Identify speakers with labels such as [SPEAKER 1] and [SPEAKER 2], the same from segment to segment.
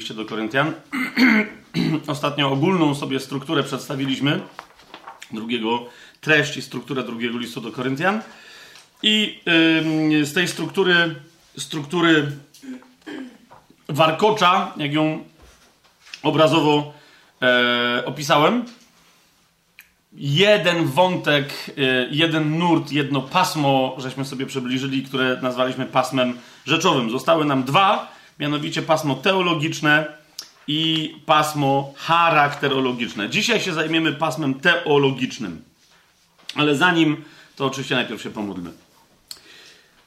[SPEAKER 1] liście do Koryntian. Ostatnio ogólną sobie strukturę przedstawiliśmy, drugiego treść i strukturę drugiego listu do Koryntian. I yy, z tej struktury, struktury warkocza, jak ją obrazowo e, opisałem, jeden wątek, y, jeden nurt, jedno pasmo, żeśmy sobie przybliżyli, które nazwaliśmy pasmem rzeczowym. Zostały nam dwa, mianowicie pasmo teologiczne i pasmo charakterologiczne. Dzisiaj się zajmiemy pasmem teologicznym. Ale zanim, to oczywiście najpierw się pomódlmy.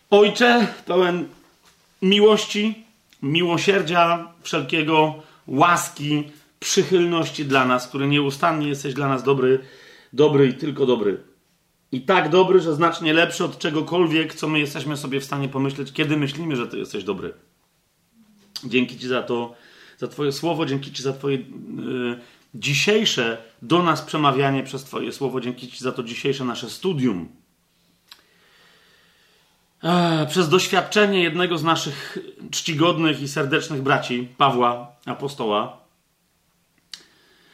[SPEAKER 1] Ojcze, pełen miłości, miłosierdzia, wszelkiego łaski, przychylności dla nas, który nieustannie jesteś dla nas dobry, dobry i tylko dobry. I tak dobry, że znacznie lepszy od czegokolwiek, co my jesteśmy sobie w stanie pomyśleć, kiedy myślimy, że Ty jesteś dobry. Dzięki Ci za to, za Twoje słowo, dzięki Ci za Twoje yy, dzisiejsze do nas przemawianie przez Twoje słowo, dzięki Ci za to dzisiejsze nasze studium. przez doświadczenie jednego z naszych czcigodnych i serdecznych braci, Pawła, apostoła,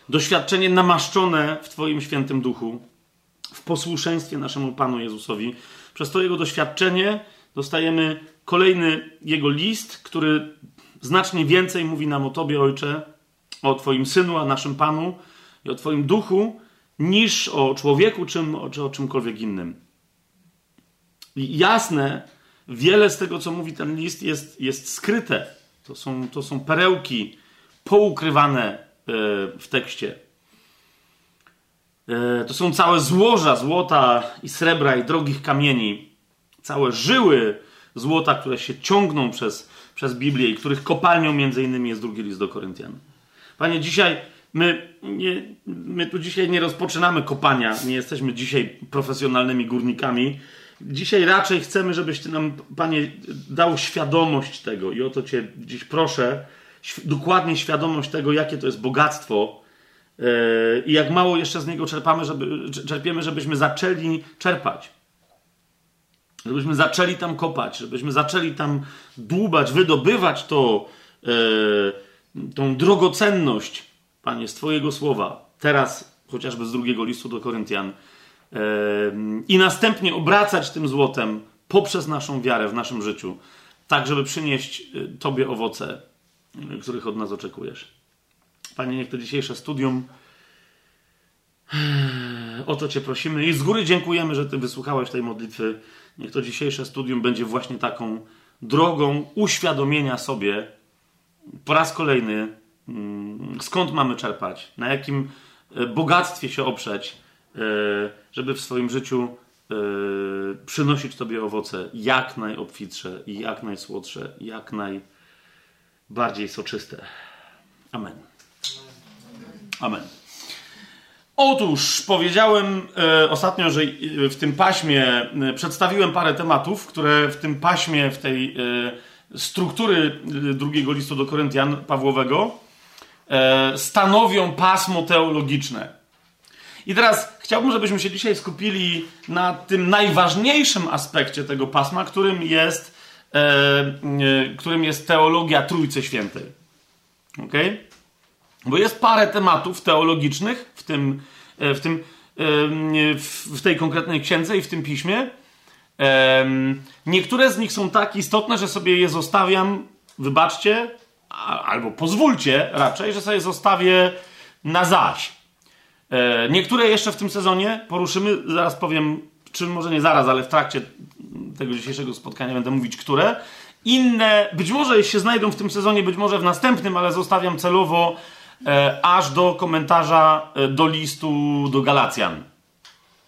[SPEAKER 1] doświadczenie namaszczone w Twoim świętym duchu, w posłuszeństwie naszemu Panu Jezusowi. Przez to jego doświadczenie dostajemy kolejny jego list, który znacznie więcej mówi nam o Tobie, Ojcze, o Twoim Synu, a naszym Panu i o Twoim duchu, niż o człowieku czym, czy o czymkolwiek innym. I jasne, wiele z tego, co mówi ten list, jest, jest skryte. To są, to są perełki poukrywane w tekście. E, to są całe złoża złota i srebra i drogich kamieni, całe żyły złota, które się ciągną przez, przez Biblię i których kopalnią między innymi jest drugi list do Koryntian. Panie, dzisiaj my, nie, my tu dzisiaj nie rozpoczynamy kopania, nie jesteśmy dzisiaj profesjonalnymi górnikami. Dzisiaj raczej chcemy, żebyś nam, Panie, dał świadomość tego i o to Cię dziś proszę, dokładnie świadomość tego, jakie to jest bogactwo yy, i jak mało jeszcze z niego czerpamy, żeby, czerpiemy, żebyśmy zaczęli czerpać. Żebyśmy zaczęli tam kopać, żebyśmy zaczęli tam dłubać, wydobywać to, yy, tą drogocenność, Panie, z Twojego słowa. Teraz chociażby z drugiego listu do Koryntian. Yy, I następnie obracać tym złotem poprzez naszą wiarę w naszym życiu, tak żeby przynieść Tobie owoce których od nas oczekujesz. Panie, niech to dzisiejsze studium o to Cię prosimy i z góry dziękujemy, że Ty wysłuchałeś tej modlitwy. Niech to dzisiejsze studium będzie właśnie taką drogą uświadomienia sobie po raz kolejny, mm, skąd mamy czerpać, na jakim e, bogactwie się oprzeć, e, żeby w swoim życiu e, przynosić Tobie owoce jak najobfitsze i jak najsłodsze, jak naj bardziej soczyste. Amen. Amen. Otóż powiedziałem e, ostatnio, że w tym paśmie e, przedstawiłem parę tematów, które w tym paśmie, w tej e, struktury e, drugiego listu do Koryntian Pawłowego e, stanowią pasmo teologiczne. I teraz chciałbym, żebyśmy się dzisiaj skupili na tym najważniejszym aspekcie tego pasma, którym jest E, e, którym jest teologia Trójcy Świętej. Ok? Bo jest parę tematów teologicznych w tym, e, w, tym, w tej konkretnej księdze i w tym piśmie. Niektóre z nich są tak istotne, że sobie je zostawiam, wybaczcie, albo pozwólcie raczej, że sobie zostawię na zaś. Niektóre jeszcze w tym sezonie poruszymy, zaraz powiem, czy może nie zaraz, ale w trakcie tego dzisiejszego spotkania będę mówić, które. Inne, być może się znajdą w tym sezonie, być może w następnym, ale zostawiam celowo e, aż do komentarza e, do listu do Galacjan.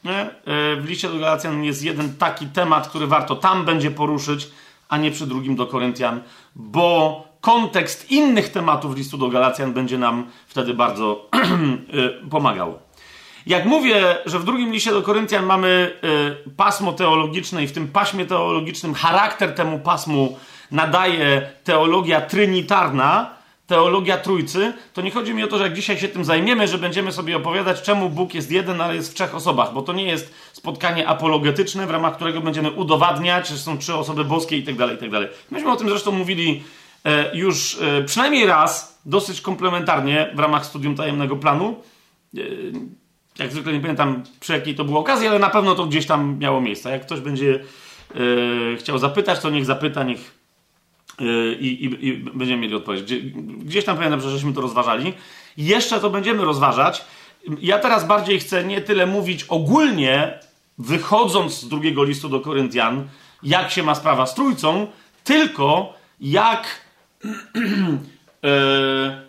[SPEAKER 1] E, w liście do Galacjan jest jeden taki temat, który warto tam będzie poruszyć, a nie przy drugim do Koryntian, bo kontekst innych tematów listu do Galacjan będzie nam wtedy bardzo e, pomagał. Jak mówię, że w drugim liście do Koryntian mamy y, pasmo teologiczne i w tym paśmie teologicznym charakter temu pasmu nadaje teologia trinitarna, teologia trójcy, to nie chodzi mi o to, że jak dzisiaj się tym zajmiemy, że będziemy sobie opowiadać, czemu Bóg jest jeden, ale jest w trzech osobach, bo to nie jest spotkanie apologetyczne, w ramach którego będziemy udowadniać, że są trzy osoby boskie i tak dalej, i tak. Myśmy o tym zresztą mówili e, już e, przynajmniej raz, dosyć komplementarnie w ramach studium tajemnego planu. E, jak zwykle nie pamiętam przy jakiej to było okazji, ale na pewno to gdzieś tam miało miejsce. Jak ktoś będzie chciał zapytać, to niech zapyta, niech i, i, i, będziemy mieli odpowiedź. Gdzie, gdzieś tam pamiętam, że żeśmy to rozważali. Jeszcze to będziemy rozważać. Ja teraz bardziej chcę nie tyle mówić ogólnie, wychodząc z drugiego listu do Koryntian, jak się ma sprawa z trójcą, tylko jak e,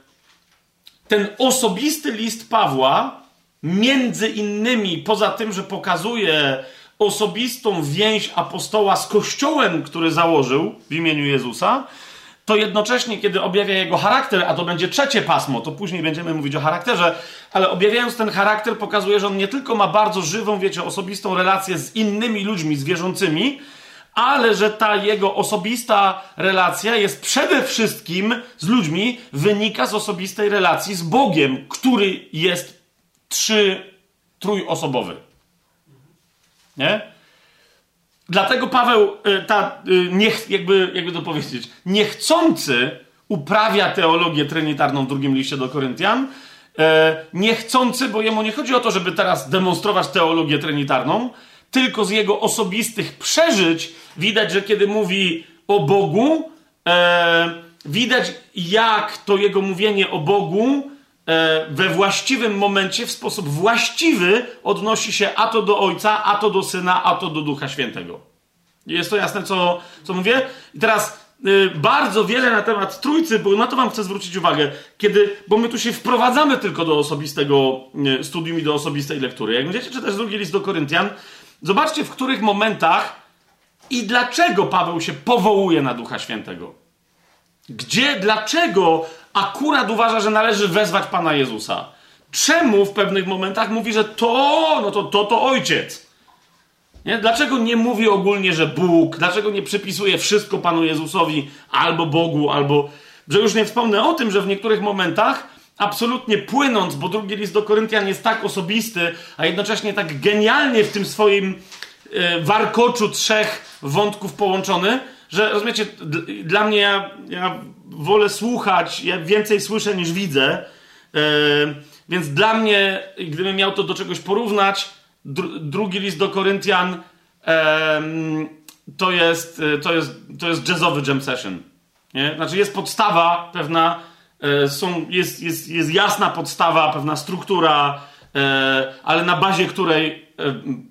[SPEAKER 1] ten osobisty list Pawła między innymi, poza tym, że pokazuje osobistą więź apostoła z kościołem, który założył w imieniu Jezusa, to jednocześnie, kiedy objawia jego charakter, a to będzie trzecie pasmo, to później będziemy mówić o charakterze, ale objawiając ten charakter, pokazuje, że on nie tylko ma bardzo żywą, wiecie, osobistą relację z innymi ludźmi, z wierzącymi, ale że ta jego osobista relacja jest przede wszystkim z ludźmi, wynika z osobistej relacji z Bogiem, który jest trzy, trójosobowy. Nie? Dlatego Paweł, y, ta, y, niech, jakby, jakby to powiedzieć, niechcący uprawia teologię trinitarną w drugim liście do Koryntian. E, niechcący, bo jemu nie chodzi o to, żeby teraz demonstrować teologię trinitarną, tylko z jego osobistych przeżyć widać, że kiedy mówi o Bogu, widać jak to jego mówienie o Bogu we właściwym momencie, w sposób właściwy odnosi się a to do Ojca, a to do Syna, a to do Ducha Świętego. Jest to jasne, co, co mówię? I teraz y, bardzo wiele na temat Trójcy, bo na to wam chcę zwrócić uwagę, kiedy, bo my tu się wprowadzamy tylko do osobistego y, studium i do osobistej lektury. Jak będziecie czytać drugi list do Koryntian, zobaczcie w których momentach i dlaczego Paweł się powołuje na Ducha Świętego. Gdzie, dlaczego akurat uważa, że należy wezwać Pana Jezusa? Czemu w pewnych momentach mówi, że to, no to, to, to ojciec? Nie? Dlaczego nie mówi ogólnie, że Bóg? Dlaczego nie przypisuje wszystko Panu Jezusowi albo Bogu, albo. Że już nie wspomnę o tym, że w niektórych momentach, absolutnie płynąc, bo drugi list do Koryntian jest tak osobisty, a jednocześnie tak genialnie w tym swoim e, warkoczu trzech wątków połączony, że rozumiecie, dla mnie ja, ja wolę słuchać, ja więcej słyszę niż widzę, yy, więc dla mnie, gdybym miał to do czegoś porównać, dru, drugi list do Koryntian yy, to, jest, to, jest, to jest jazzowy jam session. Nie? Znaczy jest podstawa pewna, są, jest, jest, jest jasna podstawa, pewna struktura, ale na bazie której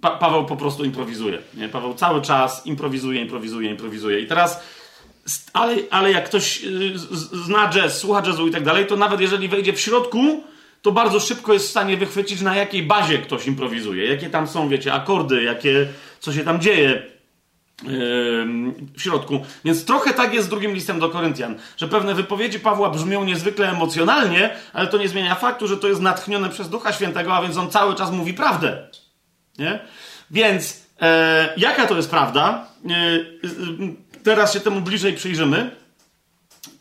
[SPEAKER 1] pa Paweł po prostu improwizuje. Nie? Paweł cały czas improwizuje, improwizuje, improwizuje. I teraz, ale, ale jak ktoś y, zna jazz, słucha jazzu i tak dalej, to nawet jeżeli wejdzie w środku, to bardzo szybko jest w stanie wychwycić, na jakiej bazie ktoś improwizuje. Jakie tam są, wiecie, akordy, jakie, co się tam dzieje w środku. Więc trochę tak jest z drugim listem do Koryntian, że pewne wypowiedzi Pawła brzmią niezwykle emocjonalnie, ale to nie zmienia faktu, że to jest natchnione przez Ducha Świętego, a więc on cały czas mówi prawdę. Nie? Więc e, jaka to jest prawda? E, teraz się temu bliżej przyjrzymy.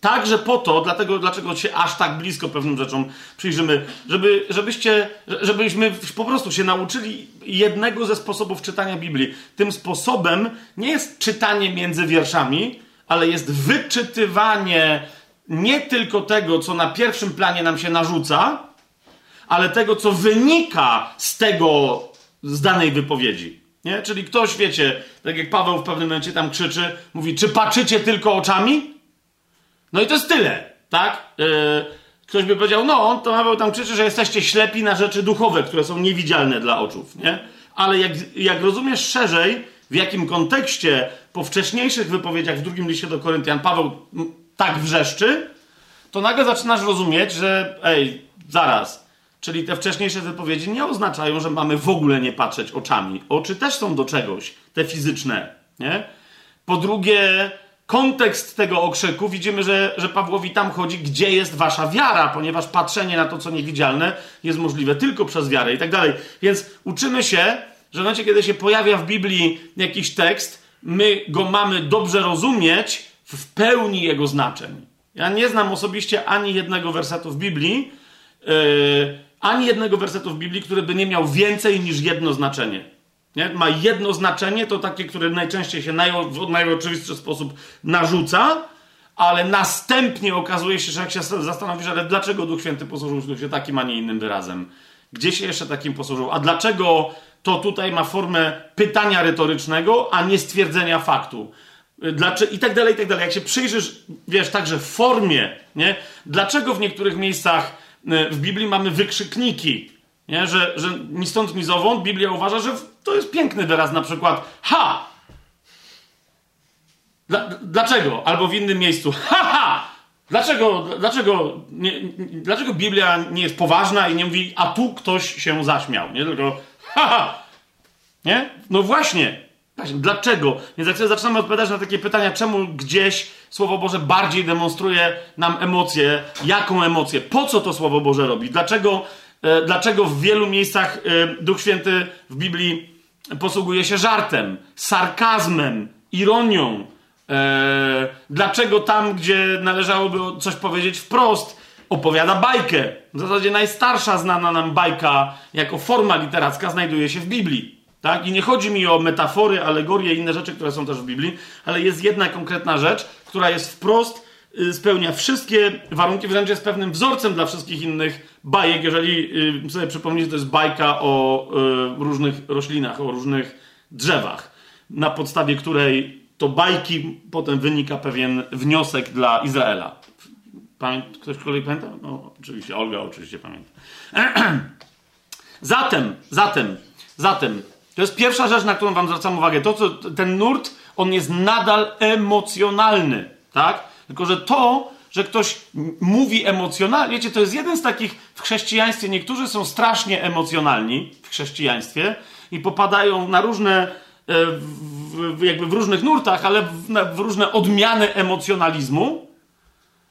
[SPEAKER 1] Także po to, dlatego, dlaczego się aż tak blisko pewnym rzeczom przyjrzymy, żeby, żebyście, żebyśmy po prostu się nauczyli jednego ze sposobów czytania Biblii. Tym sposobem nie jest czytanie między wierszami, ale jest wyczytywanie nie tylko tego, co na pierwszym planie nam się narzuca, ale tego, co wynika z tego, z danej wypowiedzi. Nie? Czyli ktoś, wiecie, tak jak Paweł w pewnym momencie tam krzyczy, mówi, czy patrzycie tylko oczami? No i to jest tyle, tak? Yy, ktoś by powiedział, no, to Paweł tam krzyczy, że jesteście ślepi na rzeczy duchowe, które są niewidzialne dla oczów, nie? Ale jak, jak rozumiesz szerzej, w jakim kontekście po wcześniejszych wypowiedziach w drugim liście do Koryntian Paweł tak wrzeszczy, to nagle zaczynasz rozumieć, że ej, zaraz, Czyli te wcześniejsze wypowiedzi nie oznaczają, że mamy w ogóle nie patrzeć oczami. Oczy też są do czegoś, te fizyczne. Nie? Po drugie, kontekst tego okrzyku widzimy, że, że Pawłowi tam chodzi, gdzie jest wasza wiara, ponieważ patrzenie na to, co niewidzialne, jest możliwe tylko przez wiarę i tak dalej. Więc uczymy się, że w momencie, kiedy się pojawia w Biblii jakiś tekst, my go mamy dobrze rozumieć w pełni jego znaczeń. Ja nie znam osobiście ani jednego wersetu w Biblii, yy, ani jednego wersetu w Biblii, który by nie miał więcej niż jedno znaczenie. Nie? Ma jedno znaczenie, to takie, które najczęściej się naj, w najoczywistszy sposób narzuca, ale następnie okazuje się, że jak się zastanowisz, ale dlaczego Duch Święty posłużył się takim, a nie innym wyrazem? Gdzie się jeszcze takim posłużył? A dlaczego to tutaj ma formę pytania retorycznego, a nie stwierdzenia faktu? Dlaczego, I tak dalej, i tak dalej. Jak się przyjrzysz, wiesz, także w formie, nie? Dlaczego w niektórych miejscach w Biblii mamy wykrzykniki? Nie? Że, że ni stąd, ni zowąd Biblia uważa, że to jest piękny wyraz, na przykład ha! Dla, dlaczego? Albo w innym miejscu ha, ha! Dlaczego, dlaczego, nie, dlaczego Biblia nie jest poważna i nie mówi, a tu ktoś się zaśmiał? Nie tylko ha, ha! Nie? No właśnie. właśnie. Dlaczego? Więc jak sobie zaczynamy odpowiadać na takie pytania, czemu gdzieś Słowo Boże bardziej demonstruje nam emocje, jaką emocję, po co to Słowo Boże robi, dlaczego E, dlaczego w wielu miejscach e, Duch Święty w Biblii posługuje się żartem, sarkazmem, ironią. E, dlaczego tam, gdzie należałoby coś powiedzieć wprost, opowiada bajkę. W zasadzie najstarsza znana nam bajka jako forma literacka znajduje się w Biblii. Tak? I nie chodzi mi o metafory, alegorie i inne rzeczy, które są też w Biblii, ale jest jedna konkretna rzecz, która jest wprost Y, spełnia wszystkie warunki, wręcz jest pewnym wzorcem dla wszystkich innych bajek. Jeżeli y, sobie przypomnieć, to jest bajka o y, różnych roślinach, o różnych drzewach, na podstawie której to bajki potem wynika pewien wniosek dla Izraela. Pamię... Ktoś kolej pamięta? No, oczywiście, Olga oczywiście pamięta. zatem, zatem, zatem, to jest pierwsza rzecz, na którą wam zwracam uwagę. To, co ten nurt, on jest nadal emocjonalny, tak? Tylko, że to, że ktoś mówi emocjonalnie, wiecie, to jest jeden z takich w chrześcijaństwie. Niektórzy są strasznie emocjonalni w chrześcijaństwie i popadają na różne, e, jakby w różnych nurtach, ale w różne odmiany emocjonalizmu.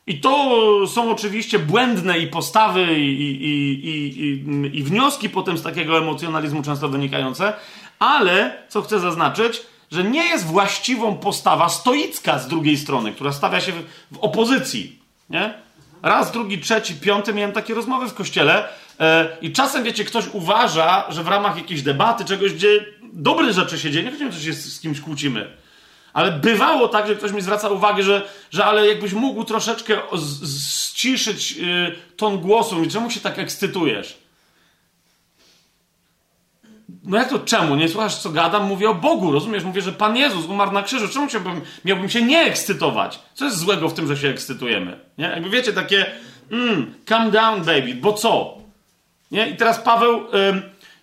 [SPEAKER 1] I to są oczywiście błędne i postawy, i, i, i, i, wnioski potem z takiego emocjonalizmu często wynikające, ale co chcę zaznaczyć, że nie jest właściwą postawa stoicka z drugiej strony, która stawia się w, w opozycji. Nie? Raz, drugi, trzeci, piąty miałem takie rozmowy w kościele e, i czasem, wiecie, ktoś uważa, że w ramach jakiejś debaty, czegoś, gdzie dobre rzeczy się dzieje, nie wiem, że się z, z kimś kłócimy, ale bywało tak, że ktoś mi zwraca uwagę, że, że ale jakbyś mógł troszeczkę ściszyć y, ton głosu, i czemu się tak ekscytujesz? No jak to czemu? Nie słuchasz, co gadam? Mówię o Bogu, rozumiesz? Mówię, że Pan Jezus umarł na krzyżu. Czemu chciałbym, miałbym się nie ekscytować? Co jest złego w tym, że się ekscytujemy? Nie? Jakby wiecie, takie mm, calm down, baby, bo co? Nie? I teraz Paweł,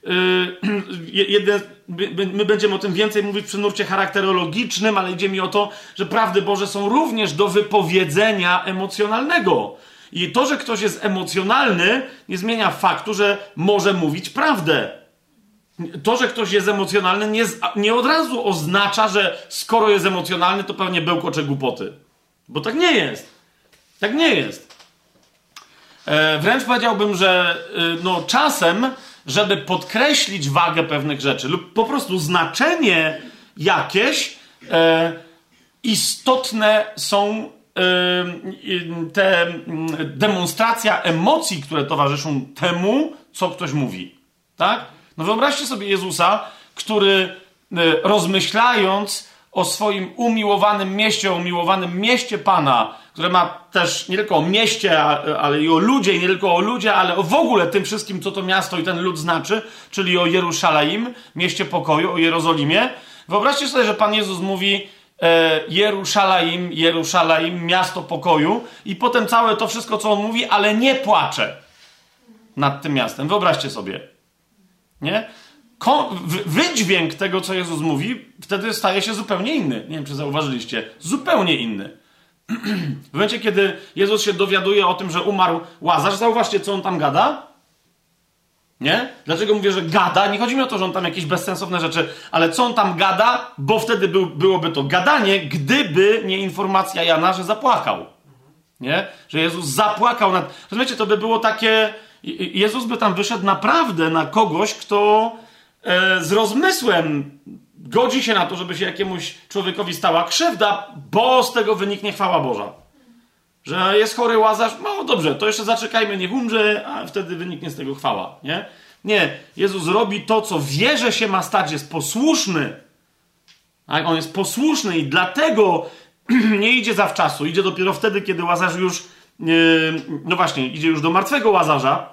[SPEAKER 1] yy, yy, jeden, my będziemy o tym więcej mówić przy nurcie charakterologicznym, ale idzie mi o to, że prawdy Boże są również do wypowiedzenia emocjonalnego. I to, że ktoś jest emocjonalny, nie zmienia faktu, że może mówić prawdę to, że ktoś jest emocjonalny, nie, nie od razu oznacza, że skoro jest emocjonalny, to pewnie bełkocze głupoty. Bo tak nie jest. Tak nie jest. E, wręcz powiedziałbym, że e, no, czasem, żeby podkreślić wagę pewnych rzeczy lub po prostu znaczenie jakieś, e, istotne są e, te demonstracja emocji, które towarzyszą temu, co ktoś mówi. Tak? No wyobraźcie sobie Jezusa, który e, rozmyślając o swoim umiłowanym mieście, o umiłowanym mieście Pana, które ma też nie tylko o mieście, ale i o ludzie, i nie tylko o ludzie, ale w ogóle tym wszystkim, co to miasto i ten lud znaczy, czyli o Jerusalem, mieście pokoju, o Jerozolimie. Wyobraźcie sobie, że Pan Jezus mówi e, Jerusalem, Jerusalem, miasto pokoju i potem całe to wszystko, co on mówi, ale nie płacze nad tym miastem. Wyobraźcie sobie. Nie? Wydźwięk tego, co Jezus mówi, wtedy staje się zupełnie inny. Nie wiem, czy zauważyliście. Zupełnie inny. w momencie, kiedy Jezus się dowiaduje o tym, że umarł Łazarz, zauważcie, co on tam gada. Nie? Dlaczego mówię, że gada? Nie chodzi mi o to, że on tam jakieś bezsensowne rzeczy, ale co on tam gada, bo wtedy był, byłoby to gadanie, gdyby nie informacja Jana, że zapłakał. Nie? Że Jezus zapłakał nad. Rozumiecie, to by było takie Jezus by tam wyszedł naprawdę na kogoś, kto z rozmysłem godzi się na to, żeby się jakiemuś człowiekowi stała krzywda, bo z tego wyniknie chwała Boża. Że jest chory Łazarz, no dobrze, to jeszcze zaczekajmy, niech umrze, a wtedy wyniknie z tego chwała, nie? Nie, Jezus robi to, co wie, że się ma stać, jest posłuszny. Tak? On jest posłuszny i dlatego nie idzie zawczasu, idzie dopiero wtedy, kiedy Łazarz już, yy, no właśnie, idzie już do martwego Łazarza,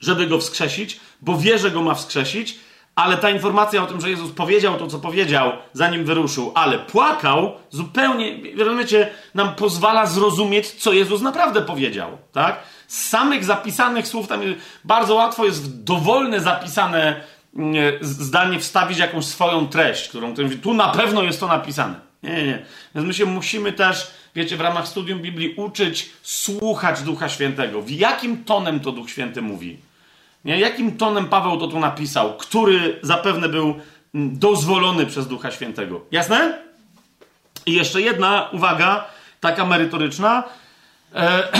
[SPEAKER 1] żeby go wskrzesić, bo wie, że go ma wskrzesić, ale ta informacja o tym, że Jezus powiedział to, co powiedział, zanim wyruszył, ale płakał, zupełnie, rozumiecie, nam pozwala zrozumieć, co Jezus naprawdę powiedział, tak? Z samych zapisanych słów, tam bardzo łatwo jest w dowolne zapisane mm, zdanie wstawić jakąś swoją treść, którą tu na pewno jest to napisane. Nie, nie, nie. Więc my się musimy też, wiecie, w ramach studium Biblii uczyć słuchać Ducha Świętego. W jakim tonem to Duch Święty mówi? Nie? Jakim tonem Paweł to tu napisał, który zapewne był mm, dozwolony przez Ducha Świętego. Jasne? I jeszcze jedna uwaga, taka merytoryczna. E, e,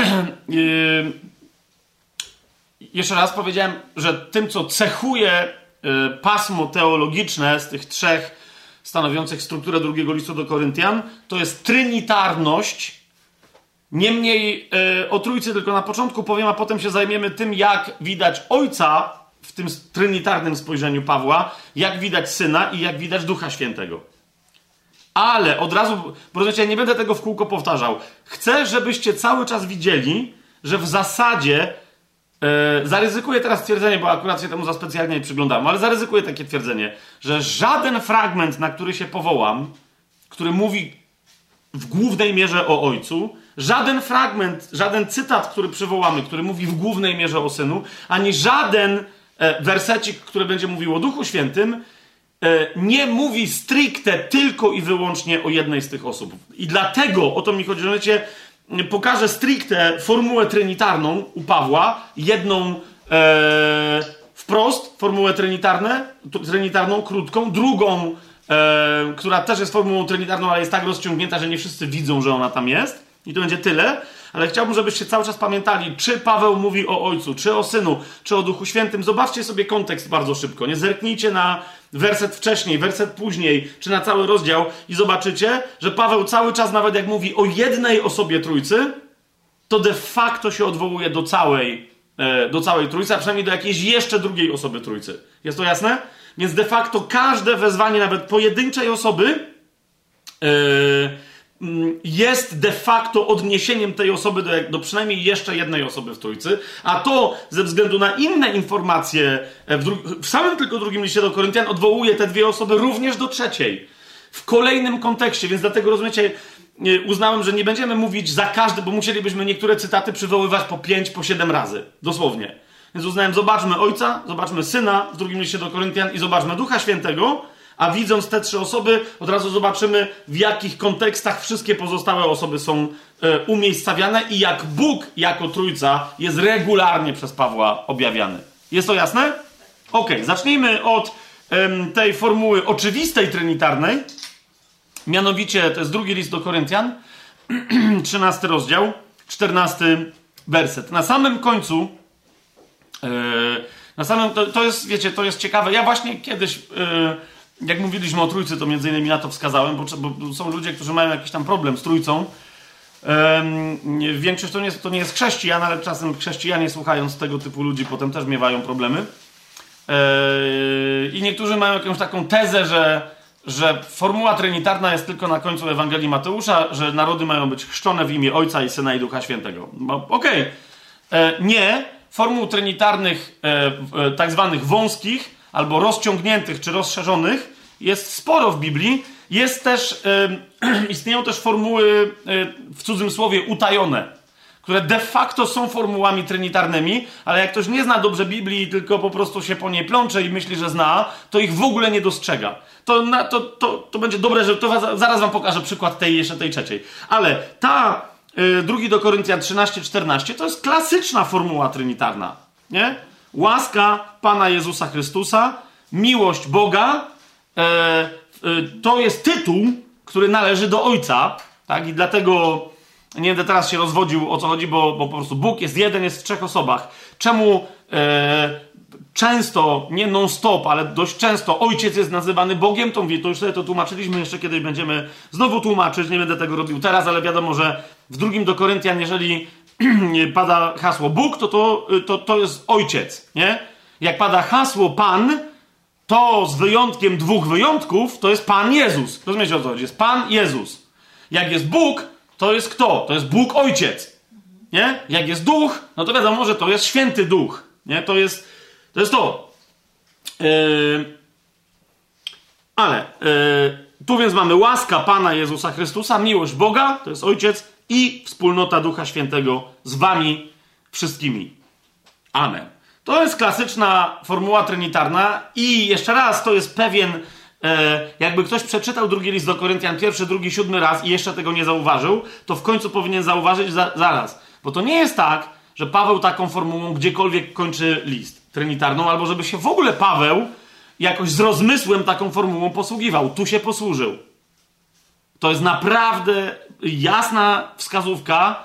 [SPEAKER 1] jeszcze raz powiedziałem, że tym, co cechuje e, pasmo teologiczne z tych trzech stanowiących strukturę drugiego listu do Koryntian, to jest trinitarność Niemniej yy, o trójcy tylko na początku powiem, a potem się zajmiemy tym, jak widać ojca w tym trinitarnym spojrzeniu Pawła, jak widać syna i jak widać Ducha Świętego. Ale od razu, proszę ja nie będę tego w kółko powtarzał. Chcę, żebyście cały czas widzieli, że w zasadzie yy, zaryzykuję teraz twierdzenie, bo akurat się temu za specjalnie nie przyglądałem, ale zaryzykuję takie twierdzenie, że żaden fragment, na który się powołam, który mówi w głównej mierze o ojcu, Żaden fragment, żaden cytat, który przywołamy, który mówi w głównej mierze o synu, ani żaden e, wersecik, który będzie mówił o Duchu Świętym, e, nie mówi stricte tylko i wyłącznie o jednej z tych osób. I dlatego o to mi chodzi, że pokażę stricte formułę trinitarną u Pawła, jedną e, wprost, formułę trinitarne, trinitarną, krótką, drugą, e, która też jest formułą trinitarną, ale jest tak rozciągnięta, że nie wszyscy widzą, że ona tam jest. I to będzie tyle, ale chciałbym, żebyście cały czas pamiętali, czy Paweł mówi o Ojcu, czy o Synu, czy o Duchu Świętym. Zobaczcie sobie kontekst bardzo szybko. Nie zerknijcie na werset wcześniej, werset później, czy na cały rozdział i zobaczycie, że Paweł cały czas, nawet jak mówi o jednej osobie Trójcy, to de facto się odwołuje do całej, e, do całej Trójcy, a przynajmniej do jakiejś jeszcze drugiej osoby Trójcy. Jest to jasne? Więc de facto każde wezwanie, nawet pojedynczej osoby, yy, jest de facto odniesieniem tej osoby do, do, przynajmniej jeszcze jednej osoby w Trójcy, a to ze względu na inne informacje e, w, w samym tylko drugim liście do Koryntian odwołuje te dwie osoby również do trzeciej. W kolejnym kontekście, więc dlatego rozumiecie, uznałem, że nie będziemy mówić za każdy, bo musielibyśmy niektóre cytaty przywoływać po pięć, po siedem razy. Dosłownie. Więc uznałem, zobaczmy Ojca, zobaczmy Syna w drugim liście do Koryntian i zobaczmy Ducha Świętego, a widząc te trzy osoby, od razu zobaczymy, w jakich kontekstach wszystkie pozostałe osoby są e, umiejscawiane i jak Bóg jako Trójca jest regularnie przez Pawła objawiany. Jest to jasne? Ok, zacznijmy od tej formuły oczywistej trinitarnej. Mianowicie, to jest drugi list do Koryntian, 13 rozdział, 14 werset. Na samym końcu, e, na samym, to, to, jest, wiecie, to jest ciekawe. Ja właśnie kiedyś. E, jak mówiliśmy o trójcy, to między innymi na to wskazałem, bo, bo są ludzie, którzy mają jakiś tam problem z trójcą. Um, większość to nie, jest, to nie jest chrześcijan, ale czasem chrześcijanie słuchając tego typu ludzi potem też miewają problemy. Eee, I niektórzy mają jakąś taką tezę, że, że formuła trinitarna jest tylko na końcu Ewangelii Mateusza, że narody mają być chrzczone w imię Ojca i Syna i Ducha Świętego. No, Okej. Okay. E, nie. Formuł trinitarnych, e, e, tak zwanych wąskich, albo rozciągniętych czy rozszerzonych jest sporo w Biblii. Jest też, yy, istnieją też formuły yy, w cudzym słowie utajone, które de facto są formułami trinitarnymi, ale jak ktoś nie zna dobrze Biblii, tylko po prostu się po niej plącze i myśli, że zna, to ich w ogóle nie dostrzega. To, na, to, to, to będzie dobre, że to zaraz wam pokażę przykład tej jeszcze tej trzeciej. Ale ta yy, drugi do Koryntian 13-14 to jest klasyczna formuła trinitarna. Nie? Łaska Pana Jezusa Chrystusa, miłość Boga, e, e, to jest tytuł, który należy do Ojca, tak? I dlatego nie będę teraz się rozwodził o co chodzi, bo, bo po prostu Bóg jest jeden, jest w trzech osobach. Czemu e, często, nie non-stop, ale dość często ojciec jest nazywany Bogiem, to mówię, to już sobie to tłumaczyliśmy, jeszcze kiedyś będziemy znowu tłumaczyć, nie będę tego robił teraz, ale wiadomo, że w drugim do Koryntian, jeżeli pada hasło Bóg, to to, to to jest ojciec, nie? Jak pada hasło Pan, to z wyjątkiem dwóch wyjątków, to jest Pan Jezus. Rozumiecie o co chodzi? Jest Pan Jezus. Jak jest Bóg, to jest kto? To jest Bóg Ojciec. Nie? Jak jest Duch, no to wiadomo, że to jest Święty Duch. Nie? To jest to. Jest to. Yy... Ale yy... tu więc mamy łaska Pana Jezusa Chrystusa, miłość Boga, to jest Ojciec i wspólnota Ducha Świętego z wami wszystkimi. Amen. To jest klasyczna formuła trinitarna i jeszcze raz, to jest pewien, e, jakby ktoś przeczytał drugi list do Koryntian, pierwszy, drugi, siódmy raz i jeszcze tego nie zauważył, to w końcu powinien zauważyć za, zaraz. Bo to nie jest tak, że Paweł taką formułą gdziekolwiek kończy list trinitarną, albo żeby się w ogóle Paweł jakoś z rozmysłem taką formułą posługiwał. Tu się posłużył. To jest naprawdę jasna wskazówka,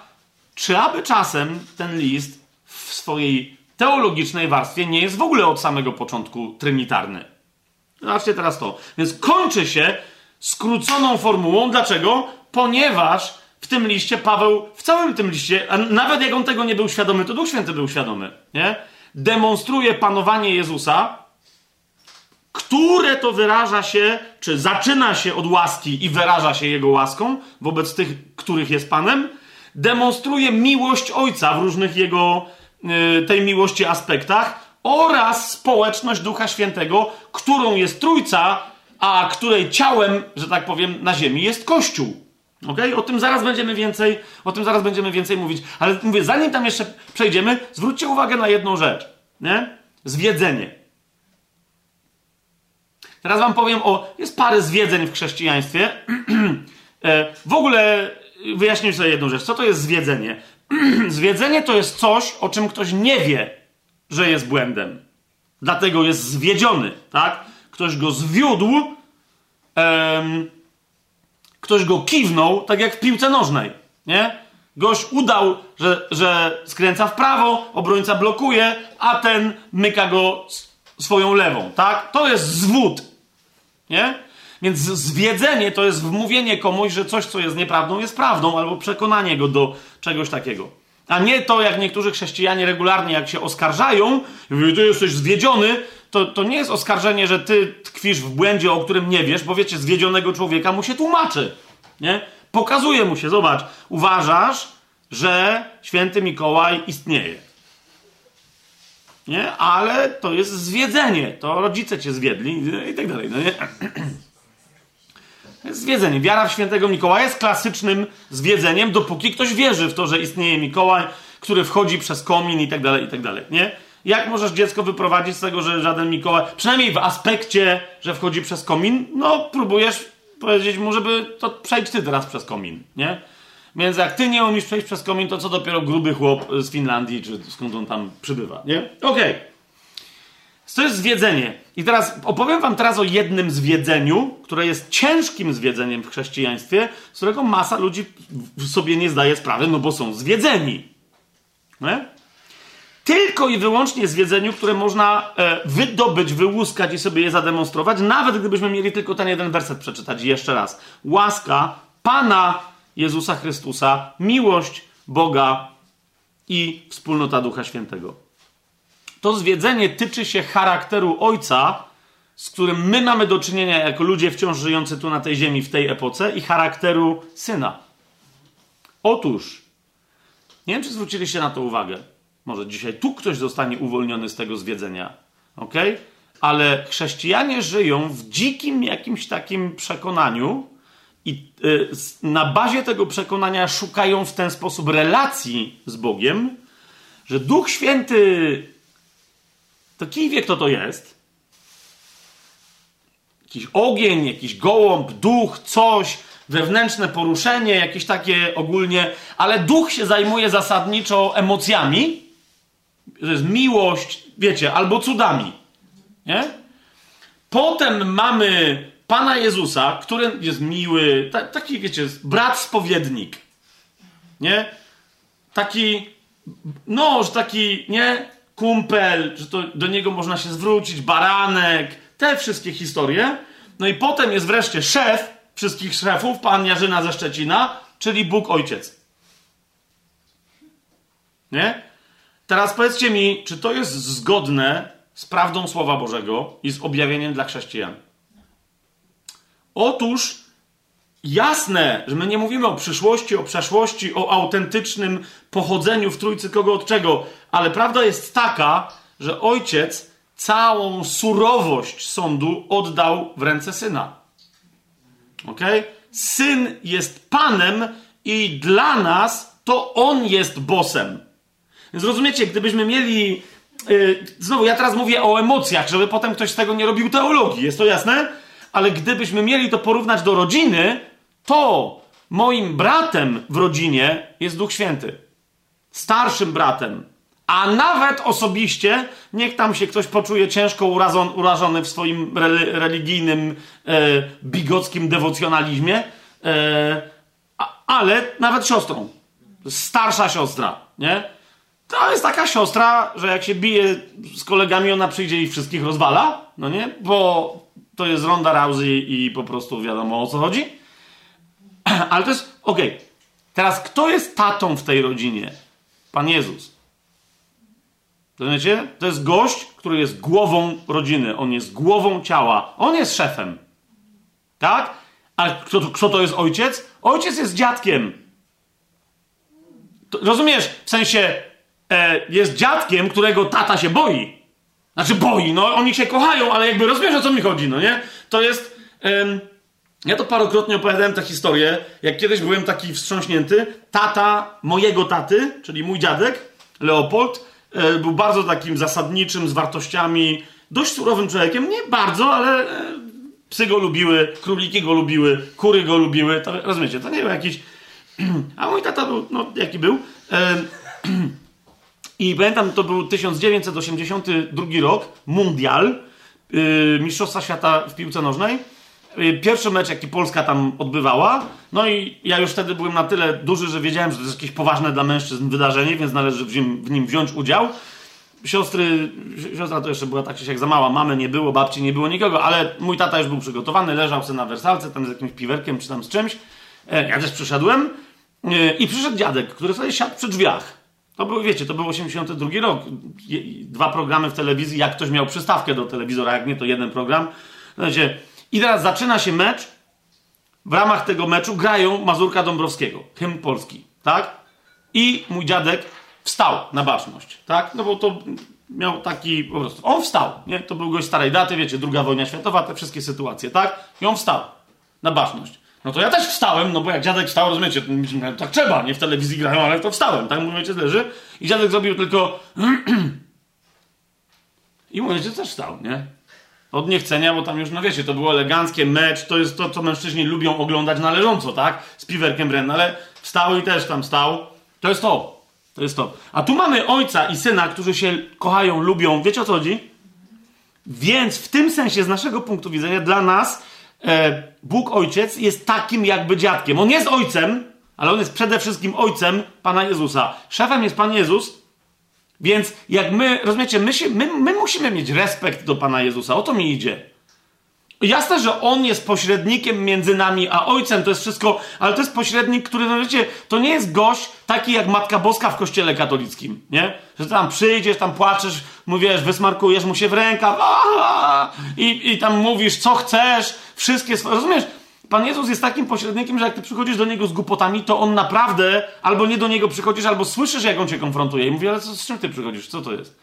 [SPEAKER 1] czy aby czasem ten list w swojej teologicznej warstwie nie jest w ogóle od samego początku trinitarny. Zobaczcie teraz to. Więc kończy się skróconą formułą. Dlaczego? Ponieważ w tym liście Paweł, w całym tym liście, a nawet jak on tego nie był świadomy, to Duch Święty był świadomy, nie? Demonstruje panowanie Jezusa, które to wyraża się, czy zaczyna się od łaski i wyraża się Jego łaską wobec tych, których jest Panem, demonstruje miłość Ojca w różnych Jego tej miłości aspektach oraz społeczność Ducha Świętego, którą jest Trójca, a której ciałem, że tak powiem, na ziemi jest Kościół. Okay? O tym zaraz będziemy więcej, o tym zaraz będziemy więcej mówić. Ale mówię, zanim tam jeszcze przejdziemy, zwróćcie uwagę na jedną rzecz. Nie? Zwiedzenie. Teraz wam powiem o. Jest parę zwiedzeń w chrześcijaństwie. E, w ogóle wyjaśnię sobie jedną rzecz. Co to jest zwiedzenie? Zwiedzenie to jest coś, o czym ktoś nie wie, że jest błędem. Dlatego jest zwiedziony, tak? Ktoś go zwiódł, em, ktoś go kiwnął, tak jak w piłce nożnej, nie? Gość udał, że, że skręca w prawo, obrońca blokuje, a ten myka go swoją lewą, tak? To jest zwód, nie? Więc zwiedzenie to jest wmówienie komuś, że coś, co jest nieprawdą, jest prawdą, albo przekonanie go do czegoś takiego. A nie to, jak niektórzy chrześcijanie regularnie, jak się oskarżają, mówią, ty jesteś zwiedziony, to, to nie jest oskarżenie, że ty tkwisz w błędzie, o którym nie wiesz, bo wiecie, zwiedzionego człowieka mu się tłumaczy. Nie? Pokazuje mu się, zobacz, uważasz, że święty Mikołaj istnieje. Nie? Ale to jest zwiedzenie. To rodzice cię zwiedli i tak dalej. No nie? Zwiedzenie. Wiara w świętego Mikołaja jest klasycznym zwiedzeniem, dopóki ktoś wierzy w to, że istnieje Mikołaj, który wchodzi przez komin i tak dalej, i tak dalej, nie? Jak możesz dziecko wyprowadzić z tego, że żaden Mikołaj, przynajmniej w aspekcie, że wchodzi przez komin, no próbujesz powiedzieć mu, żeby to przejdź ty teraz przez komin, nie? Więc jak ty nie umiesz przejść przez komin, to co dopiero gruby chłop z Finlandii, czy skąd on tam przybywa, nie? Okej. Okay. To jest zwiedzenie. I teraz opowiem wam teraz o jednym zwiedzeniu, które jest ciężkim zwiedzeniem w chrześcijaństwie, z którego masa ludzi sobie nie zdaje sprawy, no bo są zwiedzeni. Nie? Tylko i wyłącznie zwiedzeniu, które można e, wydobyć, wyłuskać i sobie je zademonstrować, nawet gdybyśmy mieli tylko ten jeden werset przeczytać jeszcze raz. Łaska Pana Jezusa Chrystusa, miłość Boga i wspólnota Ducha Świętego. To zwiedzenie tyczy się charakteru ojca, z którym my mamy do czynienia jako ludzie wciąż żyjący tu na tej ziemi w tej epoce, i charakteru syna. Otóż, nie wiem, czy zwróciliście na to uwagę. Może dzisiaj tu ktoś zostanie uwolniony z tego zwiedzenia, ok? Ale chrześcijanie żyją w dzikim jakimś takim przekonaniu, i y, na bazie tego przekonania szukają w ten sposób relacji z Bogiem, że Duch Święty to kij wie, kto to jest. Jakiś ogień, jakiś gołąb, duch, coś, wewnętrzne poruszenie, jakieś takie ogólnie, ale duch się zajmuje zasadniczo emocjami. To jest miłość, wiecie, albo cudami. Nie? Potem mamy Pana Jezusa, który jest miły, taki, wiecie, brat spowiednik. Nie? Taki, no, taki, nie? Kumpel, że to do niego można się zwrócić, baranek, te wszystkie historie. No i potem jest wreszcie szef wszystkich szefów, pan Jarzyna ze Szczecina, czyli Bóg Ojciec. Nie? Teraz powiedzcie mi, czy to jest zgodne z prawdą Słowa Bożego i z objawieniem dla chrześcijan? Otóż jasne, że my nie mówimy o przyszłości, o przeszłości, o autentycznym pochodzeniu w trójcy kogo od czego, ale prawda jest taka, że ojciec całą surowość sądu oddał w ręce syna. Ok? Syn jest panem i dla nas to on jest bosem. Więc rozumiecie, gdybyśmy mieli. Yy, znowu, ja teraz mówię o emocjach, żeby potem ktoś z tego nie robił teologii, jest to jasne? Ale gdybyśmy mieli to porównać do rodziny, to moim bratem w rodzinie jest Duch Święty. Starszym bratem. A nawet osobiście, niech tam się ktoś poczuje ciężko urazon, urażony w swoim re, religijnym, e, bigockim dewocjonalizmie, e, ale nawet siostrą. Starsza siostra, nie? To jest taka siostra, że jak się bije z kolegami, ona przyjdzie i wszystkich rozwala, no nie? Bo to jest Ronda Rousey i po prostu wiadomo o co chodzi. Ale to jest, okej. Okay. Teraz kto jest tatą w tej rodzinie? Pan Jezus. Rozumiecie? To jest gość, który jest głową rodziny. On jest głową ciała. On jest szefem. Tak? A kto, kto to jest ojciec? Ojciec jest dziadkiem. To, rozumiesz? W sensie e, jest dziadkiem, którego tata się boi. Znaczy boi, no oni się kochają, ale jakby rozumiesz o co mi chodzi, no nie? To jest... ja to parokrotnie opowiadałem tę historię, jak kiedyś byłem taki wstrząśnięty. Tata mojego taty, czyli mój dziadek, Leopold, e, był bardzo takim zasadniczym, z wartościami, dość surowym człowiekiem. Nie bardzo, ale e, psy go lubiły, króliki go lubiły, kury go lubiły. To, rozumiecie, to nie był jakiś... A mój tata był, no jaki był... I pamiętam, to był 1982 rok, Mundial, yy, Mistrzostwa Świata w piłce nożnej. Yy, pierwszy mecz, jaki Polska tam odbywała. No i ja już wtedy byłem na tyle duży, że wiedziałem, że to jest jakieś poważne dla mężczyzn wydarzenie, więc należy w nim, w nim wziąć udział. Siostry, siostra to jeszcze była tak czy jak za mała, mamy nie było, babci nie było nikogo, ale mój tata już był przygotowany, leżał sobie na wersalce, tam z jakimś piwerkiem czy tam z czymś. E, ja też przyszedłem yy, i przyszedł dziadek, który sobie siadł przy drzwiach. To był, wiecie, to był 82 rok. Dwa programy w telewizji, jak ktoś miał przystawkę do telewizora, jak nie, to jeden program. Znaczy, I teraz zaczyna się mecz. W ramach tego meczu grają Mazurka Dąbrowskiego, hymn polski, tak? I mój dziadek wstał na baczność, tak? No bo to miał taki po prostu. On wstał, nie? To był gość starej daty, wiecie, druga wojna światowa, te wszystkie sytuacje, tak? I on wstał na baczność. No to ja też wstałem, no bo jak dziadek wstał, rozumiecie, tak trzeba, nie w telewizji grają, ale to wstałem, tak mówicie, leży. I dziadek zrobił tylko i mówicie, też wstał, nie? Od niechcenia, bo tam już, no wiecie, to było eleganckie, mecz, to jest to, co mężczyźni lubią oglądać należąco, tak? Z piwerkiem Brenna, ale wstał i też tam stał. To jest to. To jest to. A tu mamy ojca i syna, którzy się kochają, lubią. Wiecie o co chodzi? Więc w tym sensie, z naszego punktu widzenia, dla nas E, Bóg Ojciec jest takim jakby dziadkiem. On jest ojcem, ale on jest przede wszystkim ojcem Pana Jezusa. Szefem jest Pan Jezus, więc jak my, rozumiecie, my, się, my, my musimy mieć respekt do Pana Jezusa. O to mi idzie. Jasne, że on jest pośrednikiem między nami a ojcem, to jest wszystko, ale to jest pośrednik, który, no wiecie, to nie jest gość taki jak Matka Boska w kościele katolickim, nie? Że tam przyjdziesz, tam płaczesz, mówisz, wysmarkujesz mu się w rękaw i, i tam mówisz, co chcesz, wszystkie rozumiesz? Pan Jezus jest takim pośrednikiem, że jak ty przychodzisz do Niego z głupotami, to On naprawdę albo nie do Niego przychodzisz, albo słyszysz, jak On cię konfrontuje i mówi, ale co, z czym ty przychodzisz? Co to jest?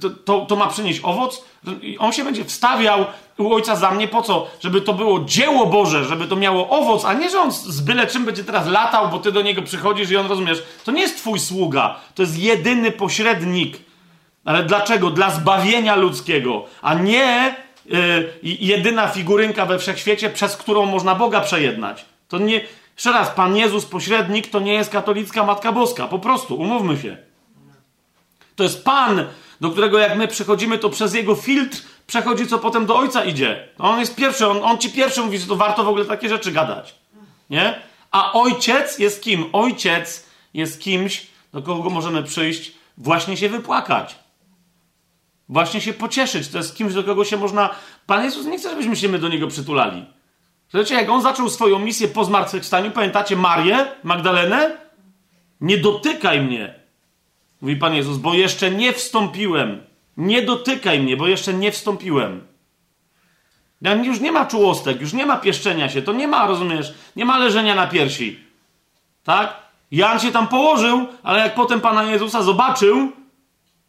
[SPEAKER 1] To, to, to, ma przynieść owoc. On się będzie wstawiał u ojca za mnie po co? Żeby to było dzieło Boże, żeby to miało owoc, a nie, że on z byle czym będzie teraz latał, bo ty do niego przychodzisz i on rozumiesz. To nie jest twój sługa, to jest jedyny pośrednik. Ale dlaczego? Dla zbawienia ludzkiego, a nie jedyna figurynka we wszechświecie, przez którą można Boga przejednać. To nie. Jeszcze raz, Pan Jezus, pośrednik, to nie jest katolicka Matka Boska. Po prostu, umówmy się. To jest Pan, do którego jak my przychodzimy, to przez jego filtr przechodzi, co potem do ojca idzie. On jest pierwszy, on, on ci pierwszy mówi, że to warto w ogóle takie rzeczy gadać. Nie? A ojciec jest kim? Ojciec jest kimś, do kogo możemy przyjść, właśnie się wypłakać. Właśnie się pocieszyć. To jest kimś, do kogo się można. Pan Jezus nie chce, żebyśmy się my do niego przytulali. Słuchajcie, jak on zaczął swoją misję po zmartwychwstaniu, pamiętacie Marię Magdalenę? Nie dotykaj mnie, mówi Pan Jezus, bo jeszcze nie wstąpiłem. Nie dotykaj mnie, bo jeszcze nie wstąpiłem. Już nie ma czułostek, już nie ma pieszczenia się, to nie ma, rozumiesz, nie ma leżenia na piersi. Tak? Jan się tam położył, ale jak potem Pana Jezusa zobaczył,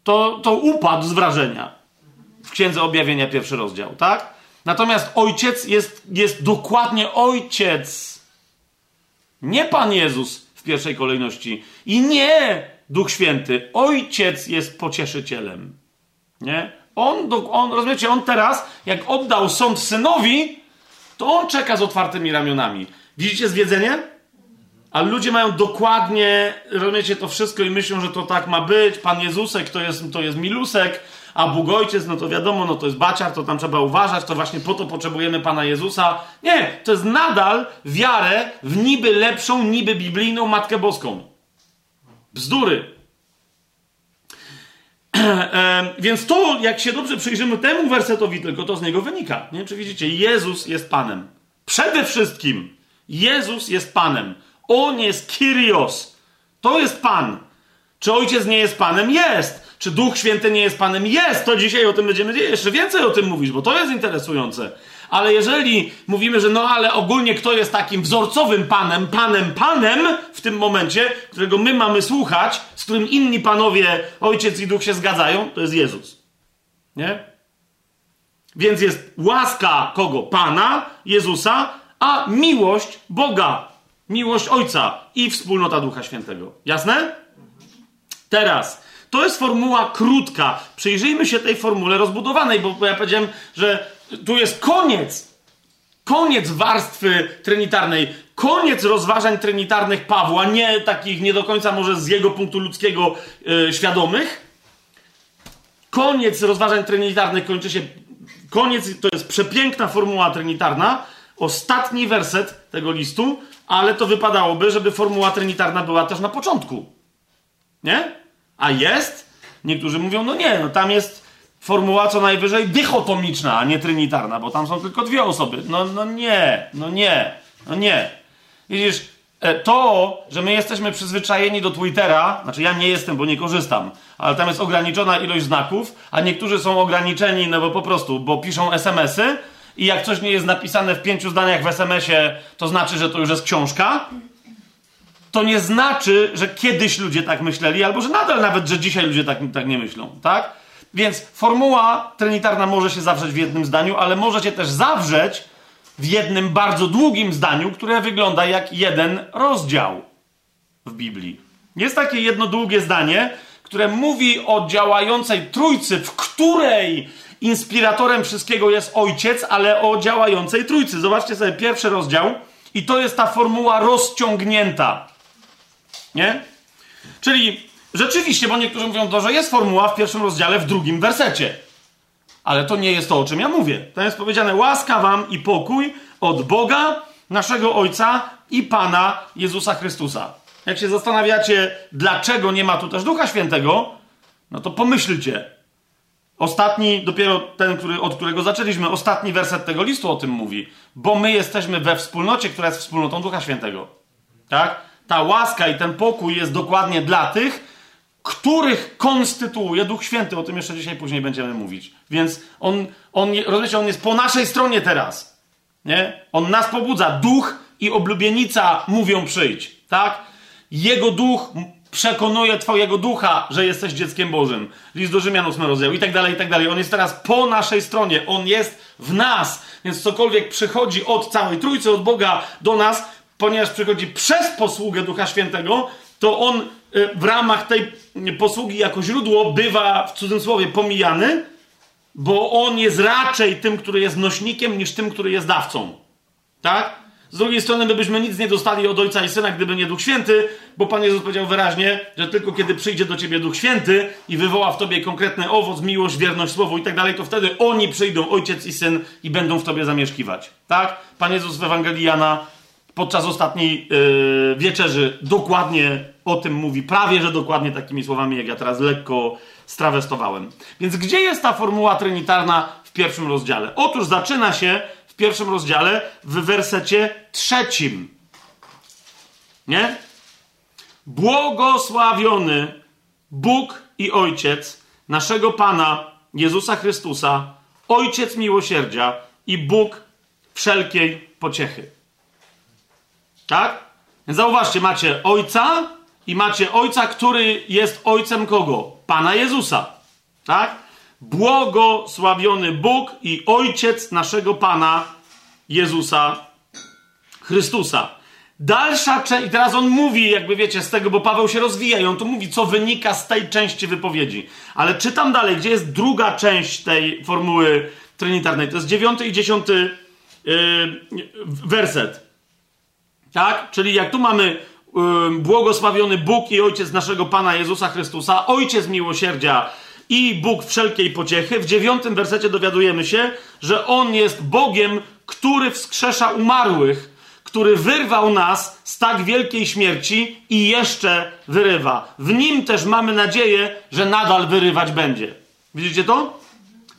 [SPEAKER 1] to, to upadł z wrażenia. W Księdze Objawienia pierwszy rozdział, tak? Natomiast ojciec jest, jest dokładnie ojciec. Nie Pan Jezus w pierwszej kolejności. I nie Duch Święty. Ojciec jest pocieszycielem. Nie? On, on, rozumiecie, on teraz, jak oddał sąd synowi, to on czeka z otwartymi ramionami. Widzicie zwiedzenie? Ale ludzie mają dokładnie, rozumiecie, to wszystko i myślą, że to tak ma być. Pan Jezusek to jest, to jest milusek, a Bóg Ojciec, no to wiadomo, no to jest baciar, to tam trzeba uważać, to właśnie po to potrzebujemy Pana Jezusa. Nie, to jest nadal wiarę w niby lepszą, niby biblijną Matkę Boską. Bzdury. Więc to, jak się dobrze przyjrzymy temu wersetowi, tylko to z niego wynika. Nie? Czy widzicie, Jezus jest Panem. Przede wszystkim Jezus jest Panem. On jest Kyrios. To jest Pan. Czy Ojciec nie jest Panem? Jest. Czy Duch Święty nie jest Panem? Jest. To dzisiaj o tym będziemy jeszcze więcej o tym mówić, bo to jest interesujące. Ale jeżeli mówimy, że no ale ogólnie kto jest takim wzorcowym Panem, Panem, Panem w tym momencie, którego my mamy słuchać, z którym inni panowie, Ojciec i Duch się zgadzają, to jest Jezus. Nie? Więc jest łaska kogo? Pana, Jezusa, a miłość Boga, miłość Ojca i wspólnota Ducha Świętego. Jasne? Teraz, to jest formuła krótka. Przyjrzyjmy się tej formule rozbudowanej, bo ja powiedziałem, że tu jest koniec. Koniec warstwy trinitarnej, koniec rozważań trinitarnych Pawła, nie takich nie do końca może z jego punktu ludzkiego yy, świadomych. Koniec rozważań trinitarnych kończy się. Koniec to jest przepiękna formuła trinitarna. Ostatni werset tego listu, ale to wypadałoby, żeby formuła trinitarna była też na początku. Nie? A jest? Niektórzy mówią, no nie, no tam jest formuła co najwyżej dychotomiczna, a nie trinitarna, bo tam są tylko dwie osoby. No, no nie, no nie, no nie. Widzisz, e, to, że my jesteśmy przyzwyczajeni do Twittera, znaczy ja nie jestem, bo nie korzystam, ale tam jest ograniczona ilość znaków, a niektórzy są ograniczeni, no bo po prostu, bo piszą SMS-y i jak coś nie jest napisane w pięciu zdaniach w SMS-ie, to znaczy, że to już jest książka. To nie znaczy, że kiedyś ludzie tak myśleli, albo że nadal nawet, że dzisiaj ludzie tak, tak nie myślą, tak? Więc formuła trinitarna może się zawrzeć w jednym zdaniu, ale może się też zawrzeć w jednym bardzo długim zdaniu, które wygląda jak jeden rozdział w Biblii. Jest takie jedno długie zdanie, które mówi o działającej trójcy, w której inspiratorem wszystkiego jest ojciec, ale o działającej trójcy. Zobaczcie sobie pierwszy rozdział, i to jest ta formuła rozciągnięta. Nie? Czyli Rzeczywiście, bo niektórzy mówią to, że jest formuła w pierwszym rozdziale, w drugim wersecie. Ale to nie jest to, o czym ja mówię. To jest powiedziane łaska wam i pokój od Boga, naszego Ojca i Pana Jezusa Chrystusa. Jak się zastanawiacie, dlaczego nie ma tu też Ducha Świętego, no to pomyślcie. Ostatni, dopiero ten, który, od którego zaczęliśmy, ostatni werset tego listu o tym mówi. Bo my jesteśmy we wspólnocie, która jest wspólnotą Ducha Świętego. Tak? Ta łaska i ten pokój jest dokładnie dla tych, których konstytuuje Duch Święty. O tym jeszcze dzisiaj później będziemy mówić. Więc on, on, rozumiecie, on jest po naszej stronie teraz. Nie? On nas pobudza. Duch i oblubienica mówią przyjdź. Tak? Jego duch przekonuje twojego ducha, że jesteś dzieckiem Bożym. List do Rzymian 8 rozdział i tak dalej, i tak dalej. On jest teraz po naszej stronie. On jest w nas. Więc cokolwiek przychodzi od całej Trójcy, od Boga do nas, ponieważ przychodzi przez posługę Ducha Świętego, to on y, w ramach tej posługi jako źródło bywa w cudzysłowie pomijany, bo on jest raczej tym, który jest nośnikiem, niż tym, który jest dawcą. Tak? Z drugiej strony, my byśmy nic nie dostali od Ojca i Syna, gdyby nie Duch Święty, bo Pan Jezus powiedział wyraźnie, że tylko kiedy przyjdzie do ciebie Duch Święty i wywoła w tobie konkretny owoc, miłość, wierność Słowu i tak dalej, to wtedy oni przyjdą, Ojciec i Syn, i będą w tobie zamieszkiwać. Tak? Pan Jezus w Ewangelii Jana podczas ostatniej yy, wieczerzy dokładnie o tym mówi, prawie że dokładnie takimi słowami, jak ja teraz lekko strawestowałem. Więc gdzie jest ta formuła trinitarna w pierwszym rozdziale? Otóż zaczyna się w pierwszym rozdziale w wersecie trzecim. Nie? Błogosławiony Bóg i Ojciec naszego Pana Jezusa Chrystusa, Ojciec miłosierdzia i Bóg wszelkiej pociechy. Tak? Więc zauważcie, macie Ojca i macie Ojca, który jest Ojcem kogo? Pana Jezusa. Tak? Błogosławiony Bóg i Ojciec naszego Pana Jezusa Chrystusa. Dalsza część, i teraz on mówi, jakby wiecie, z tego, bo Paweł się rozwija i on tu mówi, co wynika z tej części wypowiedzi. Ale czytam dalej, gdzie jest druga część tej formuły trinitarnej. To jest dziewiąty i dziesiąty yy, werset. Tak? Czyli jak tu mamy yy, błogosławiony Bóg i Ojciec naszego Pana Jezusa Chrystusa, Ojciec miłosierdzia i Bóg wszelkiej pociechy, w dziewiątym wersecie dowiadujemy się, że On jest Bogiem, który wskrzesza umarłych, który wyrwał nas z tak wielkiej śmierci i jeszcze wyrywa. W nim też mamy nadzieję, że nadal wyrywać będzie. Widzicie to?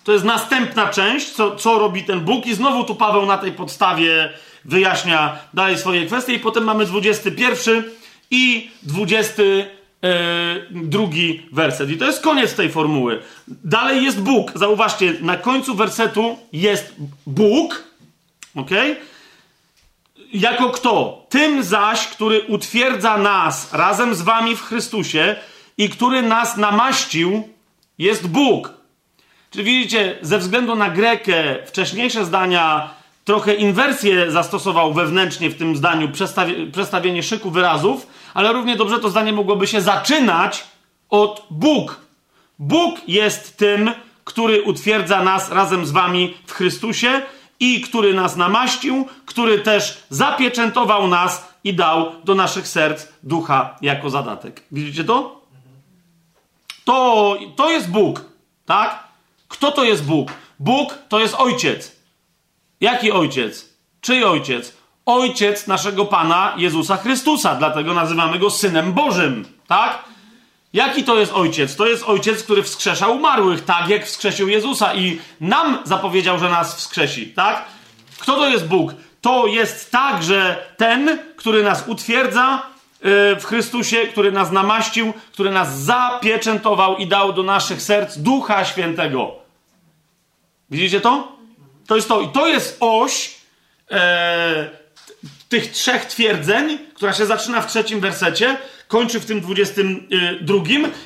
[SPEAKER 1] To jest następna część, co, co robi ten Bóg, i znowu tu Paweł na tej podstawie wyjaśnia dalej swoje kwestie, i potem mamy 21 i 22 werset. I to jest koniec tej formuły. Dalej jest Bóg. Zauważcie, na końcu wersetu jest Bóg, ok? Jako kto? Tym zaś, który utwierdza nas razem z wami w Chrystusie i który nas namaścił, jest Bóg. Czyli widzicie, ze względu na Grekę, wcześniejsze zdania trochę inwersję zastosował wewnętrznie w tym zdaniu, przestawi przestawienie szyku wyrazów, ale równie dobrze to zdanie mogłoby się zaczynać od Bóg. Bóg jest tym, który utwierdza nas razem z wami w Chrystusie i który nas namaścił, który też zapieczętował nas i dał do naszych serc ducha jako zadatek. Widzicie to? To, to jest Bóg, tak? Kto to jest Bóg? Bóg to jest ojciec. Jaki ojciec? Czyj ojciec? Ojciec naszego Pana Jezusa Chrystusa, dlatego nazywamy go Synem Bożym, tak? Jaki to jest ojciec? To jest ojciec, który wskrzesza umarłych, tak jak wskrzesił Jezusa i nam zapowiedział, że nas wskrzesi, tak? Kto to jest Bóg? To jest także ten, który nas utwierdza y, w Chrystusie, który nas namaścił, który nas zapieczętował i dał do naszych serc Ducha Świętego. Widzicie to? To jest to. I to jest oś e, tych trzech twierdzeń, która się zaczyna w trzecim wersecie, kończy w tym 22.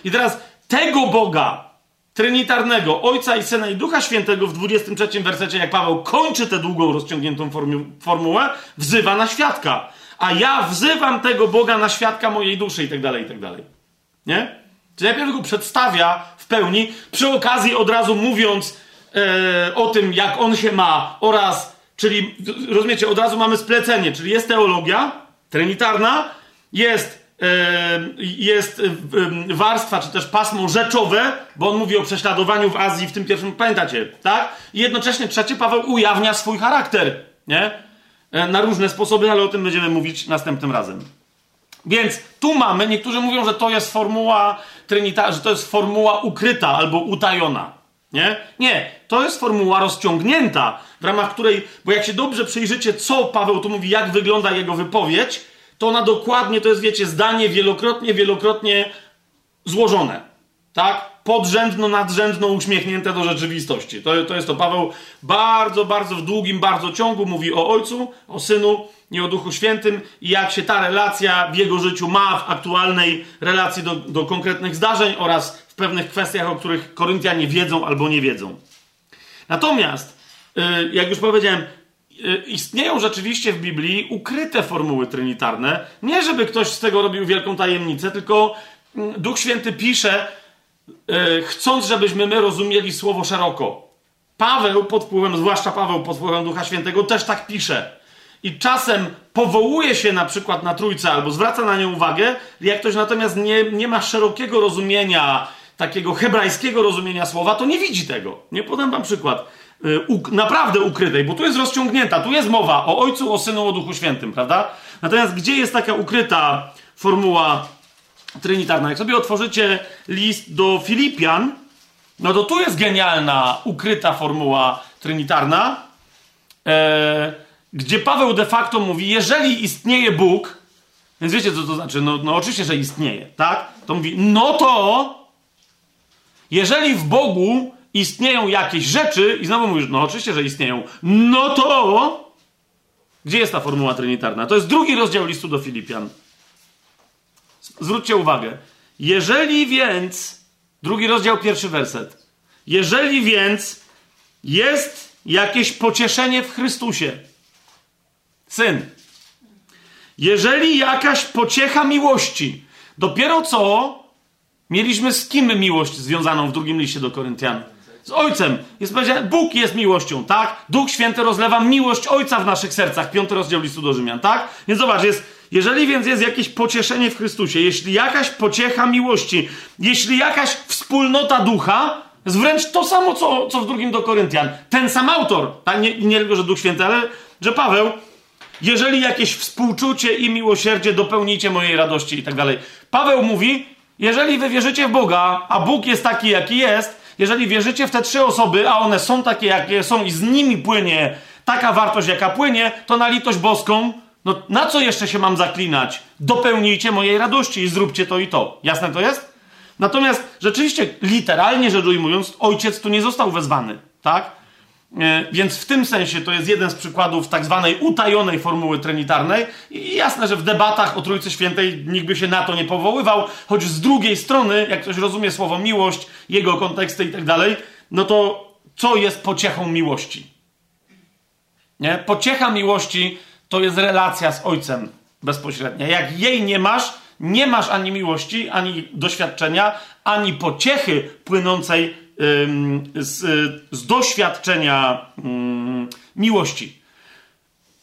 [SPEAKER 1] I teraz tego Boga trinitarnego, Ojca i Syna i Ducha Świętego w 23 wersecie, jak Paweł kończy tę długą, rozciągniętą formu formułę, wzywa na świadka. A ja wzywam tego Boga na świadka mojej duszy i tak dalej, i tak dalej. Nie? Czyli najpierw go przedstawia w pełni, przy okazji od razu mówiąc e, o tym, jak on się ma oraz, czyli rozumiecie, od razu mamy splecenie, czyli jest teologia trinitarna, jest jest warstwa, czy też pasmo rzeczowe, bo on mówi o prześladowaniu w Azji w tym pierwszym, pamiętacie, tak? I jednocześnie trzeci Paweł ujawnia swój charakter, nie? E, na różne sposoby, ale o tym będziemy mówić następnym razem. Więc tu mamy, niektórzy mówią, że to jest formuła Trinita, że to jest formuła ukryta albo utajona. Nie? Nie, to jest formuła rozciągnięta, w ramach której, bo jak się dobrze przyjrzycie, co Paweł tu mówi, jak wygląda jego wypowiedź, to ona dokładnie, to jest, wiecie, zdanie wielokrotnie, wielokrotnie złożone. Tak? Podrzędno, nadrzędno, uśmiechnięte do rzeczywistości. To, to jest to. Paweł bardzo, bardzo w długim, bardzo ciągu mówi o Ojcu, o Synu i o Duchu Świętym i jak się ta relacja w jego życiu ma w aktualnej relacji do, do konkretnych zdarzeń oraz pewnych kwestiach, o których Koryntianie wiedzą albo nie wiedzą. Natomiast, y, jak już powiedziałem, Y, istnieją rzeczywiście w Biblii ukryte formuły trinitarne. Nie, żeby ktoś z tego robił wielką tajemnicę, tylko mm, Duch Święty pisze, y, chcąc, żebyśmy my rozumieli słowo szeroko. Paweł pod wpływem, zwłaszcza Paweł pod wpływem Ducha Świętego, też tak pisze. I czasem powołuje się na przykład na trójcę albo zwraca na nią uwagę, jak ktoś natomiast nie, nie ma szerokiego rozumienia, takiego hebrajskiego rozumienia słowa, to nie widzi tego. Nie podam wam przykład. Y, naprawdę ukrytej, bo tu jest rozciągnięta, tu jest mowa o Ojcu, o Synu, o Duchu Świętym, prawda? Natomiast gdzie jest taka ukryta formuła trinitarna? Jak sobie otworzycie list do Filipian, no to tu jest genialna, ukryta formuła trinitarna, e, gdzie Paweł de facto mówi, jeżeli istnieje Bóg, Więc wiecie, co to znaczy? No, no oczywiście, że istnieje, tak? To mówi, no to jeżeli w Bogu istnieją jakieś rzeczy, i znowu mówisz, no oczywiście, że istnieją, no to gdzie jest ta formuła trinitarna? To jest drugi rozdział listu do Filipian. Zwróćcie uwagę. Jeżeli więc, drugi rozdział, pierwszy werset. Jeżeli więc jest jakieś pocieszenie w Chrystusie, syn, jeżeli jakaś pociecha miłości, dopiero co mieliśmy z kim miłość związaną w drugim liście do Koryntian? Z Ojcem. Jest powiedziane, Bóg jest miłością, tak? Duch Święty rozlewa miłość Ojca w naszych sercach. Piąty rozdział listu do Rzymian, tak? Więc zobacz, jest, jeżeli więc jest jakieś pocieszenie w Chrystusie, jeśli jakaś pociecha miłości, jeśli jakaś wspólnota ducha, jest wręcz to samo, co, co w drugim do Koryntian. Ten sam autor, tak? nie, nie tylko, że Duch Święty, ale że Paweł, jeżeli jakieś współczucie i miłosierdzie, dopełnijcie mojej radości i tak dalej. Paweł mówi, jeżeli wy wierzycie w Boga, a Bóg jest taki, jaki jest, jeżeli wierzycie w te trzy osoby, a one są takie, jakie są i z nimi płynie taka wartość, jaka płynie, to na litość boską, no na co jeszcze się mam zaklinać? Dopełnijcie mojej radości i zróbcie to i to. Jasne to jest? Natomiast rzeczywiście, literalnie rzecz ujmując, ojciec tu nie został wezwany, tak? E, więc w tym sensie to jest jeden z przykładów tak zwanej utajonej formuły trinitarnej. I jasne, że w debatach o Trójcy Świętej nikt by się na to nie powoływał, choć z drugiej strony, jak ktoś rozumie słowo miłość, jego konteksty i tak dalej, no to co jest pociechą miłości? Nie? Pociecha miłości to jest relacja z Ojcem bezpośrednia. Jak jej nie masz, nie masz ani miłości, ani doświadczenia, ani pociechy płynącej z, z doświadczenia miłości.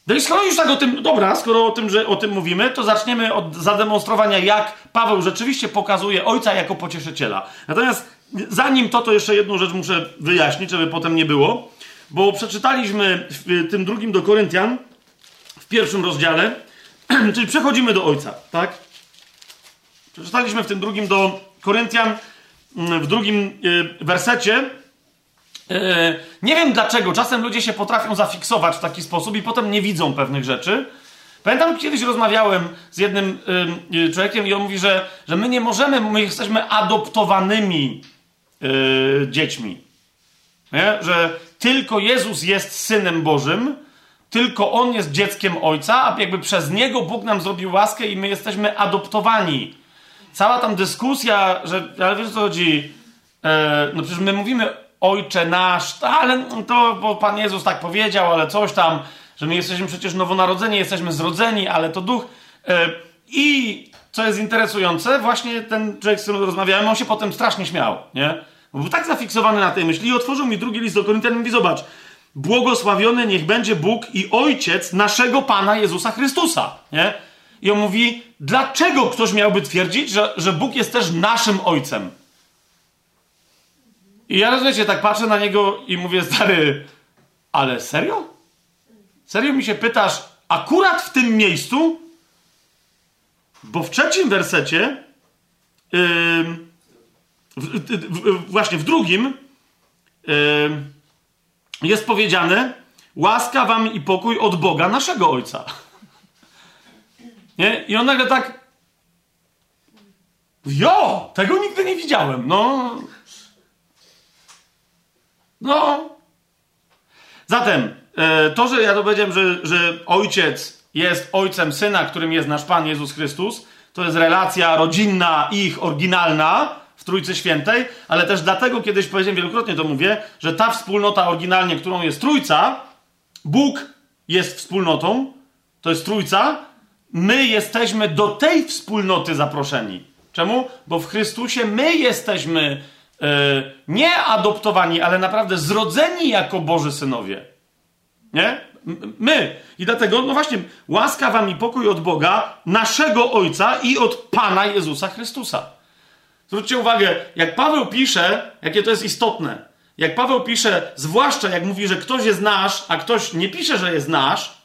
[SPEAKER 1] No i skoro już tak o tym, dobra, skoro o tym, że o tym mówimy, to zaczniemy od zademonstrowania, jak Paweł rzeczywiście pokazuje Ojca jako pocieszyciela. Natomiast zanim to, to jeszcze jedną rzecz muszę wyjaśnić, żeby potem nie było, bo przeczytaliśmy w tym drugim do Koryntian, w pierwszym rozdziale, czyli przechodzimy do Ojca, tak? Przeczytaliśmy w tym drugim do Koryntian, w drugim y, wersecie. Y, nie wiem dlaczego, czasem ludzie się potrafią zafiksować w taki sposób i potem nie widzą pewnych rzeczy. Pamiętam, kiedyś rozmawiałem z jednym y, człowiekiem i on mówi, że, że my nie możemy, my jesteśmy adoptowanymi dziećmi. Nie? Że tylko Jezus jest synem Bożym, tylko on jest dzieckiem Ojca, a jakby przez niego Bóg nam zrobił łaskę i my jesteśmy adoptowani cała tam dyskusja, że, ale wiesz co chodzi, e, no przecież my mówimy Ojcze nasz, ale to, bo Pan Jezus tak powiedział, ale coś tam, że my jesteśmy przecież nowonarodzeni, jesteśmy zrodzeni, ale to duch. E, I co jest interesujące, właśnie ten człowiek, z którym rozmawiałem, on się potem strasznie śmiał, nie? Bo był tak zafiksowany na tej myśli i otworzył mi drugi list do Koryntian i mówi, zobacz, błogosławiony niech będzie Bóg i Ojciec naszego Pana Jezusa Chrystusa, nie? I on mówi, dlaczego ktoś miałby twierdzić, że, że Bóg jest też naszym ojcem? I ja rozumiecie, tak patrzę na niego i mówię, stary, ale serio? Serio mi się pytasz, akurat w tym miejscu? Bo w trzecim wersecie, yy, w, w, właśnie w drugim, yy, jest powiedziane: łaska wam i pokój od Boga, naszego Ojca. Nie? I on nagle tak. Jo! Tego nigdy nie widziałem. No. No. Zatem, e, to, że ja to powiedziałem, że, że ojciec jest ojcem syna, którym jest nasz Pan Jezus Chrystus, to jest relacja rodzinna, ich oryginalna w Trójcy Świętej, ale też dlatego kiedyś powiedziałem, wielokrotnie to mówię, że ta wspólnota oryginalnie, którą jest Trójca, Bóg jest wspólnotą, to jest Trójca, my jesteśmy do tej wspólnoty zaproszeni. Czemu? Bo w Chrystusie my jesteśmy e, nie adoptowani, ale naprawdę zrodzeni jako Boży synowie. Nie? My. I dlatego, no właśnie, łaska wam i pokój od Boga, naszego Ojca i od Pana Jezusa Chrystusa. Zwróćcie uwagę, jak Paweł pisze, jakie to jest istotne. Jak Paweł pisze, zwłaszcza jak mówi, że ktoś jest nasz, a ktoś nie pisze, że jest nasz,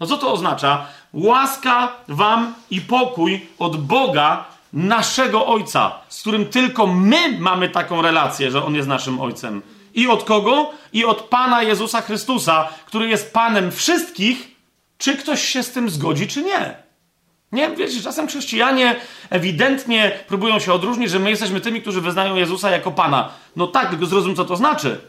[SPEAKER 1] no co to oznacza? Łaska wam i pokój od Boga, naszego Ojca, z którym tylko my mamy taką relację, że On jest naszym Ojcem. I od kogo? I od Pana Jezusa Chrystusa, który jest Panem wszystkich, czy ktoś się z tym zgodzi, czy nie. Nie, wiecie, czasem chrześcijanie ewidentnie próbują się odróżnić, że my jesteśmy tymi, którzy wyznają Jezusa jako Pana. No tak, tylko zrozum, co to znaczy.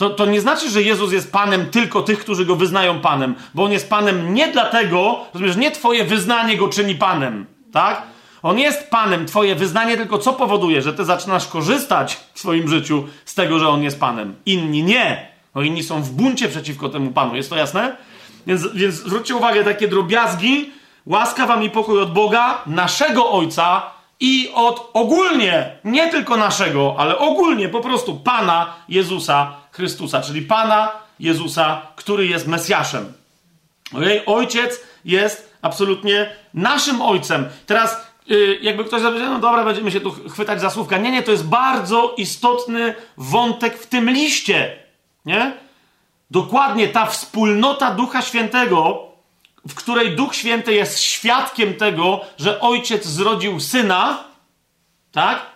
[SPEAKER 1] To, to nie znaczy, że Jezus jest Panem tylko tych, którzy Go wyznają Panem, bo On jest Panem nie dlatego, rozumiesz, nie Twoje wyznanie Go czyni Panem, tak? On jest Panem, Twoje wyznanie tylko co powoduje, że Ty zaczynasz korzystać w swoim życiu z tego, że On jest Panem. Inni nie. No inni są w buncie przeciwko temu Panu. Jest to jasne? Więc, więc zwróćcie uwagę, takie drobiazgi, łaska wam i pokój od Boga, naszego Ojca i od ogólnie, nie tylko naszego, ale ogólnie po prostu Pana Jezusa Chrystusa, czyli Pana Jezusa, który jest Mesjaszem. Okay? Ojciec jest absolutnie naszym Ojcem. Teraz yy, jakby ktoś zapytał, no dobra, będziemy się tu chwytać za słówka. Nie, nie, to jest bardzo istotny wątek w tym liście. Nie? Dokładnie ta wspólnota Ducha Świętego, w której Duch Święty jest świadkiem tego, że ojciec zrodził syna, tak?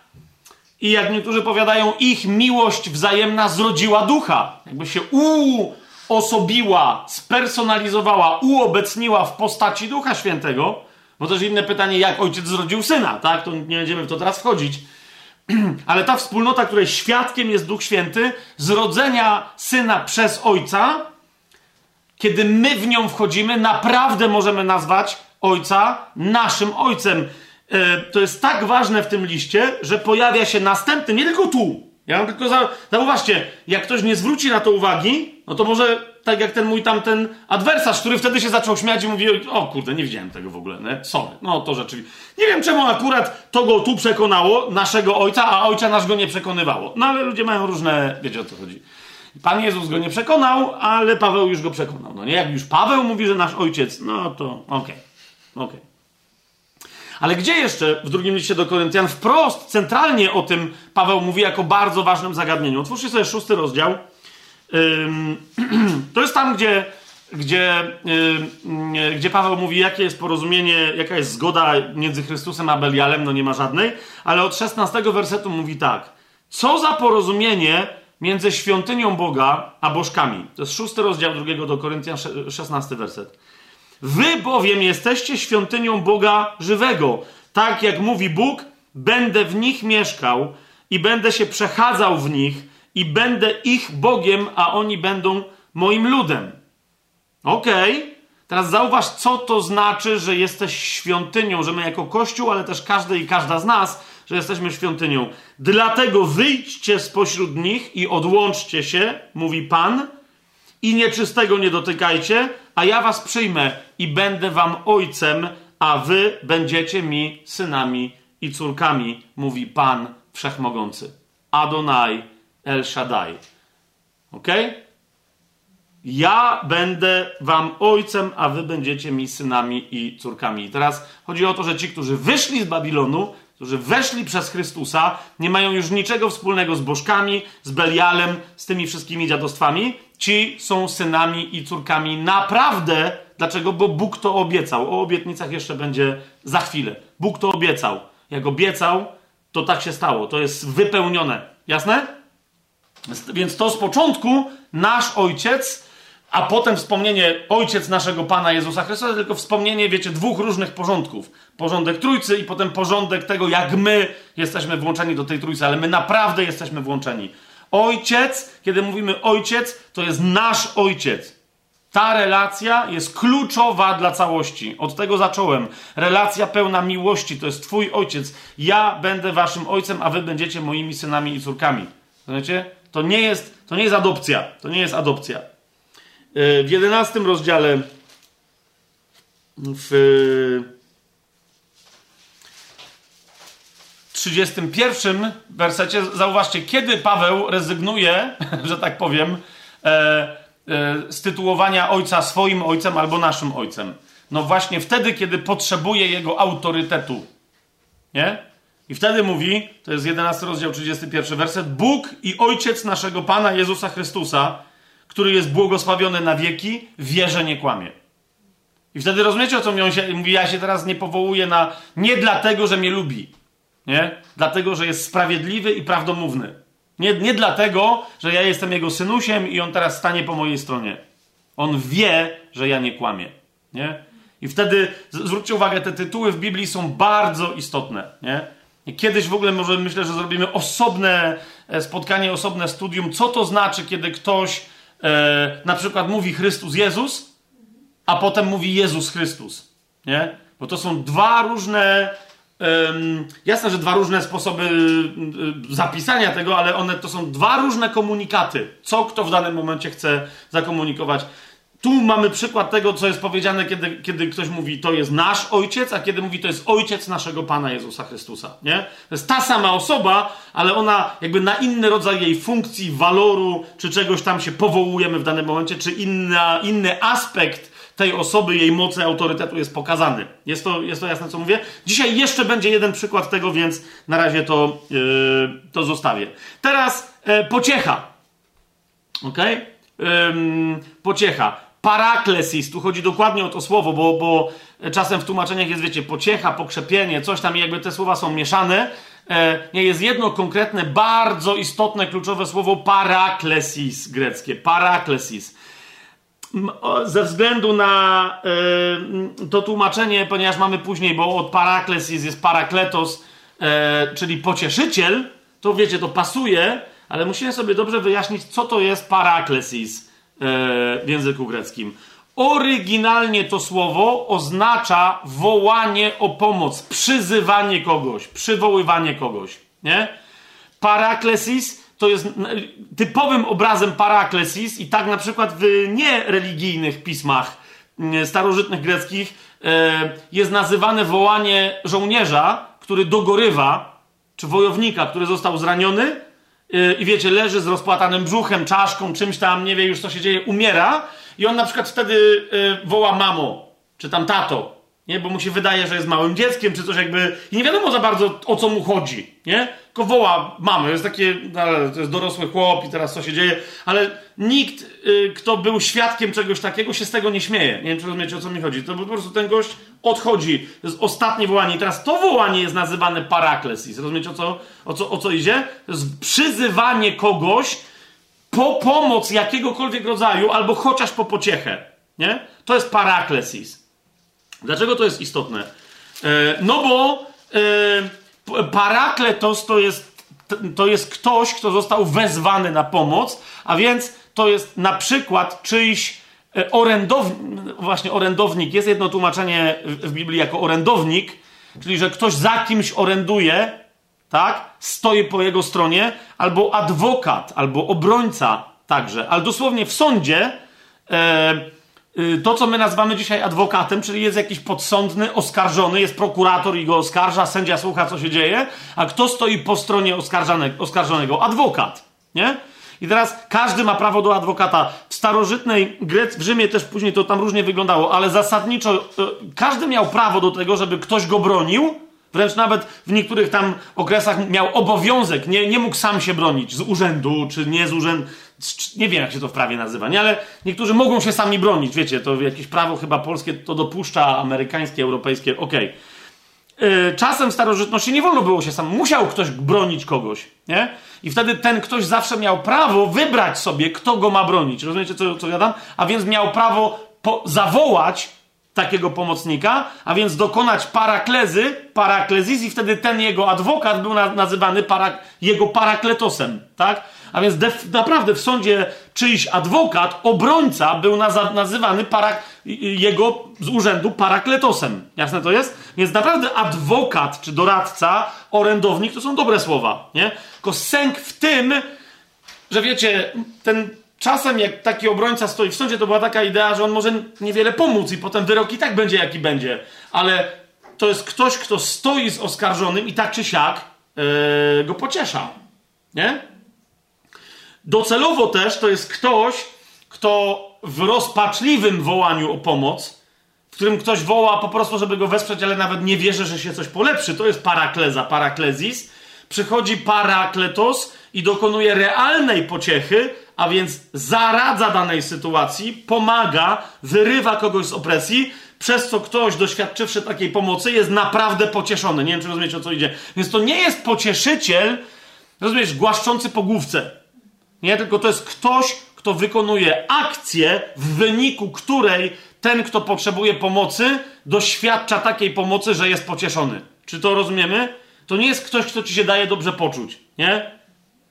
[SPEAKER 1] I jak niektórzy powiadają, ich miłość wzajemna zrodziła ducha. Jakby się uosobiła, spersonalizowała, uobecniła w postaci Ducha Świętego. Bo też inne pytanie, jak ojciec zrodził syna, tak? To nie będziemy w to teraz wchodzić. Ale ta wspólnota, której świadkiem jest Duch Święty, zrodzenia syna przez ojca, kiedy my w nią wchodzimy, naprawdę możemy nazwać ojca naszym ojcem. E, to jest tak ważne w tym liście, że pojawia się następny, nie tylko tu. Ja tylko za... Zauważcie, jak ktoś nie zwróci na to uwagi, no to może tak jak ten mój tamten adwersarz, który wtedy się zaczął śmiać i mówi, o kurde, nie widziałem tego w ogóle, nie? Sorry. No to rzeczywiście. Nie wiem czemu akurat to go tu przekonało, naszego ojca, a ojca nasz go nie przekonywało. No ale ludzie mają różne, wiecie o co chodzi. Pan Jezus go nie przekonał, ale Paweł już go przekonał. No nie, jak już Paweł mówi, że nasz ojciec, no to okej, okay. okej. Okay. Ale gdzie jeszcze w drugim liście do Koryntian wprost, centralnie o tym Paweł mówi jako bardzo ważnym zagadnieniu? Otwórzcie sobie szósty rozdział. To jest tam, gdzie, gdzie, gdzie Paweł mówi, jakie jest porozumienie, jaka jest zgoda między Chrystusem a Belialem, no nie ma żadnej, ale od 16 wersetu mówi tak. Co za porozumienie między świątynią Boga a bożkami? To jest szósty rozdział drugiego do Koryntian, 16 werset. Wy bowiem jesteście świątynią Boga żywego. Tak jak mówi Bóg, będę w nich mieszkał i będę się przechadzał w nich i będę ich Bogiem, a oni będą moim ludem. Okej. Okay. Teraz zauważ, co to znaczy, że jesteś świątynią, że my jako Kościół, ale też każdy i każda z nas, że jesteśmy świątynią. Dlatego wyjdźcie spośród nich i odłączcie się, mówi Pan, i nieczystego nie dotykajcie, a ja was przyjmę i będę wam ojcem, a wy będziecie mi synami i córkami, mówi Pan Wszechmogący. Adonai El Shaddai. Ok? Ja będę wam ojcem, a wy będziecie mi synami i córkami. I teraz chodzi o to, że ci, którzy wyszli z Babilonu, którzy weszli przez Chrystusa, nie mają już niczego wspólnego z bożkami, z Belialem, z tymi wszystkimi dziadostwami. Ci są synami i córkami naprawdę. Dlaczego? Bo Bóg to obiecał. O obietnicach jeszcze będzie za chwilę. Bóg to obiecał. Jak obiecał, to tak się stało. To jest wypełnione. Jasne? Więc to z początku nasz ojciec, a potem wspomnienie ojciec naszego Pana Jezusa Chrystusa, tylko wspomnienie, wiecie, dwóch różnych porządków. Porządek trójcy i potem porządek tego, jak my jesteśmy włączeni do tej trójcy, ale my naprawdę jesteśmy włączeni. Ojciec, kiedy mówimy ojciec, to jest nasz ojciec. Ta relacja jest kluczowa dla całości. Od tego zacząłem. Relacja pełna miłości to jest Twój ojciec. Ja będę Waszym ojcem, a Wy będziecie moimi synami i córkami. Rozumiecie? To nie jest, to nie jest adopcja. To nie jest adopcja. W jedenastym rozdziale w 31 wersecie zauważcie, kiedy Paweł rezygnuje, że tak powiem, e, e, z tytułowania ojca swoim ojcem albo naszym ojcem. No właśnie wtedy, kiedy potrzebuje jego autorytetu. Nie? I wtedy mówi, to jest 11 rozdział, 31 werset, Bóg i Ojciec naszego Pana Jezusa Chrystusa, który jest błogosławiony na wieki, wierze nie kłamie. I wtedy rozumiecie, o co mi się mówi, ja się teraz nie powołuję na, nie dlatego, że mnie lubi, nie? Dlatego, że jest sprawiedliwy i prawdomówny. Nie, nie dlatego, że ja jestem jego synusiem i on teraz stanie po mojej stronie. On wie, że ja nie kłamię, nie? I wtedy, zwróćcie uwagę, te tytuły w Biblii są bardzo istotne, nie? Kiedyś w ogóle może myślę, że zrobimy osobne e, spotkanie, osobne studium, co to znaczy, kiedy ktoś e, na przykład mówi Chrystus Jezus, a potem mówi Jezus Chrystus, nie? Bo to są dwa różne jasne, że dwa różne sposoby y, zapisania tego, ale one to są dwa różne komunikaty. Co kto w danym momencie chce zakomunikować. Tu mamy przykład tego, co jest powiedziane, kiedy, kiedy ktoś mówi, to jest nasz ojciec, a kiedy mówi, to jest ojciec naszego Pana Jezusa Chrystusa. Nie? To jest ta sama osoba, ale ona jakby na inny rodzaj jej funkcji, waloru, czy czegoś tam się powołujemy w danym momencie, czy inna, inny aspekt tej osoby, jej mocy, autorytetu jest pokazany. Jest to, jest to jasne, co mówię? Dzisiaj jeszcze będzie jeden przykład tego, więc na razie to, yy, to zostawię. Teraz yy, pociecha. Ok? Yy, pociecha. Paraklesis, tu chodzi dokładnie o to słowo, bo, bo czasem w tłumaczeniach jest, wiecie, pociecha, pokrzepienie, coś tam, i jakby te słowa są mieszane. E, nie jest jedno konkretne, bardzo istotne, kluczowe słowo paraklesis greckie. Paraklesis ze względu na y, to tłumaczenie, ponieważ mamy później, bo od paraklesis jest parakletos, y, czyli pocieszyciel, to wiecie, to pasuje, ale musimy sobie dobrze wyjaśnić, co to jest paraklesis y, w języku greckim. Oryginalnie to słowo oznacza wołanie o pomoc, przyzywanie kogoś, przywoływanie kogoś, nie? Paraklesis to jest typowym obrazem paraklesis i tak na przykład w niereligijnych pismach mm, starożytnych greckich e, jest nazywane wołanie żołnierza, który dogorywa, czy wojownika, który został zraniony e, i wiecie, leży z rozpłatanym brzuchem, czaszką, czymś tam, nie wie już co się dzieje, umiera. I on na przykład wtedy e, woła mamo, czy tam tato, nie? Bo mu się wydaje, że jest małym dzieckiem, czy coś jakby. I nie wiadomo za bardzo o co mu chodzi, nie? Tylko woła mamy, jest takie, no, to jest dorosły chłop i teraz co się dzieje, ale nikt, y, kto był świadkiem czegoś takiego, się z tego nie śmieje. Nie wiem, czy rozumiecie o co mi chodzi. To po prostu ten gość odchodzi. To jest ostatnie wołanie. I teraz to wołanie jest nazywane paraklesis. Rozumiecie o co, o co, o co idzie? To jest przyzywanie kogoś po pomoc jakiegokolwiek rodzaju, albo chociaż po pociechę. Nie? To jest paraklesis. Dlaczego to jest istotne? E, no bo e, parakletos to jest, to jest ktoś, kto został wezwany na pomoc, a więc to jest na przykład czyjś e, orędownik, właśnie orędownik, jest jedno tłumaczenie w Biblii jako orędownik, czyli że ktoś za kimś oręduje, tak, stoi po jego stronie, albo adwokat, albo obrońca także, ale dosłownie w sądzie to, co my nazywamy dzisiaj adwokatem, czyli jest jakiś podsądny, oskarżony, jest prokurator i go oskarża, sędzia słucha, co się dzieje, a kto stoi po stronie oskarżonego? Adwokat, nie? I teraz każdy ma prawo do adwokata. W starożytnej Grecji, w Rzymie też później to tam różnie wyglądało, ale zasadniczo y, każdy miał prawo do tego, żeby ktoś go bronił, Wręcz nawet w niektórych tam okresach miał obowiązek, nie, nie mógł sam się bronić z urzędu, czy nie z urzędu, nie wiem jak się to w prawie nazywa, nie, ale niektórzy mogą się sami bronić, wiecie, to jakieś prawo chyba polskie to dopuszcza, amerykańskie, europejskie, okej. Okay. Yy, czasem w starożytności nie wolno było się sam, musiał ktoś bronić kogoś, nie? I wtedy ten ktoś zawsze miał prawo wybrać sobie, kto go ma bronić. Rozumiecie, co, co ja A więc miał prawo po, zawołać takiego pomocnika, a więc dokonać paraklezy, paraklezis i wtedy ten jego adwokat był na, nazywany para, jego parakletosem, tak? A więc naprawdę w sądzie czyjś adwokat, obrońca był nazywany jego z urzędu parakletosem. Jasne to jest? Więc naprawdę adwokat czy doradca, orędownik to są dobre słowa, nie? Tylko sęk w tym, że wiecie, ten czasem jak taki obrońca stoi w sądzie, to była taka idea, że on może niewiele pomóc i potem wyrok i tak będzie jaki będzie. Ale to jest ktoś, kto stoi z oskarżonym i tak czy siak yy, go pociesza. Nie? Docelowo też to jest ktoś, kto w rozpaczliwym wołaniu o pomoc, w którym ktoś woła po prostu, żeby go wesprzeć, ale nawet nie wierzy, że się coś polepszy. To jest parakleza, paraklezis. Przychodzi parakletos i dokonuje realnej pociechy, a więc zaradza danej sytuacji, pomaga, wyrywa kogoś z opresji, przez co ktoś, doświadczywszy takiej pomocy, jest naprawdę pocieszony. Nie wiem, czy rozumiecie, o co idzie. Więc to nie jest pocieszyciel, rozumiesz, głaszczący po główce. Nie, tylko to jest ktoś, kto wykonuje akcję, w wyniku której ten, kto potrzebuje pomocy, doświadcza takiej pomocy, że jest pocieszony. Czy to rozumiemy? To nie jest ktoś, kto ci się daje dobrze poczuć, nie?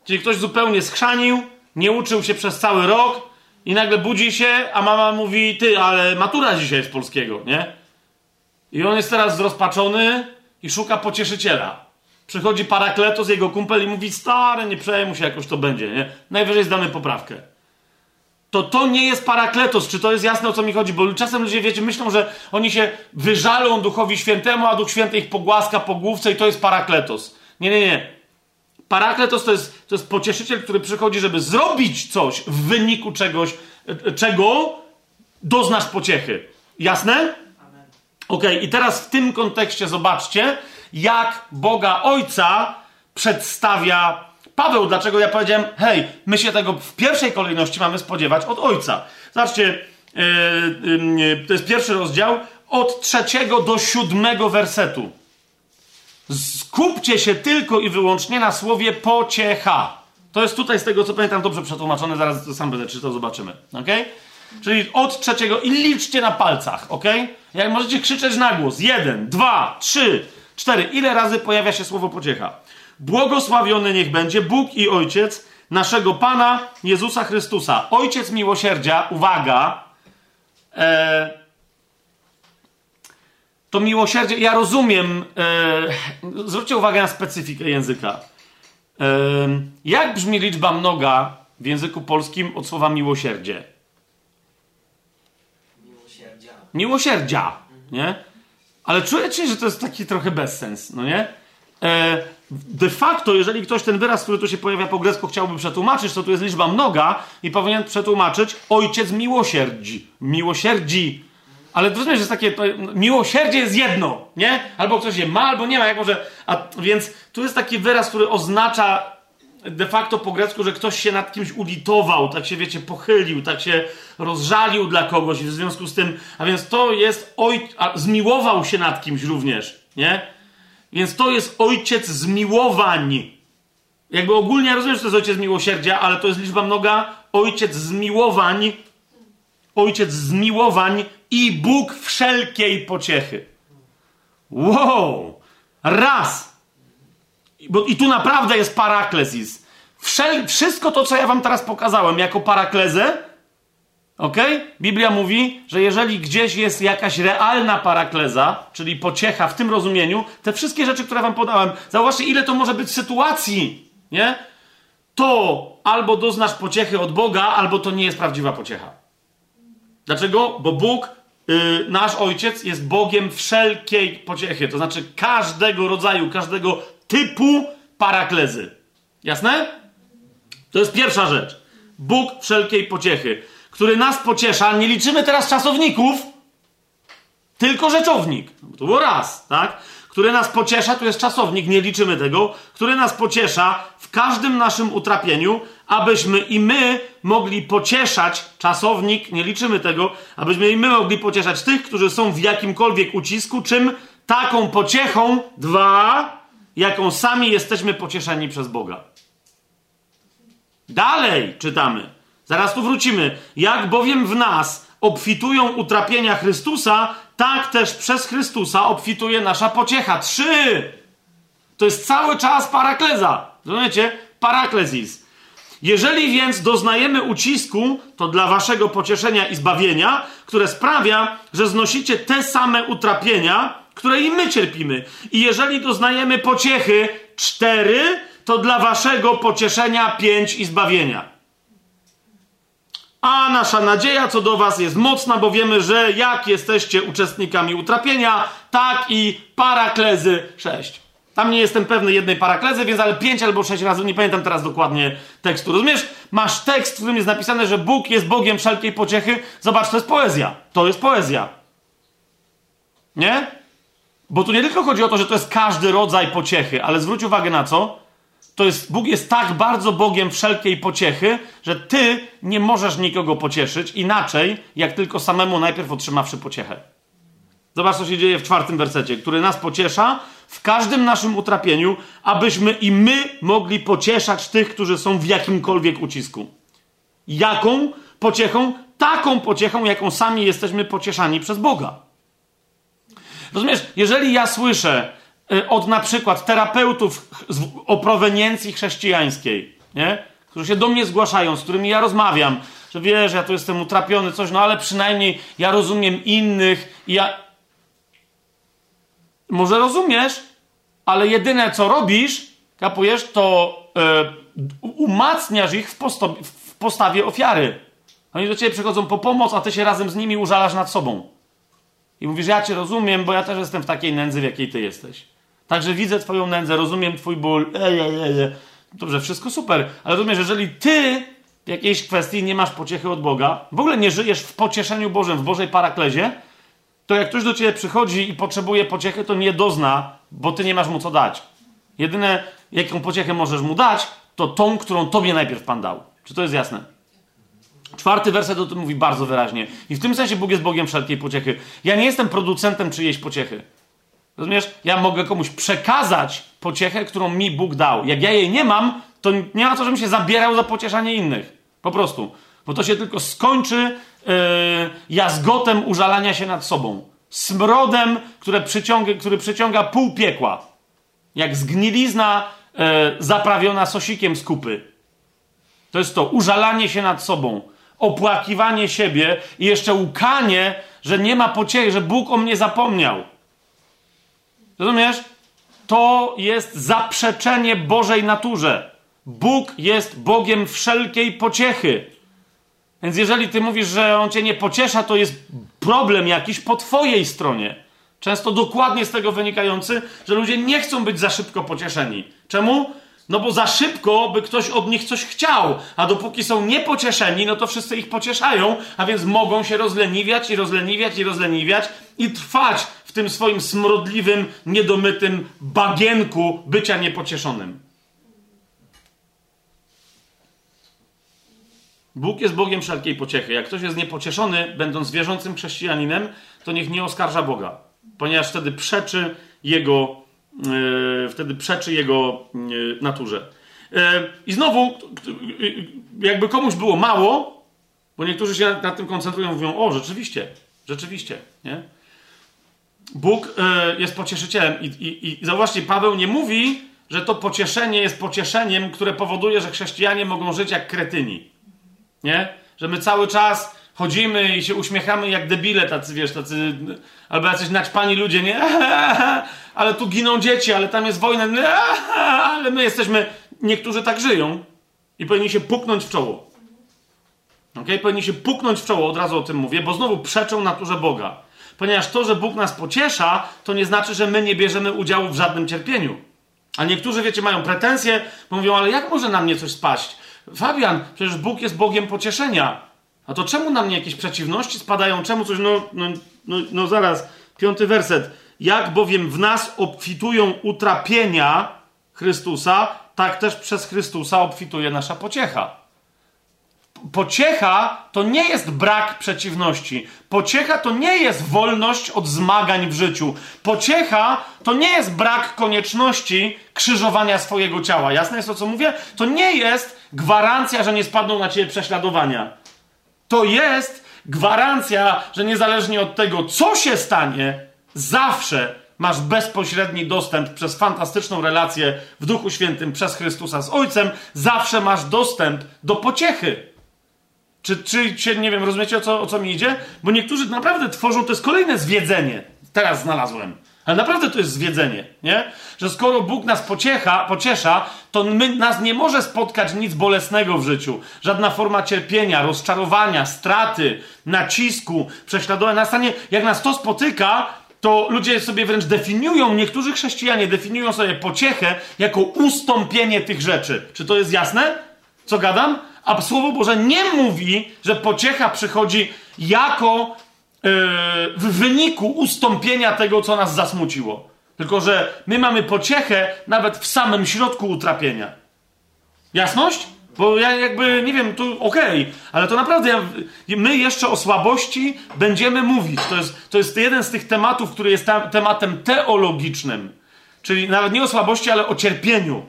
[SPEAKER 1] Czyli ktoś zupełnie schrzanił, nie uczył się przez cały rok i nagle budzi się, a mama mówi, ty, ale matura dzisiaj jest polskiego, nie? I on jest teraz zrozpaczony i szuka pocieszyciela. Przychodzi parakletos, jego kumpel i mówi, stary, nie przejmuj się, jakoś to będzie, nie? Najwyżej zdamy poprawkę. To to nie jest parakletos. Czy to jest jasne, o co mi chodzi? Bo czasem ludzie, wiecie, myślą, że oni się wyżalą Duchowi Świętemu, a Duch Święty ich pogłaska po główce i to jest parakletos. Nie, nie, nie. Parakletos to jest, to jest pocieszyciel, który przychodzi, żeby zrobić coś w wyniku czegoś, e, czego doznasz pociechy. Jasne? Ok, i teraz w tym kontekście zobaczcie, jak Boga Ojca przedstawia Paweł. Dlaczego ja powiedziałem, hej, my się tego w pierwszej kolejności mamy spodziewać od Ojca. Zobaczcie, yy, yy, to jest pierwszy rozdział, od trzeciego do siódmego wersetu. Skupcie się tylko i wyłącznie na słowie pociecha. To jest tutaj z tego, co pamiętam, dobrze przetłumaczone, zaraz to sam będę czytał, zobaczymy. ok? Czyli od trzeciego i liczcie na palcach, ok? Jak możecie krzyczeć na głos. Jeden, dwa, trzy, cztery. Ile razy pojawia się słowo pociecha? Błogosławiony niech będzie Bóg i Ojciec naszego Pana Jezusa Chrystusa. Ojciec miłosierdzia, uwaga, e, to miłosierdzie, ja rozumiem, e, zwróćcie uwagę na specyfikę języka. E, jak brzmi liczba mnoga w języku polskim od słowa miłosierdzie? Miłosierdzia. Miłosierdzia, nie? Ale czujecie, że to jest taki trochę bezsens, no nie? E, de facto, jeżeli ktoś ten wyraz, który tu się pojawia po grecku, chciałby przetłumaczyć, to tu jest liczba mnoga i powinien przetłumaczyć ojciec miłosierdzi. Miłosierdzi. Ale rozumiesz, że jest takie, miłosierdzie jest jedno, nie? Albo ktoś je ma, albo nie ma, jak może, a, więc tu jest taki wyraz, który oznacza de facto po grecku, że ktoś się nad kimś ulitował, tak się, wiecie, pochylił, tak się rozżalił dla kogoś i w związku z tym, a więc to jest oj, zmiłował się nad kimś również, nie? Więc to jest ojciec zmiłowań. Jakby ogólnie rozumiem, że to jest ojciec miłosierdzia, ale to jest liczba mnoga. Ojciec zmiłowań, ojciec zmiłowań i Bóg wszelkiej pociechy. Wow! Raz! Bo, I tu naprawdę jest paraklezis. Wszel, wszystko to, co ja wam teraz pokazałem jako paraklezę, ok? Biblia mówi, że jeżeli gdzieś jest jakaś realna parakleza, czyli pociecha w tym rozumieniu, te wszystkie rzeczy, które wam podałem, zauważcie, ile to może być sytuacji, nie? To albo doznasz pociechy od Boga, albo to nie jest prawdziwa pociecha. Dlaczego? Bo Bóg yy, nasz ojciec jest Bogiem wszelkiej pociechy, to znaczy każdego rodzaju, każdego typu paraklezy. Jasne? To jest pierwsza rzecz. Bóg wszelkiej pociechy, który nas pociesza. Nie liczymy teraz czasowników, tylko rzeczownik. To było raz, tak? Który nas pociesza, tu jest czasownik, nie liczymy tego, który nas pociesza w każdym naszym utrapieniu, abyśmy i my mogli pocieszać, czasownik, nie liczymy tego, abyśmy i my mogli pocieszać tych, którzy są w jakimkolwiek ucisku, czym taką pociechą, dwa, jaką sami jesteśmy pocieszeni przez Boga. Dalej czytamy. Zaraz tu wrócimy. Jak bowiem w nas obfitują utrapienia Chrystusa, tak też przez Chrystusa obfituje nasza pociecha. Trzy! To jest cały czas parakleza. Rozumiecie? Paraklezis. Jeżeli więc doznajemy ucisku, to dla waszego pocieszenia i zbawienia, które sprawia, że znosicie te same utrapienia, które i my cierpimy. I jeżeli doznajemy pociechy, cztery, to dla waszego pocieszenia pięć i zbawienia. A nasza nadzieja co do was jest mocna, bo wiemy, że jak jesteście uczestnikami utrapienia, tak i paraklezy sześć. Tam nie jestem pewny jednej paraklezy, więc ale pięć albo sześć razy, nie pamiętam teraz dokładnie tekstu. Rozumiesz? Masz tekst, w którym jest napisane, że Bóg jest Bogiem wszelkiej pociechy. Zobacz, to jest poezja. To jest poezja. Nie? Bo tu nie tylko chodzi o to, że to jest każdy rodzaj pociechy, ale zwróć uwagę na co? To jest, Bóg jest tak bardzo Bogiem wszelkiej pociechy, że ty nie możesz nikogo pocieszyć inaczej, jak tylko samemu najpierw otrzymawszy pociechę. Zobacz, co się dzieje w czwartym wersecie, który nas pociesza w każdym naszym utrapieniu, abyśmy i my mogli pocieszać tych, którzy są w jakimkolwiek ucisku. Jaką pociechą? Taką pociechą, jaką sami jesteśmy pocieszani przez Boga. Rozumiesz, jeżeli ja słyszę y, od na przykład terapeutów o proweniencji chrześcijańskiej, nie? którzy się do mnie zgłaszają, z którymi ja rozmawiam, że wiesz, ja tu jestem utrapiony, coś, no ale przynajmniej ja rozumiem innych i ja... Może rozumiesz, ale jedyne co robisz, kapujesz, to yy, umacniasz ich w, w postawie ofiary. Oni do ciebie przychodzą po pomoc, a ty się razem z nimi użalasz nad sobą. I mówisz, ja cię rozumiem, bo ja też jestem w takiej nędzy, w jakiej ty jesteś. Także widzę twoją nędzę, rozumiem twój ból. Ej, Dobrze, wszystko super. Ale rozumiesz, jeżeli ty w jakiejś kwestii nie masz pociechy od Boga, w ogóle nie żyjesz w pocieszeniu Bożym, w Bożej paraklezie, to jak ktoś do ciebie przychodzi i potrzebuje pociechy, to nie dozna, bo ty nie masz mu co dać. Jedyne, jaką pociechę możesz mu dać, to tą, którą tobie najpierw Pan dał. Czy to jest jasne? Czwarty werset o tym mówi bardzo wyraźnie. I w tym sensie Bóg jest Bogiem wszelkiej pociechy. Ja nie jestem producentem czyjejś pociechy. Rozumiesz? Ja mogę komuś przekazać pociechę, którą mi Bóg dał. Jak ja jej nie mam, to nie ma co, żebym się zabierał za pocieszanie innych. Po prostu. Bo to się tylko skończy yy, jazgotem użalania się nad sobą. Smrodem, które przyciąga, który przyciąga pół piekła. Jak zgnilizna yy, zaprawiona sosikiem z kupy. To jest to użalanie się nad sobą opłakiwanie siebie i jeszcze łkanie, że nie ma pociechy, że Bóg o mnie zapomniał. Rozumiesz? To jest zaprzeczenie Bożej naturze. Bóg jest Bogiem wszelkiej pociechy. Więc jeżeli ty mówisz, że on cię nie pociesza, to jest problem jakiś po twojej stronie. Często dokładnie z tego wynikający, że ludzie nie chcą być za szybko pocieszeni. Czemu? No bo za szybko by ktoś od nich coś chciał, a dopóki są niepocieszeni, no to wszyscy ich pocieszają, a więc mogą się rozleniwiać i rozleniwiać i rozleniwiać i trwać w tym swoim smrodliwym, niedomytym bagienku bycia niepocieszonym. Bóg jest Bogiem wszelkiej pociechy. Jak ktoś jest niepocieszony, będąc wierzącym chrześcijaninem, to niech nie oskarża Boga, ponieważ wtedy przeczy Jego wtedy przeczy jego e, naturze. E, I znowu, jakby komuś było mało, bo niektórzy się nad tym koncentrują, mówią: O, rzeczywiście, rzeczywiście, nie? Bóg jest pocieszycielem. I, i, I zauważcie, Paweł nie mówi, że to pocieszenie jest pocieszeniem, które powoduje, że chrześcijanie mogą żyć jak kretyni. Nie? Że my cały czas chodzimy i się uśmiechamy jak debile, tacy, wiesz, tacy, albo jacyś naćpani ludzie, nie? Ale tu giną dzieci, ale tam jest wojna, ale my jesteśmy, niektórzy tak żyją i powinni się puknąć w czoło. Ok? Powinni się puknąć w czoło, od razu o tym mówię, bo znowu przeczą naturze Boga. Ponieważ to, że Bóg nas pociesza, to nie znaczy, że my nie bierzemy udziału w żadnym cierpieniu. A niektórzy, wiecie, mają pretensje, bo mówią, ale jak może na mnie coś spaść? Fabian, przecież Bóg jest Bogiem pocieszenia. A to czemu na mnie jakieś przeciwności spadają? Czemu coś, no, no, no, no zaraz, piąty werset. Jak bowiem w nas obfitują utrapienia Chrystusa, tak też przez Chrystusa obfituje nasza pociecha. Pociecha to nie jest brak przeciwności. Pociecha to nie jest wolność od zmagań w życiu. Pociecha to nie jest brak konieczności krzyżowania swojego ciała. Jasne jest to, co mówię? To nie jest gwarancja, że nie spadną na ciebie prześladowania to jest gwarancja, że niezależnie od tego, co się stanie, zawsze masz bezpośredni dostęp przez fantastyczną relację w Duchu Świętym przez Chrystusa z Ojcem, zawsze masz dostęp do pociechy. Czy, czy, czy nie wiem, rozumiecie o co, o co mi idzie? Bo niektórzy naprawdę tworzą, to jest kolejne zwiedzenie. Teraz znalazłem. Ale naprawdę to jest zwiedzenie, nie? Że skoro Bóg nas pociecha, pociesza, to my, nas nie może spotkać nic bolesnego w życiu. Żadna forma cierpienia, rozczarowania, straty, nacisku, prześladowania. Nastanie, jak nas to spotyka, to ludzie sobie wręcz definiują, niektórzy chrześcijanie definiują sobie pociechę jako ustąpienie tych rzeczy. Czy to jest jasne? Co gadam? A Słowo Boże nie mówi, że pociecha przychodzi jako w wyniku ustąpienia tego, co nas zasmuciło. Tylko, że my mamy pociechę nawet w samym środku utrapienia. Jasność? Bo ja jakby, nie wiem, tu okej, okay, ale to naprawdę ja, my jeszcze o słabości będziemy mówić. To jest, to jest jeden z tych tematów, który jest tematem teologicznym. Czyli nawet nie o słabości, ale o cierpieniu.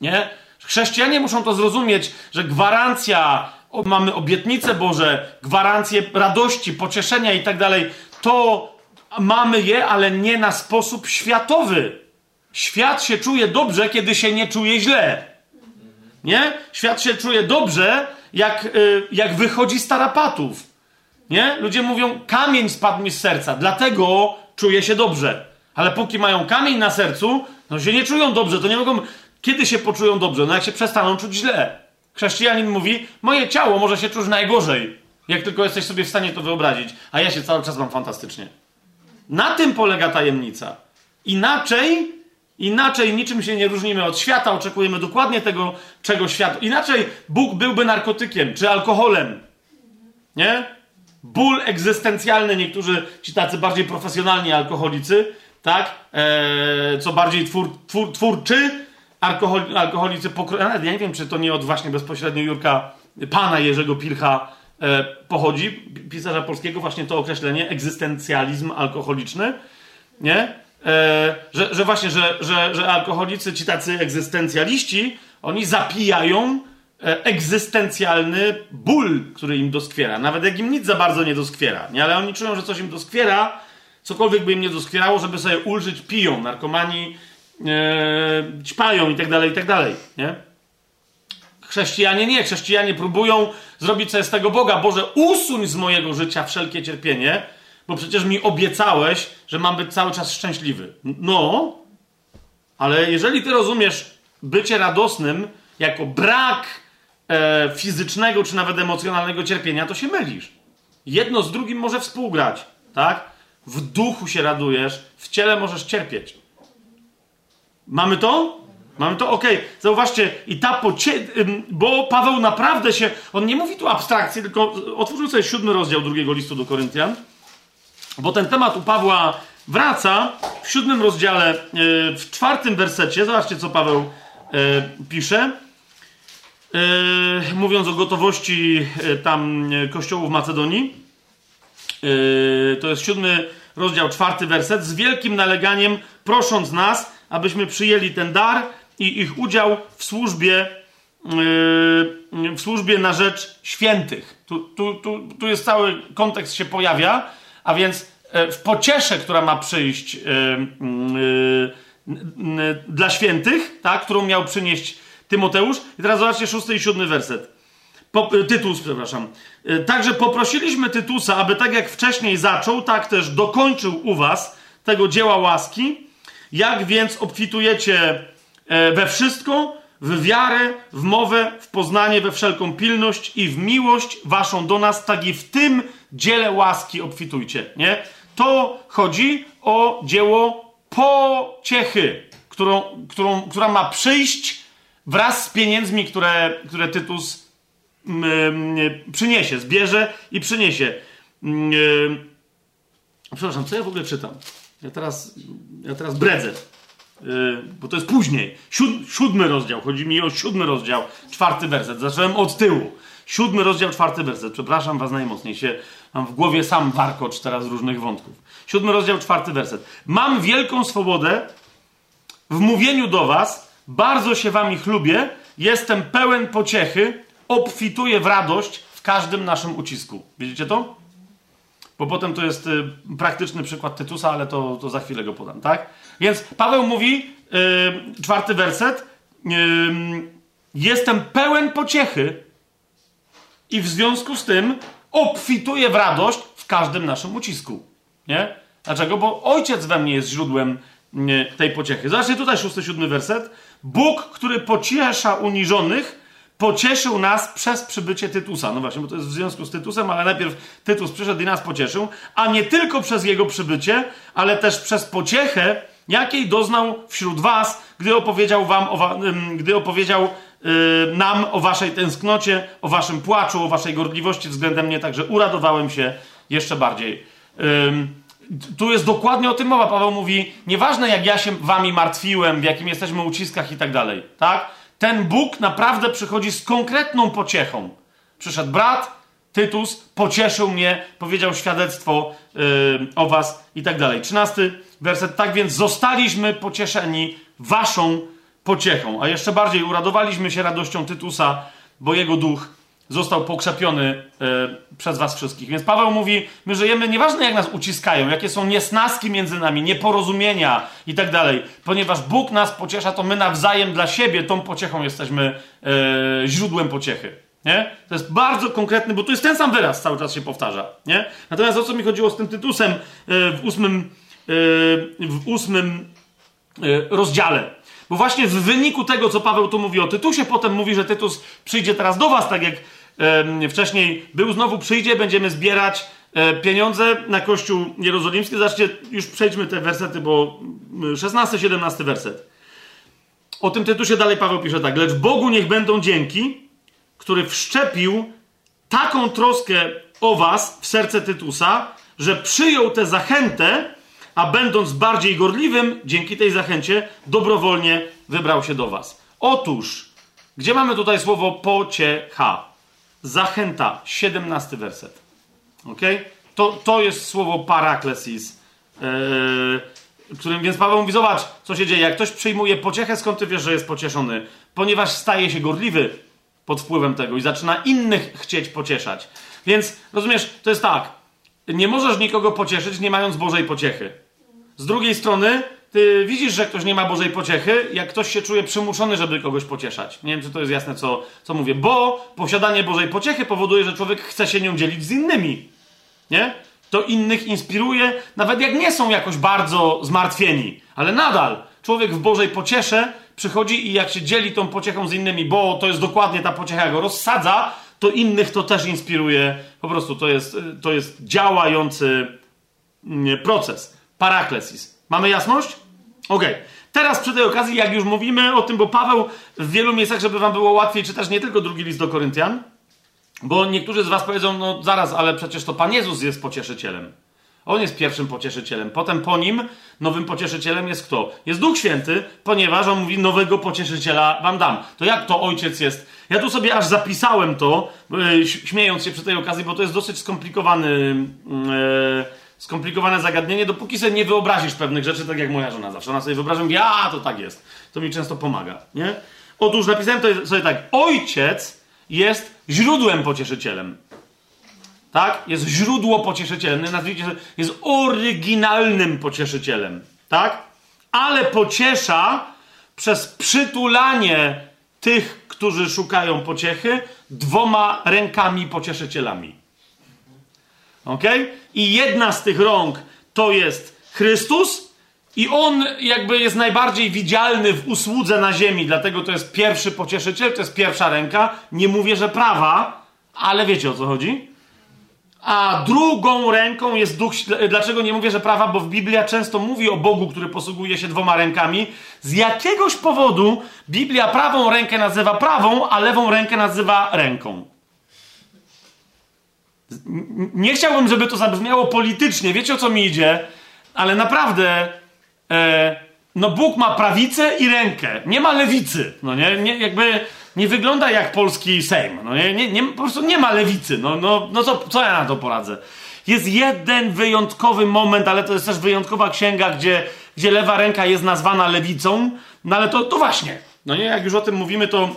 [SPEAKER 1] Nie? Chrześcijanie muszą to zrozumieć, że gwarancja mamy obietnice Boże, gwarancje radości, pocieszenia i tak dalej, to mamy je, ale nie na sposób światowy. Świat się czuje dobrze, kiedy się nie czuje źle. Nie? Świat się czuje dobrze, jak, y, jak wychodzi z tarapatów. Nie? Ludzie mówią, kamień spadł mi z serca, dlatego czuję się dobrze. Ale póki mają kamień na sercu, no się nie czują dobrze, to nie mogą. Kiedy się poczują dobrze? No jak się przestaną czuć źle. Chrześcijanin mówi, moje ciało może się czuć najgorzej, jak tylko jesteś sobie w stanie to wyobrazić, a ja się cały czas mam fantastycznie. Na tym polega tajemnica. Inaczej, inaczej niczym się nie różnimy od świata, oczekujemy dokładnie tego, czego świat. Inaczej Bóg byłby narkotykiem czy alkoholem. Nie? Ból egzystencjalny, niektórzy ci tacy bardziej profesjonalni alkoholicy, tak? Eee, co bardziej twór, twór, twórczy, alkohol, alkoholicy. Ja nie wiem, czy to nie od właśnie bezpośrednio Jurka, pana Jerzego Pilcha e, pochodzi, pisarza polskiego, właśnie to określenie, egzystencjalizm alkoholiczny, nie? E, że, że właśnie, że, że, że alkoholicy, ci tacy egzystencjaliści, oni zapijają e, egzystencjalny ból, który im doskwiera. Nawet jak im nic za bardzo nie doskwiera, nie? Ale oni czują, że coś im doskwiera, cokolwiek by im nie doskwierało, żeby sobie ulżyć, piją. Narkomani e, ćpają i tak dalej, i tak dalej, nie? Chrześcijanie nie. Chrześcijanie próbują zrobić sobie z tego Boga. Boże, usuń z mojego życia wszelkie cierpienie, bo przecież mi obiecałeś, że mam być cały czas szczęśliwy. No, ale jeżeli ty rozumiesz bycie radosnym jako brak e, fizycznego czy nawet emocjonalnego cierpienia, to się mylisz. Jedno z drugim może współgrać, tak? W duchu się radujesz, w ciele możesz cierpieć. Mamy to? Mamy to? Okej. Okay. Zauważcie, i ta pocie... Bo Paweł naprawdę się... On nie mówi tu abstrakcji, tylko otworzył sobie siódmy rozdział drugiego listu do Koryntian, bo ten temat u Pawła wraca w siódmym rozdziale, e, w czwartym wersecie. Zobaczcie, co Paweł e, pisze. E, mówiąc o gotowości tam kościołów Macedonii. To jest siódmy rozdział, czwarty werset. Z wielkim naleganiem prosząc nas, abyśmy przyjęli ten dar i ich udział w służbie, w służbie na rzecz świętych. Tu, tu, tu, tu jest cały kontekst się pojawia, a więc e, w pociesze, która ma przyjść e, dla świętych, tak, którą miał przynieść Tymoteusz. I teraz zobaczcie szósty i siódmy werset. Tytus, przepraszam. Także poprosiliśmy Tytusa, aby tak jak wcześniej zaczął, tak też dokończył u was tego dzieła łaski. Jak więc obfitujecie we wszystko, w wiarę, w mowę, w poznanie, we wszelką pilność i w miłość waszą do nas, tak i w tym dziele łaski obfitujcie, nie? To chodzi o dzieło pociechy, którą, którą, która ma przyjść wraz z pieniędzmi, które, które Tytus mm, przyniesie, zbierze i przyniesie. Mm, przepraszam, co ja w ogóle czytam? Ja teraz, ja teraz bredzę. Yy, bo to jest później. Siód, siódmy rozdział. Chodzi mi o siódmy rozdział, czwarty werset. Zacząłem od tyłu. Siódmy rozdział, czwarty werset. Przepraszam was najmocniej. Się, mam w głowie sam warkocz teraz różnych wątków. Siódmy rozdział, czwarty werset. Mam wielką swobodę w mówieniu do was. Bardzo się wami chlubię. Jestem pełen pociechy. Obfituję w radość w każdym naszym ucisku. Widzicie to? Bo potem to jest y, praktyczny przykład Tytusa, ale to, to za chwilę go podam, tak? Więc Paweł mówi, y, czwarty werset, y, jestem pełen pociechy i w związku z tym obfituję w radość w każdym naszym ucisku. Nie? Dlaczego? Bo ojciec we mnie jest źródłem tej pociechy. Zobaczcie tutaj szósty, siódmy werset. Bóg, który pociesza uniżonych, pocieszył nas przez przybycie Tytusa. No właśnie, bo to jest w związku z Tytusem, ale najpierw Tytus przyszedł i nas pocieszył, a nie tylko przez jego przybycie, ale też przez pociechę, jakiej doznał wśród was, gdy opowiedział wam, o, gdy opowiedział yy, nam o waszej tęsknocie, o waszym płaczu, o waszej gorliwości względem mnie, także uradowałem się jeszcze bardziej. Tu jest dokładnie o tym mowa. Paweł mówi, nieważne jak ja się wami martwiłem, w jakim jesteśmy uciskach i tak dalej, tak? Ten Bóg naprawdę przychodzi z konkretną pociechą. Przyszedł brat, Tytus, pocieszył mnie, powiedział świadectwo yy, o was i tak dalej. Trzynasty werset. Tak więc zostaliśmy pocieszeni waszą pociechą. A jeszcze bardziej uradowaliśmy się radością Tytusa, bo jego duch został pokrzepiony e, przez was wszystkich. Więc Paweł mówi, my żyjemy, nieważne jak nas uciskają, jakie są niesnaski między nami, nieporozumienia i tak dalej, ponieważ Bóg nas pociesza, to my nawzajem dla siebie tą pociechą jesteśmy e, źródłem pociechy. Nie? To jest bardzo konkretny, bo tu jest ten sam wyraz, cały czas się powtarza. Nie? Natomiast o co mi chodziło z tym Tytusem e, w ósmym, w ósmym rozdziale? Bo właśnie w wyniku tego, co Paweł tu mówi o Tytusie, potem mówi, że Tytus przyjdzie teraz do was, tak jak wcześniej był, znowu przyjdzie, będziemy zbierać pieniądze na Kościół Jerozolimski. Zobaczcie, już przejdźmy te wersety, bo 16-17 werset. O tym Tytusie dalej Paweł pisze tak. Lecz Bogu niech będą dzięki, który wszczepił taką troskę o was w serce Tytusa, że przyjął tę zachętę, a będąc bardziej gorliwym, dzięki tej zachęcie, dobrowolnie wybrał się do was. Otóż, gdzie mamy tutaj słowo pociecha? Zachęta, 17 werset. Ok? To, to jest słowo paraklesis, yy, którym więc Paweł mówi, zobacz, co się dzieje. Jak ktoś przyjmuje pociechę, skąd ty wiesz, że jest pocieszony? Ponieważ staje się gorliwy, pod wpływem tego i zaczyna innych chcieć pocieszać. Więc rozumiesz, to jest tak. Nie możesz nikogo pocieszyć, nie mając Bożej pociechy. Z drugiej strony, ty widzisz, że ktoś nie ma Bożej pociechy, jak ktoś się czuje przymuszony, żeby kogoś pocieszać. Nie wiem, czy to jest jasne, co, co mówię. Bo posiadanie Bożej pociechy powoduje, że człowiek chce się nią dzielić z innymi. Nie? To innych inspiruje, nawet jak nie są jakoś bardzo zmartwieni. Ale nadal człowiek w Bożej pociesze przychodzi i jak się dzieli tą pociechą z innymi, bo to jest dokładnie ta pociecha, go rozsadza, to innych to też inspiruje. Po prostu to jest, to jest działający mm, proces. Paraklesis. Mamy jasność? Okej. Okay. Teraz przy tej okazji, jak już mówimy o tym, bo Paweł w wielu miejscach, żeby wam było łatwiej czytać nie tylko drugi list do Koryntian, bo niektórzy z was powiedzą, no zaraz, ale przecież to Pan Jezus jest pocieszycielem. On jest pierwszym pocieszycielem. Potem po nim nowym pocieszycielem jest kto? Jest Duch Święty, ponieważ on mówi, nowego pocieszyciela wam dam. To jak to ojciec jest? Ja tu sobie aż zapisałem to, e, śmiejąc się przy tej okazji, bo to jest dosyć skomplikowany, e, skomplikowane zagadnienie, dopóki sobie nie wyobrazisz pewnych rzeczy, tak jak moja żona zawsze. Ona sobie wyobraża, mówi, to tak jest. To mi często pomaga, nie? Otóż napisałem to sobie tak. Ojciec jest źródłem pocieszycielem tak? Jest źródło pocieszycielne, nazwijcie jest oryginalnym pocieszycielem, tak? Ale pociesza przez przytulanie tych, którzy szukają pociechy, dwoma rękami pocieszycielami. Ok? I jedna z tych rąk to jest Chrystus, i on jakby jest najbardziej widzialny w usłudze na ziemi, dlatego to jest pierwszy pocieszyciel, to jest pierwsza ręka. Nie mówię, że prawa, ale wiecie o co chodzi? a drugą ręką jest duch. Dlaczego nie mówię, że prawa? Bo w Biblia często mówi o Bogu, który posługuje się dwoma rękami. Z jakiegoś powodu Biblia prawą rękę nazywa prawą, a lewą rękę nazywa ręką. Nie chciałbym, żeby to zabrzmiało politycznie, wiecie o co mi idzie, ale naprawdę. E, no Bóg ma prawicę i rękę, nie ma lewicy. No nie, nie jakby nie wygląda jak polski Sejm. No nie, nie, nie, po prostu nie ma lewicy. No, no, no co, co ja na to poradzę? Jest jeden wyjątkowy moment, ale to jest też wyjątkowa księga, gdzie, gdzie lewa ręka jest nazwana lewicą. No ale to, to właśnie. No nie, jak już o tym mówimy, to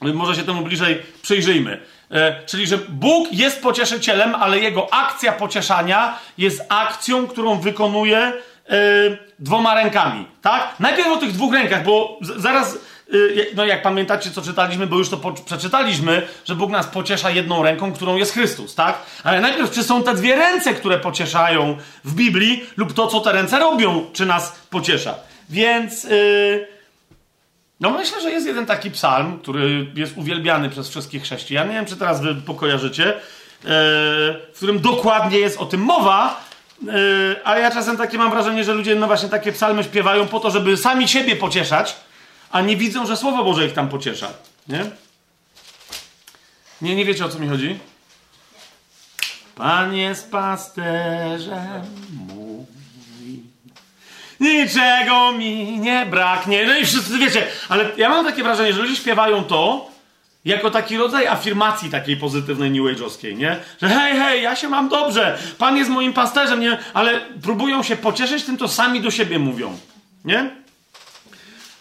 [SPEAKER 1] może się temu bliżej przyjrzyjmy. E, czyli, że Bóg jest pocieszycielem, ale jego akcja pocieszania jest akcją, którą wykonuje e, dwoma rękami. Tak? Najpierw o tych dwóch rękach, bo zaraz Y, no jak pamiętacie, co czytaliśmy, bo już to przeczytaliśmy, że Bóg nas pociesza jedną ręką, którą jest Chrystus, tak? Ale najpierw, czy są te dwie ręce, które pocieszają w Biblii, lub to, co te ręce robią, czy nas pociesza? Więc, yy, no myślę, że jest jeden taki psalm, który jest uwielbiany przez wszystkich chrześcijan. Nie wiem, czy teraz wy pokojarzycie, yy, w którym dokładnie jest o tym mowa, Yy, ale ja czasem takie mam wrażenie, że ludzie no właśnie takie psalmy śpiewają po to, żeby sami siebie pocieszać, a nie widzą, że Słowo Boże ich tam pociesza. Nie? Nie, nie wiecie o co mi chodzi? Pan jest pasterzem. Niczego mi nie braknie. No i wszyscy wiecie, ale ja mam takie wrażenie, że ludzie śpiewają to jako taki rodzaj afirmacji takiej pozytywnej New Age'owskiej, nie? Że hej, hej, ja się mam dobrze, Pan jest moim pasterzem, nie? Ale próbują się pocieszyć tym, to sami do siebie mówią, nie?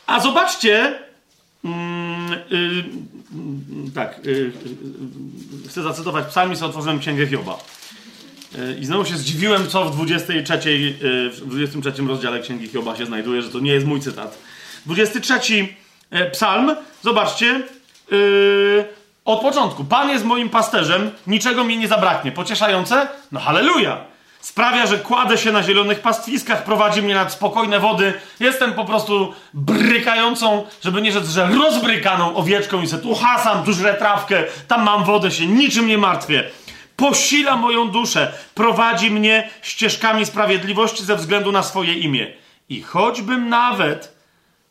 [SPEAKER 1] A zobaczcie, mm, yy, tak, yy, chcę zacytować psalmizm, otworzyłem księgę Hioba. Yy, I znowu się zdziwiłem, co w 23, w 23 rozdziale księgi Hioba się znajduje, że to nie jest mój cytat. 23 psalm, zobaczcie, od początku. Pan jest moim pasterzem, niczego mi nie zabraknie. Pocieszające? No halleluja! Sprawia, że kładę się na zielonych pastwiskach, prowadzi mnie nad spokojne wody. Jestem po prostu brykającą, żeby nie rzec, że rozbrykaną owieczką i se tu hasam, tu żrę trawkę, tam mam wodę, się niczym nie martwię. Posila moją duszę, prowadzi mnie ścieżkami sprawiedliwości ze względu na swoje imię. I choćbym nawet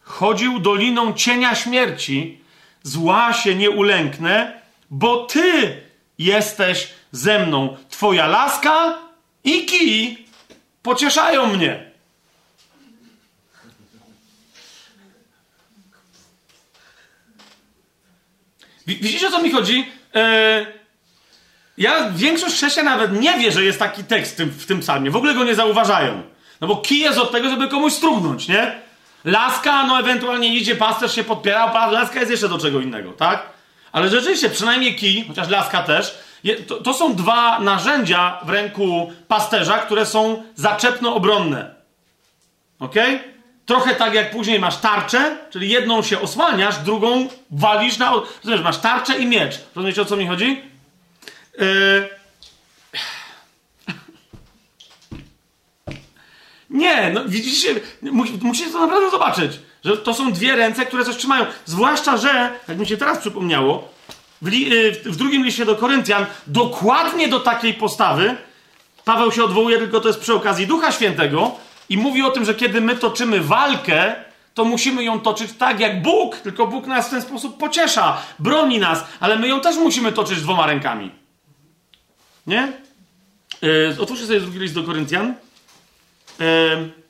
[SPEAKER 1] chodził doliną cienia śmierci, zła się nie ulęknę, bo Ty jesteś ze mną. Twoja laska i kij pocieszają mnie. Widzicie, o co mi chodzi? Eee, ja, większość chrześcijan nawet nie wie, że jest taki tekst w tym, w tym psalmie. W ogóle go nie zauważają. No bo kij jest od tego, żeby komuś strugnąć, nie? Laska, no ewentualnie idzie, pasterz się podpiera, laska jest jeszcze do czego innego, tak? Ale rzeczywiście, przynajmniej kij, chociaż laska też, to, to, są dwa narzędzia w ręku pasterza, które są zaczepno-obronne. Ok? Trochę tak jak później masz tarczę, czyli jedną się osłaniasz, drugą walisz na. Rozumiesz, masz tarczę i miecz. Rozumiecie o co mi chodzi? Yy... Nie, no widzicie, musicie to naprawdę zobaczyć, że to są dwie ręce, które coś trzymają. Zwłaszcza, że, jak mi się teraz przypomniało, w, li, y, w drugim liście do Koryntian dokładnie do takiej postawy Paweł się odwołuje, tylko to jest przy okazji Ducha Świętego i mówi o tym, że kiedy my toczymy walkę, to musimy ją toczyć tak jak Bóg, tylko Bóg nas w ten sposób pociesza, broni nas, ale my ją też musimy toczyć dwoma rękami. Nie? Yy, otwórzcie sobie drugi list do Koryntian. Yy,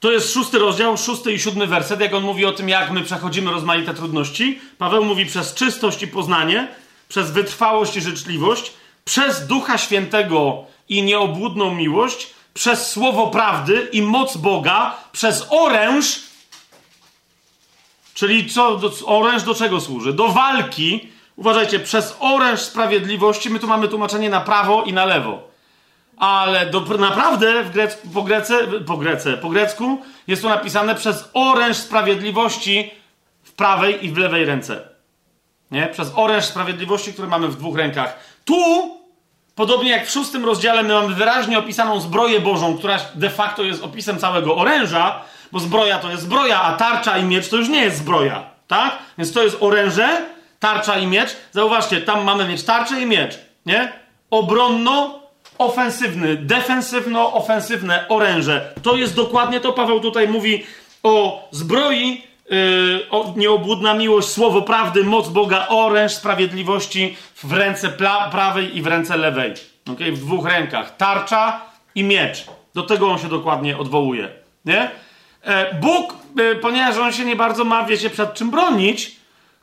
[SPEAKER 1] To jest szósty rozdział, szósty i siódmy werset, jak on mówi o tym, jak my przechodzimy rozmaite trudności. Paweł mówi przez czystość i poznanie, przez wytrwałość i życzliwość, przez Ducha Świętego i nieobłudną miłość, przez słowo prawdy i moc Boga, przez oręż, czyli co, do, oręż do czego służy? Do walki. Uważajcie, przez oręż sprawiedliwości, my tu mamy tłumaczenie na prawo i na lewo ale do, naprawdę w grec, po, grece, po, grece, po grecku jest to napisane przez oręż sprawiedliwości w prawej i w lewej ręce. Nie? Przez oręż sprawiedliwości, który mamy w dwóch rękach. Tu, podobnie jak w szóstym rozdziale, my mamy wyraźnie opisaną zbroję Bożą, która de facto jest opisem całego oręża, bo zbroja to jest zbroja, a tarcza i miecz to już nie jest zbroja. Tak? Więc to jest oręże, tarcza i miecz. Zauważcie, tam mamy mieć tarczę i miecz. Nie? Obronno ofensywny, defensywno-ofensywne oręże. To jest dokładnie to, Paweł tutaj mówi o zbroi, yy, o nieobłudna miłość, słowo prawdy, moc Boga, oręż sprawiedliwości w ręce prawej i w ręce lewej. Okay? W dwóch rękach. Tarcza i miecz. Do tego on się dokładnie odwołuje. Nie? E, Bóg, e, ponieważ on się nie bardzo ma, wiecie, przed czym bronić,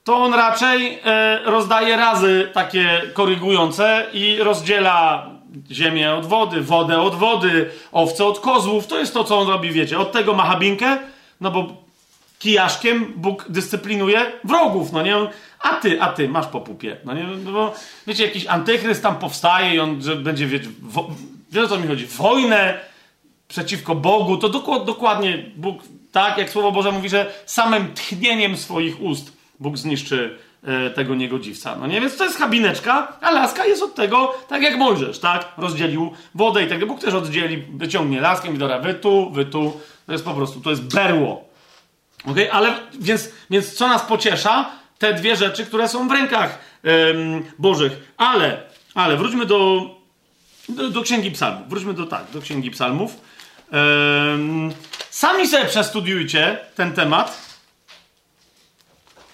[SPEAKER 1] to on raczej e, rozdaje razy takie korygujące i rozdziela ziemię od wody, wodę od wody, owce od kozłów. To jest to, co on robi, wiecie. Od tego ma habinkę, no bo kijaszkiem Bóg dyscyplinuje wrogów, no nie? A ty, a ty, masz po pupie, no nie? No bo, wiecie, jakiś antychryst tam powstaje i on że będzie, wiecie, wo, wiesz o co mi chodzi, wojnę przeciwko Bogu, to dokładnie Bóg, tak jak Słowo Boże mówi, że samym tchnieniem swoich ust Bóg zniszczy E, tego niegodziwca. No nie, więc to jest habineczka, a laska jest od tego, tak jak Mojżesz, tak? Rozdzielił wodę i tak Bóg też oddzieli, wyciągnie laskę i dobra, wy tu, wy tu. To jest po prostu, to jest berło. Ok? Ale, więc, więc co nas pociesza? Te dwie rzeczy, które są w rękach Bożych. Ale, ale wróćmy do, do, do Księgi Psalmów. Wróćmy do, tak, do Księgi Psalmów. Sami sobie przestudiujcie ten temat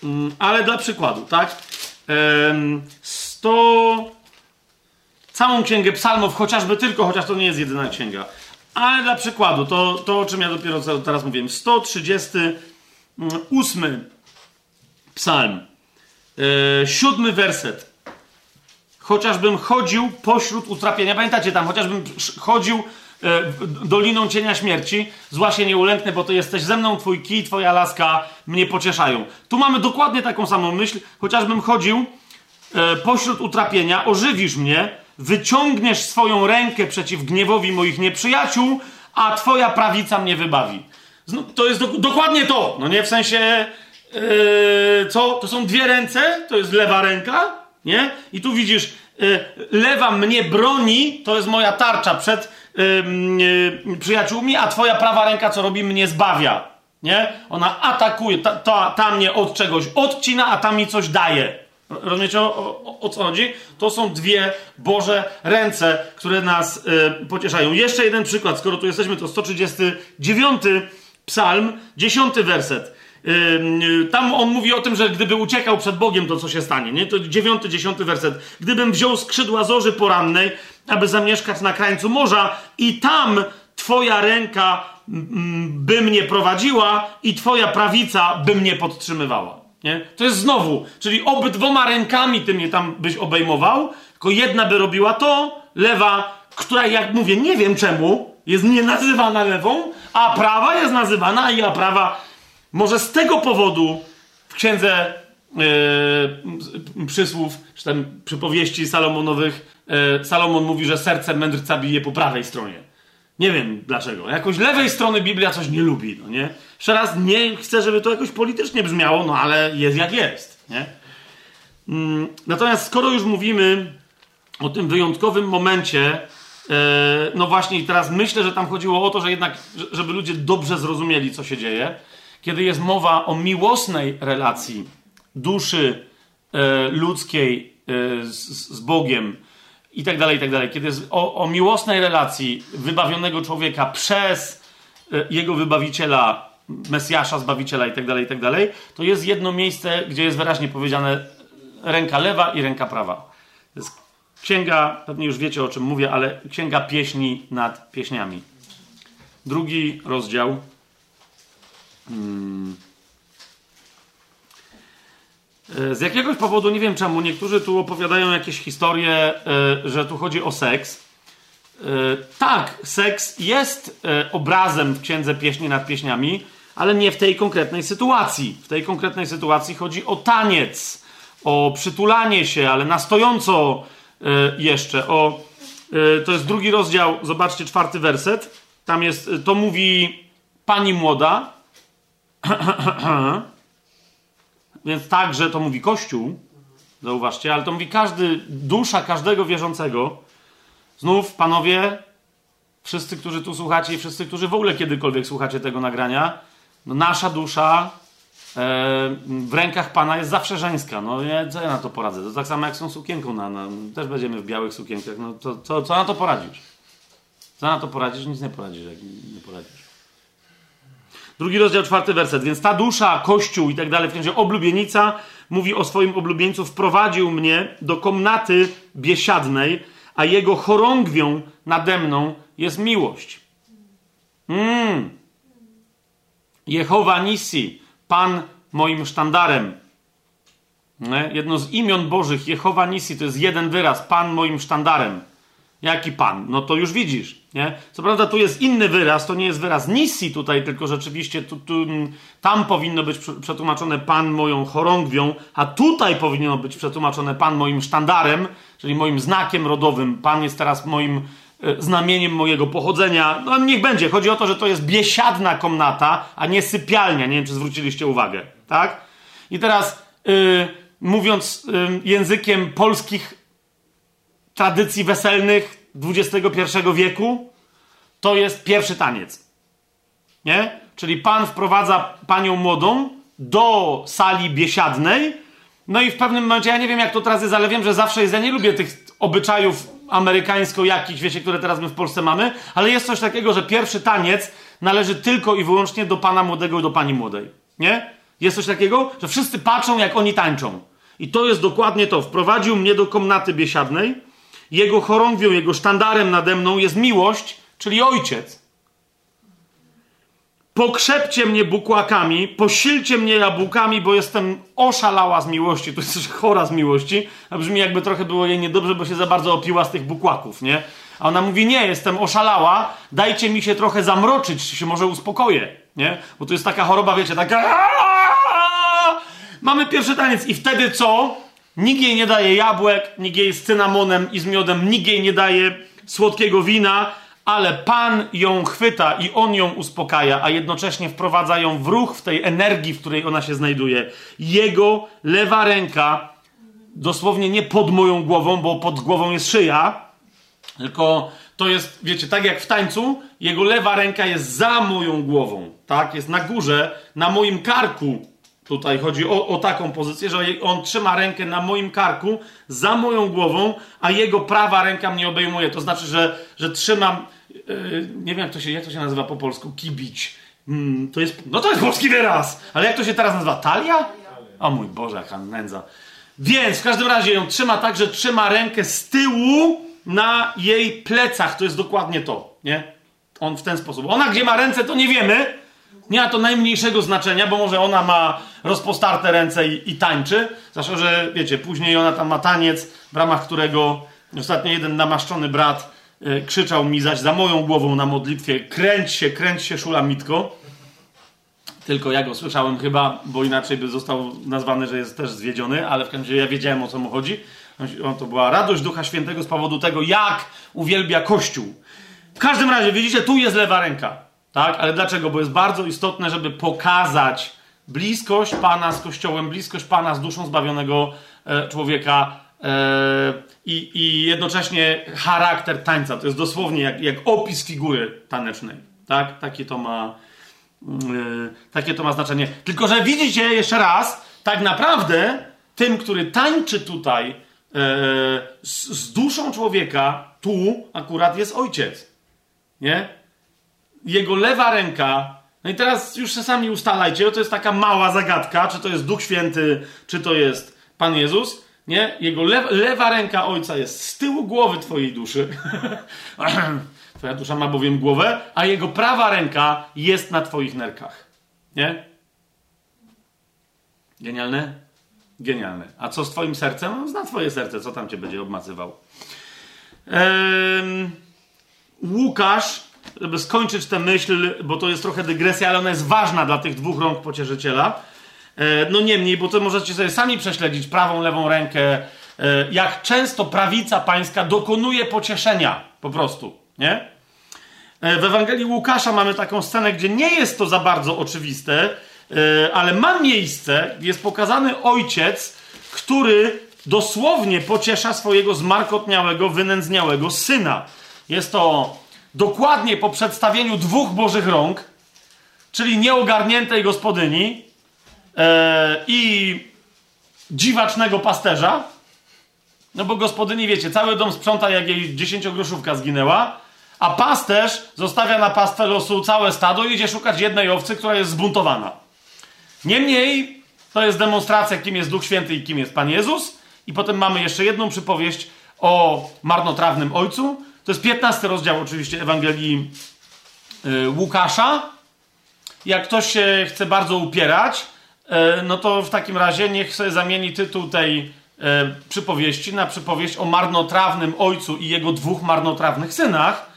[SPEAKER 1] Mm, ale dla przykładu, tak? Sto... Całą księgę psalmów, chociażby tylko, chociaż to nie jest jedyna księga. Ale dla przykładu, to, to o czym ja dopiero teraz mówiłem. 138 psalm. E, siódmy werset. Chociażbym chodził pośród utrapienia. Pamiętacie tam, chociażbym chodził doliną cienia śmierci, zła się nie ulęknę, bo ty jesteś ze mną, twój kij, twoja laska mnie pocieszają. Tu mamy dokładnie taką samą myśl, chociażbym chodził e, pośród utrapienia, ożywisz mnie, wyciągniesz swoją rękę przeciw gniewowi moich nieprzyjaciół, a twoja prawica mnie wybawi. To jest do, dokładnie to, no nie? W sensie, yy, co? To są dwie ręce, to jest lewa ręka, nie? I tu widzisz, lewa mnie broni, to jest moja tarcza przed yy, przyjaciółmi, a twoja prawa ręka co robi? Mnie zbawia, nie? Ona atakuje, ta, ta, ta mnie od czegoś odcina, a ta mi coś daje. Rozumiecie o, o, o, co chodzi? To są dwie Boże ręce, które nas y, pocieszają. Jeszcze jeden przykład, skoro tu jesteśmy, to 139 psalm, 10 werset. Tam on mówi o tym, że gdyby uciekał przed Bogiem, to co się stanie, nie? To 9, 10 werset. Gdybym wziął skrzydła zorzy porannej, aby zamieszkać na krańcu morza i tam Twoja ręka by mnie prowadziła i Twoja prawica by mnie podtrzymywała. Nie? To jest znowu, czyli obydwoma rękami ty mnie tam byś obejmował, tylko jedna by robiła to, lewa, która jak mówię, nie wiem czemu, jest nie nazywana lewą, a prawa jest nazywana, i a prawa może z tego powodu w księdze yy, przysłów, czy tam przypowieści Salomonowych, yy, Salomon mówi, że serce mędrca bije po prawej stronie. Nie wiem dlaczego. Jakoś lewej strony Biblia coś nie lubi, no nie? Jeszcze raz, nie chcę, żeby to jakoś politycznie brzmiało, no ale jest jak jest, nie? Mm, natomiast skoro już mówimy o tym wyjątkowym momencie, e, no właśnie i teraz myślę, że tam chodziło o to, że jednak, żeby ludzie dobrze zrozumieli, co się dzieje, kiedy jest mowa o miłosnej relacji duszy e, ludzkiej e, z Bogiem, i tak dalej, i tak dalej. Kiedy jest o, o miłosnej relacji wybawionego człowieka przez e, jego wybawiciela, Mesjasza, Zbawiciela i tak dalej, i tak dalej, to jest jedno miejsce, gdzie jest wyraźnie powiedziane ręka lewa i ręka prawa. To jest księga, pewnie już wiecie o czym mówię, ale księga pieśni nad pieśniami. Drugi rozdział. Hmm. E, z jakiegoś powodu, nie wiem czemu, niektórzy tu opowiadają jakieś historie, e, że tu chodzi o seks. E, tak, seks jest obrazem w księdze pieśni nad pieśniami, ale nie w tej konkretnej sytuacji. W tej konkretnej sytuacji chodzi o taniec, o przytulanie się, ale na stojąco jeszcze. O, to jest drugi rozdział, zobaczcie czwarty werset. Tam jest, to mówi pani młoda. Więc także to mówi Kościół, zauważcie, ale to mówi każdy, dusza każdego wierzącego. Znów, panowie, wszyscy, którzy tu słuchacie i wszyscy, którzy w ogóle kiedykolwiek słuchacie tego nagrania, no nasza dusza e, w rękach Pana jest zawsze żeńska. No co ja na to poradzę? To tak samo jak tą sukienką. Na, na, też będziemy w białych sukienkach. No to, to, co na to poradzisz? Co na to poradzisz? Nic nie poradzisz, jak nie poradzisz. Drugi rozdział, czwarty werset. Więc ta dusza, kościół i tak dalej, w sensie oblubienica, mówi o swoim oblubieńcu, wprowadził mnie do komnaty biesiadnej, a jego chorągwią nade mną jest miłość. Mm. Jehowa Nisi, Pan moim sztandarem. Jedno z imion Bożych, Jehowa Nisi, to jest jeden wyraz, Pan moim sztandarem. Jaki Pan? No to już widzisz. Nie? Co prawda tu jest inny wyraz, to nie jest wyraz Nisi tutaj, tylko rzeczywiście tu, tu, tam powinno być przetłumaczone Pan moją chorągwią, a tutaj powinno być przetłumaczone Pan moim sztandarem, czyli moim znakiem rodowym. Pan jest teraz moim e, znamieniem mojego pochodzenia. No niech będzie. Chodzi o to, że to jest biesiadna komnata, a nie sypialnia. Nie wiem, czy zwróciliście uwagę. Tak? I teraz yy, mówiąc yy, językiem polskich tradycji weselnych, XXI wieku, to jest pierwszy taniec. Nie? Czyli pan wprowadza panią młodą do sali biesiadnej, no i w pewnym momencie, ja nie wiem jak to teraz jest, ale wiem, że zawsze jest, ja nie lubię tych obyczajów amerykańsko jakichś, wiecie, które teraz my w Polsce mamy, ale jest coś takiego, że pierwszy taniec należy tylko i wyłącznie do pana młodego i do pani młodej. Nie? Jest coś takiego, że wszyscy patrzą, jak oni tańczą. I to jest dokładnie to. Wprowadził mnie do komnaty biesiadnej, jego chorągwią, jego sztandarem nade mną jest miłość, czyli ojciec. Pokrzepcie mnie bukłakami, posilcie mnie jabłkami, bo jestem oszalała z miłości. To jest chora z miłości. A brzmi jakby trochę było jej niedobrze, bo się za bardzo opiła z tych bukłaków, nie? A ona mówi, nie, jestem oszalała, dajcie mi się trochę zamroczyć, się może uspokoję, nie? Bo to jest taka choroba, wiecie, taka... Mamy pierwszy taniec i wtedy co? Nikt jej nie daje jabłek, nikt jej z cynamonem i z miodem, nikt jej nie daje słodkiego wina, ale Pan ją chwyta i On ją uspokaja, a jednocześnie wprowadza ją w ruch, w tej energii, w której ona się znajduje. Jego lewa ręka, dosłownie nie pod moją głową, bo pod głową jest szyja, tylko to jest, wiecie, tak jak w tańcu, jego lewa ręka jest za moją głową, tak? Jest na górze, na moim karku. Tutaj chodzi o, o taką pozycję, że on trzyma rękę na moim karku, za moją głową, a jego prawa ręka mnie obejmuje. To znaczy, że, że trzymam, yy, nie wiem jak to, się, jak to się nazywa po polsku, kibić. Hmm, to jest, no to jest polski wyraz, ale jak to się teraz nazywa? Talia? O mój Boże, jaka nędza. Więc w każdym razie ją trzyma tak, że trzyma rękę z tyłu na jej plecach. To jest dokładnie to, nie? On w ten sposób. Ona gdzie ma ręce, to nie wiemy. Nie ma to najmniejszego znaczenia, bo może ona ma rozpostarte ręce i, i tańczy. Zresztą, że wiecie, później ona tam ma taniec, w ramach którego ostatnio jeden namaszczony brat y, krzyczał mi zaś za moją głową na modlitwie: kręć się, kręć się, szulamitko. Tylko ja go słyszałem chyba, bo inaczej by został nazwany, że jest też zwiedziony, ale w każdym razie ja wiedziałem o co mu chodzi. To była radość Ducha Świętego z powodu tego, jak uwielbia Kościół. W każdym razie, widzicie, tu jest lewa ręka. Tak? Ale dlaczego? Bo jest bardzo istotne, żeby pokazać bliskość Pana z Kościołem, bliskość Pana z duszą zbawionego e, człowieka e, i, i, jednocześnie charakter tańca. To jest dosłownie jak, jak opis figury tanecznej. Tak? Takie to ma Yy, takie to ma znaczenie. Tylko, że widzicie jeszcze raz, tak naprawdę tym, który tańczy tutaj yy, z, z, duszą człowieka, tu akurat jest ojciec. Nie? Jego lewa ręka. No i teraz już się sami ustalajcie, to jest taka mała zagadka, czy to jest Duch Święty, czy to jest Pan Jezus. Nie? Jego lewa, lewa ręka ojca jest z tyłu głowy twojej duszy. Twoja dusza ma bowiem głowę, a jego prawa ręka jest na twoich nerkach. Nie? Genialne? Genialne. A co z twoim sercem? No, zna twoje serce, co tam cię będzie obmacywał. Ehm, Łukasz, żeby skończyć tę myśl, bo to jest trochę dygresja, ale ona jest ważna dla tych dwóch rąk pocieszyciela. E, no niemniej, bo to możecie sobie sami prześledzić prawą, lewą rękę, e, jak często prawica pańska dokonuje pocieszenia po prostu, nie? E, w Ewangelii Łukasza mamy taką scenę, gdzie nie jest to za bardzo oczywiste, ale ma miejsce, jest pokazany ojciec, który dosłownie pociesza swojego zmarkotniałego, wynędzniałego syna. Jest to dokładnie po przedstawieniu dwóch bożych rąk, czyli nieogarniętej gospodyni e, i dziwacznego pasterza. No bo gospodyni, wiecie, cały dom sprząta, jak jej dziesięciogroszówka zginęła, a pasterz zostawia na pastwę losu całe stado i idzie szukać jednej owcy, która jest zbuntowana. Niemniej to jest demonstracja, kim jest Duch Święty i kim jest Pan Jezus. I potem mamy jeszcze jedną przypowieść o marnotrawnym ojcu. To jest 15 rozdział oczywiście Ewangelii yy, Łukasza. Jak ktoś się chce bardzo upierać, yy, no to w takim razie niech sobie zamieni tytuł tej yy, przypowieści na przypowieść o marnotrawnym ojcu i jego dwóch marnotrawnych synach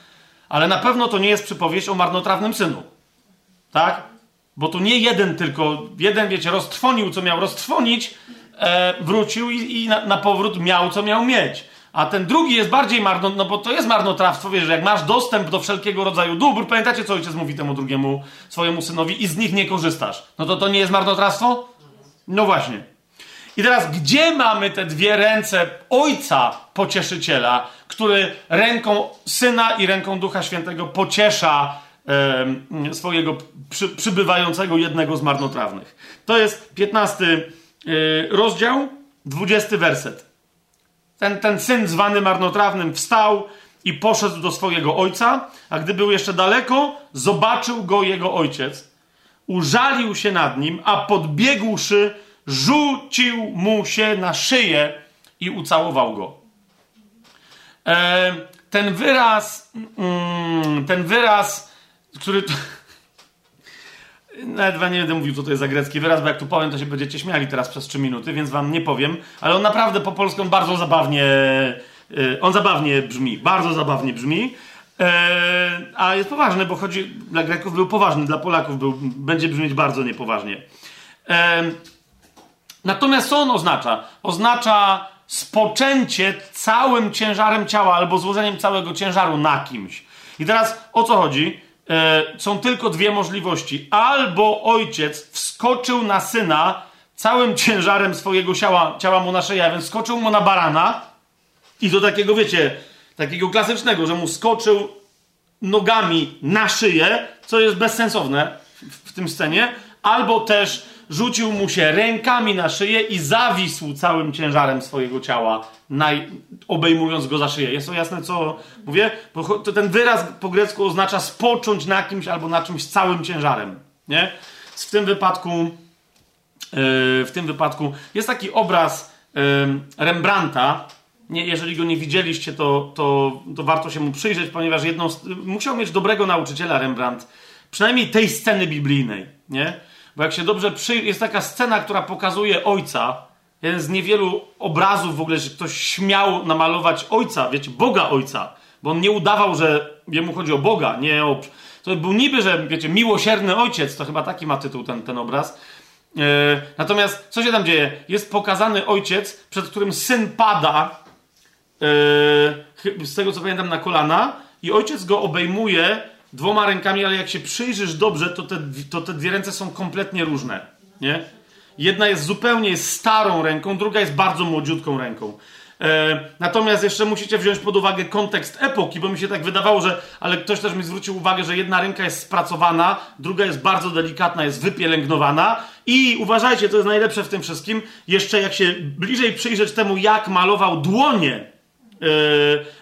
[SPEAKER 1] ale na pewno to nie jest przypowieść o marnotrawnym synu. Tak? Bo tu nie jeden tylko, jeden, wiecie, roztrwonił, co miał roztrwonić, e, wrócił i, na, powrót miał, co miał mieć. A ten drugi jest bardziej marno, no bo to jest marnotrawstwo, wiesz, jak masz dostęp do wszelkiego rodzaju dóbr, pamiętacie, co ojciec mówi temu drugiemu swojemu synowi i z nich nie korzystasz. No to to nie jest marnotrawstwo? No właśnie. I teraz, gdzie mamy te dwie ręce Ojca Pocieszyciela, który ręką Syna i ręką Ducha Świętego pociesza e, swojego przy, przybywającego jednego z marnotrawnych? To jest 15 e, rozdział, 20 werset. Ten, ten syn zwany marnotrawnym wstał i poszedł do swojego ojca, a gdy był jeszcze daleko, zobaczył go jego ojciec. Użalił się nad nim, a podbiegłszy, rzucił mu się na szyję i ucałował go. E, ten wyraz, mm, ten wyraz, który. Nawet wam nie będę mówił, co to jest za grecki wyraz, bo jak tu powiem, to się będziecie śmiali teraz przez 3 minuty, więc wam nie powiem, ale on naprawdę po polsku bardzo zabawnie E, on zabawnie brzmi, bardzo zabawnie brzmi, e, a jest poważny, bo chodzi, dla Greków był poważny, dla Polaków był, będzie brzmieć bardzo niepoważnie. E, natomiast co on oznacza? Oznacza spoczęcie całym ciężarem ciała albo złożeniem całego ciężaru na kimś. I teraz o co chodzi? E, są tylko dwie możliwości. Albo ojciec wskoczył na syna całym ciężarem swojego ciała, ciała mu na szyję, więc skoczył mu na barana i do takiego, wiecie, takiego klasycznego, że mu skoczył nogami na szyję, co jest bezsensowne w, w tym scenie, albo też rzucił mu się rękami na szyję i zawisł całym ciężarem swojego ciała, naj, obejmując go za szyję. Jest to jasne, co mówię? Bo ten wyraz po grecku oznacza spocząć na kimś albo na czymś całym ciężarem. Nie? W tym wypadku, yy, w tym wypadku jest taki obraz yy, Rembrandta. Nie, jeżeli go nie widzieliście, to, to, to warto się mu przyjrzeć, ponieważ jedną, musiał mieć dobrego nauczyciela Rembrandt, przynajmniej tej sceny biblijnej. Nie? Bo jak się dobrze przyjrzy, jest taka scena, która pokazuje ojca, jeden z niewielu obrazów w ogóle, że ktoś śmiał namalować ojca, wiecie, Boga ojca, bo on nie udawał, że jemu chodzi o Boga, nie o... To był niby, że wiecie, miłosierny ojciec, to chyba taki ma tytuł ten, ten obraz. Yy, natomiast co się tam dzieje? Jest pokazany ojciec, przed którym syn pada, yy, z tego co pamiętam, na kolana i ojciec go obejmuje dwoma rękami, ale jak się przyjrzysz dobrze, to te, to te dwie ręce są kompletnie różne. Nie? Jedna jest zupełnie starą ręką, druga jest bardzo młodziutką ręką. E, natomiast jeszcze musicie wziąć pod uwagę kontekst epoki, bo mi się tak wydawało, że. Ale ktoś też mi zwrócił uwagę, że jedna ręka jest spracowana, druga jest bardzo delikatna, jest wypielęgnowana. I uważajcie, to jest najlepsze w tym wszystkim. Jeszcze jak się bliżej przyjrzeć temu, jak malował dłonie e,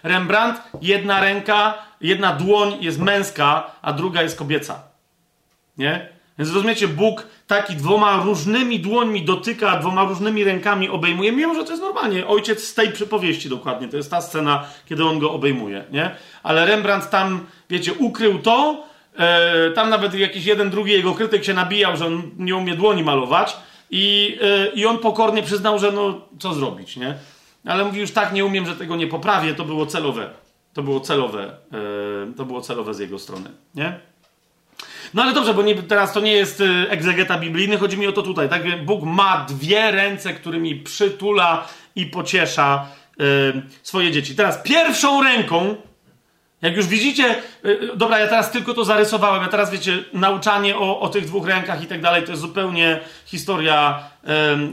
[SPEAKER 1] Rembrandt, jedna ręka jedna dłoń jest męska, a druga jest kobieca. Nie? Więc rozumiecie, Bóg taki dwoma różnymi dłońmi dotyka, dwoma różnymi rękami obejmuje, mimo że to jest normalnie. Ojciec z tej przypowieści dokładnie, to jest ta scena, kiedy on go obejmuje, nie? Ale Rembrandt tam, wiecie, ukrył to, e, tam nawet jakiś jeden, drugi jego krytyk się nabijał, że on nie umie dłoni malować i, e, i on pokornie przyznał, że no, co zrobić, nie? Ale mówi, już tak nie umiem, że tego nie poprawię, to było celowe. To było celowe, e, to było celowe z jego strony, nie? No ale dobrze, bo nie, teraz to nie jest e, egzegeta biblijny, chodzi mi o to tutaj. Tak? Bóg ma dwie ręce, którymi przytula i pociesza y, swoje dzieci. Teraz pierwszą ręką jak już widzicie, y, y, dobra, ja teraz tylko to zarysowałem, a teraz wiecie, nauczanie o, o tych dwóch rękach i tak dalej, to jest zupełnie historia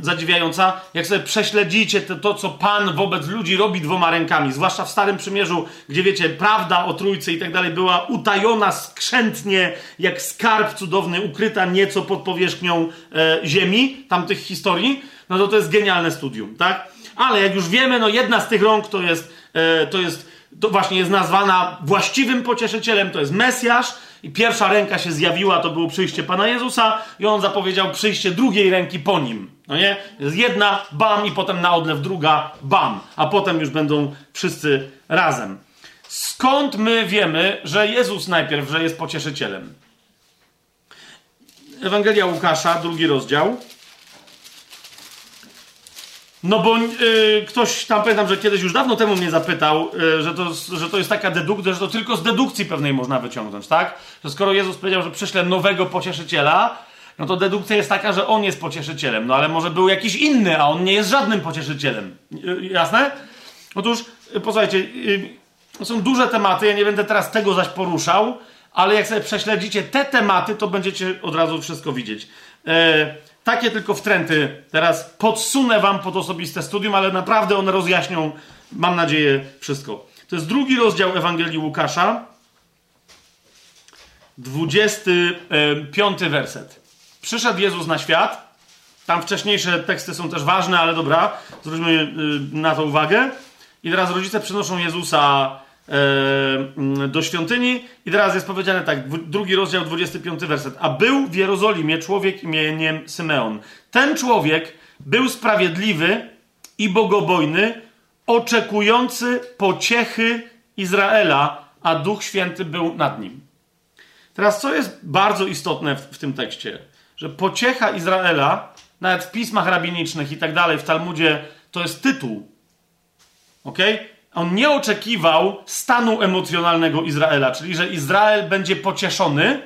[SPEAKER 1] zadziwiająca. Jak sobie prześledzicie to, to, co Pan wobec ludzi robi dwoma rękami, zwłaszcza w Starym Przymierzu, gdzie wiecie, prawda o Trójcy i tak dalej była utajona skrzętnie, jak skarb cudowny, ukryta nieco pod powierzchnią e, ziemi, tamtych historii, no to to jest genialne studium, tak? Ale jak już wiemy, no jedna z tych rąk to jest, e, to jest to właśnie jest nazwana właściwym pocieszycielem, to jest Mesjasz. I pierwsza ręka się zjawiła, to było przyjście Pana Jezusa, i on zapowiedział przyjście drugiej ręki po nim. No nie? Jest jedna, bam, i potem na odlew druga, bam. A potem już będą wszyscy razem. Skąd my wiemy, że Jezus najpierw, że jest pocieszycielem? Ewangelia Łukasza, drugi rozdział. No bo y, ktoś tam pamiętam, że kiedyś już dawno temu mnie zapytał, y, że, to, że to jest taka dedukcja, że to tylko z dedukcji pewnej można wyciągnąć, tak? Że skoro Jezus powiedział, że przyśle nowego pocieszyciela, no to dedukcja jest taka, że on jest pocieszycielem. No ale może był jakiś inny, a on nie jest żadnym pocieszycielem. Y, jasne? Otóż, posłuchajcie, są duże tematy, ja nie będę teraz tego zaś poruszał, ale jak sobie prześledzicie te tematy, to będziecie od razu wszystko widzieć. E, takie tylko wtręty teraz podsunę wam pod osobiste studium, ale naprawdę one rozjaśnią, mam nadzieję, wszystko. To jest drugi rozdział Ewangelii Łukasza, 25 werset. Przyszedł Jezus na świat. Tam wcześniejsze teksty są też ważne, ale dobra, zwróćmy y, na to uwagę. I teraz rodzice przynoszą Jezusa E, do świątyni. I teraz jest powiedziane tak, drugi rozdział, 25 werset. A był w Jerozolimie człowiek imieniem Symeon. Ten człowiek był sprawiedliwy i bogobojny, oczekujący pociechy Izraela, a Duch Święty był nad nim. Teraz, co jest bardzo istotne w, tym tekście? Że pociecha Izraela, nawet w pismach rabinicznych i tak dalej, w Talmudzie, to jest tytuł. ok? On nie oczekiwał stanu emocjonalnego Izraela, czyli że Izrael będzie pocieszony,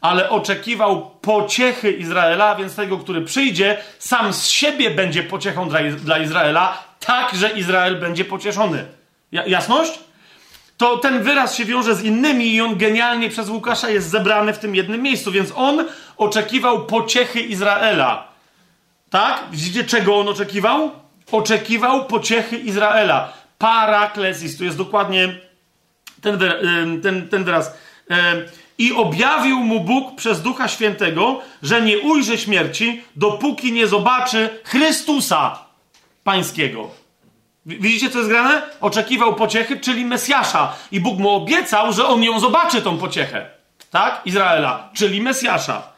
[SPEAKER 1] ale oczekiwał pociechy Izraela, więc tego, który przyjdzie, sam z siebie będzie pociechą dla, dla Izraela, tak, że Izrael będzie pocieszony. jasność? To ten wyraz się wiąże z innymi i on genialnie przez Łukasza jest zebrany w tym jednym miejscu, więc on oczekiwał pociechy Izraela. Tak? Widzicie, czego on oczekiwał? Oczekiwał pociechy Izraela. Paraklesis, tu jest dokładnie ten, ten, ten wyraz. I objawił mu Bóg przez Ducha Świętego, że nie ujrzy śmierci, dopóki nie zobaczy Chrystusa Pańskiego. Widzicie, co jest grane? Oczekiwał pociechy, czyli Mesjasza. I Bóg mu obiecał, że on ją zobaczy, tą pociechę. Tak? Izraela, czyli Mesjasza.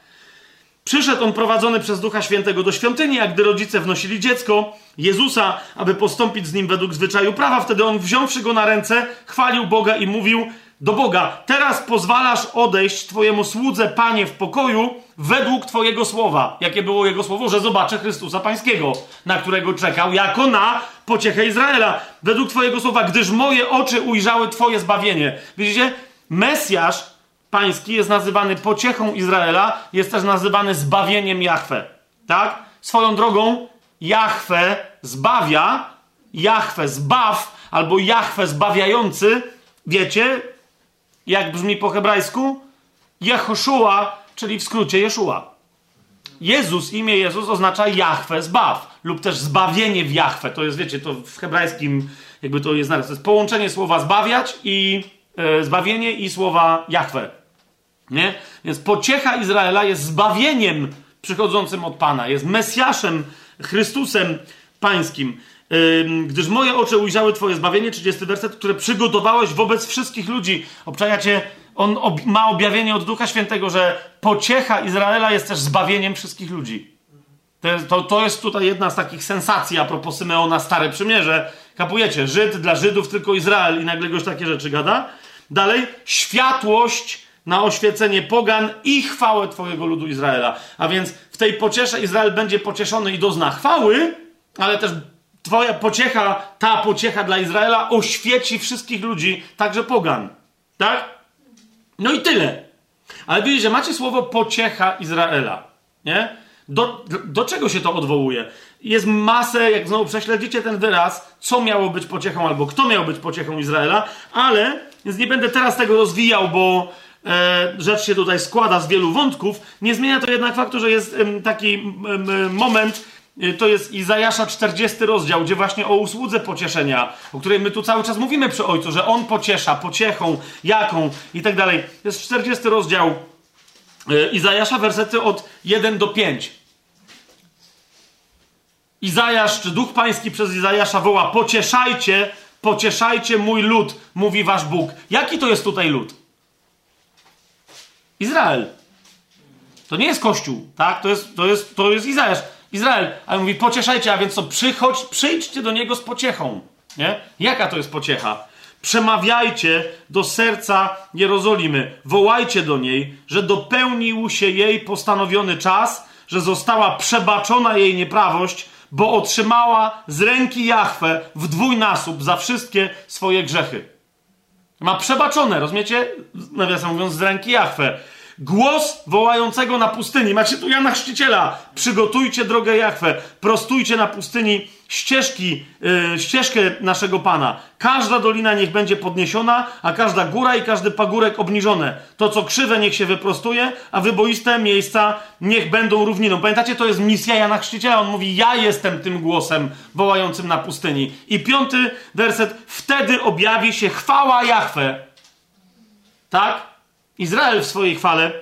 [SPEAKER 1] Przyszedł on prowadzony przez Ducha Świętego do świątyni, a gdy rodzice wnosili dziecko, Jezusa, aby postąpić z nim według zwyczaju prawa, wtedy on wziąwszy go na ręce, chwalił Boga i mówił do Boga: Teraz pozwalasz odejść Twojemu słudze, Panie, w pokoju według Twojego słowa. Jakie było jego słowo? Że zobaczę Chrystusa Pańskiego, na którego czekał, jako na pociechę Izraela. Według Twojego słowa, gdyż moje oczy ujrzały Twoje zbawienie. Widzicie? Mesjasz pański jest nazywany pociechą Izraela, jest też nazywany zbawieniem Jahwe. Tak? Swoją drogą Jahwe zbawia, Jahwe zbaw, albo Jahwe zbawiający, wiecie, jak brzmi po hebrajsku? Jehoszua, czyli w skrócie Jeszua. Jezus, imię Jezus oznacza Jahwe zbaw, lub też zbawienie w Jahwe. To jest, wiecie, to w hebrajskim jakby to jest. To jest połączenie słowa zbawiać i e, zbawienie i słowa Jahwe. Nie? Więc pociecha Izraela jest zbawieniem przychodzącym od Pana, jest Mesjaszem, Chrystusem Pańskim. Gdyż moje oczy ujrzały Twoje zbawienie, 30 werset, które przygotowałeś wobec wszystkich ludzi. Obczajacie, on ob ma objawienie od Ducha Świętego, że pociecha Izraela jest też zbawieniem wszystkich ludzi. To, to, jest tutaj jedna z takich sensacji a propos Symeona Stare Przymierze. Kapujecie, Żyd dla Żydów tylko Izrael i nagle goś takie rzeczy gada. Dalej, światłość na oświecenie pogan i chwałę Twojego ludu Izraela. A więc w tej pociesze Izrael będzie pocieszony i dozna chwały, ale też Twoja pociecha, ta pociecha dla Izraela oświeci wszystkich ludzi, także pogan. Tak? No i tyle. Ale widzicie, macie słowo pociecha Izraela. Nie? Do, do czego się to odwołuje? Jest masę, jak znowu prześledzicie ten wyraz, co miało być pociechą albo kto miał być pociechą Izraela, ale, więc nie będę teraz tego rozwijał, bo rzecz się tutaj składa z wielu wątków. Nie zmienia to jednak faktu, że jest taki moment, e, to jest Izajasza 40 rozdział, gdzie właśnie o usłudze pocieszenia, o której my tu cały czas mówimy przy Ojcu, że On pociesza, pociechą, jaką i tak dalej. Jest 40 rozdział e, Izajasza, wersety od 1 do 5. Izajasz, czy Duch Pański przez Izajasza woła: Pocieszajcie, pocieszajcie mój lud, mówi wasz Bóg. Jaki to jest tutaj lud? Izrael. To nie jest Kościół, tak? To jest, to jest, to jest Izajasz. Izrael. Ale mówi, pocieszajcie, a więc co? Przychodź, przyjdźcie do niego z pociechą. Nie? Jaka to jest pociecha? Przemawiajcie do serca Jerozolimy, wołajcie do niej, że dopełnił się jej postanowiony czas, że została przebaczona jej nieprawość, bo otrzymała z ręki Jahwe w dwójnasób za wszystkie swoje grzechy. Ma przebaczone, rozumiecie? Nawiasem mówiąc, z ręki Jahwe. Głos wołającego na pustyni. Macie tu Jana Chrzciciela. Przygotujcie drogę Jahwe. Prostujcie na pustyni ścieżki, yy, ścieżkę naszego Pana. Każda dolina niech będzie podniesiona, a każda góra i każdy pagórek obniżone. To, co krzywe, niech się wyprostuje, a wyboiste miejsca niech będą równiną. Pamiętacie, to jest misja Jana Chrzciciela. On mówi, ja jestem tym głosem wołającym na pustyni. I piąty werset. Wtedy objawi się chwała Jahwe. Tak? Izrael w swojej chwale,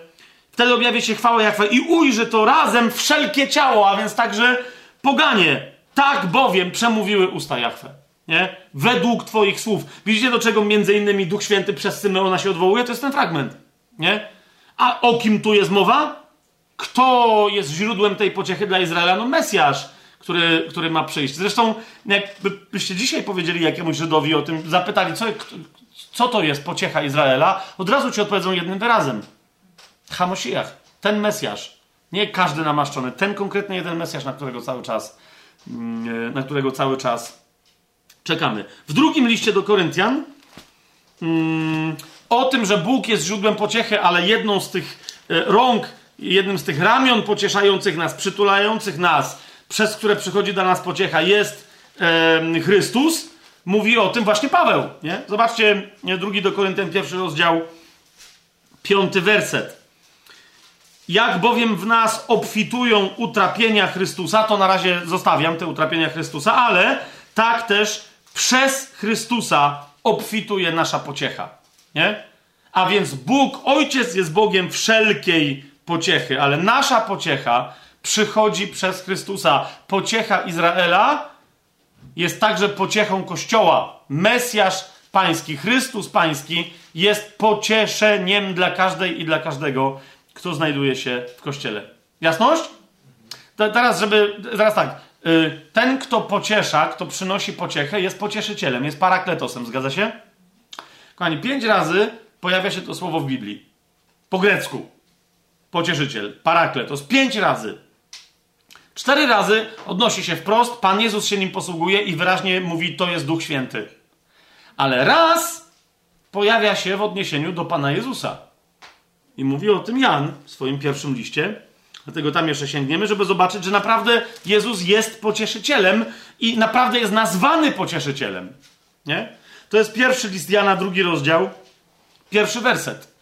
[SPEAKER 1] wtedy objawi się chwała Jachwę i ujrzy to razem wszelkie ciało, a więc także poganie. Tak bowiem przemówiły usta Jachwę. Nie? Według Twoich słów. Widzicie, do czego między innymi Duch Święty przez Symeona się odwołuje? To jest ten fragment. Nie? A o kim tu jest mowa? Kto jest źródłem tej pociechy dla Izraela? No Mesjasz, który, który ma przyjść. Zresztą, jakbyście dzisiaj powiedzieli jakiemuś Żydowi o tym, zapytali, co, co to jest pociecha Izraela, od razu ci odpowiedzą jednym wyrazem. Hamosiach, ten Mesjasz. Nie każdy namaszczony, ten konkretny jeden Mesjasz, na którego cały czas, na którego cały czas Czekamy. W drugim liście do Koryntian mm, o tym, że Bóg jest źródłem pociechy, ale jedną z tych e, rąk, jednym z tych ramion pocieszających nas, przytulających nas, przez które przychodzi do nas pociecha, jest Chrystus, mówi o tym właśnie Paweł. Nie? Zobaczcie, drugi do Koryntian, pierwszy rozdział, piąty werset. Jak bowiem w nas obfitują utrapienia Chrystusa, to na razie zostawiam te utrapienia Chrystusa, ale tak też przez Chrystusa obfituje nasza pociecha. Nie? A więc Bóg, Ojciec jest Bogiem wszelkiej pociechy, ale nasza pociecha przychodzi przez Chrystusa. Pociecha Izraela jest także pociechą Kościoła. Mesjasz Pański, Chrystus Pański jest pocieszeniem dla każdej i dla każdego, kto znajduje się w Kościele. Jasność? teraz, żeby. Zaraz tak. Y, ten, kto pociesza, kto przynosi pociechę, jest pocieszycielem, jest parakletosem. Zgadza się? Kochani, pięć razy pojawia się to słowo w Biblii. Po grecku. Pocieszyciel, parakletos. Pięć razy. Cztery razy odnosi się wprost, Pan Jezus się nim posługuje i wyraźnie mówi, to jest Duch Święty. Ale raz pojawia się w odniesieniu do Pana Jezusa. I mówi o tym Jan w swoim pierwszym liście. Dlatego tam jeszcze sięgniemy, żeby zobaczyć, że naprawdę Jezus jest pocieszycielem i naprawdę jest nazwany pocieszycielem. Nie? To jest pierwszy list Jana, drugi rozdział, pierwszy werset.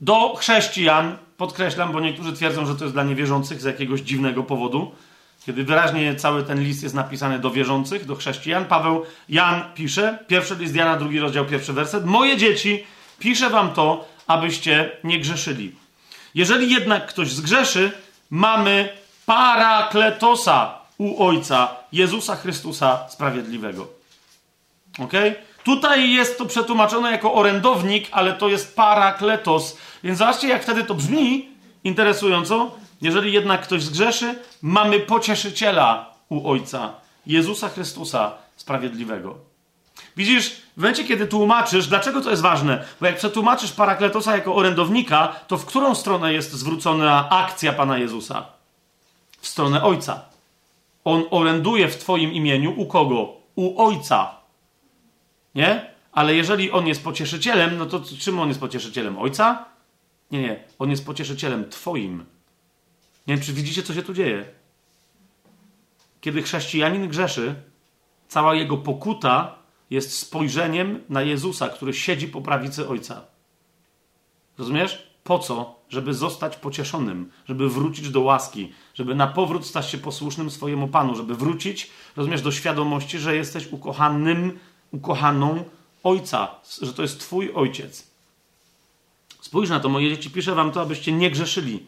[SPEAKER 1] Do chrześcijan, podkreślam, bo niektórzy twierdzą, że to jest dla niewierzących z jakiegoś dziwnego powodu, kiedy wyraźnie cały ten list jest napisany do wierzących, do chrześcijan. Paweł, Jan pisze, pierwszy list Jana, drugi rozdział, pierwszy werset. Moje dzieci, piszę wam to, abyście nie grzeszyli. Jeżeli jednak ktoś zgrzeszy, mamy parakletosa u Ojca, Jezusa Chrystusa Sprawiedliwego. Ok? Tutaj jest to przetłumaczone jako orędownik, ale to jest parakletos. Więc zobaczcie, jak wtedy to brzmi interesująco. Jeżeli jednak ktoś zgrzeszy, mamy pocieszyciela u Ojca, Jezusa Chrystusa Sprawiedliwego. Widzisz, w momencie, kiedy tłumaczysz, dlaczego to jest ważne? Bo jak przetłumaczysz Parakletosa jako orędownika, to w którą stronę jest zwrócona akcja Pana Jezusa? W stronę Ojca. On oręduje w Twoim imieniu u kogo? U Ojca. Nie? Ale jeżeli on jest pocieszycielem, no to czym on jest pocieszycielem? Ojca? Nie, nie. On jest pocieszycielem Twoim. Nie wiem, czy widzicie, co się tu dzieje. Kiedy chrześcijanin grzeszy, cała jego pokuta jest spojrzeniem na Jezusa, który siedzi po prawicy Ojca. Rozumiesz? Po co? Żeby zostać pocieszonym, żeby wrócić do łaski, żeby na powrót stać się posłusznym swojemu Panu, żeby wrócić, rozumiesz, do świadomości, że jesteś ukochanym, ukochaną Ojca, że to jest Twój Ojciec. Spójrz na to, moje dzieci, piszę wam to, abyście nie grzeszyli.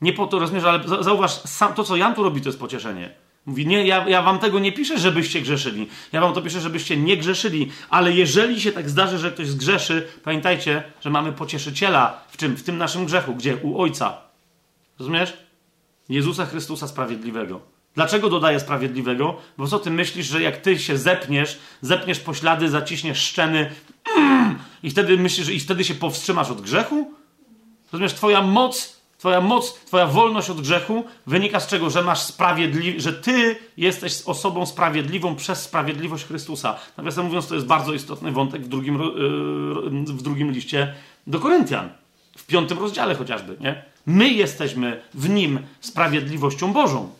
[SPEAKER 1] Nie po to, rozumiesz, ale zauważ, sam, to co Jan tu robi, to jest pocieszenie. Mówi, nie, ja, ja wam tego nie piszę, żebyście grzeszyli. Ja wam to piszę, żebyście nie grzeszyli. Ale jeżeli się tak zdarzy, że ktoś zgrzeszy, pamiętajcie, że mamy pocieszyciela w czym? W tym naszym grzechu. Gdzie? U Ojca. Rozumiesz? Jezusa Chrystusa Sprawiedliwego. Dlaczego dodaję Sprawiedliwego? Bo co ty myślisz, że jak ty się zepniesz, zepniesz poślady, zaciśniesz szczeny mm, i wtedy myślisz, i wtedy się powstrzymasz od grzechu? Rozumiesz? Twoja moc Twoja moc, Twoja wolność od grzechu wynika z czego? Że masz sprawiedli- że Ty jesteś osobą sprawiedliwą przez sprawiedliwość Chrystusa. Nawiasem mówiąc, to jest bardzo istotny wątek w drugim, yy, w drugim liście do Koryntian. W piątym rozdziale chociażby, nie? My jesteśmy w nim sprawiedliwością Bożą.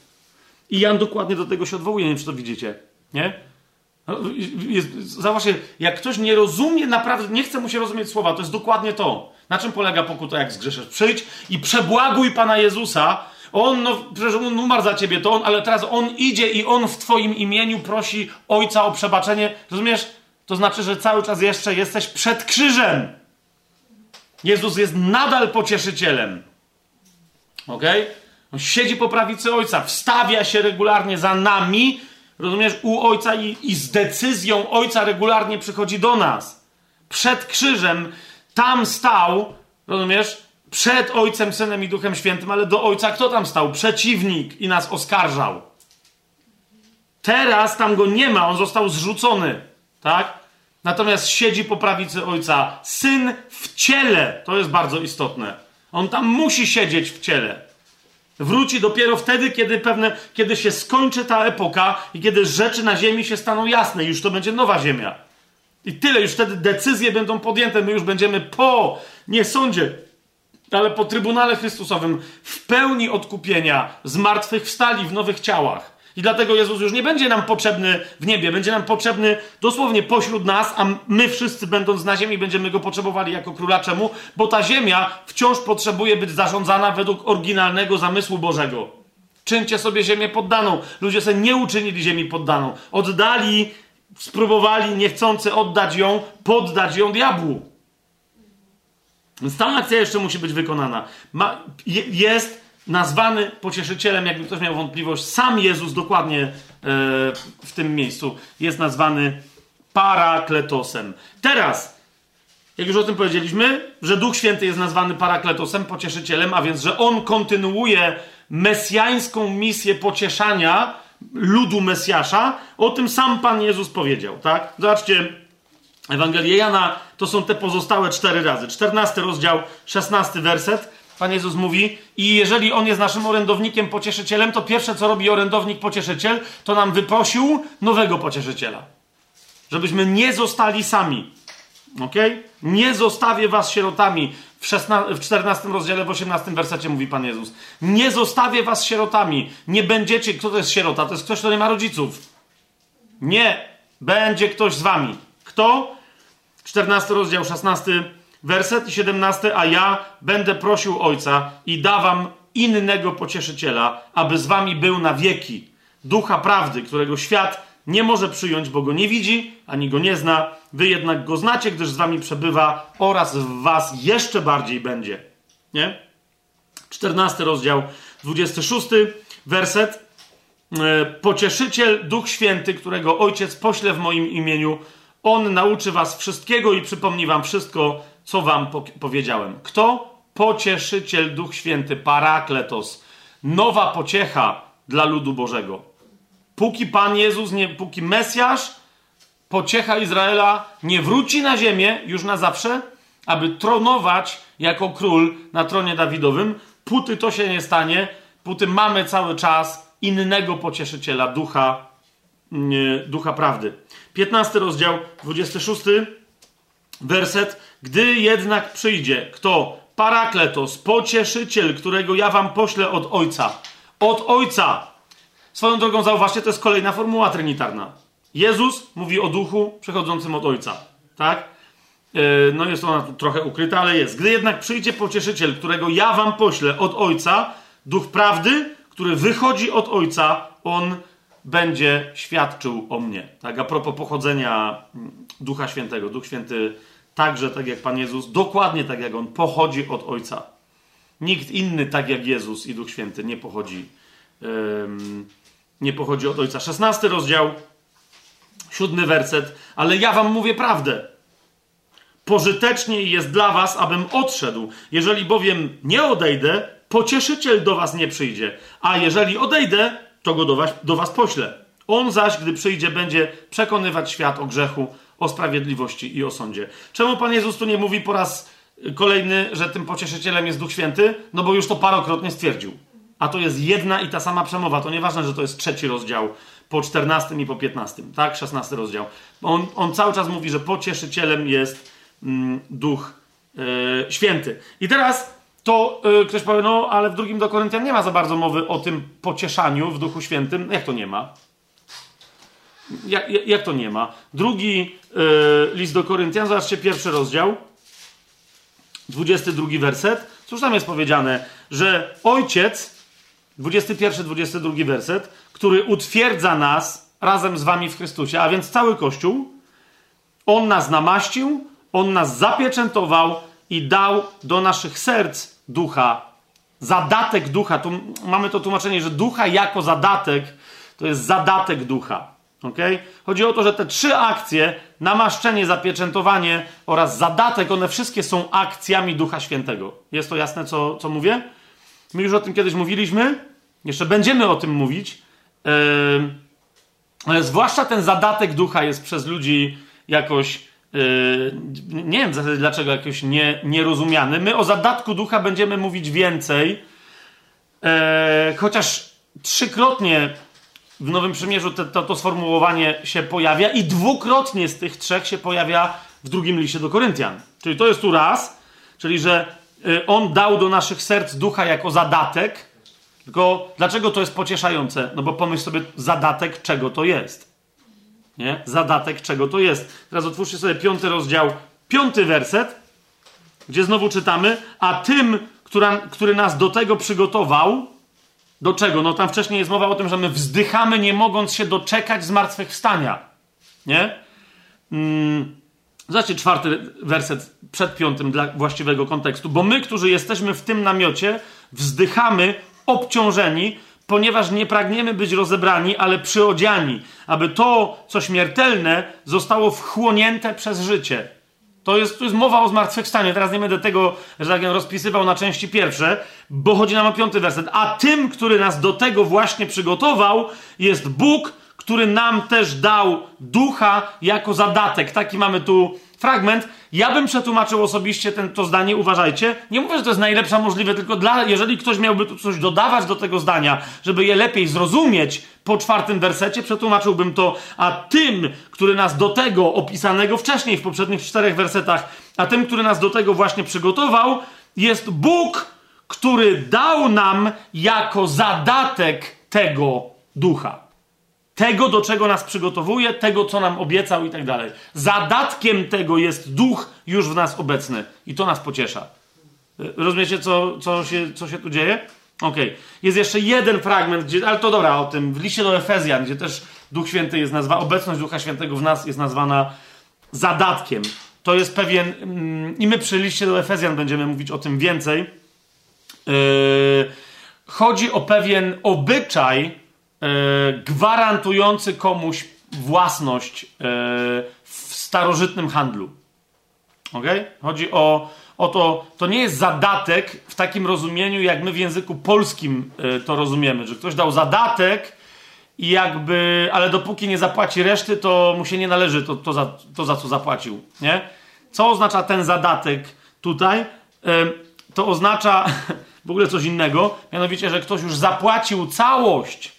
[SPEAKER 1] I Jan dokładnie do tego się odwołuje, nie wiem, czy to widzicie, nie? No, zauważcie, jak ktoś nie rozumie, naprawdę nie chce mu się rozumieć słowa, to jest dokładnie to. Na czym polega pokuta, jak zgrzeszysz? Przyjdź i przebłaguj Pana Jezusa. On, no, przecież on umarł za ciebie, to on, ale teraz on idzie i on w Twoim imieniu prosi Ojca o przebaczenie. Rozumiesz? To znaczy, że cały czas jeszcze jesteś przed krzyżem. Jezus jest nadal pocieszycielem. Ok? On siedzi po prawicy Ojca, wstawia się regularnie za nami, rozumiesz, u Ojca i, i z decyzją Ojca regularnie przychodzi do nas. Przed krzyżem tam stał, rozumiesz, przed Ojcem, Synem i Duchem Świętym, ale do Ojca kto tam stał? Przeciwnik i nas oskarżał. Teraz tam go nie ma, on został zrzucony, tak? Natomiast siedzi po prawicy Ojca. Syn w ciele, to jest bardzo istotne. On tam musi siedzieć w ciele. Wróci dopiero wtedy, kiedy pewne, kiedy się skończy ta epoka i kiedy rzeczy na ziemi się staną jasne. Już to będzie nowa ziemia. I tyle, już wtedy decyzje będą podjęte. My już będziemy po, nie sądzie, ale po Trybunale Chrystusowym w pełni odkupienia, zmartwychwstali w nowych ciałach. I dlatego Jezus już nie będzie nam potrzebny w niebie, będzie nam potrzebny dosłownie pośród nas, a my wszyscy będąc na ziemi będziemy go potrzebowali jako króla. Czemu? Bo ta ziemia wciąż potrzebuje być zarządzana według oryginalnego zamysłu Bożego. Czyńcie sobie ziemię poddaną. Ludzie sobie nie uczynili ziemi poddaną. Oddali, spróbowali niechcący oddać ją, poddać ją diabłu. Więc ta akcja jeszcze musi być wykonana. Ma, jest nazwany pocieszycielem, jakby ktoś miał wątpliwość, sam Jezus dokładnie e, w tym miejscu jest nazwany parakletosem. Teraz, jak już o tym powiedzieliśmy, że Duch Święty jest nazwany parakletosem, pocieszycielem, a więc, że on kontynuuje mesjańską misję pocieszania ludu Mesjasza, o tym sam Pan Jezus powiedział, tak? Zobaczcie, Ewangelię Jana to są te pozostałe cztery razy. 14 rozdział, 16 werset. Pan Jezus mówi, i jeżeli On jest naszym orędownikiem, pocieszycielem, to pierwsze, co robi orędownik, pocieszyciel, to nam wyprosił nowego pocieszyciela. Żebyśmy nie zostali sami. Ok? Nie zostawię was sierotami. W, 16, w 14 rozdziale, w 18 wersecie mówi Pan Jezus. Nie zostawię was sierotami. Nie będziecie. Kto to jest sierota? To jest ktoś, kto nie ma rodziców. Nie. Będzie ktoś z wami. Kto? 14 rozdział, 16 werset i 17, a ja będę prosił Ojca i dawam innego pocieszyciela, aby z wami był na wieki. Ducha prawdy, którego świat nie może przyjąć, bo go nie widzi, ani go nie zna. Wy jednak go znacie, gdyż z wami przebywa oraz w was jeszcze bardziej będzie. Nie? 14 rozdział, 26 werset. E, pocieszyciel, Duch Święty, którego Ojciec pośle w moim imieniu, on nauczy was wszystkiego i przypomni wam wszystko, co wam po powiedziałem. Kto? Pocieszyciel, Duch Święty, Parakletos. Nowa pociecha dla ludu Bożego. Póki Pan Jezus, nie, póki Mesjasz, pociecha Izraela, nie wróci na ziemię już na zawsze, aby tronować jako król na tronie Dawidowym, póty to się nie stanie, póty mamy cały czas innego pocieszyciela, ducha, nie, ducha prawdy. 15 rozdział, 26 werset. Gdy jednak przyjdzie kto? Parakletos, pocieszyciel, którego ja wam poślę od Ojca. Od Ojca. Swoją drogą zauważcie, to jest kolejna formuła trinitarna. Jezus mówi o duchu przechodzącym od Ojca. Tak? E, no jest ona tu trochę ukryta, ale jest. Gdy jednak przyjdzie pocieszyciel, którego ja wam poślę od Ojca, duch prawdy, który wychodzi od Ojca, on będzie świadczył o mnie. Tak, a propos pochodzenia Ducha Świętego. Duch Święty także, tak jak Pan Jezus, dokładnie tak jak On, pochodzi od Ojca. Nikt inny, tak jak Jezus i Duch Święty, nie pochodzi, nie pochodzi od Ojca. 16 rozdział, siódmy werset. Ale ja wam mówię prawdę. Pożyteczniej jest dla was, abym odszedł. Jeżeli bowiem nie odejdę, pocieszyciel do was nie przyjdzie. A jeżeli odejdę, to go do was, do was poślę. On zaś, gdy przyjdzie, będzie przekonywać świat o grzechu, o sprawiedliwości i o sądzie. Czemu Pan Jezus tu nie mówi po raz kolejny, że tym pocieszycielem jest Duch Święty? No bo już to parokrotnie stwierdził. A to jest jedna i ta sama przemowa. To nieważne, że to jest trzeci rozdział po 14 i po 15, tak? 16 rozdział. On, on cały czas mówi, że pocieszycielem jest mm, Duch yy, Święty. I teraz to yy, ktoś powie, no ale w drugim do Koryntian nie ma za bardzo mowy o tym pocieszaniu w Duchu Świętym. Jak to nie ma? Jak, jak to nie ma? Drugi yy, list do Koryntian, zobaczcie pierwszy rozdział, 22 werset. Cóż tam jest powiedziane? Że ojciec, 21-22 werset, który utwierdza nas razem z wami w Chrystusie, a więc cały Kościół, on nas namaścił, on nas zapieczętował i dał do naszych serc ducha, zadatek ducha. Tu mamy to tłumaczenie, że ducha jako zadatek to jest zadatek ducha. Okay? Chodzi o to, że te trzy akcje, namaszczenie, zapieczętowanie oraz zadatek, one wszystkie są akcjami Ducha Świętego. Jest to jasne, co, co mówię? My już o tym kiedyś mówiliśmy, jeszcze będziemy o tym mówić, yy, zwłaszcza ten zadatek Ducha jest przez ludzi jakoś, yy, nie wiem w zasadzie dlaczego, jakoś nie, nierozumiany. My o zadatku Ducha będziemy mówić więcej e, chociaż trzykrotnie w Nowym Przymierzu te, to, to sformułowanie się pojawia i dwukrotnie z tych trzech się pojawia w drugim liście do Koryntian. Czyli to jest tu raz, czyli że On dał do naszych serc ducha jako zadatek. Tylko dlaczego to jest pocieszające? No bo pomyśl sobie, zadatek czego to jest. Nie? Zadatek czego to jest. Teraz otwórzcie sobie piąty rozdział, piąty werset, gdzie znowu czytamy, a tym, która, który nas do tego przygotował, do czego? No tam wcześniej jest mowa o tym, że my wzdychamy, nie mogąc się doczekać zmartwychwstania. Nie? Mm. Zobaczcie czwarty werset przed piątym dla właściwego kontekstu. Bo my, którzy jesteśmy w tym namiocie, wzdychamy obciążeni, ponieważ nie pragniemy być rozebrani, ale przyodziani, aby to, co śmiertelne, zostało wchłonięte przez życie. To jest, to jest mowa o zmartwychwstaniu. Teraz nie będę tego, że tak rozpisywał na części pierwsze, bo chodzi nam o piąty werset. A tym, który nas do tego właśnie przygotował, jest Bóg, który nam też dał ducha jako zadatek. Taki mamy tu fragment. Ja bym przetłumaczył osobiście ten, to zdanie, uważajcie. Nie mówię, że to jest najlepsza możliwe, tylko dla, jeżeli ktoś miałby tu coś dodawać do tego zdania, żeby je lepiej zrozumieć, po czwartym wersecie przetłumaczyłbym to, a tym, który nas do tego opisanego wcześniej w poprzednich czterech wersetach, a tym, który nas do tego właśnie przygotował, jest Bóg, który dał nam jako zadatek tego ducha. Tego, do czego nas przygotowuje, tego, co nam obiecał i tak dalej. Zadatkiem tego jest duch już w nas obecny i to nas pociesza. Rozumiecie, co, co, się, co się tu dzieje? Okej. Okay. Jest jeszcze jeden fragment, gdzie, ale to dobra, o tym w liście do Efezjan, gdzie też Duch Święty jest nazwana, obecność Ducha Świętego w nas jest nazwana zadatkiem. To jest pewien, mm, i my przy liście do Efezjan będziemy mówić o tym więcej. Yy, chodzi o pewien obyczaj gwarantujący komuś własność yy, w starożytnym handlu. Okay? Chodzi o Oto to nie jest zadatek w takim rozumieniu, jak my w języku polskim y, to rozumiemy, że ktoś dał zadatek i jakby, ale dopóki nie zapłaci reszty, to mu się nie należy to, to, za, to za co zapłacił, nie? Co oznacza ten zadatek tutaj? To oznacza w ogóle coś innego, mianowicie, że ktoś już zapłacił całość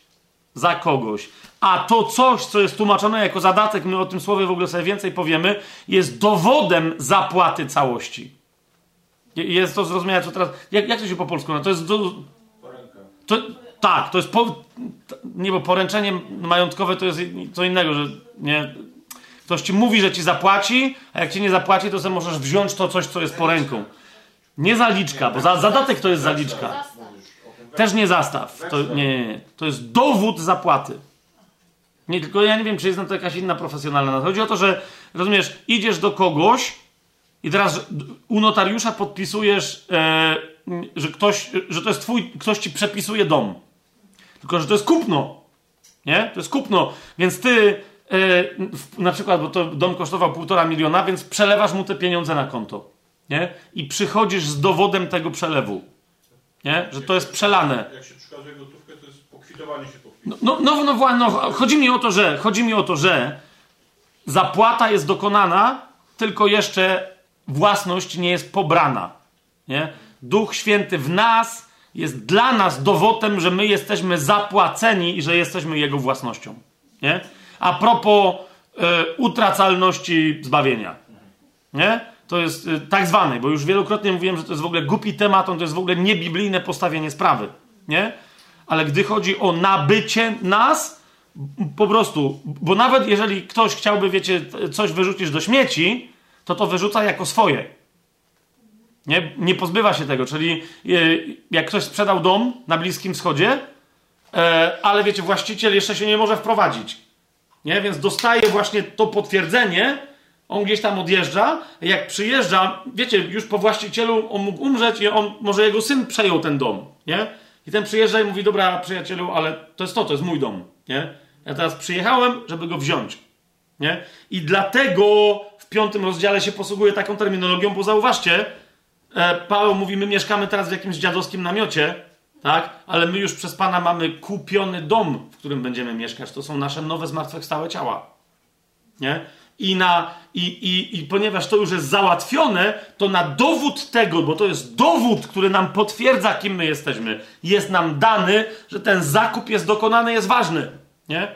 [SPEAKER 1] za kogoś, a to coś, co jest tłumaczone jako zadatek, my o tym słowie w ogóle sobie więcej powiemy, jest dowodem zapłaty całości. Jest to zrozumiałe, co teraz. Jak, jak to się po polsku no, To jest. Do, to, tak, to jest. Po, nie, bo poręczenie majątkowe to jest co innego, że nie. Ktoś ci mówi, że ci zapłaci, a jak ci nie zapłaci, to sobie możesz wziąć to coś, co jest poręką. Nie zaliczka, bo za, zadatek to jest zaliczka. Też nie zastaw. To, nie, nie, nie. To jest dowód zapłaty. Nie, tylko ja nie wiem, czy jest na to jakaś inna profesjonalna. Chodzi o to, że rozumiesz, idziesz do kogoś, i teraz u notariusza podpisujesz, e, że ktoś, że to jest twój, ktoś ci przepisuje dom. Tylko, że to jest kupno. Nie? To jest kupno. Więc ty e, na przykład, bo to dom kosztował półtora miliona, więc przelewasz mu te pieniądze na konto. Nie? I przychodzisz z dowodem tego przelewu. Nie? Że to jest przelane.
[SPEAKER 2] Jak się przekazuje gotówkę, to jest pokwitowanie się
[SPEAKER 1] no, no, no, no, no, chodzi mi o to, że chodzi mi o to, że zapłata jest dokonana, tylko jeszcze własność nie jest pobrana. Nie? Duch Święty w nas jest dla nas dowodem, że my jesteśmy zapłaceni i że jesteśmy Jego własnością. Nie? A propos y, utracalności zbawienia. Nie? To jest y, tak zwany, bo już wielokrotnie mówiłem, że to jest w ogóle głupi temat, to jest w ogóle niebiblijne postawienie sprawy. Nie? Ale gdy chodzi o nabycie nas, po prostu, bo nawet jeżeli ktoś chciałby, wiecie, coś wyrzucić do śmieci, to to wyrzuca jako swoje. Nie, nie pozbywa się tego. Czyli e, jak ktoś sprzedał dom na Bliskim Wschodzie, e, ale wiecie, właściciel jeszcze się nie może wprowadzić. Nie? Więc dostaje właśnie to potwierdzenie, on gdzieś tam odjeżdża, jak przyjeżdża, wiecie, już po właścicielu on mógł umrzeć i on, może jego syn przejął ten dom, nie? I ten przyjeżdża i mówi, dobra przyjacielu, ale to jest to, to jest mój dom, nie? Ja teraz przyjechałem, żeby go wziąć, nie? I dlatego w piątym rozdziale się posługuje taką terminologią, bo zauważcie, e, Paweł mówi, my mieszkamy teraz w jakimś dziadowskim namiocie, tak? Ale my już przez Pana mamy kupiony dom, w którym będziemy mieszkać. To są nasze nowe zmartwychwstałe ciała. Nie? I, na, i, i, i ponieważ to już jest załatwione, to na dowód tego, bo to jest dowód, który nam potwierdza, kim my jesteśmy, jest nam dany, że ten zakup jest dokonany, jest ważny. Nie?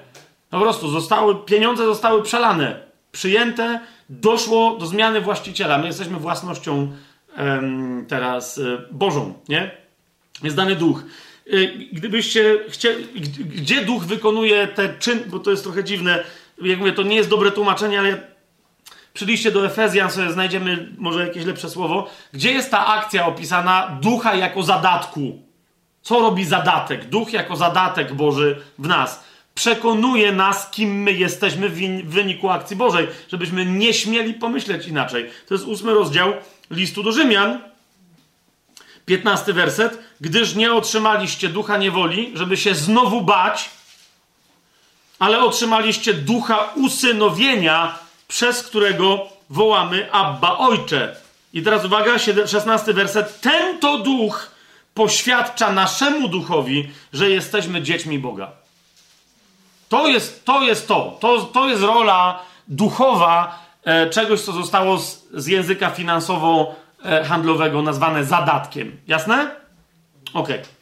[SPEAKER 1] Po prostu zostały, pieniądze zostały przelane, przyjęte, doszło do zmiany właściciela. My jesteśmy własnością em, teraz e, Bożą, nie? Jest dany duch. E, gdybyście chcieli, gdzie duch wykonuje te czyn, bo to jest trochę dziwne, jak mówię, to nie jest dobre tłumaczenie, ale przy liście do Efezjan sobie znajdziemy może jakieś lepsze słowo. Gdzie jest ta akcja opisana ducha jako zadatku? Co robi zadatek? Duch jako zadatek Boży w nas. Przekonuje nas, kim my jesteśmy w wyniku akcji Bożej, żebyśmy nie śmieli pomyśleć inaczej. To jest ósmy rozdział listu do Rzymian, piętnasty werset. Gdyż nie otrzymaliście ducha niewoli, żeby się znowu bać, ale otrzymaliście ducha usynowienia, przez którego wołamy Abba Ojcze. I teraz uwaga, 16 werset. Ten to duch poświadcza naszemu duchowi, że jesteśmy dziećmi Boga. To jest to. Jest to. to, to jest rola duchowa e, czegoś, co zostało z, z języka finansowo-handlowego e, nazwane zadatkiem. Jasne? Okej. Okay.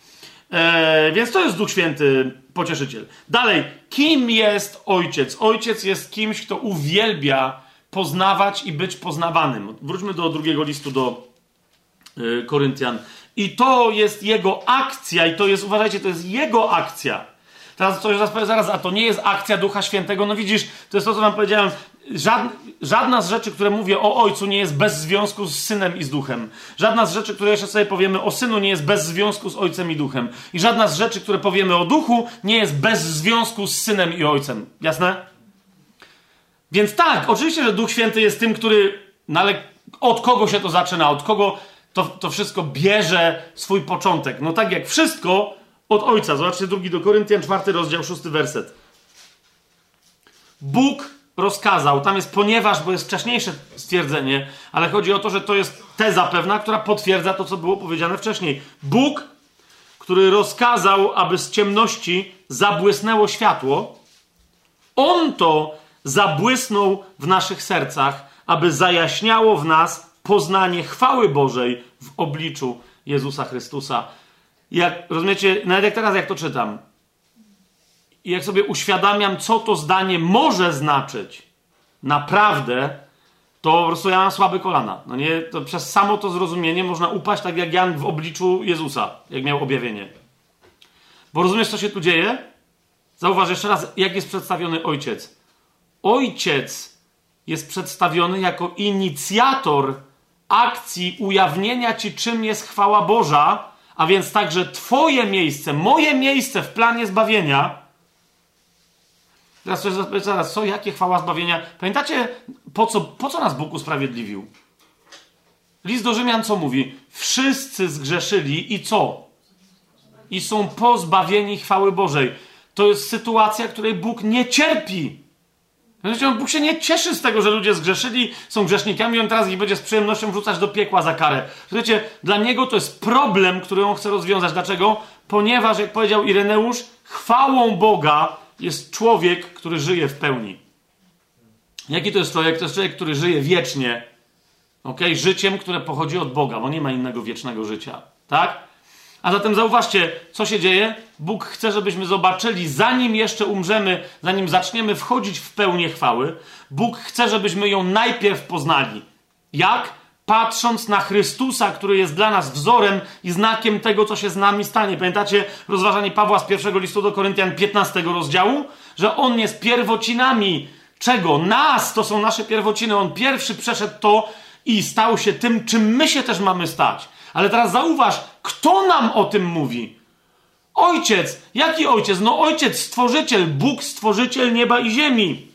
[SPEAKER 1] E, więc to jest Duch Święty, pocieszyciel. Dalej, kim jest ojciec? Ojciec jest kimś, kto uwielbia poznawać i być poznawanym. Wróćmy do drugiego listu do y, Koryntian. I to jest jego akcja, i to jest, uważajcie, to jest jego akcja. Teraz coś zaraz a to nie jest akcja Ducha Świętego. No widzisz, to jest to, co wam powiedziałem. Żadna, żadna z rzeczy, które mówię o Ojcu, nie jest bez związku z Synem i z Duchem. Żadna z rzeczy, które jeszcze sobie powiemy o Synu, nie jest bez związku z Ojcem i Duchem. I żadna z rzeczy, które powiemy o Duchu, nie jest bez związku z Synem i Ojcem. Jasne? Więc tak, oczywiście, że Duch Święty jest tym, który. No ale od kogo się to zaczyna? Od kogo to, to wszystko bierze swój początek? No tak jak wszystko od Ojca. Zobaczcie drugi do Koryntian, czwarty rozdział, szósty werset. Bóg rozkazał, tam jest ponieważ, bo jest wcześniejsze stwierdzenie, ale chodzi o to, że to jest teza pewna, która potwierdza to, co było powiedziane wcześniej. Bóg, który rozkazał, aby z ciemności zabłysnęło światło, on to zabłysnął w naszych sercach, aby zajaśniało w nas poznanie chwały Bożej w obliczu Jezusa Chrystusa. Jak, rozumiecie, nawet jak teraz, jak to czytam, jak sobie uświadamiam, co to zdanie może znaczyć, naprawdę, to po prostu ja mam słabe kolana. No nie, to przez samo to zrozumienie można upaść tak jak Jan w obliczu Jezusa, jak miał objawienie. Bo rozumiesz, co się tu dzieje? Zauważ jeszcze raz, jak jest przedstawiony ojciec. Ojciec jest przedstawiony jako inicjator akcji ujawnienia ci, czym jest chwała Boża, a więc także Twoje miejsce, moje miejsce w planie zbawienia. Teraz coś zaraz, co, jakie chwała zbawienia? Pamiętacie, po co, po co nas Bóg usprawiedliwił? List do Rzymian co mówi? Wszyscy zgrzeszyli i co? I są pozbawieni chwały Bożej. To jest sytuacja, której Bóg nie cierpi. Bóg się nie cieszy z tego, że ludzie zgrzeszyli, są grzesznikami, on teraz ich będzie z przyjemnością wrzucać do piekła za karę. Słuchajcie, dla niego to jest problem, który on chce rozwiązać. Dlaczego? Ponieważ, jak powiedział Ireneusz, chwałą Boga jest człowiek, który żyje w pełni. Jaki to jest człowiek? To jest człowiek, który żyje wiecznie. ok? Życiem, które pochodzi od Boga, bo nie ma innego wiecznego życia. Tak? A zatem zauważcie, co się dzieje. Bóg chce, żebyśmy zobaczyli, zanim jeszcze umrzemy, zanim zaczniemy wchodzić w pełnię chwały, Bóg chce, żebyśmy ją najpierw poznali. Jak? Patrząc na Chrystusa, który jest dla nas wzorem i znakiem tego, co się z nami stanie. Pamiętacie rozważanie Pawła z pierwszego listu do Koryntian 15 rozdziału? Że On jest pierwocinami czego? Nas! To są nasze pierwociny. On pierwszy przeszedł to i stał się tym, czym my się też mamy stać. Ale teraz zauważ, kto nam o tym mówi? Ojciec. Jaki ojciec? No ojciec, stworzyciel, Bóg, stworzyciel nieba i ziemi.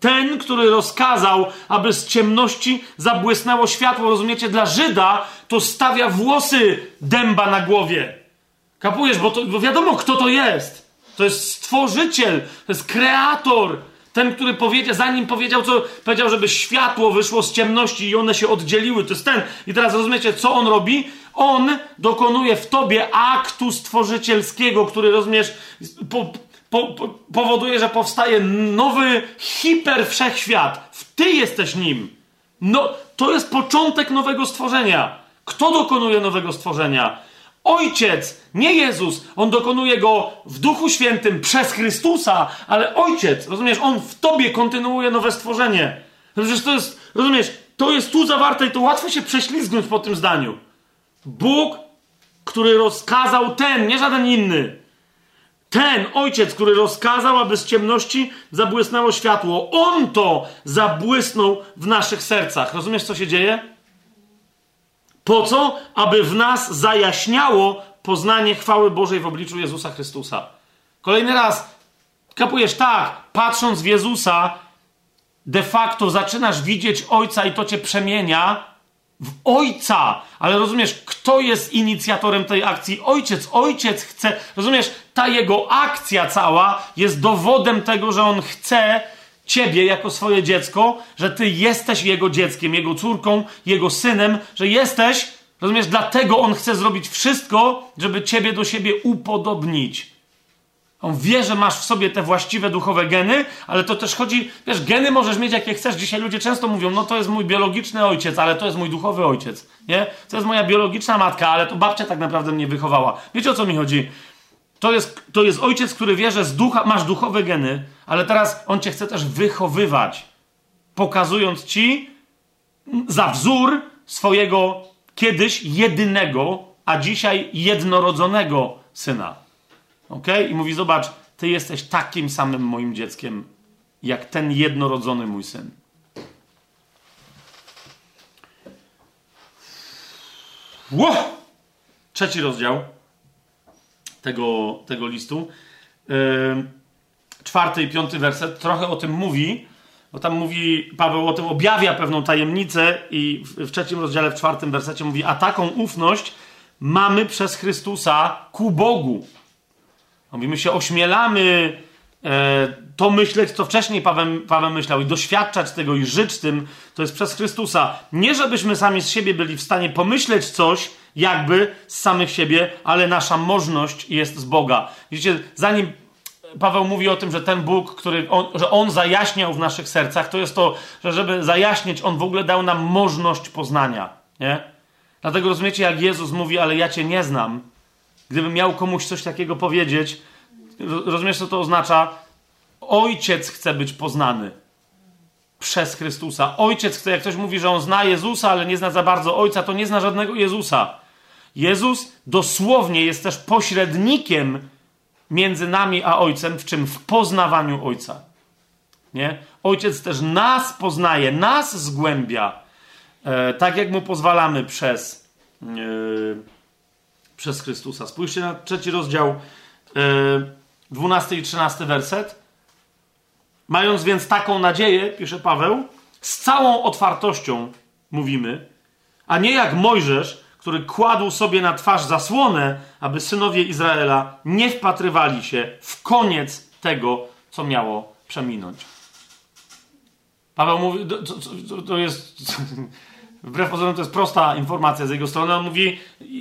[SPEAKER 1] Ten, który rozkazał, aby z ciemności zabłysnęło światło, rozumiecie? Dla Żyda to stawia włosy dęba na głowie. Kapujesz, bo, to, bo wiadomo, kto to jest. To jest stworzyciel, to jest kreator, ten, który powiedział, zanim powiedział, co powiedział, żeby światło wyszło z ciemności i one się oddzieliły. To jest ten. I teraz rozumiecie, co on robi? On dokonuje w tobie aktu stworzycielskiego, który rozumiesz, po, po, po, powoduje, że powstaje nowy hiper wszechświat Ty jesteś nim. No, to jest początek nowego stworzenia. Kto dokonuje nowego stworzenia? Ojciec, nie Jezus. On dokonuje go w Duchu Świętym przez Chrystusa, ale Ojciec, rozumiesz, On w tobie kontynuuje nowe stworzenie. Przecież to jest, rozumiesz, to jest tu zawarte i to łatwo się prześlizgnąć po tym zdaniu. Bóg, który rozkazał ten, nie żaden inny. Ten ojciec, który rozkazał, aby z ciemności zabłysnęło światło, on to zabłysnął w naszych sercach. Rozumiesz, co się dzieje? Po co? Aby w nas zajaśniało poznanie chwały Bożej w obliczu Jezusa Chrystusa. Kolejny raz, kapujesz tak, patrząc w Jezusa, de facto zaczynasz widzieć Ojca i to cię przemienia w Ojca. Ale rozumiesz, kto jest inicjatorem tej akcji? Ojciec. Ojciec chce, rozumiesz, ta jego akcja cała jest dowodem tego, że on chce ciebie jako swoje dziecko, że ty jesteś jego dzieckiem, jego córką, jego synem, że jesteś, rozumiesz, dlatego on chce zrobić wszystko, żeby ciebie do siebie upodobnić. On wie, że masz w sobie te właściwe duchowe geny, ale to też chodzi, wiesz, geny możesz mieć jakie chcesz. Dzisiaj ludzie często mówią, no to jest mój biologiczny ojciec, ale to jest mój duchowy ojciec, nie? To jest moja biologiczna matka, ale to babcia tak naprawdę mnie wychowała. Wiecie o co mi chodzi? To jest, to jest ojciec, który wie, że z ducha, masz duchowe geny, ale teraz on cię chce też wychowywać, pokazując ci za wzór swojego kiedyś jedynego, a dzisiaj jednorodzonego syna. Ok? I mówi: Zobacz, ty jesteś takim samym moim dzieckiem, jak ten jednorodzony mój syn. Ło! Trzeci rozdział tego, tego listu. Yy, czwarty i piąty werset trochę o tym mówi, bo tam mówi, Paweł o tym objawia pewną tajemnicę i w, w trzecim rozdziale, w czwartym wersecie mówi, a taką ufność mamy przez Chrystusa ku Bogu. Mówi, my się ośmielamy e, to myśleć, co wcześniej Paweł, Paweł myślał i doświadczać tego i żyć tym, to jest przez Chrystusa. Nie żebyśmy sami z siebie byli w stanie pomyśleć coś, jakby z samych siebie, ale nasza możność jest z Boga. Widzicie, zanim Paweł mówi o tym, że ten Bóg, który on, że On zajaśniał w naszych sercach, to jest to, że żeby zajaśnieć, On w ogóle dał nam możliwość poznania. Nie? Dlatego rozumiecie, jak Jezus mówi, ale ja Cię nie znam. Gdybym miał komuś coś takiego powiedzieć, rozumiesz, co to oznacza? Ojciec chce być poznany przez Chrystusa. Ojciec chce, jak ktoś mówi, że on zna Jezusa, ale nie zna za bardzo Ojca, to nie zna żadnego Jezusa. Jezus dosłownie jest też pośrednikiem między nami a Ojcem, w czym? W poznawaniu Ojca. Nie? Ojciec też nas poznaje, nas zgłębia, e, tak jak mu pozwalamy przez, e, przez Chrystusa. Spójrzcie na trzeci rozdział, e, 12 i 13 werset. Mając więc taką nadzieję, pisze Paweł, z całą otwartością mówimy, a nie jak Mojżesz, który kładł sobie na twarz zasłonę, aby synowie Izraela nie wpatrywali się w koniec tego, co miało przeminąć. Paweł mówi, to, to, jest, wbrew pozorom to jest prosta informacja z jego strony. On mówi,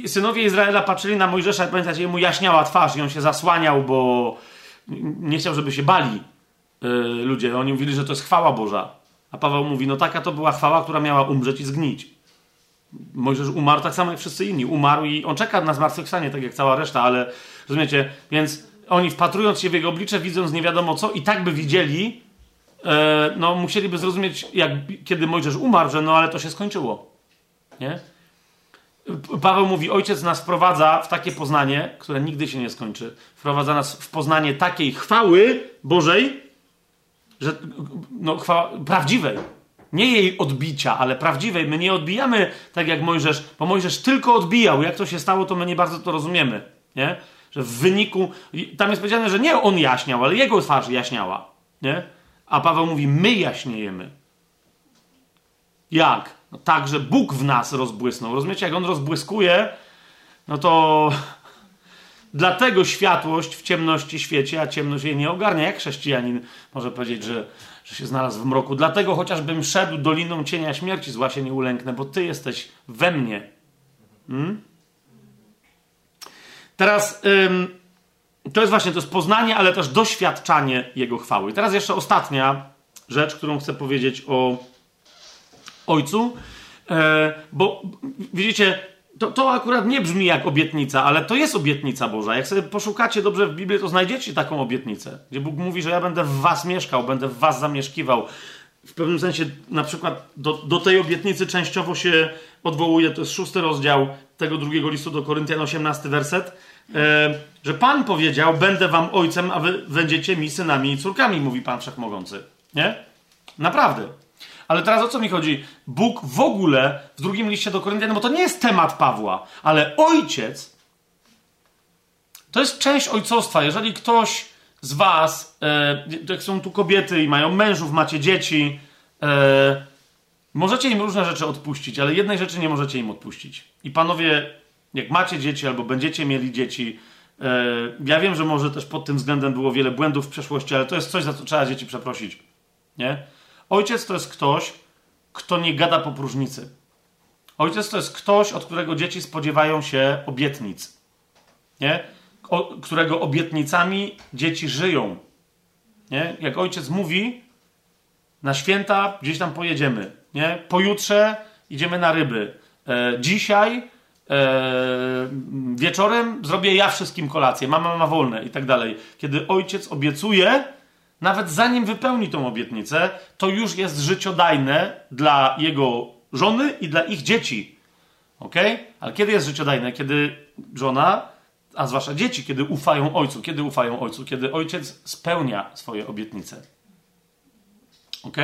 [SPEAKER 1] synowie Izraela patrzyli na Mojżesza, pamiętacie, mu jaśniała twarz i on się zasłaniał, bo nie chciał, żeby się bali yy, ludzie. Oni mówili, że to jest chwała Boża. A Paweł mówi, no taka to była chwała, która miała umrzeć i zgnić. Mojżesz umarł tak samo jak wszyscy inni. Umarł i on czeka na zmartwychwstanie, tak jak cała reszta, ale rozumiecie? Więc oni wpatrując się w jego oblicze, widząc nie wiadomo co i tak by widzieli, e, no musieliby zrozumieć, jak, kiedy Mojżesz umarł, że no ale to się skończyło. Nie? Paweł mówi, ojciec nas wprowadza w takie poznanie, które nigdy się nie skończy. Wprowadza nas w poznanie takiej chwały Bożej, że no, chwała, prawdziwej, nie jej odbicia, ale prawdziwej. My nie odbijamy tak jak Mojżesz, bo Mojżesz tylko odbijał. Jak to się stało, to my nie bardzo to rozumiemy. Nie? Że w wyniku. Tam jest powiedziane, że nie on jaśniał, ale jego twarz jaśniała. Nie? A Paweł mówi: My jaśniejemy. Jak? No tak, że Bóg w nas rozbłysnął. Rozumiecie, jak on rozbłyskuje, no to dlatego światłość w ciemności świecie, a ciemność jej nie ogarnia. Jak chrześcijanin może powiedzieć, że że się znalazł w mroku. Dlatego chociażbym szedł doliną cienia śmierci, zła się nie ulęknę, bo Ty jesteś we mnie. Hmm? Teraz ym, to jest właśnie, to jest poznanie, ale też doświadczanie Jego chwały. Teraz jeszcze ostatnia rzecz, którą chcę powiedzieć o ojcu, e, bo widzicie, to, to akurat nie brzmi jak obietnica, ale to jest obietnica Boża. Jak sobie poszukacie dobrze w Biblii, to znajdziecie taką obietnicę, gdzie Bóg mówi, że ja będę w was mieszkał, będę w was zamieszkiwał. W pewnym sensie, na przykład, do, do tej obietnicy częściowo się odwołuje, to jest szósty rozdział tego drugiego listu do Koryntian, 18 werset, e, że Pan powiedział, będę wam ojcem, a wy będziecie mi synami i córkami, mówi Pan Wszechmogący. Nie? Naprawdę. Ale teraz o co mi chodzi? Bóg w ogóle w drugim liście do Koryntian, no bo to nie jest temat Pawła, ale ojciec to jest część ojcostwa. Jeżeli ktoś z was, e, jak są tu kobiety i mają mężów, macie dzieci, e, możecie im różne rzeczy odpuścić, ale jednej rzeczy nie możecie im odpuścić. I panowie, jak macie dzieci albo będziecie mieli dzieci, e, ja wiem, że może też pod tym względem było wiele błędów w przeszłości, ale to jest coś, za co trzeba dzieci przeprosić. Nie? Ojciec to jest ktoś, kto nie gada po próżnicy. Ojciec to jest ktoś, od którego dzieci spodziewają się obietnic. Nie? O, którego obietnicami dzieci żyją. Nie? Jak ojciec mówi, na święta gdzieś tam pojedziemy. Nie? Pojutrze idziemy na ryby. E, dzisiaj e, wieczorem zrobię ja wszystkim kolację. Mama ma wolne i tak dalej. Kiedy ojciec obiecuje, nawet zanim wypełni tą obietnicę, to już jest życiodajne dla jego żony i dla ich dzieci. Ok? Ale kiedy jest życiodajne? Kiedy żona, a zwłaszcza dzieci, kiedy ufają ojcu. Kiedy ufają ojcu? Kiedy ojciec spełnia swoje obietnice. Ok?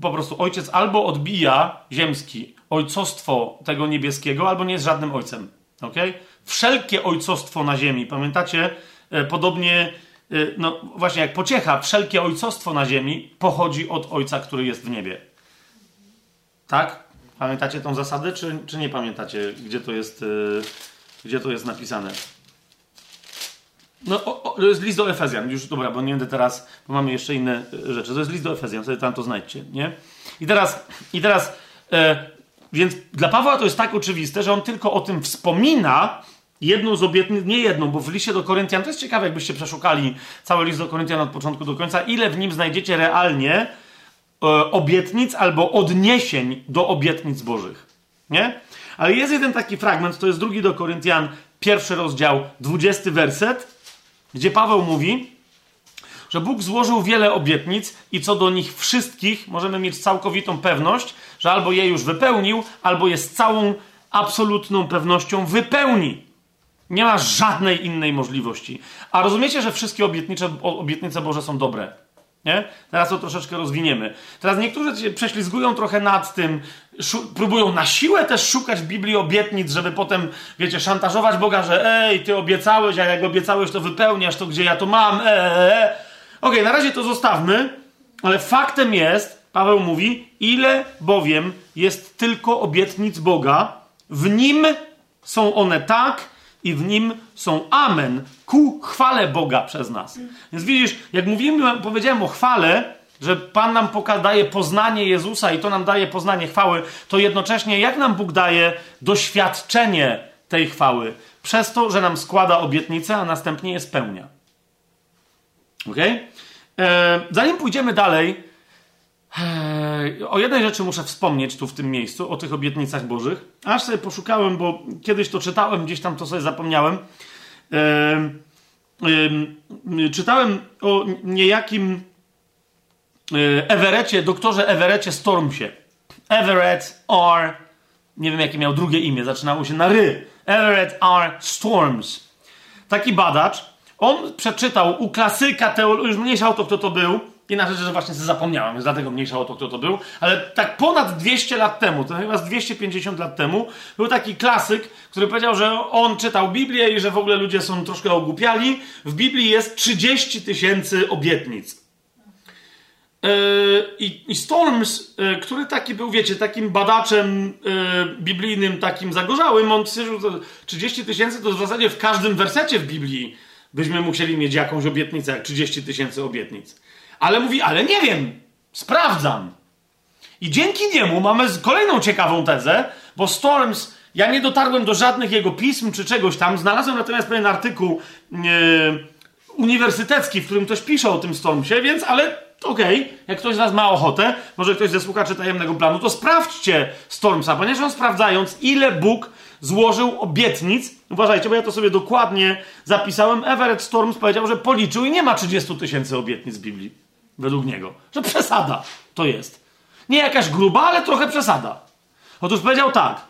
[SPEAKER 1] po prostu ojciec albo odbija ziemski ojcostwo tego niebieskiego, albo nie jest żadnym ojcem. Ok? Wszelkie ojcostwo na ziemi, pamiętacie? E, podobnie no właśnie jak pociecha, wszelkie ojcostwo na ziemi pochodzi od Ojca, który jest w niebie. Tak? Pamiętacie tą zasadę, czy, czy nie pamiętacie, gdzie to jest, yy, gdzie to jest napisane? No, o, o, to jest list do Efezjan. Już dobra, bo nie będę teraz, bo mamy jeszcze inne y, rzeczy. To jest list do Efezjan, sobie tam to znajdźcie, nie? I teraz, i teraz, więc dla Pawła to jest tak oczywiste, że on tylko o tym wspomina, jedną z obietnic, nie jedną, bo w liście do Koryntian, to jest ciekawe, jakbyście przeszukali cały list do Koryntian od początku do końca, ile w nim znajdziecie realnie e, obietnic albo odniesień do obietnic Bożych. Nie? Ale jest jeden taki fragment, to jest drugi do Koryntian, pierwszy rozdział, dwudziesty werset, gdzie Paweł mówi, że Bóg złożył wiele obietnic i co do nich wszystkich możemy mieć całkowitą pewność, że albo je już wypełnił, albo je z całą absolutną pewnością wypełni. Nie ma żadnej innej możliwości. A rozumiecie, że wszystkie obietnice, obietnice Boże są dobre? Nie? Teraz to troszeczkę rozwiniemy. Teraz niektórzy się prześlizgują trochę nad tym, próbują na siłę też szukać w Biblii obietnic, żeby potem, wiecie, szantażować Boga, że ej, ty obiecałeś, a jak obiecałeś, to wypełniasz, to gdzie ja to mam, e, e, e. Okej, okay, na razie to zostawmy, ale faktem jest, Paweł mówi, ile bowiem jest tylko obietnic Boga, w nim są one tak, i w nim są amen ku chwale Boga przez nas. Więc widzisz, jak mówimy, powiedziałem o chwale, że Pan nam daje poznanie Jezusa i to nam daje poznanie chwały, to jednocześnie jak nam Bóg daje doświadczenie tej chwały? Przez to, że nam składa obietnicę, a następnie je spełnia. Ok? E, zanim pójdziemy dalej, o jednej rzeczy muszę wspomnieć tu w tym miejscu, o tych obietnicach Bożych. Aż sobie poszukałem, bo kiedyś to czytałem, gdzieś tam to sobie zapomniałem. Czytałem o niejakim e, Everetcie, doktorze Everetcie Stormsie. Everett R. Nie wiem, jakie miał drugie imię, zaczynało się na ry. Everett R. Storms. Taki badacz. On przeczytał u klasyka teologii, już mniejsza o to, kto to był, Inna rzecz, że właśnie zapomniałem, więc dlatego mniejsza o to, kto to był. Ale tak ponad 200 lat temu, to chyba z 250 lat temu, był taki klasyk, który powiedział, że on czytał Biblię i że w ogóle ludzie są troszkę ogłupiali. W Biblii jest 30 tysięcy obietnic. Yy, I, Storms, yy, który taki był, wiecie, takim badaczem yy, biblijnym, takim zagorzałym, on stwierdził, że 30 tysięcy to w zasadzie w każdym wersecie w Biblii byśmy musieli mieć jakąś obietnicę, jak 30 tysięcy obietnic. Ale mówi, ale nie wiem, sprawdzam. I dzięki niemu mamy kolejną ciekawą tezę, bo Storms, ja nie dotarłem do żadnych jego pism czy czegoś tam, znalazłem natomiast pewien artykuł yy, uniwersytecki, w którym ktoś pisze o tym Stormsie, więc, ale okej, okay. jak ktoś z Was ma ochotę, może ktoś ze słuchaczy tajemnego planu, to sprawdźcie Stormsa, ponieważ on sprawdzając, ile Bóg złożył obietnic, uważajcie, bo ja to sobie dokładnie zapisałem, Everett Storms powiedział, że policzył i nie ma 30 tysięcy obietnic w Biblii, według niego. Że przesada to jest. Nie jakaś gruba, ale trochę przesada. Otóż powiedział tak,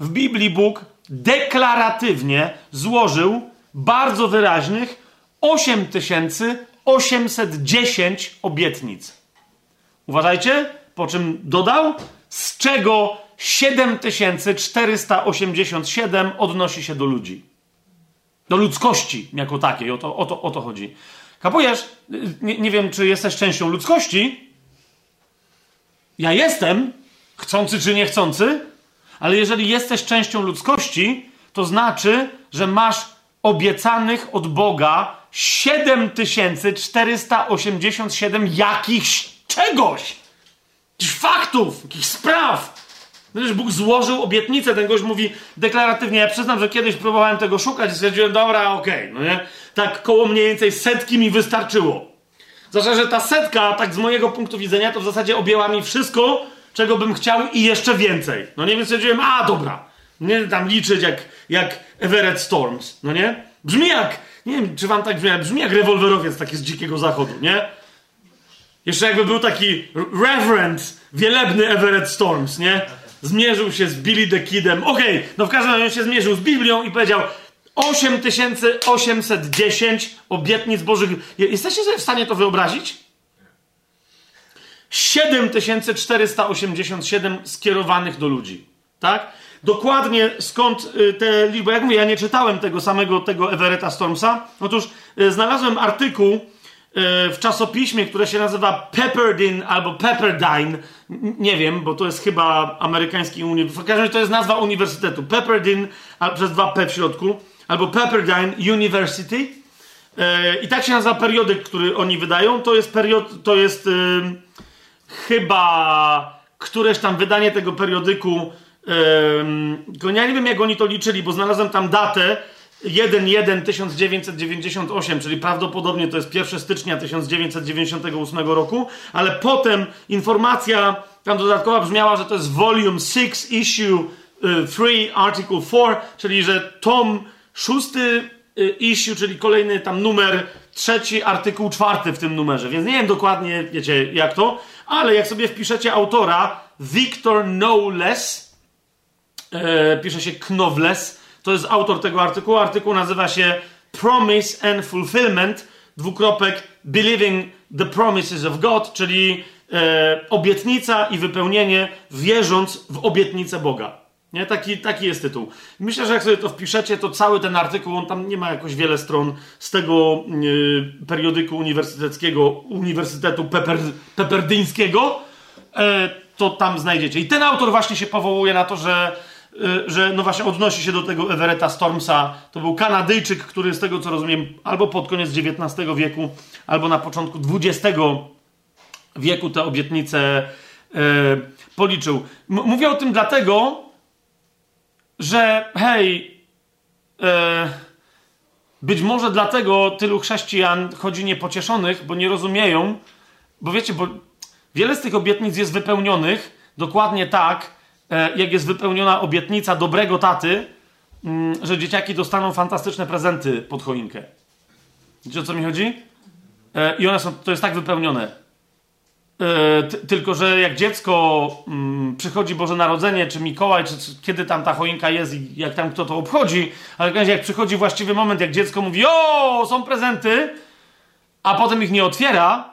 [SPEAKER 1] w Biblii Bóg deklaratywnie złożył bardzo wyraźnych 8810 obietnic. Uważajcie, po czym dodał, z czego 7487 odnosi się do ludzi. Do ludzkości jako takiej. O to, o to, o to chodzi. Kapujesz? Nie, nie wiem, czy jesteś częścią ludzkości. Ja jestem, chcący czy niechcący, ale jeżeli jesteś częścią ludzkości, to znaczy, że masz obiecanych od Boga 7487 jakichś czegoś. Jakichś faktów, jakichś spraw. Przecież Bóg złożył obietnicę, ten gość mówi deklaratywnie. Ja przyznam, że kiedyś próbowałem tego szukać i stwierdziłem, dobra, okej, okay, no nie? Tak koło mniej więcej setki mi wystarczyło. Zwłaszcza, że ta setka, tak z mojego punktu widzenia, to w zasadzie objęła mi wszystko, czego bym chciał i jeszcze więcej. No nie, więc stwierdziłem, a dobra, nie tam liczyć jak, jak Everett Storms, no nie? Brzmi jak, nie wiem, czy wam tak brzmi, brzmi jak rewolwerowiec taki z dzikiego zachodu, nie? Jeszcze jakby był taki Reverend, wielebny Everett Storms, nie? Zmierzył się z Billy the Kidem. Okej, okay, no w każdym razie się zmierzył z Biblią i powiedział 8810 obietnic Bożych. Jesteście sobie w stanie to wyobrazić? 7487 skierowanych do ludzi. Tak? Dokładnie skąd y, te liczby. Jak mówię, ja nie czytałem tego samego tego Everetta Stormsa. Otóż y, znalazłem artykuł w czasopiśmie, które się nazywa Pepperdine albo Pepperdine. Nie wiem, bo to jest chyba amerykański uniwersytet. W każdym razie to jest nazwa uniwersytetu. Pepperdine, przez dwa P w środku. Albo Pepperdine University. I tak się nazywa periodyk, który oni wydają. To jest period, to jest chyba któreś tam wydanie tego periodyku ja nie wiem, jak oni to liczyli, bo znalazłem tam datę 1-1-1998, czyli prawdopodobnie to jest 1 stycznia 1998 roku, ale potem informacja tam dodatkowa brzmiała, że to jest volume 6, issue 3, y, article 4, czyli że tom 6 y, issue, czyli kolejny tam numer trzeci, artykuł czwarty w tym numerze, więc nie wiem dokładnie, wiecie, jak to, ale jak sobie wpiszecie autora Victor Knowles, e, pisze się Knowles. To jest autor tego artykułu. Artykuł nazywa się Promise and Fulfillment, dwukropek Believing the Promises of God, czyli e, obietnica i wypełnienie, wierząc w obietnicę Boga. Nie? Taki, taki jest tytuł. Myślę, że jak sobie to wpiszecie, to cały ten artykuł, on tam nie ma jakoś wiele stron z tego yy, periodyku uniwersyteckiego, Uniwersytetu Pepper, Pepperdyńskiego, yy, to tam znajdziecie. I ten autor właśnie się powołuje na to, że Y, że no właśnie odnosi się do tego Everetta Stormsa. To był Kanadyjczyk, który z tego co rozumiem albo pod koniec XIX wieku, albo na początku XX wieku te obietnice e, policzył. M mówię o tym dlatego, że hej, e, być może dlatego tylu chrześcijan chodzi niepocieszonych, bo nie rozumieją, bo wiecie, bo wiele z tych obietnic jest wypełnionych dokładnie tak, jak jest wypełniona obietnica dobrego taty, mm, że dzieciaki dostaną fantastyczne prezenty pod choinkę. Wiecie o co mi chodzi? E, I one są, to jest tak wypełnione. E, tylko, że jak dziecko mm, przychodzi Boże Narodzenie, czy Mikołaj, czy, kiedy tam ta choinka jest i jak tam kto to obchodzi, ale jak przychodzi właściwy moment, jak dziecko mówi, o, są prezenty, a potem ich nie otwiera,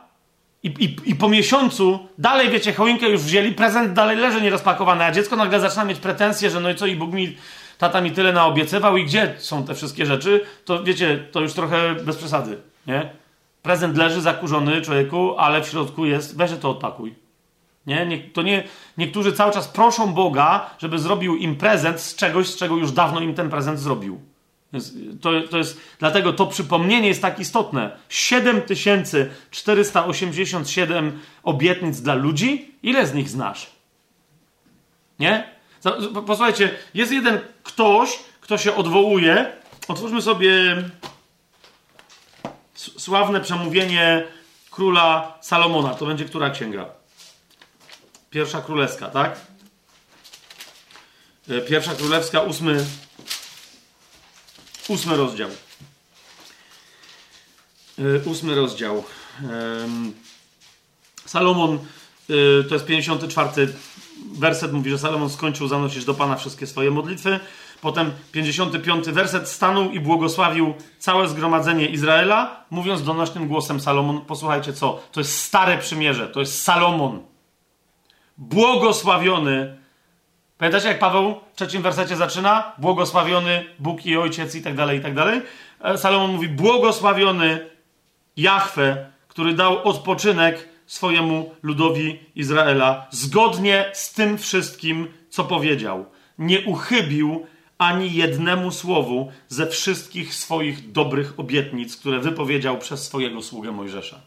[SPEAKER 1] i, i, I po miesiącu dalej, wiecie, choinkę już wzięli, prezent dalej leży nierozpakowany, a dziecko nagle zaczyna mieć pretensje, że no i co, i Bóg mi, tata mi tyle naobiecywał i gdzie są te wszystkie rzeczy, to wiecie, to już trochę bez przesady, nie? Prezent leży zakurzony człowieku, ale w środku jest, weź to odpakuj. Nie? nie? To nie, niektórzy cały czas proszą Boga, żeby zrobił im prezent z czegoś, z czego już dawno im ten prezent zrobił. To, to jest, dlatego to przypomnienie jest tak istotne. 7487 obietnic dla ludzi. Ile z nich znasz? Nie? Posłuchajcie, jest jeden ktoś, kto się odwołuje. Otwórzmy sobie sławne przemówienie króla Salomona. To będzie która księga? Pierwsza królewska, tak? E, pierwsza królewska, ósmy, ósmy rozdział. E, ósmy rozdział. Salomon, e, to jest 54 werset, mówi, że Salomon skończył zanosić do Pana wszystkie swoje modlitwy. Potem 55 werset stanął i błogosławił całe zgromadzenie Izraela, mówiąc donośnym głosem Salomon, posłuchajcie co, to jest stare przymierze, to jest Salomon. Błogosławiony. Pamiętacie jak Paweł w trzecim wersecie zaczyna? Błogosławiony Bóg i Ojciec i tak dalej, i tak dalej. E, Salomon mówi błogosławiony Jahwe, który dał odpoczynek swojemu ludowi Izraela, zgodnie z tym wszystkim, co powiedział. Nie uchybił ani jednemu słowu ze wszystkich swoich dobrych obietnic, które wypowiedział przez swojego sługę Mojżesza.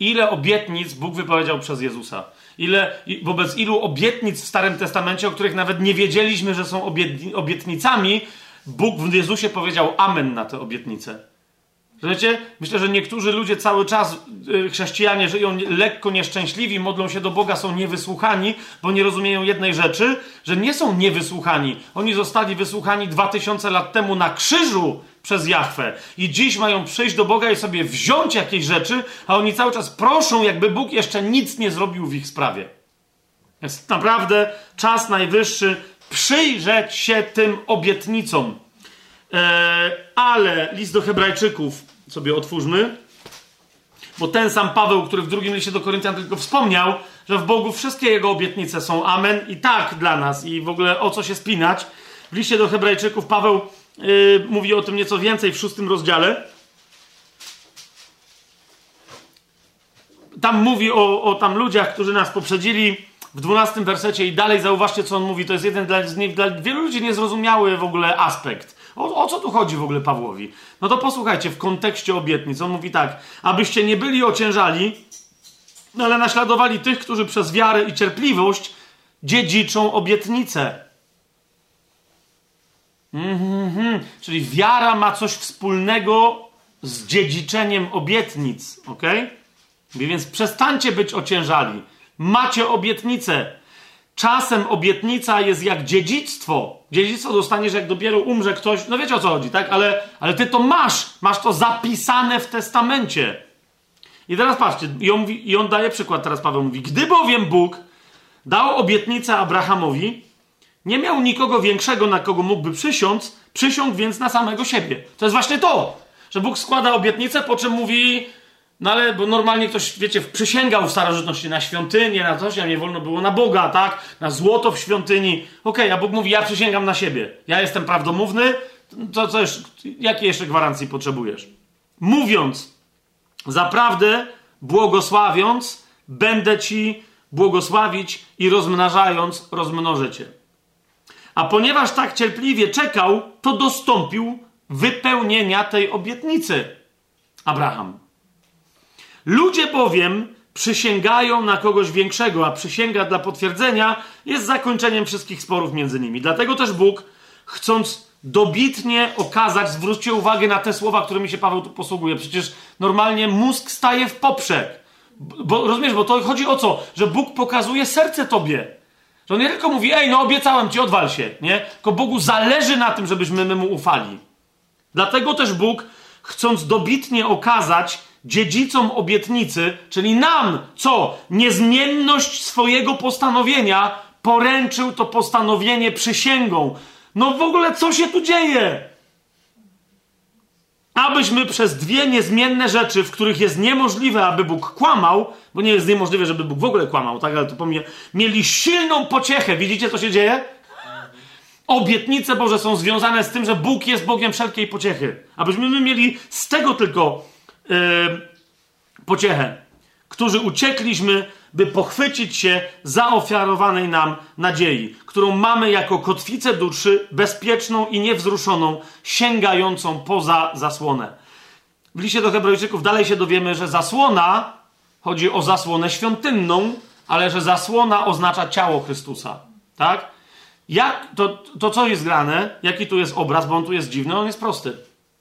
[SPEAKER 1] Ile obietnic Bóg wypowiedział przez Jezusa? Ile, wobec ilu obietnic w Starym Testamencie, o których nawet nie wiedzieliśmy, że są obietnicami, Bóg w Jezusie powiedział Amen na te obietnice. Wiecie, myślę, że niektórzy ludzie cały czas, y, chrześcijanie, żyją lekko nieszczęśliwi, modlą się do Boga, są niewysłuchani, bo nie rozumieją jednej rzeczy, że nie są niewysłuchani. Oni zostali wysłuchani dwa tysiące lat temu na krzyżu przez Jachwę. I dziś mają przyjść do Boga i sobie wziąć jakieś rzeczy, a oni cały czas proszą, jakby Bóg jeszcze nic nie zrobił w ich sprawie. Jest naprawdę czas najwyższy przyjrzeć się tym obietnicom. Eee, ale list do Hebrajczyków sobie otwórzmy, bo ten sam Paweł, który w drugim liście do Koryntian tylko wspomniał, że w Bogu wszystkie jego obietnice są amen i tak dla nas i w ogóle o co się spinać. W liście do Hebrajczyków Paweł yy, mówi o tym nieco więcej w szóstym rozdziale. Tam mówi o, o tam ludziach, którzy nas poprzedzili w dwunastym wersecie i dalej zauważcie, co on mówi. To jest jeden dla, dla wielu ludzi niezrozumiały w ogóle aspekt. O, o, co tu chodzi w ogóle Pawłowi? No to posłuchajcie, w kontekście obietnic. On mówi tak, abyście nie byli ociężali, ale naśladowali tych, którzy przez wiarę i cierpliwość dziedziczą obietnicę. Mm-hmm. Czyli wiara ma coś wspólnego z dziedziczeniem obietnic, ok? Więc przestańcie być ociężali. Macie obietnicę. Czasem obietnica jest jak dziedzictwo. Dziedzictwo dostaniesz, jak dopiero umrze ktoś. No wiecie o co chodzi, tak? Ale, ale ty to masz. Masz to zapisane w testamencie. I teraz patrzcie, i on, i on daje przykład, teraz Paweł mówi, gdy bowiem Bóg dał obietnicę Abrahamowi, nie miał nikogo większego, na kogo mógłby przysiąc, przysiąg więc na samego siebie. To jest właśnie to, że Bóg składa obietnicę, po czym mówi, no ale, bo normalnie ktoś, wiecie, przysięgał w starożytności na świątynię, na coś, a nie wolno było na Boga, tak? Na złoto w świątyni. Okej, okay, a Bóg mówi, ja przysięgam na siebie. Ja jestem prawdomówny, to co jeszcze, jakie jeszcze gwarancji potrzebujesz? Mówiąc, zaprawdę, błogosławiąc, będę ci błogosławić i rozmnażając, rozmnożę cię. A ponieważ tak cierpliwie czekał, to dostąpił wypełnienia tej obietnicy. Abraham. Ludzie bowiem przysięgają na kogoś większego, a przysięga dla potwierdzenia jest zakończeniem wszystkich sporów między nimi. Dlatego też Bóg, chcąc dobitnie okazać, zwróćcie uwagę na te słowa, którymi się Paweł tu posługuje. Przecież normalnie mózg staje w poprzek. Bo, rozumiesz, bo to chodzi o co? Że Bóg pokazuje serce tobie. Że on nie tylko mówi, ej, no obiecałem ci, odwal się, nie? Tylko Bogu zależy na tym, żebyśmy my mu ufali. Dlatego też Bóg, chcąc dobitnie okazać, dziedzicom obietnicy, czyli nam, co? Niezmienność swojego postanowienia, poręczył to postanowienie przysięgą. No w ogóle co się tu dzieje? Abyśmy przez dwie niezmienne rzeczy, w których jest niemożliwe, aby Bóg kłamał, bo nie jest niemożliwe, żeby Bóg w ogóle kłamał, tak, ale to pomijam, mieli silną pociechę. Widzicie, co się dzieje? Obietnice Boże są związane z tym, że Bóg jest Bogiem wszelkiej pociechy. Abyśmy my mieli z tego tylko yy, pociechę, którzy uciekliśmy, by pochwycić się zaofiarowanej nam nadziei, którą mamy jako kotwicę duszy, bezpieczną i niewzruszoną, sięgającą poza zasłonę. W liście do Hebrajczyków dalej się dowiemy, że zasłona chodzi o zasłonę świątynną, ale że zasłona oznacza ciało Chrystusa. Tak? Jak, to, to co jest grane? Jaki tu jest obraz, bo on tu jest dziwny? On jest prosty.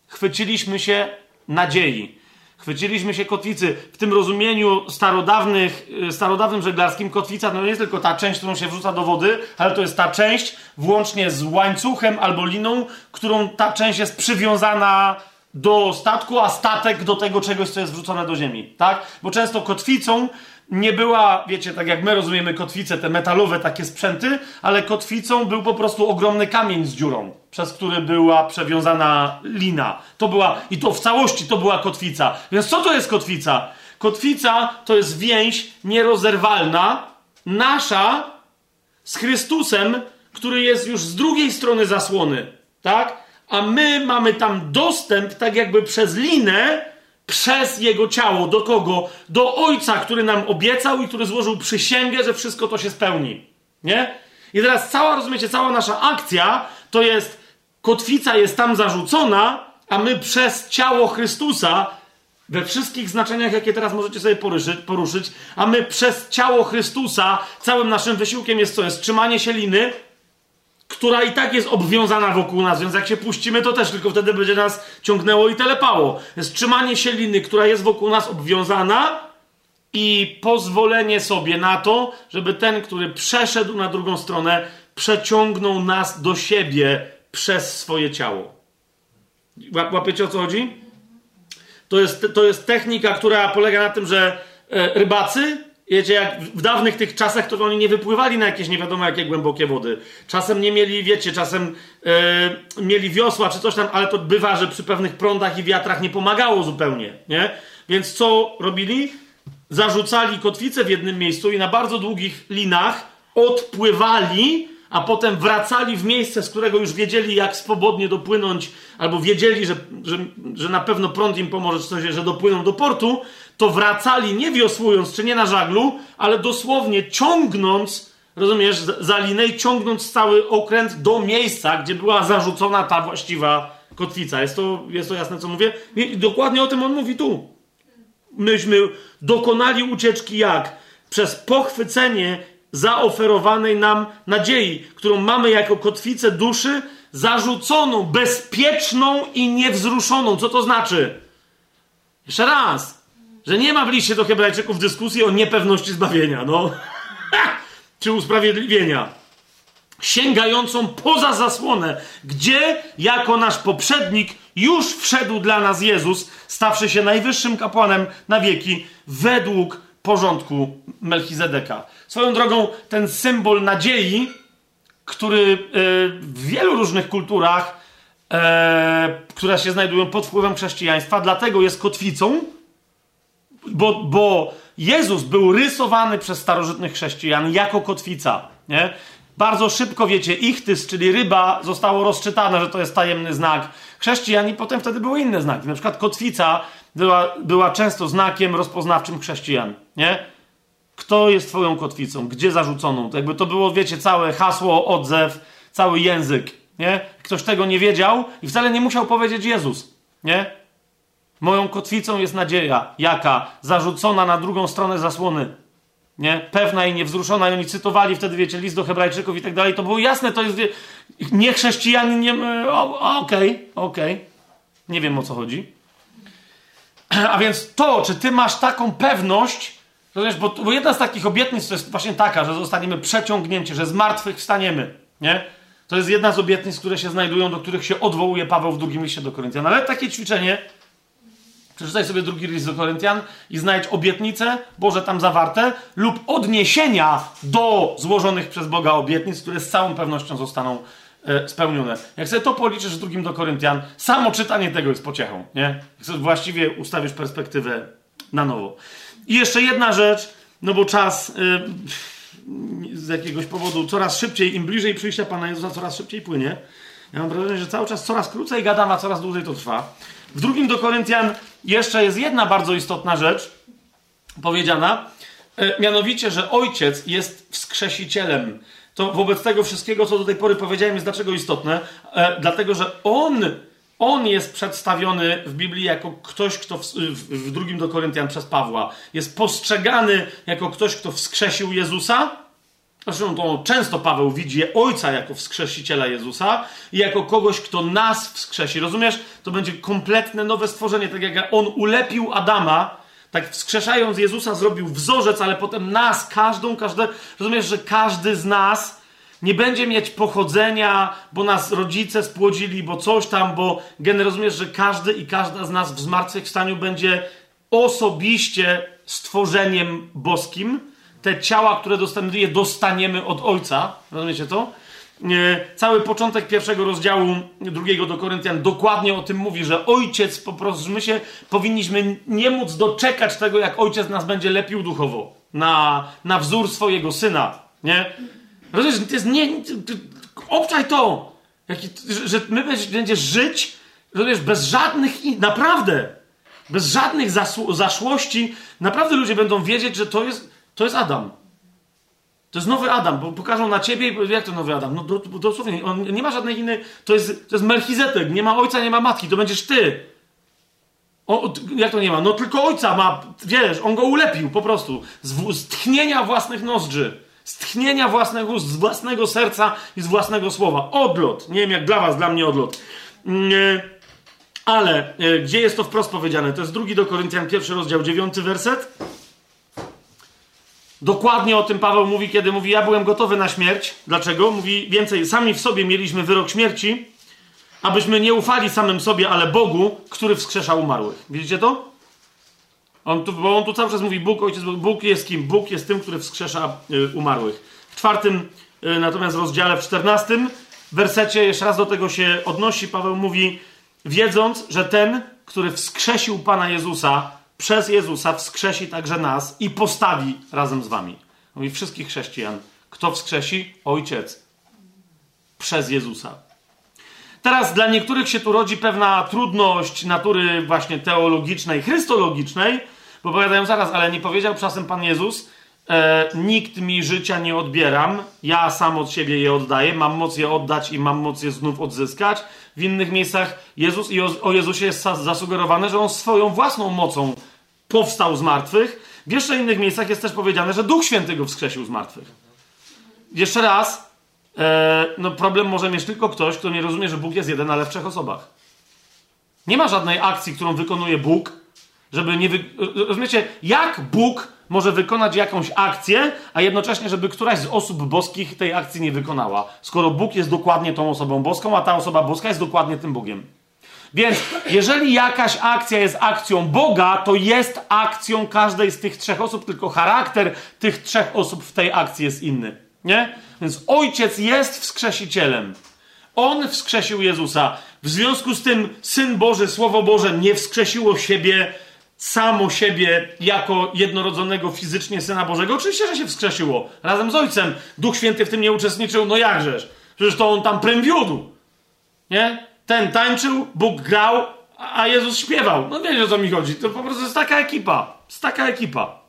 [SPEAKER 1] Chwyciliśmy się nadziei. Chwyciliśmy się kotwicy w tym rozumieniu starodawnych, y, starodawnym żeglarskim. Kotwica to nie jest tylko ta część, którą się wrzuca do wody, ale to jest ta część włącznie z łańcuchem albo liną, którą ta część jest przywiązana do statku, a statek do tego czegoś, co jest wrzucone do ziemi. Tak? Bo często kotwicą nie była, wiecie, tak jak my rozumiemy kotwice, te metalowe takie sprzęty, ale kotwicą był po prostu ogromny kamień z dziurą, przez który była przewiązana lina. To była, i to w całości to była kotwica. Więc co to jest kotwica? Kotwica to jest więź nierozerwalna, nasza z Chrystusem, który jest już z drugiej strony zasłony, tak? A my mamy tam dostęp, tak jakby przez linę, przez jego ciało. Do kogo? Do Ojca, który nam obiecał i który złożył przysięgę, że wszystko to się spełni. Nie? I teraz cała, rozumiecie, cała nasza akcja to jest, kotwica jest tam zarzucona, a my przez ciało Chrystusa, we wszystkich znaczeniach, jakie teraz możecie sobie poruszyć, poruszyć a my przez ciało Chrystusa, całym naszym wysiłkiem jest co? Jest trzymanie się liny, która i tak jest obwiązana wokół nas, więc jak się puścimy, to też tylko wtedy będzie nas ciągnęło i telepało. Jest trzymanie się liny, która jest wokół nas obwiązana i pozwolenie sobie na to, żeby ten, który przeszedł na drugą stronę, przeciągnął nas do siebie przez swoje ciało. Łapiecie o co chodzi? To jest, to jest technika, która polega na tym, że e, rybacy Wiecie, jak w dawnych tych czasach, to oni nie wypływali na jakieś nie wiadomo jakie głębokie wody. Czasem nie mieli, wiecie, czasem yy, mieli wiosła czy coś tam, ale to bywa, że przy pewnych prądach i wiatrach nie pomagało zupełnie, nie? Więc co robili? Zarzucali kotwicę w jednym miejscu i na bardzo długich linach odpływali, a potem wracali w miejsce, z którego już wiedzieli, jak swobodnie dopłynąć, albo wiedzieli, że, że, że na pewno prąd im pomoże, czy coś, że dopłyną do portu, to wracali nie wiosłując, czy nie na żaglu, ale dosłownie ciągnąc, rozumiesz, za linę ciągnąc cały okręt do miejsca, gdzie była zarzucona ta właściwa kotwica. Jest to, jest to jasne, co mówię? I dokładnie o tym on mówi tu. Myśmy dokonali ucieczki jak? Przez pochwycenie zaoferowanej nam nadziei, którą mamy jako kotwicę duszy, zarzuconą, bezpieczną i niewzruszoną. Co to znaczy? Jeszcze raz że nie ma w liście do Hebrajczyków dyskusji o niepewności zbawienia, no. Czy usprawiedliwienia. Sięgającą poza zasłonę, gdzie jako nasz poprzednik już wszedł dla nas Jezus, stawszy się najwyższym kapłanem na wieki, według porządku Melchizedeka. Swoją drogą, ten symbol nadziei, który e, w wielu różnych kulturach, e, które się znajdują pod wpływem chrześcijaństwa, dlatego jest kotwicą, bo, bo Jezus był rysowany przez starożytnych chrześcijan jako kotwica, nie? Bardzo szybko, wiecie, ichtys, czyli ryba, zostało rozczytane, że to jest tajemny znak chrześcijan i potem wtedy były inne znaki. Na przykład kotwica była, była często znakiem rozpoznawczym chrześcijan, nie? Kto jest twoją kotwicą? Gdzie zarzuconą? To jakby to było, wiecie, całe hasło, odzew, cały język, nie? Ktoś tego nie wiedział i wcale nie musiał powiedzieć Jezus, nie? Moją kotwicą jest nadzieja. Jaka? Zarzucona na drugą stronę zasłony. Nie? Pewna i niewzruszona. I oni cytowali wtedy, wiecie, list do Hebrajczyków i tak dalej. To było jasne, to jest. Nie chrześcijanin, nie. Okej, okej. Okay, okay. Nie wiem o co chodzi. A więc to, czy ty masz taką pewność, wiesz, bo, bo jedna z takich obietnic to jest właśnie taka, że zostaniemy przeciągnięci, że z martwych wstaniemy. Nie? To jest jedna z obietnic, które się znajdują, do których się odwołuje Paweł w drugim liście do Koryntian. Ale takie ćwiczenie Przeczytaj sobie drugi list do Koryntian i znajdź obietnice Boże tam zawarte lub odniesienia do złożonych przez Boga obietnic, które z całą pewnością zostaną e, spełnione. Jak sobie to policzysz w drugim do Koryntian, samo czytanie tego jest pociechą, nie? Jak właściwie ustawisz perspektywę na nowo. I jeszcze jedna rzecz, no bo czas e, z jakiegoś powodu coraz szybciej, im bliżej przyjścia Pana Jezusa, coraz szybciej płynie. Ja mam wrażenie, że cały czas coraz krócej gadam, a coraz dłużej to trwa. W drugim do Koryntian jeszcze jest jedna bardzo istotna rzecz powiedziana, e, mianowicie, że ojciec jest wskrzesicielem. To wobec tego wszystkiego, co do tej pory powiedziałem, jest dlaczego istotne? E, dlatego, że on, on jest przedstawiony w Biblii jako ktoś, kto w, w, w drugim do Koryntian przez Pawła jest postrzegany jako ktoś, kto wskrzesił Jezusa Zresztą to często Paweł widzi Ojca jako wskrzesiciela Jezusa i jako kogoś, kto nas wskrzesi. Rozumiesz? To będzie kompletne nowe stworzenie. Tak jak on ulepił Adama, tak wskrzeszając Jezusa zrobił wzorzec, ale potem nas, każdą, każde. Rozumiesz, że każdy z nas nie będzie mieć pochodzenia, bo nas rodzice spłodzili, bo coś tam, bo generalnie rozumiesz, że każdy i każda z nas w zmartwychwstaniu będzie osobiście stworzeniem boskim. Te ciała, które dostaniemy, je dostaniemy od Ojca. Rozumiecie to? Cały początek pierwszego rozdziału drugiego do Koryntian dokładnie o tym mówi, że ojciec po prostu, my się powinniśmy nie móc doczekać tego, jak ojciec nas będzie lepił duchowo. Na, na wzór swojego syna. Nie? Rozumiesz, to jest nie. Obczaj to! Że my będziesz żyć, rozumiesz, bez żadnych. Naprawdę! Bez żadnych zaszłości. Naprawdę ludzie będą wiedzieć, że to jest, to jest Adam. To jest nowy Adam, bo pokażą na ciebie, jak to nowy Adam? No dosłownie, on nie ma żadnej innej, to jest, to jest nie ma ojca, nie ma matki, to będziesz ty. O, jak to nie ma? No tylko ojca ma, wiesz, on go ulepił po prostu, z, z tchnienia własnych nozdrzy, z tchnienia własnych ust, z własnego serca i z własnego słowa. Odlot, nie wiem jak dla was, dla mnie odlot. Nie, ale e, gdzie jest to wprost powiedziane? To jest drugi do Koryntian, pierwszy rozdział, dziewiąty werset. Dokładnie o tym Paweł mówi, kiedy mówi: Ja byłem gotowy na śmierć. Dlaczego? Mówi więcej: Sami w sobie mieliśmy wyrok śmierci, abyśmy nie ufali samym sobie, ale Bogu, który wskrzesza umarłych. Widzicie to? On tu, bo on tu cały czas mówi: Bóg, ojciec, Bóg jest kim? Bóg jest tym, który wskrzesza y, umarłych. W czwartym y, natomiast rozdziale, w czternastym wersecie, jeszcze raz do tego się odnosi, Paweł mówi: Wiedząc, że ten, który wskrzesił Pana Jezusa, przez Jezusa wskrzesi także nas i postawi razem z wami. Mówi wszystkich chrześcijan. Kto wskrzesi? Ojciec. Przez Jezusa. Teraz dla niektórych się tu rodzi pewna trudność natury właśnie teologicznej, chrystologicznej, bo powiadają zaraz, ale nie powiedział czasem Pan Jezus, e, nikt mi życia nie odbieram, ja sam od siebie je oddaję, mam moc je oddać i mam moc je znów odzyskać. W innych miejscach Jezus i o, o Jezusie jest zasugerowane, że on swoją własną mocą powstał z martwych. W jeszcze innych miejscach jest też powiedziane, że Duch Święty go wskrzesił z martwych. Jeszcze raz, e, no problem może mieć tylko ktoś, kto nie rozumie, że Bóg jest jeden, ale w trzech osobach. Nie ma żadnej akcji, którą wykonuje Bóg, żeby nie. Wy... Rozumiecie, jak Bóg może wykonać jakąś akcję, a jednocześnie, żeby któraś z osób boskich tej akcji nie wykonała, skoro Bóg jest dokładnie tą osobą boską, a ta osoba boska jest dokładnie tym Bogiem. Więc jeżeli jakaś akcja jest akcją Boga, to jest akcją każdej z tych trzech osób, tylko charakter tych trzech osób w tej akcji jest inny. Nie? Więc ojciec jest wskrzesicielem. On wskrzesił Jezusa. W związku z tym Syn Boży, Słowo Boże nie wskrzesiło siebie samo siebie jako jednorodzonego fizycznie Syna Bożego. Oczywiście, że się wskrzesiło. Razem z Ojcem. Duch Święty w tym nie uczestniczył. No jakżeż? Przecież to On tam prym wiódł. Nie? Ten tańczył, Bóg grał, a Jezus śpiewał. No wiecie o co mi chodzi. To po prostu jest taka ekipa. Jest taka ekipa.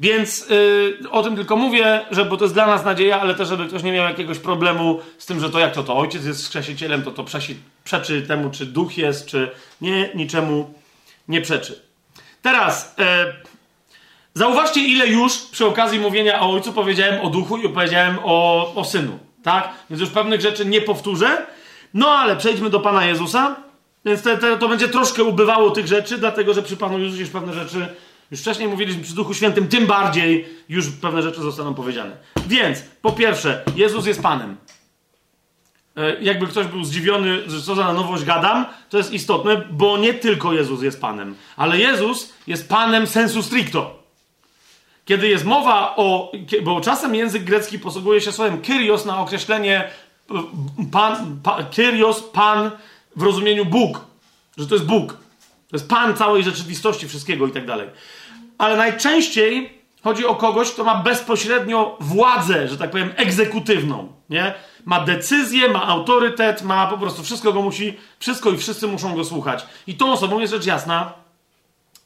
[SPEAKER 1] Więc yy, o tym tylko mówię, że, bo to jest dla nas nadzieja, ale też, żeby ktoś nie miał jakiegoś problemu z tym, że to jak to to ojciec jest skrzesicielem, to to przesi, przeczy temu, czy duch jest, czy nie, niczemu nie przeczy. Teraz yy, zauważcie, ile już przy okazji mówienia o ojcu powiedziałem o duchu i powiedziałem o, o synu. Tak? Więc już pewnych rzeczy nie powtórzę. No ale przejdźmy do Pana Jezusa. Więc te, te, to będzie troszkę ubywało tych rzeczy, dlatego że przy Panu Jezusie już pewne rzeczy, już wcześniej mówiliśmy przy Duchu Świętym, tym bardziej już pewne rzeczy zostaną powiedziane. Więc, po pierwsze, Jezus jest Panem. E, jakby ktoś był zdziwiony, że co za nowość gadam, to jest istotne, bo nie tylko Jezus jest Panem, ale Jezus jest Panem sensu stricto. Kiedy jest mowa o. Bo czasem język grecki posługuje się słowem kyrios na określenie pan, pa, Kyrios, Pan w rozumieniu Bóg, że to jest Bóg. To jest Pan całej rzeczywistości, wszystkiego i tak dalej. Ale najczęściej chodzi o kogoś, kto ma bezpośrednio władzę, że tak powiem, egzekutywną. Nie? Ma decyzję, ma autorytet, ma po prostu wszystko go musi, wszystko i wszyscy muszą go słuchać. I tą osobą jest rzecz jasna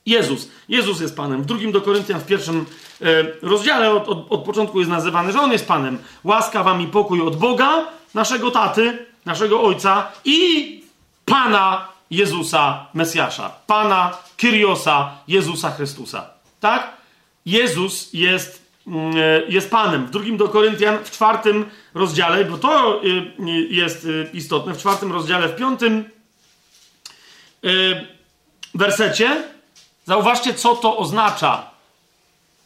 [SPEAKER 1] Jezus. Jezus jest Panem. W drugim do Koryntian, w pierwszym e, rozdziale od, od, od początku jest nazywany, że On jest Panem. Łaska wam i pokój od Boga, naszego taty, naszego ojca i Pana Jezusa Mesjasza. Pana Kyriosa Jezusa Chrystusa. Tak? Jezus jest mm, jest Panem. W drugim do Koryntian, w czwartym rozdziale, bo to jest istotne, w czwartym rozdziale, w piątym wersecie, zauważcie, co to oznacza.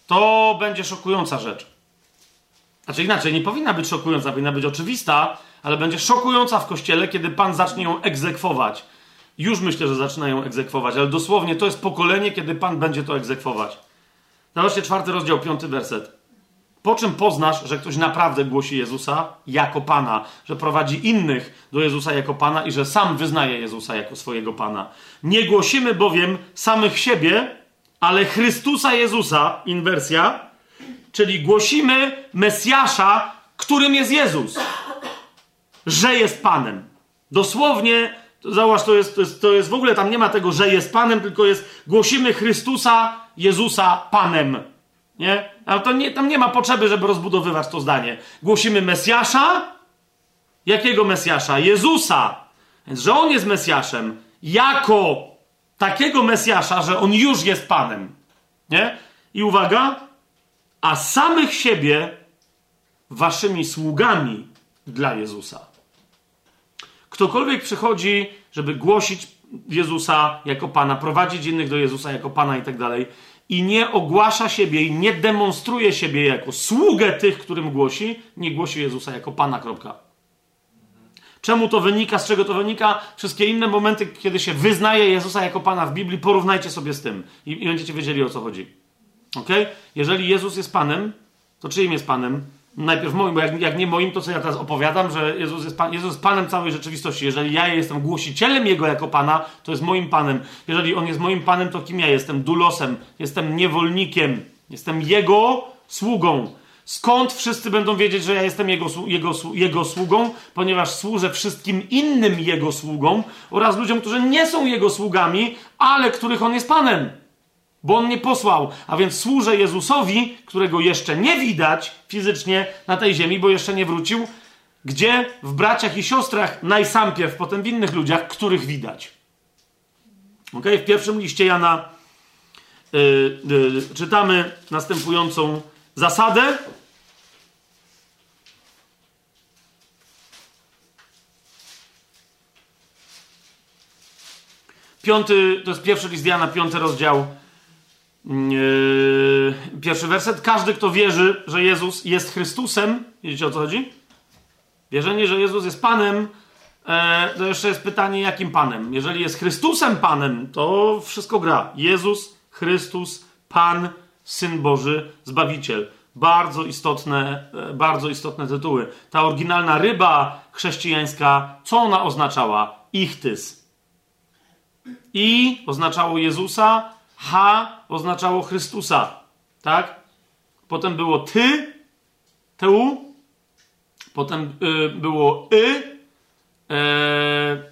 [SPEAKER 1] To będzie szokująca rzecz. Znaczy inaczej, nie powinna być szokująca, powinna być oczywista, ale będzie szokująca w kościele, kiedy Pan zacznie ją egzekwować. Już myślę, że zaczyna ją egzekwować, ale dosłownie to jest pokolenie, kiedy Pan będzie to egzekwować. Zobaczcie, czwarty rozdział, piąty werset. Po czym poznasz, że ktoś naprawdę głosi Jezusa jako Pana, że prowadzi innych do Jezusa jako Pana i że sam wyznaje Jezusa jako swojego Pana. Nie głosimy bowiem samych siebie, ale Chrystusa Jezusa, inwersja, czyli głosimy Mesjasza, którym jest Jezus, że jest Panem. Dosłownie, zauważ, to jest, to, jest, to jest w ogóle, tam nie ma tego, że jest Panem, tylko jest głosimy Chrystusa, Jezusa Panem. Nie? Ale to nie, tam nie ma potrzeby, żeby rozbudowywać to zdanie. Głosimy Mesjasza. Jakiego Mesjasza? Jezusa. Więc, że On jest Mesjaszem. Jako takiego Mesjasza, że On już jest Panem. Nie? I uwaga, a samych siebie waszymi sługami dla Jezusa. Ktokolwiek przychodzi, żeby głosić Jezusa jako Pana, prowadzić innych do Jezusa jako Pana i tak dalej, i nie ogłasza siebie i nie demonstruje siebie jako sługę tych, którym głosi, nie głosi Jezusa jako Pana. Kropka. Czemu to wynika, z czego to wynika? Wszystkie inne momenty, kiedy się wyznaje Jezusa jako Pana w Biblii, porównajcie sobie z tym i, i będziecie wiedzieli o co chodzi. Ok? Jeżeli Jezus jest Panem, to czyim jest Panem? Najpierw moim, bo jak, jak, nie moim, to co ja teraz opowiadam, że Jezus jest, Pan, Jezus jest Panem całej rzeczywistości. Jeżeli ja jestem głosicielem Jego jako Pana, to jest moim Panem. Jeżeli On jest moim Panem, to kim ja jestem? Dulosem. Jestem niewolnikiem. Jestem Jego sługą. Skąd wszyscy będą wiedzieć, że ja jestem jego, jego, jego sługą? Ponieważ służę wszystkim innym Jego sługom oraz ludziom, którzy nie są Jego sługami, ale których On jest Panem bo on mnie posłał, a więc służę Jezusowi, którego jeszcze nie widać fizycznie na tej ziemi, bo jeszcze nie wrócił, gdzie w braciach i siostrach najsampierw, potem w innych ludziach, których widać. Ok, w pierwszym liście Jana yy, yy, czytamy następującą zasadę. Piąty, to jest pierwszy list Jana, piąty rozdział, Yy, pierwszy werset. Każdy, kto wierzy, że Jezus jest Chrystusem, widzicie o co chodzi? Wierzenie, że Jezus jest Panem, e, to jeszcze jest pytanie, jakim Panem. Jeżeli jest Chrystusem Panem, to wszystko gra. Jezus, Chrystus, Pan, Syn Boży, Zbawiciel. Bardzo istotne, e, bardzo istotne tytuły. Ta oryginalna ryba chrześcijańska, co ona oznaczała? Ichtys. I oznaczało Jezusa, H oznaczało Chrystusa, tak? Potem było ty, tu, potem y, było y, e,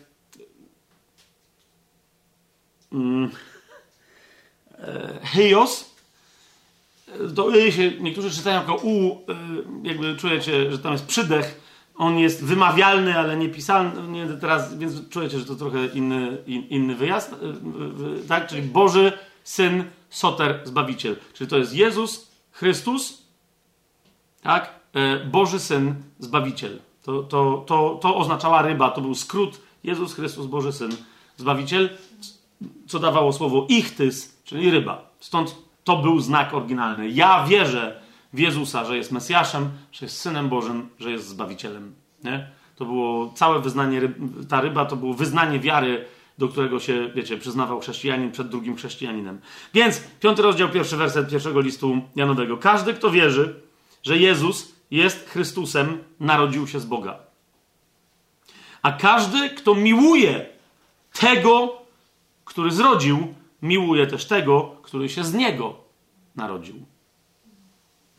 [SPEAKER 1] mm, e, hyos, to y się niektórzy czytają jako u, y, jakby czujecie, że tam jest przydech, on jest wymawialny, ale nie pisalny, nie teraz, więc czujecie, że to trochę inny, in, inny wyjazd, y, tak? Czyli Boży Syn, Soter, Zbawiciel. Czyli to jest Jezus, Chrystus, tak? E, Boży Syn, Zbawiciel. To, to, to, to oznaczała ryba, to był skrót Jezus Chrystus, Boży Syn, Zbawiciel, co dawało słowo ichtys, czyli ryba. Stąd to był znak oryginalny. Ja wierzę w Jezusa, że jest Mesjaszem, że jest Synem Bożym, że jest Zbawicielem. Nie? To było całe wyznanie, ta ryba to było wyznanie wiary do którego się, wiecie, przyznawał chrześcijanin przed drugim chrześcijaninem. Więc piąty rozdział, pierwszy werset pierwszego listu Janowego. Każdy, kto wierzy, że Jezus jest Chrystusem, narodził się z Boga. A każdy, kto miłuje tego, który zrodził, miłuje też tego, który się z niego narodził.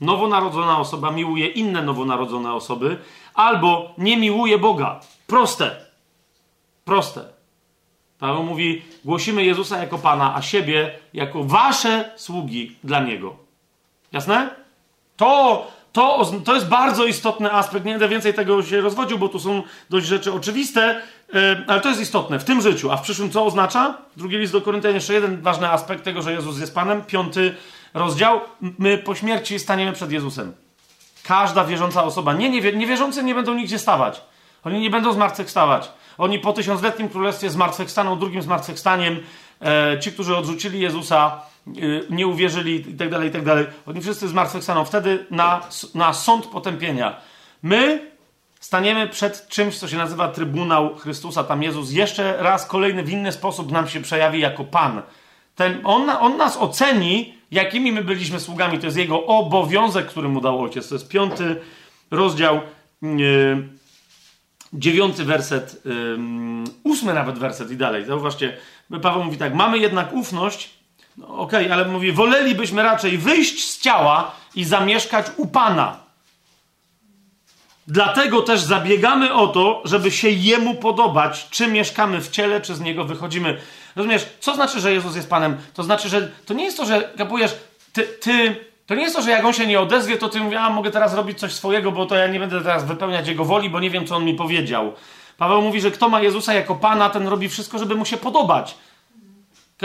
[SPEAKER 1] Nowonarodzona osoba miłuje inne nowonarodzone osoby, albo nie miłuje Boga. Proste. Proste. Paweł mówi: głosimy Jezusa jako Pana, a siebie jako wasze sługi dla Niego. Jasne? To, to, to jest bardzo istotny aspekt. Nie będę więcej tego się rozwodził, bo tu są dość rzeczy oczywiste, e, ale to jest istotne w tym życiu. A w przyszłym co oznacza? Drugi list do Koryntian, jeszcze jeden ważny aspekt tego, że Jezus jest Panem. Piąty rozdział, my po śmierci staniemy przed Jezusem. Każda wierząca osoba. Nie, nie, niewierzący nie będą nigdzie stawać. Oni nie będą zmartwychwstawać. Oni po tysiącletnim królestwie zmartwychwstaną drugim zmartwychwstaniem. E, ci, którzy odrzucili Jezusa, e, nie uwierzyli itd., tak itd., tak oni wszyscy zmartwychwstaną. Wtedy na, na sąd potępienia. My staniemy przed czymś, co się nazywa Trybunał Chrystusa. Tam Jezus jeszcze raz, kolejny, w inny sposób nam się przejawi jako Pan. Ten, on, on nas oceni, jakimi my byliśmy sługami. To jest jego obowiązek, który mu dał ojciec. To jest piąty rozdział, yy, dziewiąty werset, yy, ósmy nawet werset i dalej. Zauważcie, Paweł mówi tak, mamy jednak ufność, no, okej, okay, ale mówi, wolelibyśmy raczej wyjść z ciała i zamieszkać u Pana. Dlatego też zabiegamy o to, żeby się Jemu podobać, czy mieszkamy w ciele, czy z Niego wychodzimy. Rozumiesz, co znaczy, że Jezus jest Panem? To znaczy, że to nie jest to, że kapujesz, ty, ty, to nie jest to, że jak On się nie odezwie, to ty mówisz, a mogę teraz robić coś swojego, bo to ja nie będę teraz wypełniać Jego woli, bo nie wiem, co On mi powiedział. Paweł mówi, że kto ma Jezusa jako Pana, ten robi wszystko, żeby Mu się podobać.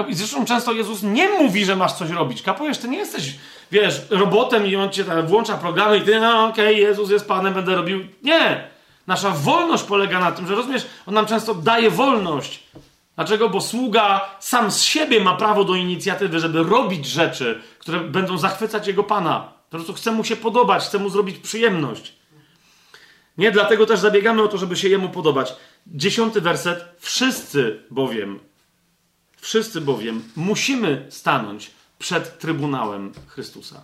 [SPEAKER 1] I zresztą często Jezus nie mówi, że masz coś robić. Kapujesz, ty nie jesteś, wiesz, robotem i on cię tam włącza programy i ty, no okej, okay, Jezus jest Panem, będę robił. Nie! Nasza wolność polega na tym, że rozumiesz, on nam często daje wolność. Dlaczego? Bo sługa sam z siebie ma prawo do inicjatywy, żeby robić rzeczy, które będą zachwycać jego pana. Po prostu chce mu się podobać, chce mu zrobić przyjemność. Nie, dlatego też zabiegamy o to, żeby się jemu podobać. Dziesiąty werset. Wszyscy bowiem Wszyscy bowiem musimy stanąć przed Trybunałem Chrystusa.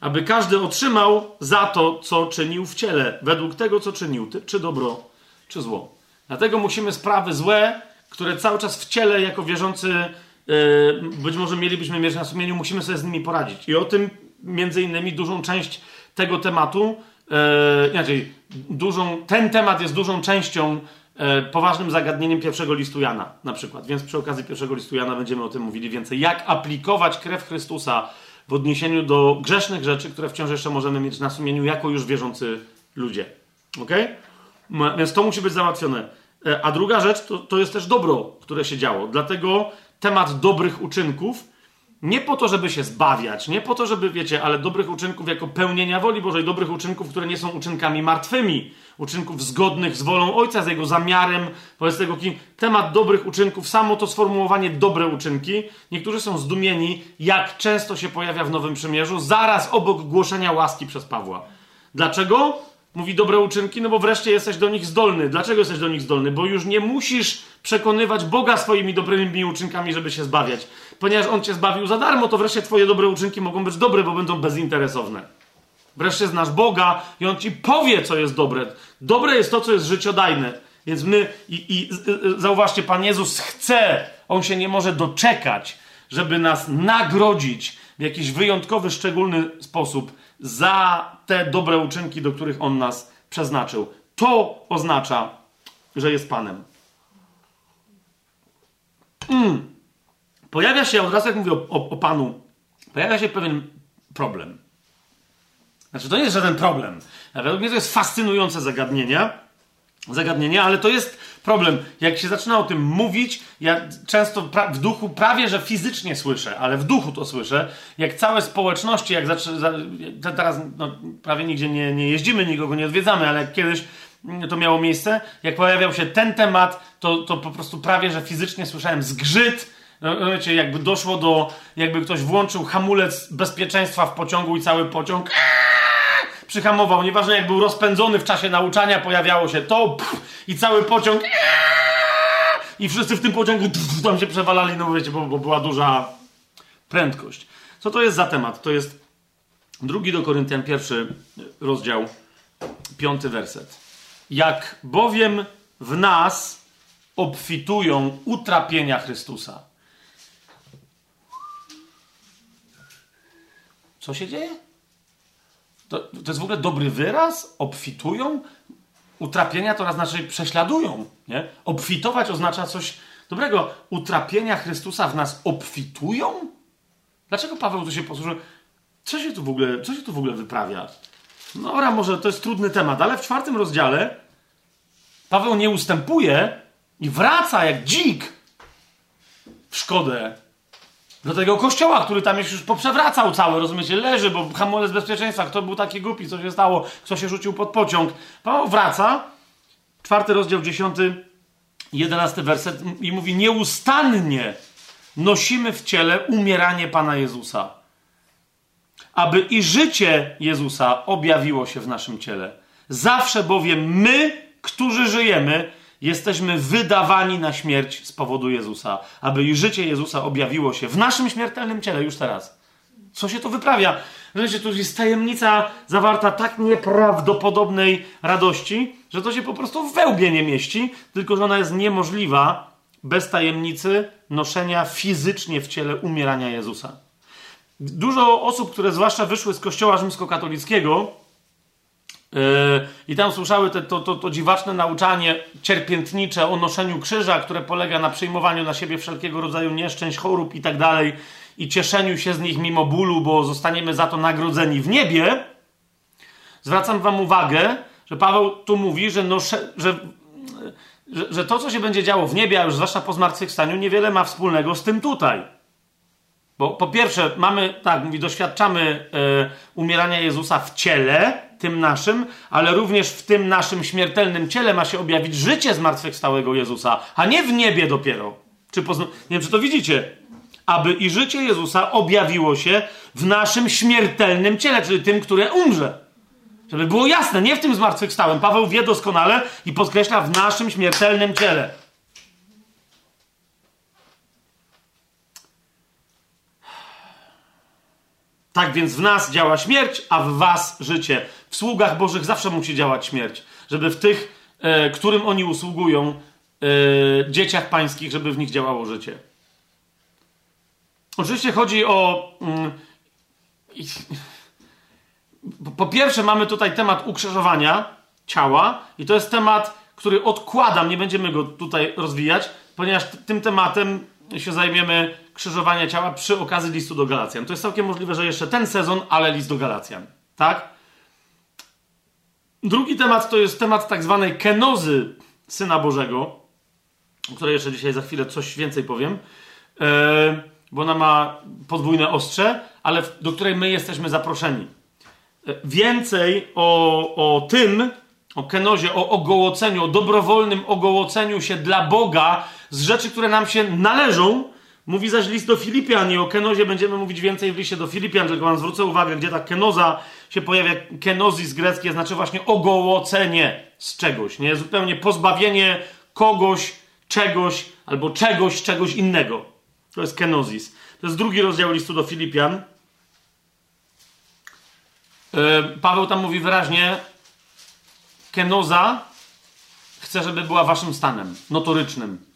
[SPEAKER 1] Aby każdy otrzymał za to, co czynił w ciele, według tego, co czynił, czy dobro, czy zło. Dlatego musimy sprawy złe, które cały czas w ciele, jako wierzący, yy, być może mielibyśmy mieć na sumieniu, musimy sobie z nimi poradzić. I o tym, między innymi, dużą część tego tematu, yy, inaczej, dużą, ten temat jest dużą częścią E, poważnym zagadnieniem pierwszego listu Jana na przykład. Więc przy okazji pierwszego listu Jana będziemy o tym mówili więcej. Jak aplikować krew Chrystusa w odniesieniu do grzesznych rzeczy, które wciąż jeszcze możemy mieć na sumieniu jako już wierzący ludzie. Ok? Więc to musi być załatwione. E, a druga rzecz to, to jest też dobro, które się działo. Dlatego temat dobrych uczynków nie po to, żeby się zbawiać, nie po to, żeby, wiecie, ale dobrych uczynków jako pełnienia woli Bożej, dobrych uczynków, które nie są uczynkami martwymi, uczynków zgodnych z wolą Ojca, z Jego zamiarem, wobec tego kim. Temat dobrych uczynków, samo to sformułowanie dobre uczynki. Niektórzy są zdumieni, jak często się pojawia w Nowym Przymierzu, zaraz obok głoszenia łaski przez Pawła. Dlaczego? Mówi dobre uczynki, no bo wreszcie jesteś do nich zdolny. Dlaczego jesteś do nich zdolny? Bo już nie musisz przekonywać Boga swoimi dobrymi uczynkami, żeby się zbawiać. Ponieważ On cię zbawił za darmo, to wreszcie twoje dobre uczynki mogą być dobre, bo będą bezinteresowne. Wreszcie znasz Boga i On ci powie, co jest dobre. Dobre jest to, co jest życiodajne. Więc my, i, i zauważcie, Pan Jezus chce, On się nie może doczekać, żeby nas nagrodzić w jakiś wyjątkowy, szczególny sposób za te dobre uczynki, do których On nas przeznaczył. To oznacza, że jest Panem. Mm. Pojawia się, od razu jak mówię o, o, o Panu, pojawia się pewien problem. Znaczy, to nie jest żaden problem. Według mnie to jest fascynujące zagadnienie, zagadnienie, ale to jest problem. Jak się zaczyna o tym mówić, ja często w duchu, prawie że fizycznie słyszę, ale w duchu to słyszę, jak całe społeczności, jak zaczyna, teraz no, prawie nigdzie nie, nie jeździmy, nikogo nie odwiedzamy, ale kiedyś to miało miejsce, jak pojawiał się ten temat, to, to po prostu prawie że fizycznie słyszałem zgrzyt, no, wiecie, jakby doszło do, jakby ktoś włączył hamulec bezpieczeństwa w pociągu i cały pociąg przyhamował, nieważne jak był rozpędzony w czasie nauczania, pojawiało się to pff, i cały pociąg i wszyscy w tym pociągu tam się przewalali, no wiecie, bo, bo była duża prędkość. Co to jest za temat? To jest drugi do Koryntian, pierwszy rozdział, piąty werset. Jak bowiem w nas obfitują utrapienia Chrystusa. Co się dzieje? To, to jest w ogóle dobry wyraz? Obfitują? Utrapienia to znaczy prześladują. Nie? Obfitować oznacza coś dobrego. Utrapienia Chrystusa w nas obfitują? Dlaczego Paweł tu się posłużył? Co się tu w ogóle, co się tu w ogóle wyprawia? No, ora, może to jest trudny temat, ale w czwartym rozdziale Paweł nie ustępuje i wraca jak dzik w szkodę do tego kościoła, który tam już poprzewracał cały, rozumiecie, leży, bo hamulec bezpieczeństwa, kto był taki głupi, co się stało, kto się rzucił pod pociąg. Paweł wraca, czwarty rozdział, dziesiąty, jedenasty werset i mówi, nieustannie nosimy w ciele umieranie Pana Jezusa, aby i życie Jezusa objawiło się w naszym ciele. Zawsze bowiem my, którzy żyjemy, jesteśmy wydawani na śmierć z powodu Jezusa, aby życie Jezusa objawiło się w naszym śmiertelnym ciele już teraz. Co się to wyprawia? Wiecie, tu jest tajemnica zawarta tak nieprawdopodobnej radości, że to się po prostu w wełbie nie mieści, tylko że ona jest niemożliwa bez tajemnicy noszenia fizycznie w ciele umierania Jezusa. Dużo osób, które zwłaszcza wyszły z kościoła rzymskokatolickiego, I tam słyszały te, to, to, to dziwaczne nauczanie cierpiętnicze o noszeniu krzyża, które polega na przyjmowaniu na siebie wszelkiego rodzaju nieszczęść, chorób i tak dalej, i cieszeniu się z nich mimo bólu, bo zostaniemy za to nagrodzeni w niebie. Zwracam Wam uwagę, że Paweł tu mówi, że, nosze, że, że, że to, co się będzie działo w niebie, a już zwłaszcza po zmartwychwstaniu, niewiele ma wspólnego z tym tutaj. Bo po pierwsze, mamy, tak, mówi, doświadczamy e, umierania Jezusa w ciele, tym naszym, ale również w tym naszym śmiertelnym ciele ma się objawić życie zmartwychwstałego Jezusa, a nie w niebie dopiero. Czy pozna... Nie wiem, czy to widzicie. Aby i życie Jezusa objawiło się w naszym śmiertelnym ciele, czyli tym, które umrze. Żeby było jasne, nie w tym zmartwychwstałym. Paweł wie doskonale i podkreśla w naszym śmiertelnym ciele. Tak więc w nas działa śmierć, a w was życie. W sługach Bożych zawsze musi działać śmierć. Żeby w tych, e, którym oni usługują, e, dzieciach pańskich, żeby w nich działało życie. Oczywiście chodzi o. Mm, po pierwsze, mamy tutaj temat ukrzyżowania ciała, i to jest temat, który odkładam, nie będziemy go tutaj rozwijać, ponieważ tym tematem się zajmiemy krzyżowania ciała przy okazji listu do Galacjan. To jest całkiem możliwe, że jeszcze ten sezon, ale list do Galacjan. Tak? Drugi temat to jest temat tak zwanej kenozy Syna Bożego, o której jeszcze dzisiaj za chwilę coś więcej powiem, e, bo ona ma podwójne ostrze, ale do której my jesteśmy zaproszeni. E, więcej o, o tym, o kenozie, o ogołoceniu, o dobrowolnym ogołoceniu się dla Boga z rzeczy, które nam się należą, Mówi zaś list do Filipian i o kenozie będziemy mówić więcej w liście do Filipian, tylko wam zwrócę uwagę, gdzie ta kenoza się pojawia, kenozis greckie, znaczy właśnie ogołocenie z czegoś, nie? Zupełnie pozbawienie kogoś, czegoś albo czegoś, czegoś innego. To jest kenozis. To jest drugi rozdział listu do Filipian. E, Paweł tam mówi wyraźnie, kenoza chce, żeby była waszym stanem notorycznym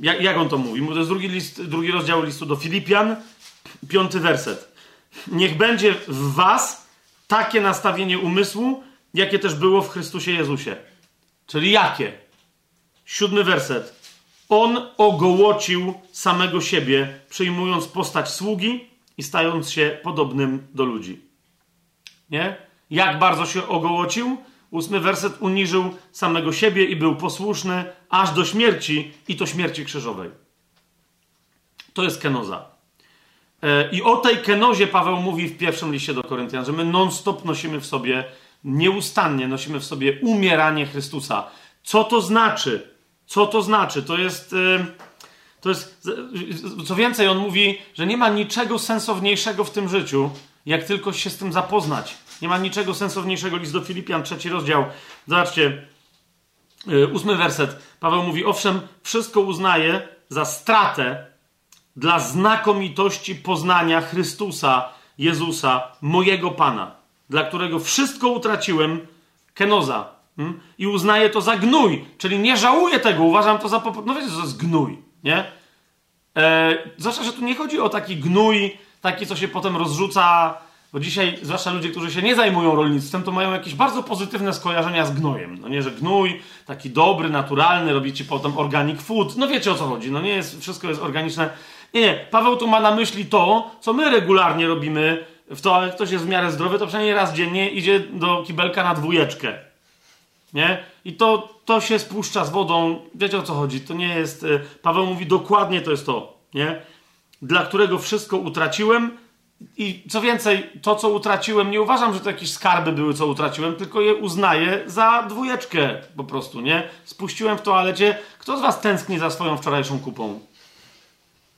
[SPEAKER 1] jak, jak on to mówi? To jest drugi, list, drugi rozdział listu do Filipian, piąty werset. Niech będzie w was takie nastawienie umysłu, jakie też było w Chrystusie Jezusie. Czyli jakie? Siódmy werset. On ogołocił samego siebie, przyjmując postać sługi i stając się podobnym do ludzi. Nie? Jak bardzo się ogołocił? Ósmy werset uniżył samego siebie i był posłuszny aż do śmierci i to śmierci krzyżowej. To jest kenoza. E, I o tej kenozie Paweł mówi w pierwszym liście do Koryntian, że my non-stop nosimy w sobie, nieustannie nosimy w sobie umieranie Chrystusa. Co to znaczy? Co to znaczy? To jest. E, to jest. Co więcej, on mówi, że nie ma niczego sensowniejszego w tym życiu, jak tylko się z tym zapoznać. Nie ma niczego sensowniejszego. List do Filipian, trzeci rozdział. Zobaczcie, yy, ósmy werset. Paweł mówi, owszem, wszystko uznaję za stratę dla znakomitości poznania Chrystusa, Jezusa, mojego Pana, dla którego wszystko utraciłem, kenoza. Hmm? I uznaję to za gnój, czyli nie żałuję tego, uważam to za... No wiecie, to jest gnój, nie? E, zwłaszcza, że tu nie chodzi o taki gnój, taki, co się potem rozrzuca bo dzisiaj, zwłaszcza ludzie, którzy się nie zajmują rolnictwem, to mają jakieś bardzo pozytywne skojarzenia z gnojem. No nie, że gnój, taki dobry, naturalny, robi ci potem organic food. No wiecie o co chodzi. No nie jest, wszystko jest organiczne. Nie, nie. Paweł tu ma na myśli to, co my regularnie robimy w to, jak ktoś jest w miarę zdrowy, to przynajmniej raz dziennie idzie do kibelka na dwójeczkę. Nie? i to, to się spuszcza z wodą. Wiecie o co chodzi? To nie jest. E, Paweł mówi dokładnie to jest to, nie? Dla którego wszystko utraciłem. I co więcej, to co utraciłem, nie uważam, że to jakieś skarby były, co utraciłem, tylko je uznaję za dwójeczkę po prostu, nie? Spuściłem w toalecie. Kto z Was tęskni za swoją wczorajszą kupą?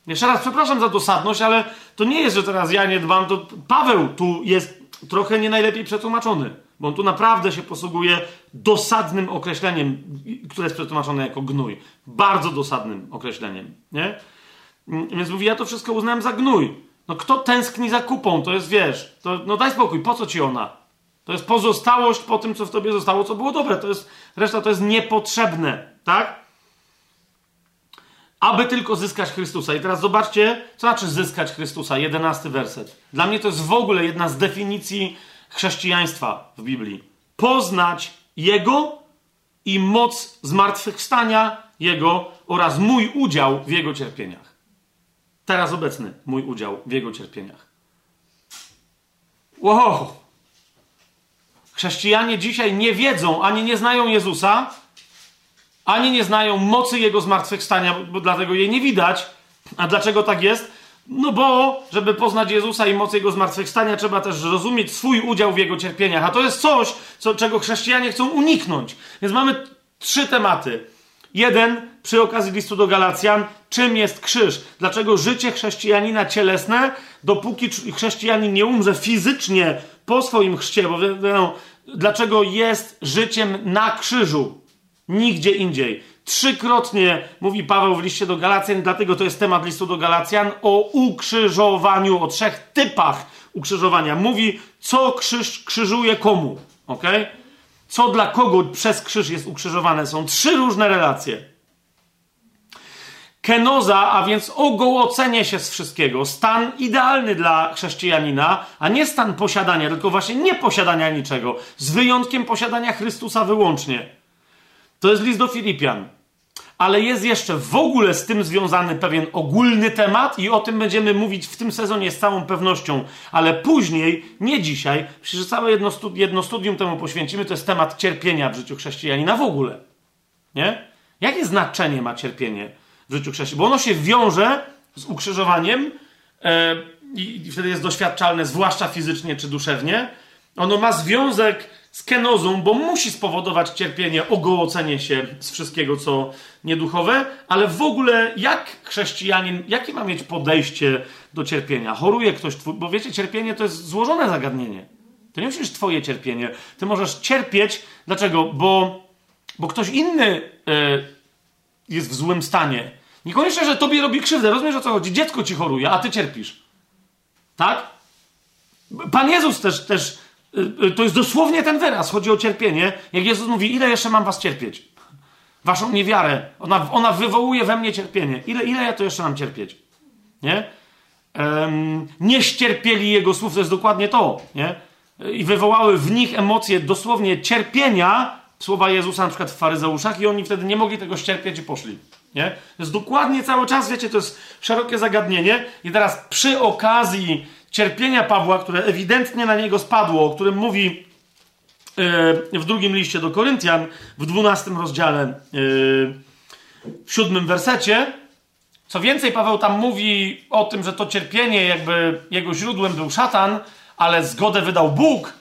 [SPEAKER 1] Jeszcze raz przepraszam za dosadność, ale to nie jest, że teraz ja nie dbam, to Paweł tu jest trochę nie najlepiej przetłumaczony, bo on tu naprawdę się posługuje dosadnym określeniem, które jest przetłumaczone jako gnój. Bardzo dosadnym określeniem, nie? Więc mówi, ja to wszystko uznałem za gnój. No kto tęskni za kupą, to jest, wiesz, to, no daj spokój, po co ci ona? To jest pozostałość po tym, co w tobie zostało, co było dobre. To jest, reszta to jest niepotrzebne, tak? aby tylko zyskać Chrystusa. I teraz zobaczcie, co znaczy zyskać Chrystusa, jedenasty werset. Dla mnie to jest w ogóle jedna z definicji chrześcijaństwa w Biblii. Poznać Jego i moc zmartwychwstania Jego oraz mój udział w Jego cierpieniach. Teraz obecny mój udział w Jego cierpieniach. Wow! Chrześcijanie dzisiaj nie wiedzą ani nie znają Jezusa, ani nie znają mocy Jego zmartwychwstania, bo dlatego jej nie widać. A dlaczego tak jest? No bo, żeby poznać Jezusa i moc Jego zmartwychwstania, trzeba też rozumieć swój udział w Jego cierpieniach. A to jest coś, co, czego chrześcijanie chcą uniknąć. Więc mamy trzy tematy. Jeden, przy okazji listu do Galacjan, czym jest krzyż? Dlaczego życie chrześcijanina cielesne, dopóki chrześcijanin nie umrze fizycznie po swoim chrzcie, bo wiadomo, dlaczego jest życiem na krzyżu? Nigdzie indziej. Trzykrotnie mówi Paweł w liście do Galacjan, dlatego to jest temat listu do Galacjan, o ukrzyżowaniu, o trzech typach ukrzyżowania. Mówi, co krzyż krzyżuje komu. ok? Co dla kogo przez krzyż jest ukrzyżowane. Są trzy różne relacje. Kenoza, a więc ogołocenie się z wszystkiego, stan idealny dla chrześcijanina, a nie stan posiadania, tylko właśnie nie posiadania niczego, z wyjątkiem posiadania Chrystusa wyłącznie. To jest list do Filipian. Ale jest jeszcze w ogóle z tym związany pewien ogólny temat, i o tym będziemy mówić w tym sezonie z całą pewnością, ale później, nie dzisiaj, przecież całe jedno, studi jedno studium temu poświęcimy, to jest temat cierpienia w życiu chrześcijanina w ogóle. Nie? Jakie znaczenie ma cierpienie w życiu chrześcijanina? Bo ono się wiąże z ukrzyżowaniem e, i, wtedy jest doświadczalne, zwłaszcza fizycznie czy duszewnie. Ono ma związek z kenozą, bo musi spowodować cierpienie, ogołocenie się z wszystkiego, co nieduchowe, ale w ogóle jak chrześcijanin, jakie ma mieć podejście do cierpienia? Choruje ktoś, bo wiecie, cierpienie to jest złożone zagadnienie. To nie musisz twoje cierpienie. Ty możesz cierpieć. Dlaczego? Bo, bo ktoś inny y, jest w złym stanie. Niekoniecznie, że tobie robi krzywdę. Rozumiesz o co chodzi? Dziecko ci choruje, a ty cierpisz. Tak? Pan Jezus też, też to jest dosłownie ten wyraz. Chodzi o cierpienie. Jak Jezus mówi, ile jeszcze mam was cierpieć? Waszą niewiarę. Ona, ona wywołuje we mnie cierpienie. Ile, ile ja to jeszcze mam cierpieć? Nie? Um, nie ścierpieli Jego słów, to jest dokładnie to. Nie? I wywołały w nich emocje dosłownie cierpienia, słowa Jezusa na przykład w faryzeuszach i oni wtedy nie mogli tego ścierpieć i poszli. Nie? To jest dokładnie cały czas, wiecie, to jest szerokie zagadnienie. I teraz przy okazji cierpienia Pawła, które ewidentnie na niego spadło, o którym mówi e, w drugim liście do Koryntian, w dwunastym rozdziale, e, w siódmym wersecie. Co więcej, Paweł tam mówi o tym, że to cierpienie, jakby jego źródłem był szatan, ale zgodę wydał Bóg.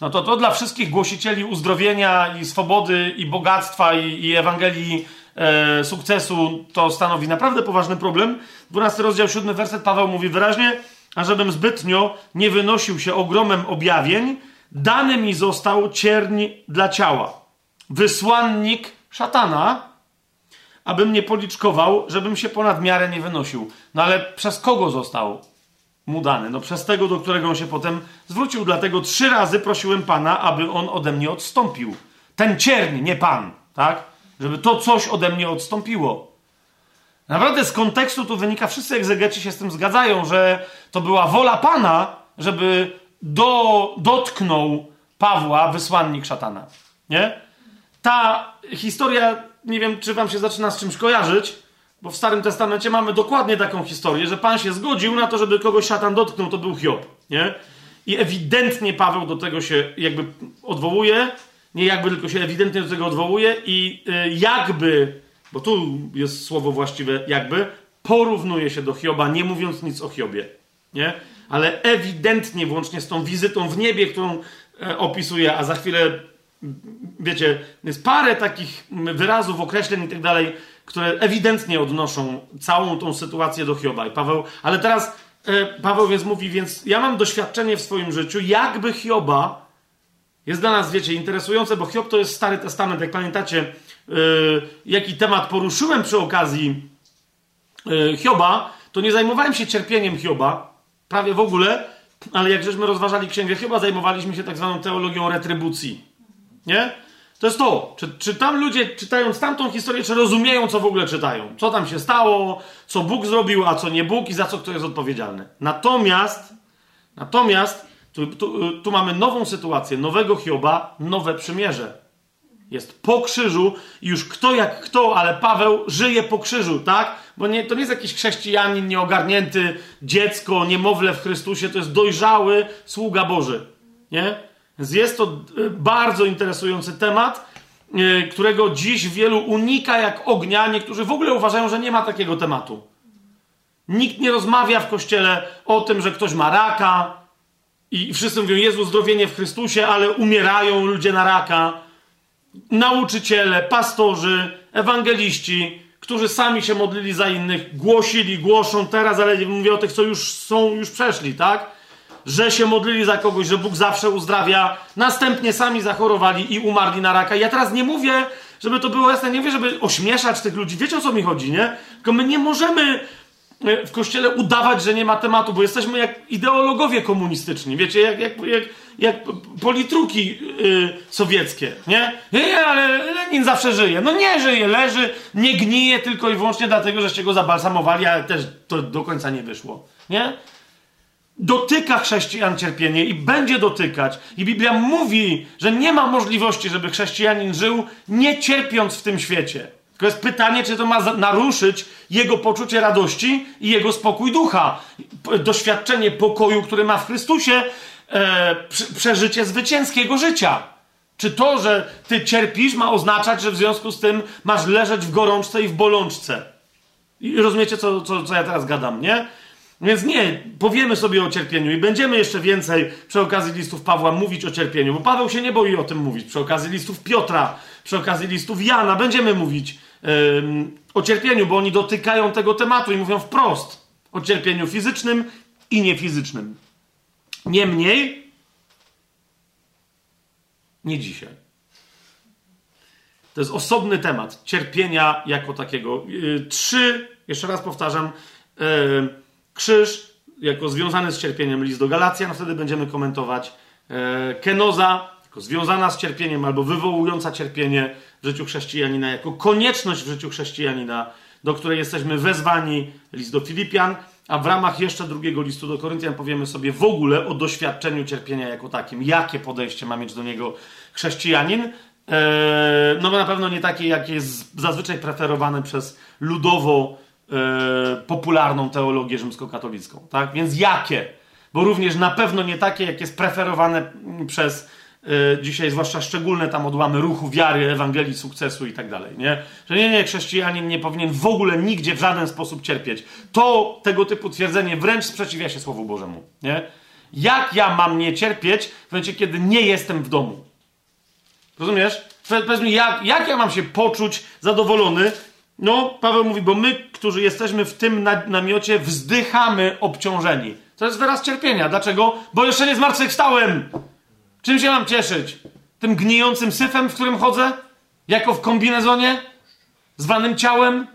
[SPEAKER 1] No to to dla wszystkich głosicieli uzdrowienia i swobody i bogactwa i, i Ewangelii e, sukcesu to stanowi naprawdę poważny problem. 12 rozdział, 7 werset Paweł mówi wyraźnie, ażebym zbytnio nie wynosił się ogromem objawień, dany mi został cierń dla ciała. Wysłannik szatana, abym nie policzkował, żebym się ponad miarę nie wynosił. No ale przez kogo został mu dany? No przez tego, do którego on się potem zwrócił. Dlatego trzy razy prosiłem Pana, aby on ode mnie odstąpił. Ten cierń, nie Pan, tak? Żeby to coś ode mnie odstąpiło. Naprawdę z kontekstu tu wynika, wszyscy egzegeci się z tym zgadzają, że to była wola Pana, żeby do, dotknął Pawła wysłannik szatana. Nie? Ta historia, nie wiem, czy wam się zaczyna z czymś kojarzyć, bo w Starym Testamencie mamy dokładnie taką historię, że Pan się zgodził na to, żeby kogoś szatan dotknął, to był Hiob. Nie? I ewidentnie Paweł do tego się jakby odwołuje nie jakby, tylko się ewidentnie do tego odwołuje i y, jakby, bo tu jest słowo właściwe, jakby, porównuje się do Hioba, nie mówiąc nic o Hiobie. Nie? Ale ewidentnie, włącznie z tą wizytą w niebie, którą e, opisuje, a za chwilę, wiecie, jest parę takich wyrazów, określeń i tak dalej, które ewidentnie odnoszą całą tą sytuację do Hioba. I Paweł, ale teraz e, Paweł więc mówi, więc ja mam doświadczenie w swoim życiu, jakby Hioba jest dla nas, wiecie, interesujące, bo Hiob to jest Stary Testament. Jak pamiętacie, jaki temat poruszyłem przy okazji yy, Hioba, to nie zajmowałem się cierpieniem Hioba, prawie w ogóle, ale jak żeśmy rozważali Księgę Hioba, zajmowaliśmy się tak zwaną teologią retrybucji. Nie? To jest to. Czy, czy tam ludzie, czytając tamtą historię, czy rozumieją, co w ogóle czytają? Co tam się stało, co Bóg zrobił, a co nie Bóg i za co kto jest odpowiedzialny. Natomiast, natomiast tu, tu, tu, mamy nową sytuację, nowego Hioba, nowe przymierze. Jest po krzyżu i już kto jak kto, ale Paweł żyje po krzyżu, tak? Bo nie, to nie jest jakiś chrześcijanin nieogarnięty, dziecko, niemowlę w Chrystusie, to jest dojrzały sługa Boży, nie? Więc jest to e, bardzo interesujący temat, e, którego dziś wielu unika jak ognia. Niektórzy w ogóle uważają, że nie ma takiego tematu. Nikt nie rozmawia w kościele o tym, że ktoś ma raka, i wszyscy mówią, Jezu, zdrowienie w Chrystusie, ale umierają ludzie na raka. Nauczyciele, pastorzy, ewangeliści, którzy sami się modlili za innych, głosili, głoszą teraz, ale mówię o tych, co już są, już przeszli, tak? Że się modlili za kogoś, że Bóg zawsze uzdrawia, następnie sami zachorowali i umarli na raka. Ja teraz nie mówię, żeby to było jasne, nie mówię, żeby ośmieszać tych ludzi. Wiecie o co mi chodzi, nie? Tylko my nie możemy w kościele udawać, że nie ma tematu, bo jesteśmy jak ideologowie komunistyczni, wiecie, jak, jak, jak, jak politruki yy, sowieckie, nie? Nie, ale Lenin zawsze żyje. No nie żyje, leży, nie gnije tylko i wyłącznie dlatego, żeście go zabalsamowali, ale też to do końca nie wyszło, nie? Dotyka chrześcijan cierpienie i będzie dotykać. I Biblia mówi, że nie ma możliwości, żeby chrześcijanin żył nie cierpiąc w tym świecie. To jest pytanie, czy to ma naruszyć jego poczucie radości i jego spokój ducha. Doświadczenie pokoju, które ma w Chrystusie, e, przeżycie zwycięskiego życia. Czy to, że ty cierpisz, ma oznaczać, że w związku z tym masz leżeć w gorączce i w bolączce? I rozumiecie, co, co, co ja teraz gadam, nie? Więc nie, powiemy sobie o cierpieniu i będziemy jeszcze więcej przy okazji listów Pawła mówić o cierpieniu, bo Paweł się nie boi o tym mówić. Przy okazji listów Piotra, przy okazji listów Jana będziemy mówić o cierpieniu, bo oni dotykają tego tematu i mówią wprost o cierpieniu fizycznym i niefizycznym. Niemniej, nie dzisiaj. To jest osobny temat cierpienia jako takiego. Y, trzy, jeszcze raz powtarzam, krzyż jako związany z cierpieniem, list do Galacjan, wtedy będziemy komentować. E, kenoza jako związana z cierpieniem albo wywołująca cierpienie w życiu chrześcijanina, jako konieczność w życiu chrześcijanina, do której jesteśmy wezwani, list do Filipian, a w ramach jeszcze drugiego listu do Koryntian powiemy sobie w ogóle o doświadczeniu cierpienia jako takim. Jakie podejście ma mieć do niego chrześcijanin? Eee, no na pewno nie takie, jakie jest zazwyczaj preferowane przez ludowo e, popularną teologię rzymskokatolicką. Tak? Więc jakie? Bo również na pewno nie takie, jak jest preferowane przez E, dzisiaj, zwłaszcza szczególne tam odłamy ruchu wiary, Ewangelii, sukcesu i tak dalej, nie? Że nie, nie, chrześcijanin nie powinien w ogóle nigdzie w żaden sposób cierpieć. To tego typu twierdzenie wręcz sprzeciwia się Słowu Bożemu, nie? Jak ja mam nie cierpieć w momencie, kiedy nie jestem w domu? Rozumiesz? Powiedz mi, jak, jak ja mam się poczuć zadowolony? No, Paweł mówi, bo my, którzy jesteśmy w tym namiocie, wzdychamy obciążeni. To jest wyraz cierpienia. Dlaczego? Bo jeszcze nie zmartwychwstałem. Czym się mam cieszyć? Tym gnijącym syfem, w którym chodzę? Jako w kombinezonie? Zwanym ciałem?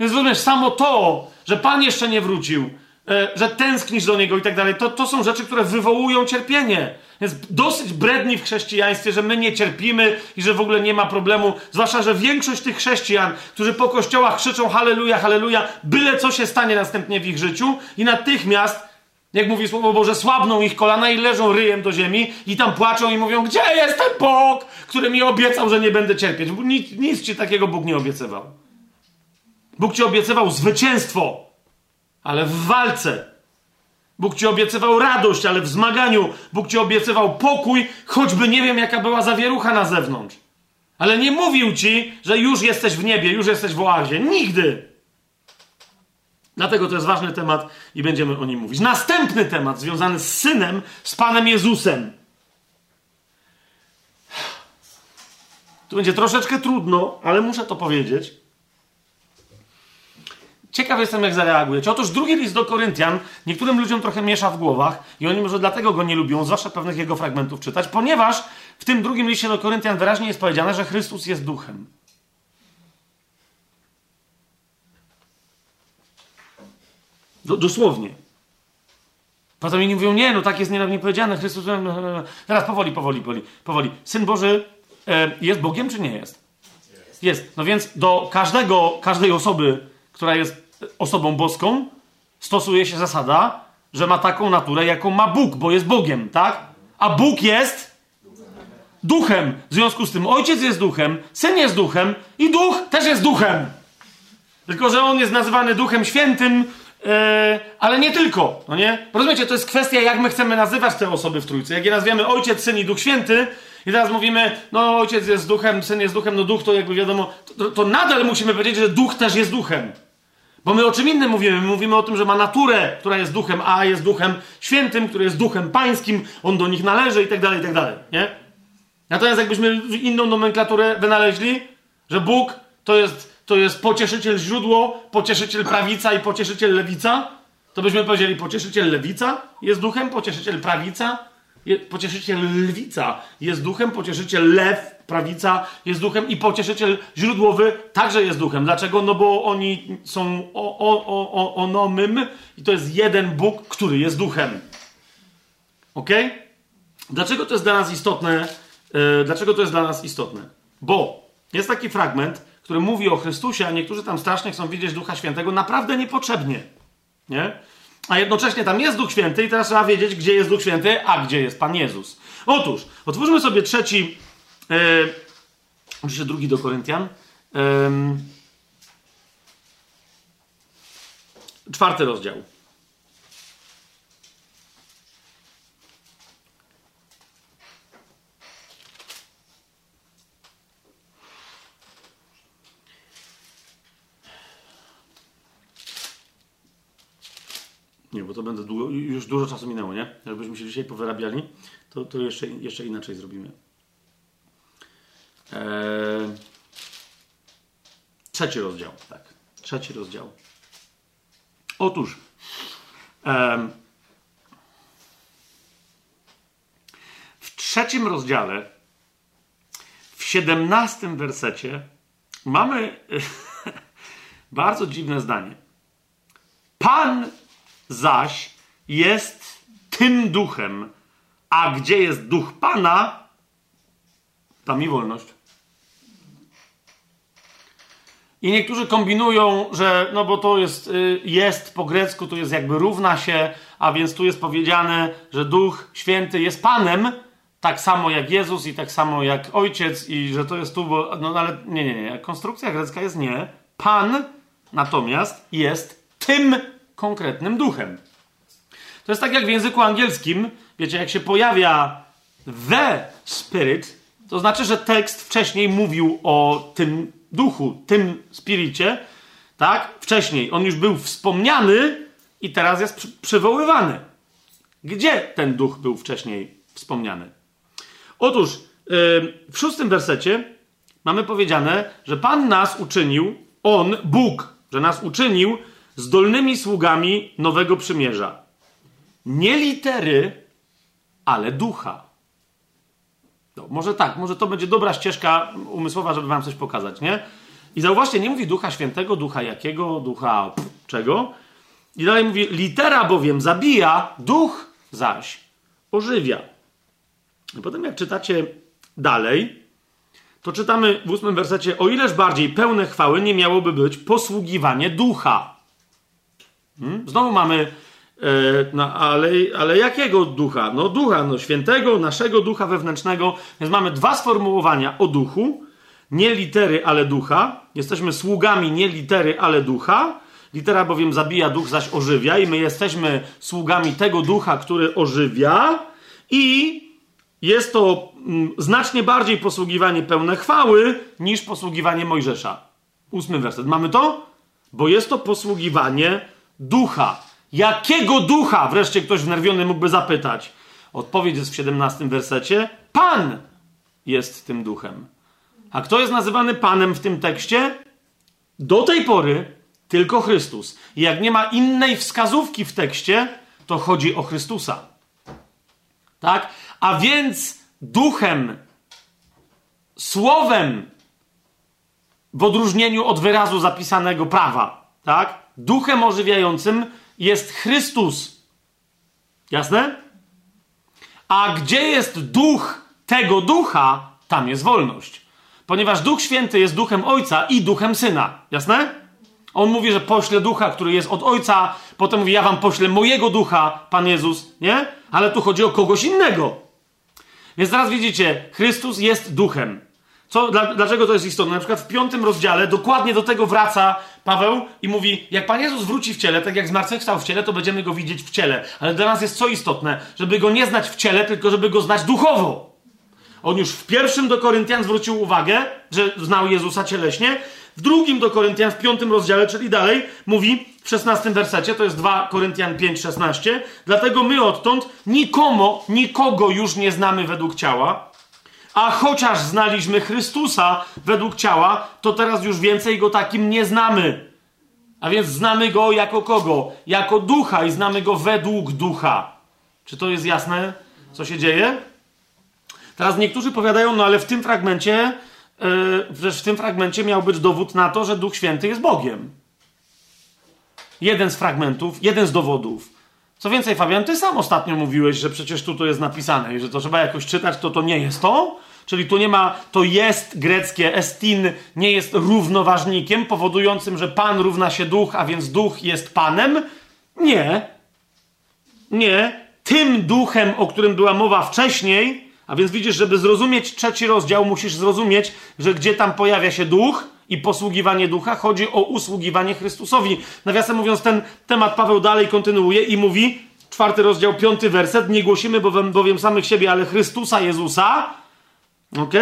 [SPEAKER 1] Więc rozumiesz, samo to, że Pan jeszcze nie wrócił, e, że tęsknisz do Niego i tak dalej, to, to są rzeczy, które wywołują cierpienie. Jest dosyć bredni w chrześcijaństwie, że my nie cierpimy i że w ogóle nie ma problemu. Zwłaszcza, że większość tych chrześcijan, którzy po kościołach krzyczą halleluja, halleluja, byle co się stanie następnie w ich życiu i natychmiast jak mówi Słowo Boże, słabną ich kolana i leżą ryjem do ziemi i tam płaczą i mówią, gdzie jest ten Bóg, który mi obiecał, że nie będę cierpieć. Nic, nic ci takiego Bóg nie obiecywał. Bóg ci obiecywał zwycięstwo, ale w walce. Bóg ci obiecywał radość, ale w zmaganiu Bóg ci obiecywał pokój, choćby nie wiem, jaka była zawierucha na zewnątrz. Ale nie mówił ci, że już jesteś w niebie, już jesteś w oazie. Nigdy. Dlatego to jest ważny temat i będziemy o nim mówić. Następny temat związany z synem, z Panem Jezusem. Tu będzie troszeczkę trudno, ale muszę to powiedzieć. Ciekaw jestem, jak zareagujecie. Otóż drugi list do Koryntian niektórym ludziom trochę miesza w głowach i oni może dlatego go nie lubią, zwłaszcza pewnych jego fragmentów czytać, ponieważ w tym drugim liście do Koryntian wyraźnie jest powiedziane, że Chrystus jest duchem. Do, dosłownie. Potem inni mówią, nie, no tak jest nie powiedziane, Chrystus... Teraz powoli, powoli, powoli, powoli. Syn Boży e, jest Bogiem, czy nie jest? jest? Jest. No więc do każdego, każdej osoby, która jest osobą boską, stosuje się zasada, że ma taką naturę, jaką ma Bóg, bo jest Bogiem, tak? A Bóg jest duchem. W związku z tym ojciec jest duchem, syn jest duchem i duch też jest duchem. Tylko, że on jest nazywany duchem świętym, Yy, ale nie tylko, no nie? Rozumiecie, to jest kwestia, jak my chcemy nazywać te osoby w Trójcy. Jak je nazwiemy Ojciec, Syn i Duch Święty i teraz mówimy, no Ojciec jest duchem, Syn jest duchem, no Duch to jakby wiadomo, to, to nadal musimy powiedzieć, że Duch też jest duchem. Bo my o czym innym mówimy? My mówimy o tym, że ma naturę, która jest duchem, a jest duchem świętym, który jest duchem pańskim, on do nich należy i tak dalej, i tak dalej, nie? Natomiast jakbyśmy inną nomenklaturę wynaleźli, że Bóg to jest to jest pocieszyciel źródło, pocieszyciel prawica i pocieszyciel lewica, to byśmy powiedzieli pocieszyciel lewica jest duchem, pocieszyciel prawica, je, pocieszyciel lwica jest duchem, pocieszyciel lew, prawica jest duchem i pocieszyciel źródłowy także jest duchem. Dlaczego? No bo oni są o, o, o, onomym i to jest jeden Bóg, który jest duchem. Ok? Dlaczego to jest dla nas istotne? Yy, dlaczego to jest dla nas istotne? Bo jest taki fragment, który mówi o Chrystusie, a niektórzy tam strasznie chcą widzieć Ducha Świętego, naprawdę niepotrzebnie. Nie? A jednocześnie tam jest Duch Święty i teraz trzeba wiedzieć, gdzie jest Duch Święty, a gdzie jest Pan Jezus. Otóż, otwórzmy sobie trzeci, oczywiście drugi do Koryntian, yy, czwarty rozdział. Nie, bo to będę długo, już dużo czasu minęło, nie? Jakbyśmy się dzisiaj powyrabiali, to, to jeszcze, jeszcze inaczej zrobimy. Eee... Trzeci rozdział, tak. Trzeci rozdział. Otóż w trzecim rozdziale, w siedemnastym wersecie mamy bardzo dziwne zdanie. Pan zaś jest tym duchem, a gdzie jest duch Pana, tam i wolność. I niektórzy kombinują, że no bo to jest, y, jest po grecku, to jest jakby równa się, a więc tu jest powiedziane, że Duch Święty jest Panem, tak samo jak Jezus i tak samo jak Ojciec i że to jest tu, bo, no ale nie, nie, nie. Konstrukcja grecka jest nie. Pan natomiast jest tym konkretnym duchem. To jest tak jak w języku angielskim, wiecie, jak się pojawia the spirit, to znaczy, że tekst wcześniej mówił o tym duchu, tym spiricie, tak? Wcześniej. On już był wspomniany i teraz jest przy przywoływany. Gdzie ten duch był wcześniej wspomniany? Otóż yy, w szóstym wersecie mamy powiedziane, że Pan nas uczynił, On, Bóg, że nas uczynił zdolnymi sługami nowego przymierza. Nie litery, ale ducha. No, może tak, może to będzie dobra ścieżka umysłowa, żeby wam coś pokazać, nie? I zauważcie, nie mówi ducha świętego, ducha jakiego, ducha pff, czego. I dalej mówi, litera bowiem zabija, duch zaś ożywia. I potem jak czytacie dalej, to czytamy w ósmym wersecie, o ileż bardziej pełne chwały nie miałoby być posługiwanie ducha. Hmm? Znowu mamy, e, no, ale, ale jakiego ducha? No ducha, no świętego, naszego ducha wewnętrznego. Więc mamy dwa sformułowania o duchu. Nie litery, ale ducha. Jesteśmy sługami nie litery, ale ducha. Litera bowiem zabija, duch zaś ożywia, i my jesteśmy sługami tego ducha, który ożywia, i jest to mm, znacznie bardziej posługiwanie pełne chwały niż posługiwanie Mojżesza. Ósmy werset. Mamy to? Bo jest to posługiwanie ducha. Jakiego ducha? Wreszcie ktoś wnerwiony mógłby zapytać. Odpowiedź jest w 17 wersecie. Pan jest tym duchem. A kto jest nazywany Panem w tym tekście? Do tej pory tylko Chrystus. I jak nie ma innej wskazówki w tekście, to chodzi o Chrystusa. Tak? A więc duchem, słowem, w odróżnieniu od wyrazu zapisanego prawa, tak? Duchem ożywiającym jest Chrystus. Jasne? A gdzie jest duch tego ducha, tam jest wolność. Ponieważ Duch Święty jest duchem Ojca i duchem Syna. Jasne? On mówi, że pośle ducha, który jest od Ojca, potem mówi, ja wam poślę mojego ducha, Pan Jezus, nie? Ale tu chodzi o kogoś innego. Więc teraz widzicie, Chrystus jest duchem. Co, dla, dlaczego to jest istotne? Na przykład w piątym rozdziale dokładnie do tego wraca Paweł i mówi: Jak Pan Jezus wróci w ciele, tak jak zmartwychwstał w ciele, to będziemy go widzieć w ciele. Ale dla nas jest co istotne? Żeby go nie znać w ciele, tylko żeby go znać duchowo. On już w pierwszym do Koryntian zwrócił uwagę, że znał Jezusa cieleśnie. W drugim do Koryntian, w piątym rozdziale, czyli dalej, mówi w szesnastym wersecie, to jest 2 Koryntian 5, 16. Dlatego my odtąd nikomu, nikogo już nie znamy według ciała, a chociaż znaliśmy Chrystusa według ciała, to teraz już więcej go takim nie znamy. A więc znamy go jako kogo? Jako ducha i znamy go według ducha. Czy to jest jasne, co się dzieje? Teraz niektórzy powiadają, no ale w tym fragmencie, yy, w tym fragmencie miał być dowód na to, że Duch Święty jest Bogiem. Jeden z fragmentów, jeden z dowodów. Co więcej, Fabian, ty sam ostatnio mówiłeś, że przecież tu to jest napisane i że to trzeba jakoś czytać, to to nie jest to. Czyli tu nie ma, to jest greckie, estin nie jest równoważnikiem powodującym, że Pan równa się duch, a więc duch jest Panem. Nie. Nie. Tym duchem, o którym była mowa wcześniej, a więc widzisz, żeby zrozumieć trzeci rozdział, musisz zrozumieć, że gdzie tam pojawia się duch i posługiwanie ducha, chodzi o usługiwanie Chrystusowi. Nawiasem mówiąc, ten temat Paweł dalej kontynuuje i mówi, czwarty rozdział, piąty werset, nie głosimy bowiem, bowiem samych siebie, ale Chrystusa Jezusa, ok?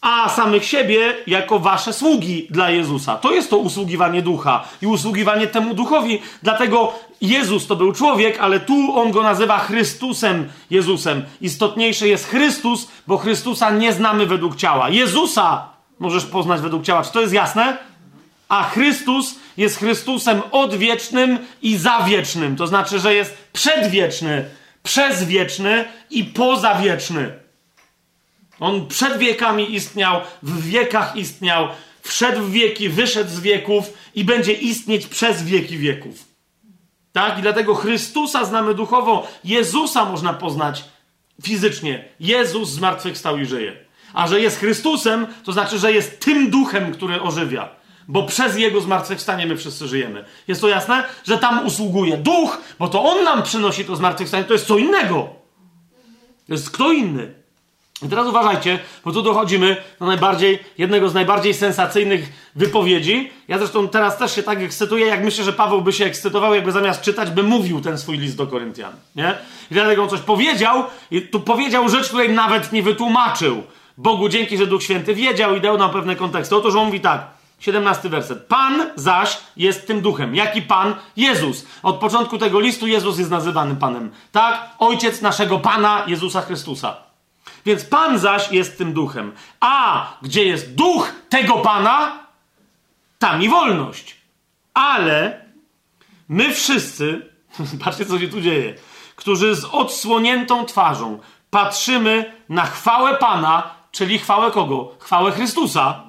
[SPEAKER 1] A samych siebie jako wasze sługi dla Jezusa. To jest to usługiwanie ducha i usługiwanie temu duchowi. Dlatego Jezus to był człowiek, ale tu on go nazywa Chrystusem Jezusem. Istotniejszy jest Chrystus, bo Chrystusa nie znamy według ciała. Jezusa możesz poznać według ciała. Czy to jest jasne? A Chrystus jest Chrystusem odwiecznym i zawiecznym. To znaczy, że jest przedwieczny, przezwieczny i pozawieczny. On przed wiekami istniał, w wiekach istniał, wszedł w wieki, wyszedł z wieków i będzie istnieć przez wieki wieków. Tak? I dlatego Chrystusa znamy duchowo, Jezusa można poznać fizycznie. Jezus zmartwychwstał i żyje. A że jest Chrystusem, to znaczy, że jest tym duchem, który ożywia. Bo przez Jego zmartwychwstanie my wszyscy żyjemy. Jest to jasne? Że tam usługuje duch, bo to On nam przynosi to zmartwychwstanie, to jest co innego. To jest kto inny. I teraz uważajcie, bo tu dochodzimy do najbardziej, jednego z najbardziej sensacyjnych wypowiedzi. Ja zresztą teraz też się tak ekscytuję, jak myślę, że Paweł by się ekscytował, jakby zamiast czytać, by mówił ten swój list do Koryntian. Nie? I dlatego on coś powiedział, i tu powiedział rzecz, której nawet nie wytłumaczył. Bogu dzięki, że Duch Święty wiedział i dał nam pewne konteksty. Otóż on mówi tak, 17 werset. Pan zaś jest tym duchem. Jaki Pan? Jezus. Od początku tego listu Jezus jest nazywany Panem. Tak? Ojciec naszego Pana Jezusa Chrystusa. Więc Pan zaś jest tym duchem. A gdzie jest duch tego Pana, tam i wolność. Ale my wszyscy, patrzcie co się tu dzieje, którzy z odsłoniętą twarzą patrzymy na chwałę Pana, czyli chwałę kogo? Chwałę Chrystusa.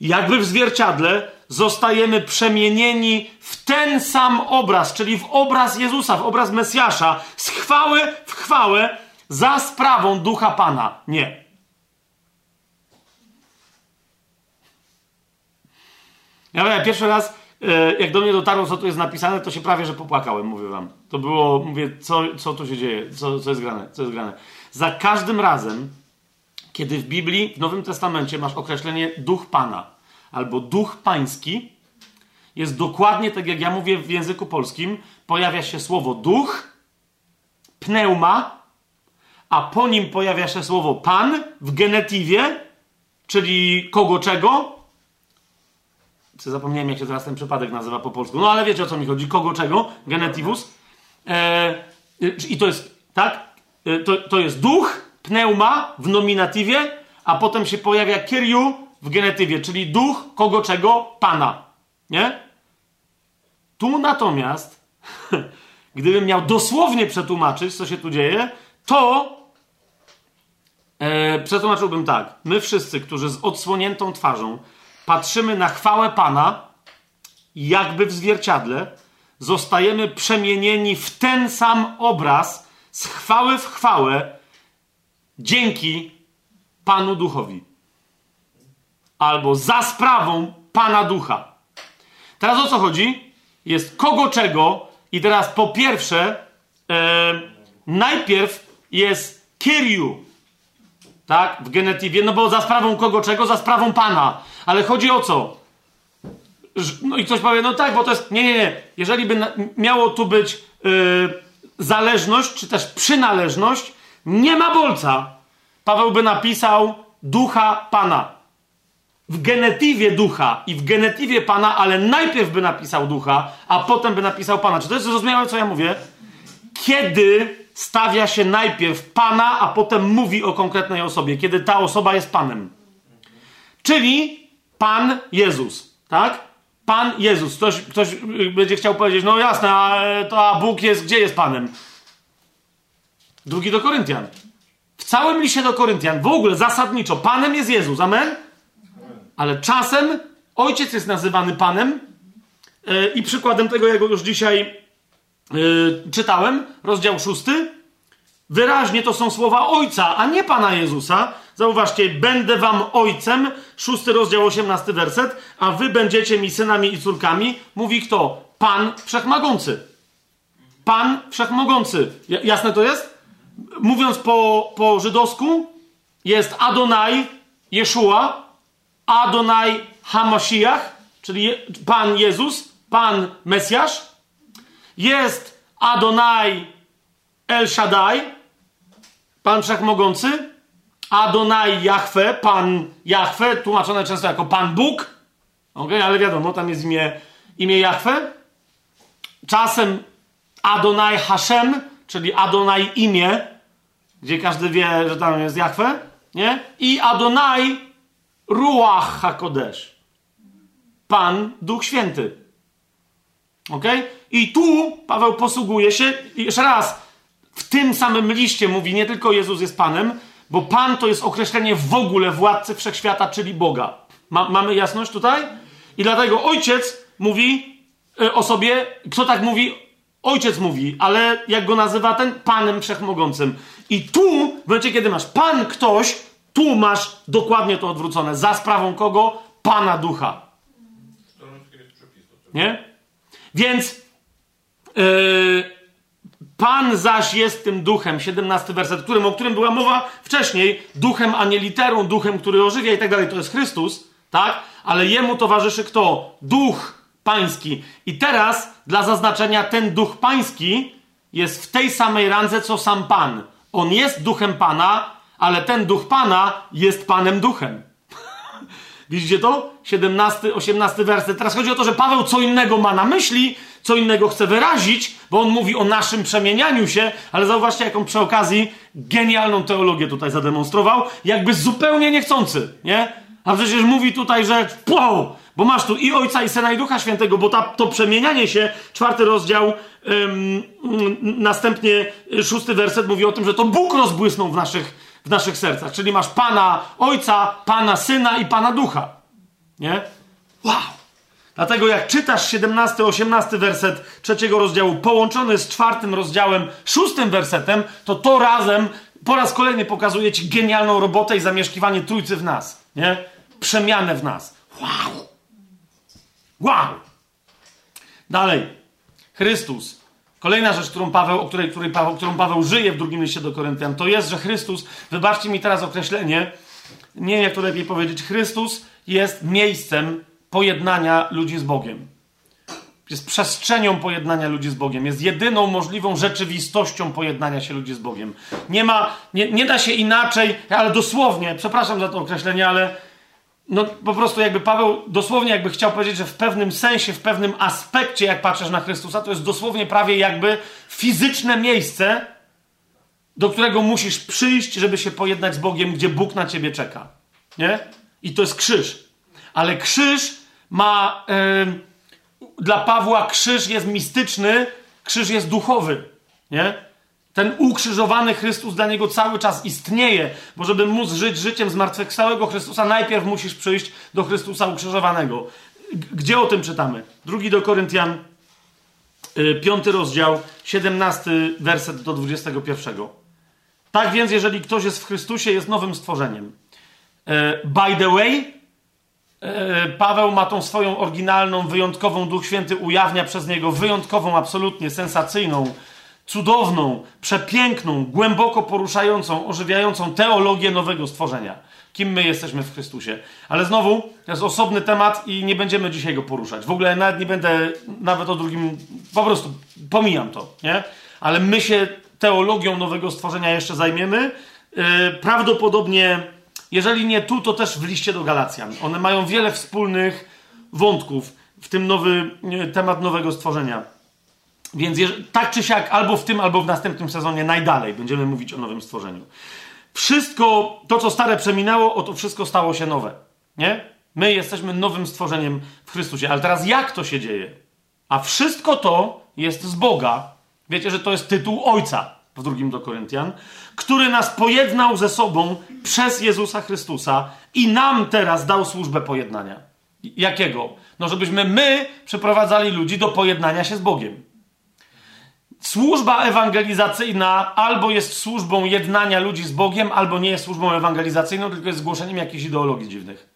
[SPEAKER 1] Jakby w zwierciadle zostajemy przemienieni w ten sam obraz, czyli w obraz Jezusa, w obraz Mesjasza, z chwały w chwałę, za sprawą ducha Pana. Nie. Ja pierwszy raz, e, jak do mnie dotarło, co tu jest napisane, to się prawie, że popłakałem, mówię wam. To było, mówię, co, co tu się dzieje, co, co jest grane, co jest grane. Za każdym razem, kiedy w Biblii, w Nowym Testamencie masz określenie duch Pana albo duch pański, jest dokładnie tak, jak ja mówię w języku polskim. Pojawia się słowo duch, pneuma, a po nim pojawia się słowo pan w genetywie, czyli kogo czego. Co zapomniałem, jak się teraz ten przypadek nazywa po polsku. No ale wiecie o co mi chodzi. Kogo czego? Genetywus. E, I to jest, tak? E, to, to jest duch, pneuma w nominatywie, a potem się pojawia kyriu w genetywie, czyli duch kogo czego? Pana. Nie? Tu natomiast, gdybym miał dosłownie przetłumaczyć, co się tu dzieje, to e, przetłumaczyłbym tak. My wszyscy, którzy z odsłoniętą twarzą patrzymy na chwałę Pana, jakby w zwierciadle, zostajemy przemienieni w ten sam obraz z chwały w chwałę dzięki Panu Duchowi. Albo za sprawą Pana Ducha. Teraz o co chodzi? Jest kogo czego i teraz po pierwsze e, najpierw jest Kyriu, tak, w genetywie, no bo za sprawą kogo czego? Za sprawą Pana. Ale chodzi o co? No i ktoś powie, no tak, bo to jest. Nie, nie, nie. Jeżeli by miało tu być yy, zależność, czy też przynależność, nie ma bolca. Paweł by napisał ducha Pana. W genetywie ducha i w genetywie Pana, ale najpierw by napisał ducha, a potem by napisał Pana. Czy to jest zrozumiałe, co ja mówię? Kiedy stawia się najpierw Pana, a potem mówi o konkretnej osobie, kiedy ta osoba jest Panem. Czyli Pan Jezus, tak? Pan Jezus. Ktoś, ktoś będzie chciał powiedzieć, no jasne, a, to, a Bóg jest, gdzie jest Panem? Drugi do Koryntian. W całym liście do Koryntian, w ogóle zasadniczo, Panem jest Jezus, amen? Ale czasem Ojciec jest nazywany Panem yy, i przykładem tego, jak już dzisiaj yy, czytałem, rozdział szósty, wyraźnie to są słowa Ojca, a nie Pana Jezusa. Zauważcie, będę wam Ojcem, szósty rozdział, osiemnasty werset, a wy będziecie mi synami i córkami. Mówi kto? Pan Wszechmogący. Pan Wszechmogący. Jasne to jest? Mówiąc po, po żydowsku, jest Adonai Jeszua, Adonai Hamashiach, czyli Pan Jezus, Pan Mesjasz. Jest Adonai El Shaddai, Pan Wszechmogący, Adonai Jahwe, Pan Jahwe, tłumaczone często jako Pan Bóg, ok, ale wiadomo, tam jest imię, imię Jahwe. Czasem Adonai Hashem, czyli Adonai imię, gdzie każdy wie, że tam jest Jahwe, nie? I Adonai Ruach HaKodesh, Pan Duch Święty. Ok? I tu Paweł posługuje się, jeszcze raz, w tym samym liście mówi nie tylko Jezus jest Panem, bo Pan to jest określenie w ogóle władcy wszechświata, czyli Boga. Ma, mamy jasność tutaj? I dlatego ojciec mówi y, o sobie, kto tak mówi? Ojciec mówi, ale jak go nazywa ten? Panem Wszechmogącym. I tu, w momencie, kiedy masz Pan ktoś, tu masz dokładnie to odwrócone. Za sprawą kogo? Pana Ducha. Nie? Więc yy, Pan zaś jest tym duchem, 17 werset, którym, o którym była mowa wcześniej, duchem, a nie literą, duchem, który ożywia i tak dalej, to jest Chrystus, tak? Ale jemu towarzyszy kto? Duch pański. I teraz, dla zaznaczenia, ten duch pański jest w tej samej randze, co sam Pan. On jest duchem Pana, ale ten duch Pana jest Panem duchem. Widzicie to? 17, 18 werset. Teraz chodzi o to, że Paweł co innego ma na myśli, co innego chce wyrazić, bo on mówi o naszym przemienianiu się, ale zauważcie, jaką przy okazji genialną teologię tutaj zademonstrował, jakby zupełnie niechcący, nie? A przecież mówi tutaj, że wow, bo masz tu i Ojca, i Syna, i Ducha Świętego, bo ta, to przemienianie się, czwarty rozdział, ym, następnie szósty werset mówi o tym, że to Bóg rozbłysnął w naszych, w naszych sercach. Czyli masz Pana Ojca, Pana Syna i Pana Ducha. Nie? Wow! Dlatego jak czytasz 17-18 werset trzeciego rozdziału połączony z czwartym rozdziałem, szóstym wersetem, to to razem po raz kolejny pokazuje ci genialną robotę i zamieszkiwanie Trójcy w nas. Nie? Przemianę w nas. Wow! Wow! Dalej. Chrystus. Kolejna rzecz, którą Paweł, o której, której Paweł, którą Paweł żyje w drugim liście do Koryntian, to jest, że Chrystus, wybaczcie mi teraz określenie, nie wiem jak to lepiej powiedzieć, Chrystus jest miejscem pojednania ludzi z Bogiem. jest przestrzenią pojednania ludzi z Bogiem, jest jedyną możliwą rzeczywistością pojednania się ludzi z Bogiem. Nie ma, nie, nie da się inaczej, ale dosłownie, przepraszam za to określenie, ale no po prostu jakby Paweł dosłownie jakby chciał powiedzieć, że w pewnym sensie, w pewnym aspekcie, jak patrzysz na Chrystusa, to jest dosłownie prawie jakby fizyczne miejsce, do którego musisz przyjść, żeby się pojednać z Bogiem, gdzie Bóg na ciebie czeka. Nie? I to jest krzyż. Ale krzyż ma. Yy, dla Pawła krzyż jest mistyczny, krzyż jest duchowy. Nie? Ten ukrzyżowany Chrystus dla niego cały czas istnieje, bo żeby móc żyć życiem zmartwychwstałego Chrystusa, najpierw musisz przyjść do Chrystusa ukrzyżowanego. Gdzie o tym czytamy? Drugi do Koryntian, yy, piąty rozdział, 17 werset do 21. Tak więc, jeżeli ktoś jest w Chrystusie, jest nowym stworzeniem. E, by the way, e, Paweł ma tą swoją oryginalną, wyjątkową, Duch Święty ujawnia przez niego wyjątkową, absolutnie sensacyjną, cudowną, przepiękną, głęboko poruszającą, ożywiającą teologię nowego stworzenia. Kim my jesteśmy w Chrystusie. Ale znowu, to jest osobny temat i nie będziemy dzisiaj go poruszać. W ogóle nawet nie będę, nawet o drugim, po prostu pomijam to, nie? Ale my się teologią nowego stworzenia jeszcze zajmiemy. Yy, prawdopodobnie, jeżeli nie tu, to też w liście do Galacjan. One mają wiele wspólnych wątków w tym nowy yy, temat nowego stworzenia. Więc tak czy siak, albo w tym, albo w następnym sezonie najdalej będziemy mówić o nowym stworzeniu. Wszystko, to co stare przeminęło, o to wszystko stało się nowe. Nie? My jesteśmy nowym stworzeniem w Chrystusie. Ale teraz jak to się dzieje? A wszystko to jest z Boga, Wiecie, że to jest tytuł Ojca w drugim do Koryntian, który nas pojednał ze sobą przez Jezusa Chrystusa i nam teraz dał służbę pojednania. Jakiego? No, żebyśmy my przeprowadzali ludzi do pojednania się z Bogiem. Służba ewangelizacyjna albo jest służbą jednania ludzi z Bogiem, albo nie jest służbą ewangelizacyjną, tylko jest zgłoszeniem jakichś ideologii dziwnych.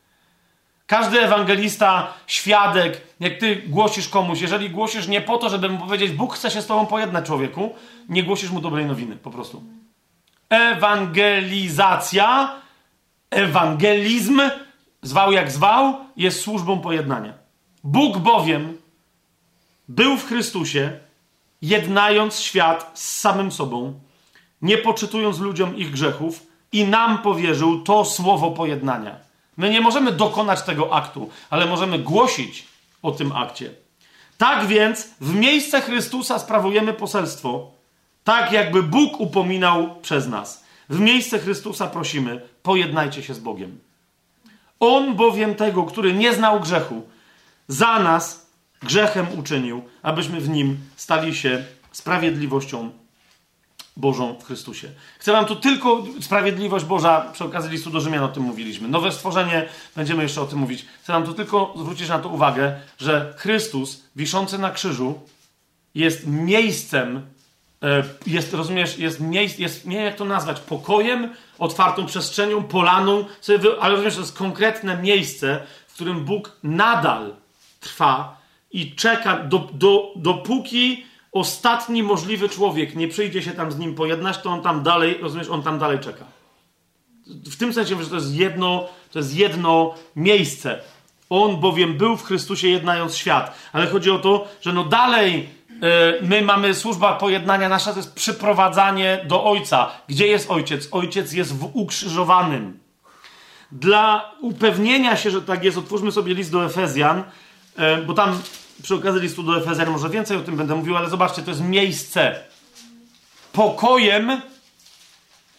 [SPEAKER 1] Każdy ewangelista, świadek, jak ty głosisz komuś, jeżeli głosisz nie po to, żeby mu powiedzieć, Bóg chce się z tobą pojednać, człowieku, nie głosisz mu dobrej nowiny, po prostu. Ewangelizacja, ewangelizm, zwał jak zwał, jest służbą pojednania. Bóg bowiem był w Chrystusie, jednając świat z samym sobą, nie poczytując ludziom ich grzechów, i nam powierzył to słowo pojednania. My nie możemy dokonać tego aktu, ale możemy głosić o tym akcie. Tak więc w miejsce Chrystusa sprawujemy poselstwo, tak jakby Bóg upominał przez nas. W miejsce Chrystusa prosimy, pojednajcie się z Bogiem. On bowiem tego, który nie znał grzechu, za nas grzechem uczynił, abyśmy w nim stali się sprawiedliwością Bożą w Chrystusie. Chcę wam tu tylko sprawiedliwość Boża, przy okazji listu do Rzymian o tym mówiliśmy. Nowe stworzenie, będziemy jeszcze o tym mówić. Chcę wam tu tylko zwrócić na to uwagę, że Chrystus wiszący na krzyżu jest miejscem, e, jest, rozumiesz, jest miejsc, jest, nie jak to nazwać, pokojem, otwartą przestrzenią, polaną, ale rozumiesz, to jest konkretne miejsce, w którym Bóg nadal trwa i czeka, do, do, dopóki ostatni możliwy człowiek nie przyjdzie się tam z nim pojednać, to on tam dalej, rozumiesz, on tam dalej czeka. W tym sensie, że to jest jedno, to jest jedno miejsce. On bowiem był w Chrystusie jednając świat. Ale chodzi o to, że no dalej yy, my mamy służba pojednania nasza, to jest przyprowadzanie do Ojca. Gdzie jest Ojciec? Ojciec jest w ukrzyżowanym. Dla upewnienia się, że tak jest, otwórzmy sobie list do Efezjan, yy, bo tam przy okazji listu do Efezjan może więcej o tym będę mówił, ale zobaczcie, to jest miejsce. Pokojem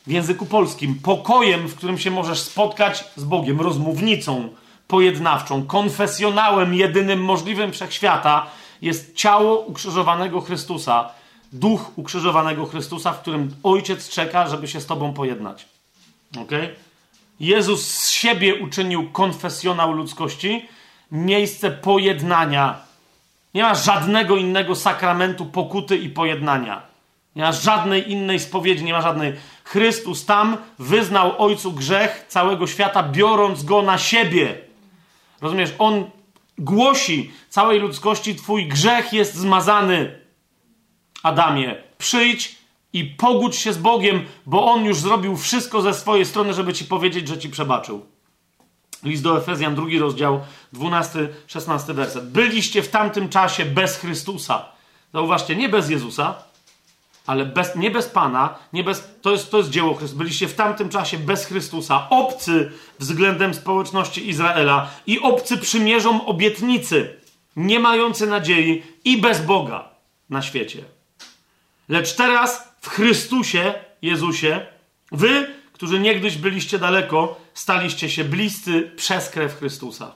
[SPEAKER 1] w języku polskim, pokojem, w którym się możesz spotkać z Bogiem, rozmównicą pojednawczą, konfesjonałem jedynym możliwym wszechświata jest ciało ukrzyżowanego Chrystusa, duch ukrzyżowanego Chrystusa, w którym Ojciec czeka, żeby się z Tobą pojednać. Ok? Jezus z siebie uczynił konfesjonał ludzkości, miejsce pojednania nie ma żadnego innego sakramentu pokuty i pojednania. Nie ma żadnej innej spowiedzi, nie ma żadnej. Chrystus tam wyznał Ojcu grzech całego świata, biorąc go na siebie. Rozumiesz? On głosi całej ludzkości: Twój grzech jest zmazany. Adamie, przyjdź i pogódź się z Bogiem, bo On już zrobił wszystko ze swojej strony, żeby ci powiedzieć, że ci przebaczył. List do Efezjan, drugi rozdział, 12-16 werset. Byliście w tamtym czasie bez Chrystusa. Zauważcie, nie bez Jezusa, ale bez, nie bez Pana, nie bez, to, jest, to jest dzieło Chrystusa. Byliście w tamtym czasie bez Chrystusa, obcy względem społeczności Izraela i obcy przymierzom obietnicy, nie mający nadziei i bez Boga na świecie. Lecz teraz w Chrystusie, Jezusie, wy, którzy niegdyś byliście daleko, staliście się bliscy przez krew Chrystusa.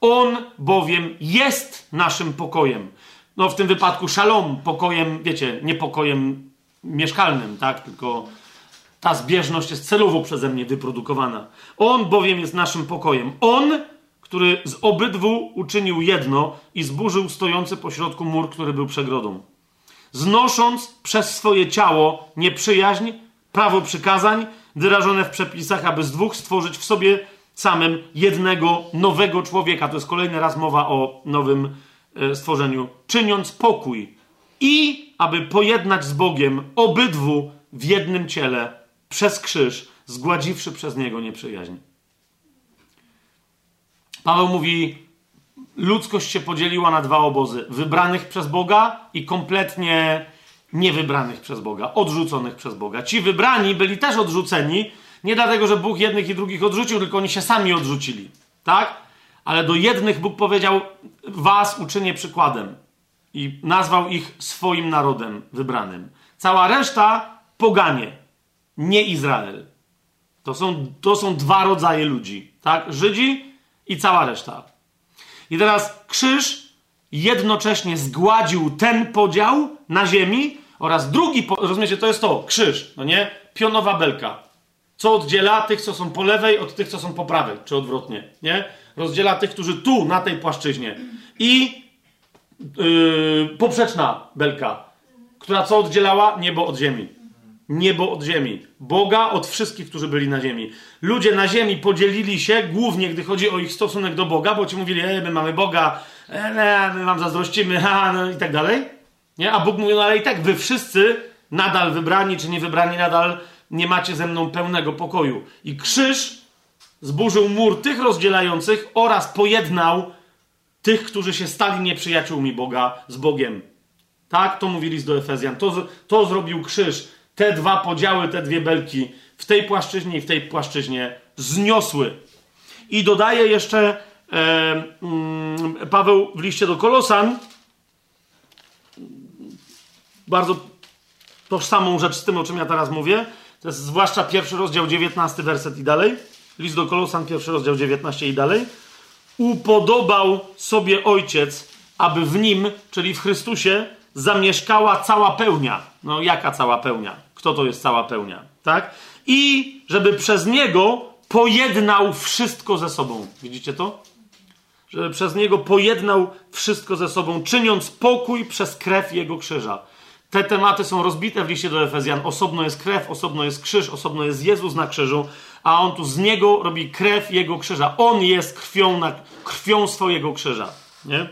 [SPEAKER 1] On bowiem jest naszym pokojem. No w tym wypadku szalom, pokojem, wiecie, nie pokojem mieszkalnym, tak? Tylko ta zbieżność jest celowo przeze mnie wyprodukowana. On bowiem jest naszym pokojem. On, który z obydwu uczynił jedno i zburzył stojący pośrodku mur, który był przegrodą. Znosząc przez swoje ciało nieprzyjaźń, prawo przykazań, wyrażone w przepisach, aby z dwóch stworzyć w sobie samym jednego nowego człowieka. To jest kolejny raz mowa o nowym e, stworzeniu. Czyniąc pokój i aby pojednać z Bogiem obydwu w jednym ciele przez krzyż, zgładziwszy przez niego nieprzyjaźń. Paweł mówi, ludzkość się podzieliła na dwa obozy: wybranych przez Boga i kompletnie niewybranych przez Boga, odrzuconych przez Boga. Ci wybrani byli też odrzuceni, nie dlatego, że Bóg jednych i drugich odrzucił, tylko oni się sami odrzucili. Tak? Ale do jednych Bóg powiedział: Was uczynię przykładem. I nazwał ich swoim narodem wybranym. Cała reszta poganie, nie Izrael. To są, to są dwa rodzaje ludzi. Tak? Żydzi i cała reszta. I teraz krzyż jednocześnie zgładził ten podział na ziemi oraz drugi, rozumiecie, to jest to, krzyż, no nie? Pionowa belka. Co oddziela tych, co są po lewej, od tych, co są po prawej, czy odwrotnie, nie? Rozdziela tych, którzy tu, na tej płaszczyźnie. I yy, poprzeczna belka, która co oddzielała? Niebo od ziemi. Niebo od ziemi. Boga od wszystkich, którzy byli na ziemi. Ludzie na ziemi podzielili się, głównie gdy chodzi o ich stosunek do Boga, bo ci mówili, e, my mamy Boga, e, my wam zazdrościmy, ha, no i tak dalej. Nie? A Bóg mówi, no ale i tak wy wszyscy, nadal wybrani czy niewybrani, nadal nie macie ze mną pełnego pokoju. I krzyż zburzył mur tych rozdzielających oraz pojednał tych, którzy się stali nieprzyjaciółmi Boga z Bogiem. Tak, to mówili z do Efezjan. To, to zrobił krzyż. Te dwa podziały, te dwie belki w tej płaszczyźnie i w tej płaszczyźnie zniosły. I dodaje jeszcze e, mm, Paweł w liście do Kolosan bardzo tożsamą rzecz z tym, o czym ja teraz mówię. To jest zwłaszcza pierwszy rozdział, 19 werset i dalej. List do Kolosan, pierwszy rozdział, 19 i dalej. Upodobał sobie ojciec, aby w nim, czyli w Chrystusie, zamieszkała cała pełnia. No, jaka cała pełnia? Kto to jest cała pełnia? Tak? I żeby przez niego pojednał wszystko ze sobą. Widzicie to? Żeby przez niego pojednał wszystko ze sobą, czyniąc pokój przez krew jego krzyża te tematy są rozbite w liście do Efezjan. Osobno jest krew, osobno jest krzyż, osobno jest Jezus na krzyżu, a on tu z niego robi krew jego krzyża. On jest krwią, na, krwią swojego krzyża. Nie?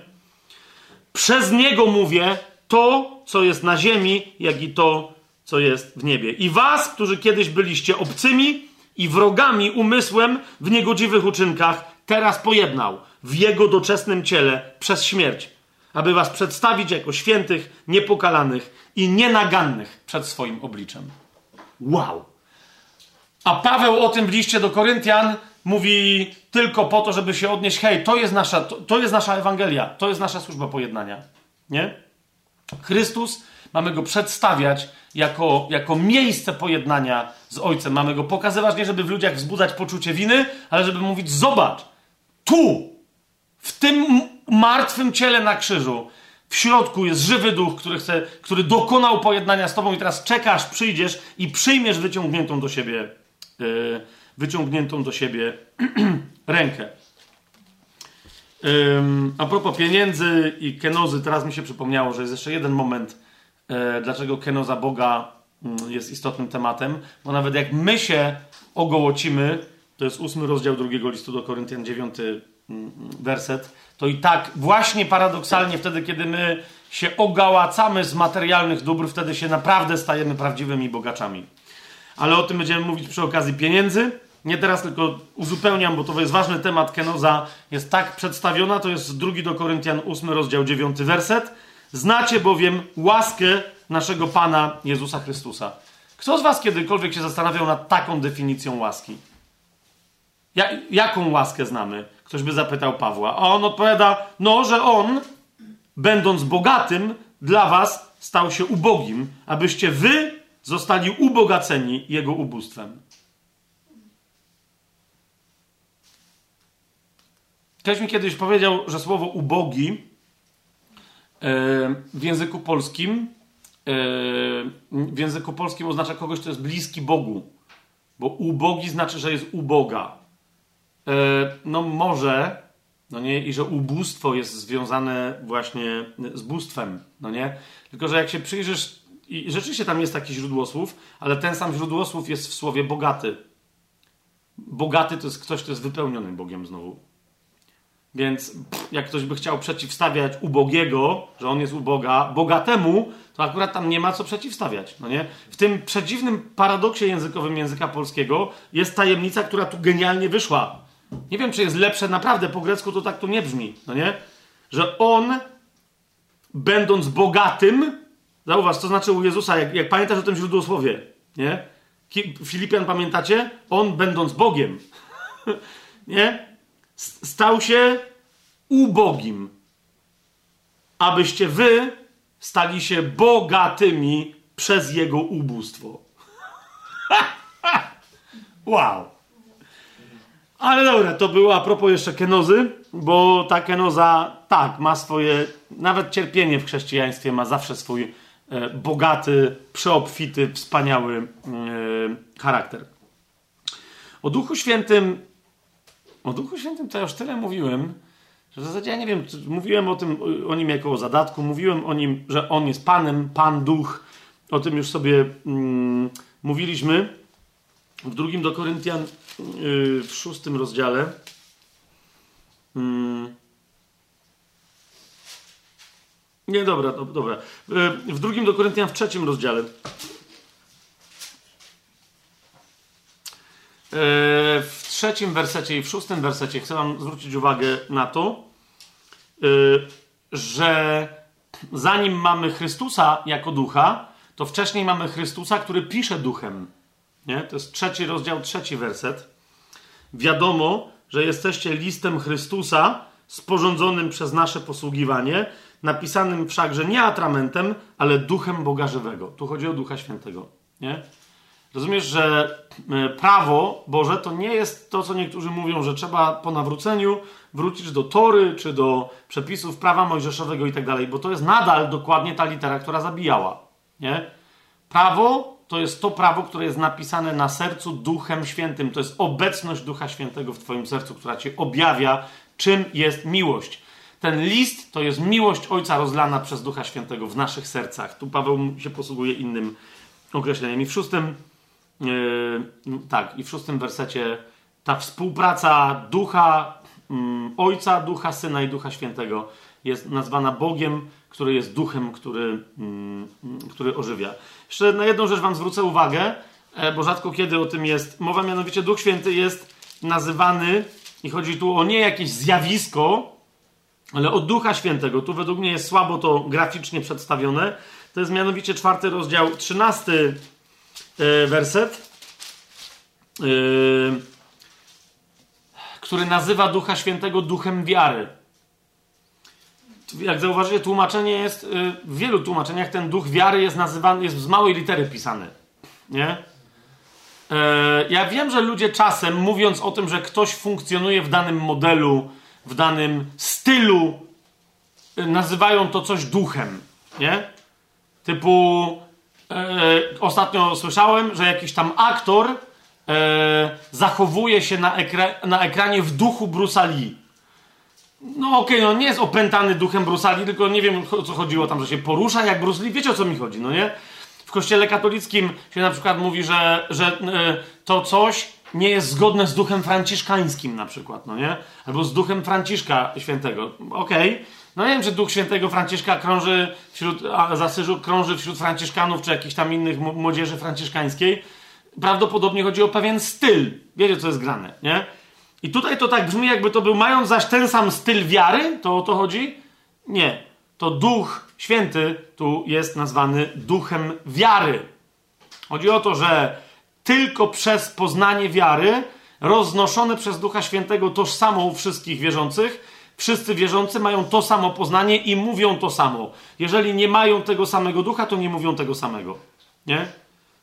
[SPEAKER 1] Przez niego mówię to, co jest na ziemi, jak i to, co jest w niebie. I was, którzy kiedyś byliście obcymi i wrogami umysłem w niegodziwych uczynkach, teraz pojednał w jego doczesnym ciele przez śmierć aby was przedstawić jako świętych, niepokalanych i nienagannych przed swoim obliczem. Wow! A Paweł o tym w liście do Koryntian mówi tylko po to, żeby się odnieść, hej, to jest nasza, to, to jest nasza Ewangelia, to jest nasza służba pojednania. Nie? Chrystus, mamy go przedstawiać jako, jako miejsce pojednania z Ojcem. Mamy go pokazywać nie, żeby w ludziach wzbudzać poczucie winy, ale żeby mówić, zobacz, tu, w tym martwym ciele na krzyżu, w środku jest żywy duch, który, chce, który dokonał pojednania z tobą i teraz czekasz, przyjdziesz i przyjmiesz wyciągniętą do siebie, yy, wyciągniętą do siebie rękę. Yy, a propos pieniędzy i kenozy, teraz mi się przypomniało, że jest jeszcze jeden moment, yy, dlaczego kenoza Boga mm, jest istotnym tematem, bo nawet jak my się ogołocimy, to jest ósmy rozdział drugiego listu do Koryntian, dziewiąty mm, werset, to i tak właśnie paradoksalnie wtedy, kiedy my się ogałacamy z materialnych dóbr, wtedy się naprawdę stajemy prawdziwymi bogaczami. Ale o tym będziemy mówić przy okazji pieniędzy nie teraz, tylko uzupełniam, bo to jest ważny temat, kenoza jest tak przedstawiona, to jest drugi do Koryntian 8 rozdział 9 werset. Znacie bowiem łaskę naszego Pana Jezusa Chrystusa. Kto z was kiedykolwiek się zastanawiał nad taką definicją łaski? Ja, jaką łaskę znamy? Ktoś by zapytał Pawła. A on odpowiada, no, że on, będąc bogatym, dla was stał się ubogim, abyście wy zostali ubogaceni jego ubóstwem. Ktoś mi kiedyś powiedział, że słowo ubogi e, w języku polskim e, w języku polskim oznacza kogoś, kto jest bliski Bogu. Bo ubogi znaczy, że jest uboga. E, no może, no nie, i że ubóstwo jest związane właśnie z bóstwem, no nie? Tylko, że jak się przyjrzysz, i rzeczywiście tam jest taki źródłosłów, ale ten sam źródłosłów jest w słowie bogaty. Bogaty to jest ktoś, kto jest wypełniony Bogiem znowu. Więc jak ktoś by chciał przeciwstawiać ubogiego, że on jest uboga, bogatemu, to akurat tam nie ma co przeciwstawiać. No nie? W tym przedziwnym paradoksie językowym języka polskiego jest tajemnica, która tu genialnie wyszła. Nie wiem, czy jest lepsze, naprawdę po grecku to tak tu nie brzmi, no nie? Że on, będąc bogatym, zauważ, co znaczy u Jezusa, jak, jak pamiętasz o tym źródłosłowie, nie? Filipian pamiętacie? On, będąc Bogiem, nie? stał się ubogim, abyście wy stali się bogatymi przez jego ubóstwo. wow. Ale dobra, to było a propos jeszcze kenozy, bo ta kenoza, tak, ma swoje, nawet cierpienie w chrześcijaństwie ma zawsze swój e, bogaty, przeobfity, wspaniały e, charakter. O Duchu Świętym o Duchu Świętym to ja już tyle mówiłem, że w zasadzie ja nie wiem, mówiłem o tym, o nim jako o zadatku, mówiłem o nim, że on jest Panem, Pan Duch. O tym już sobie mm, mówiliśmy w drugim do Koryntian w szóstym rozdziale. Yy. Nie, dobra, dobra. Yy, w drugim do Koryntian w trzecim rozdziale. E, w trzecim wersecie i w szóstym wersecie chcę Wam zwrócić uwagę na to, że zanim mamy Chrystusa jako ducha, to wcześniej mamy Chrystusa, który pisze duchem. Nie? To jest trzeci rozdział, trzeci werset. Wiadomo, że jesteście listem Chrystusa, sporządzonym przez nasze posługiwanie, napisanym wszakże nie atramentem, ale duchem Boga żywego. Tu chodzi o Ducha Świętego. Nie? Rozumiesz, że e, prawo Boże to nie jest to, co niektórzy mówią, że trzeba po nawróceniu wrócić do tory czy do przepisów prawa mojżeszowego i tak dalej, bo to jest nadal dokładnie ta litera, która zabijała. Nie? Prawo to jest to prawo, które jest napisane na sercu Duchem Świętym. To jest obecność Ducha Świętego w Twoim sercu, która Ci objawia, czym jest miłość. Ten list to jest miłość Ojca rozlana przez Ducha Świętego w naszych sercach. Tu Paweł się posługuje innym określeniem. I w szóstym Yy, tak, i w szóstym wersecie ta współpraca ducha mm, Ojca, ducha Syna i ducha Świętego jest nazwana Bogiem, który jest duchem, który, mm, który ożywia. Jeszcze na jedną rzecz Wam zwrócę uwagę, e, bo rzadko kiedy o tym jest mowa, mianowicie Duch Święty jest nazywany, i chodzi tu o nie jakieś zjawisko, ale o Ducha Świętego. Tu według mnie jest słabo to graficznie przedstawione. To jest mianowicie czwarty rozdział, trzynasty E, werset, e, który nazywa Ducha Świętego duchem wiary. Jak zauważycie, tłumaczenie jest, e, w wielu tłumaczeniach ten duch wiary jest nazywany, jest z małej litery pisany. Nie? Ja wiem, że ludzie czasem, mówiąc o tym, że ktoś funkcjonuje w danym modelu, w danym stylu, nazywają to coś duchem. Nie? Typu e, ostatnio słyszałem, że jakiś tam aktor e, zachowuje się na, ekra na ekranie w duchu Brusali. No okej, okay, no nie jest opętany duchem Brusali, tylko nie wiem o co chodziło tam, że się porusza jak Bruce Lee. Wiecie o co mi chodzi, no nie? W kościele katolickim się na przykład mówi, że, że e, to coś nie jest zgodne z duchem franciszkańskim na przykład, no nie? Albo z duchem Franciszka Świętego. Okej. Okay. No nie wiem, czy Duch Świętego Franciszka krąży wśród, Zasyżu krąży wśród franciszkanów, czy jakichś tam innych młodzieży franciszkańskiej. prawdopodobnie chodzi o pewien styl. Wiecie, co jest grane, nie? I tutaj to tak brzmi, jakby to był, mając zaś ten sam styl wiary, to o to chodzi? Nie. To Duch Święty tu jest nazwany Duchem Wiary. Chodzi o to, że tylko przez poznanie wiary, roznoszone przez Ducha Świętego tożsamo u wszystkich wierzących, wszyscy wierzący mają to samo poznanie i mówią to samo. Jeżeli nie mają tego samego ducha, to nie mówią tego samego. Nie?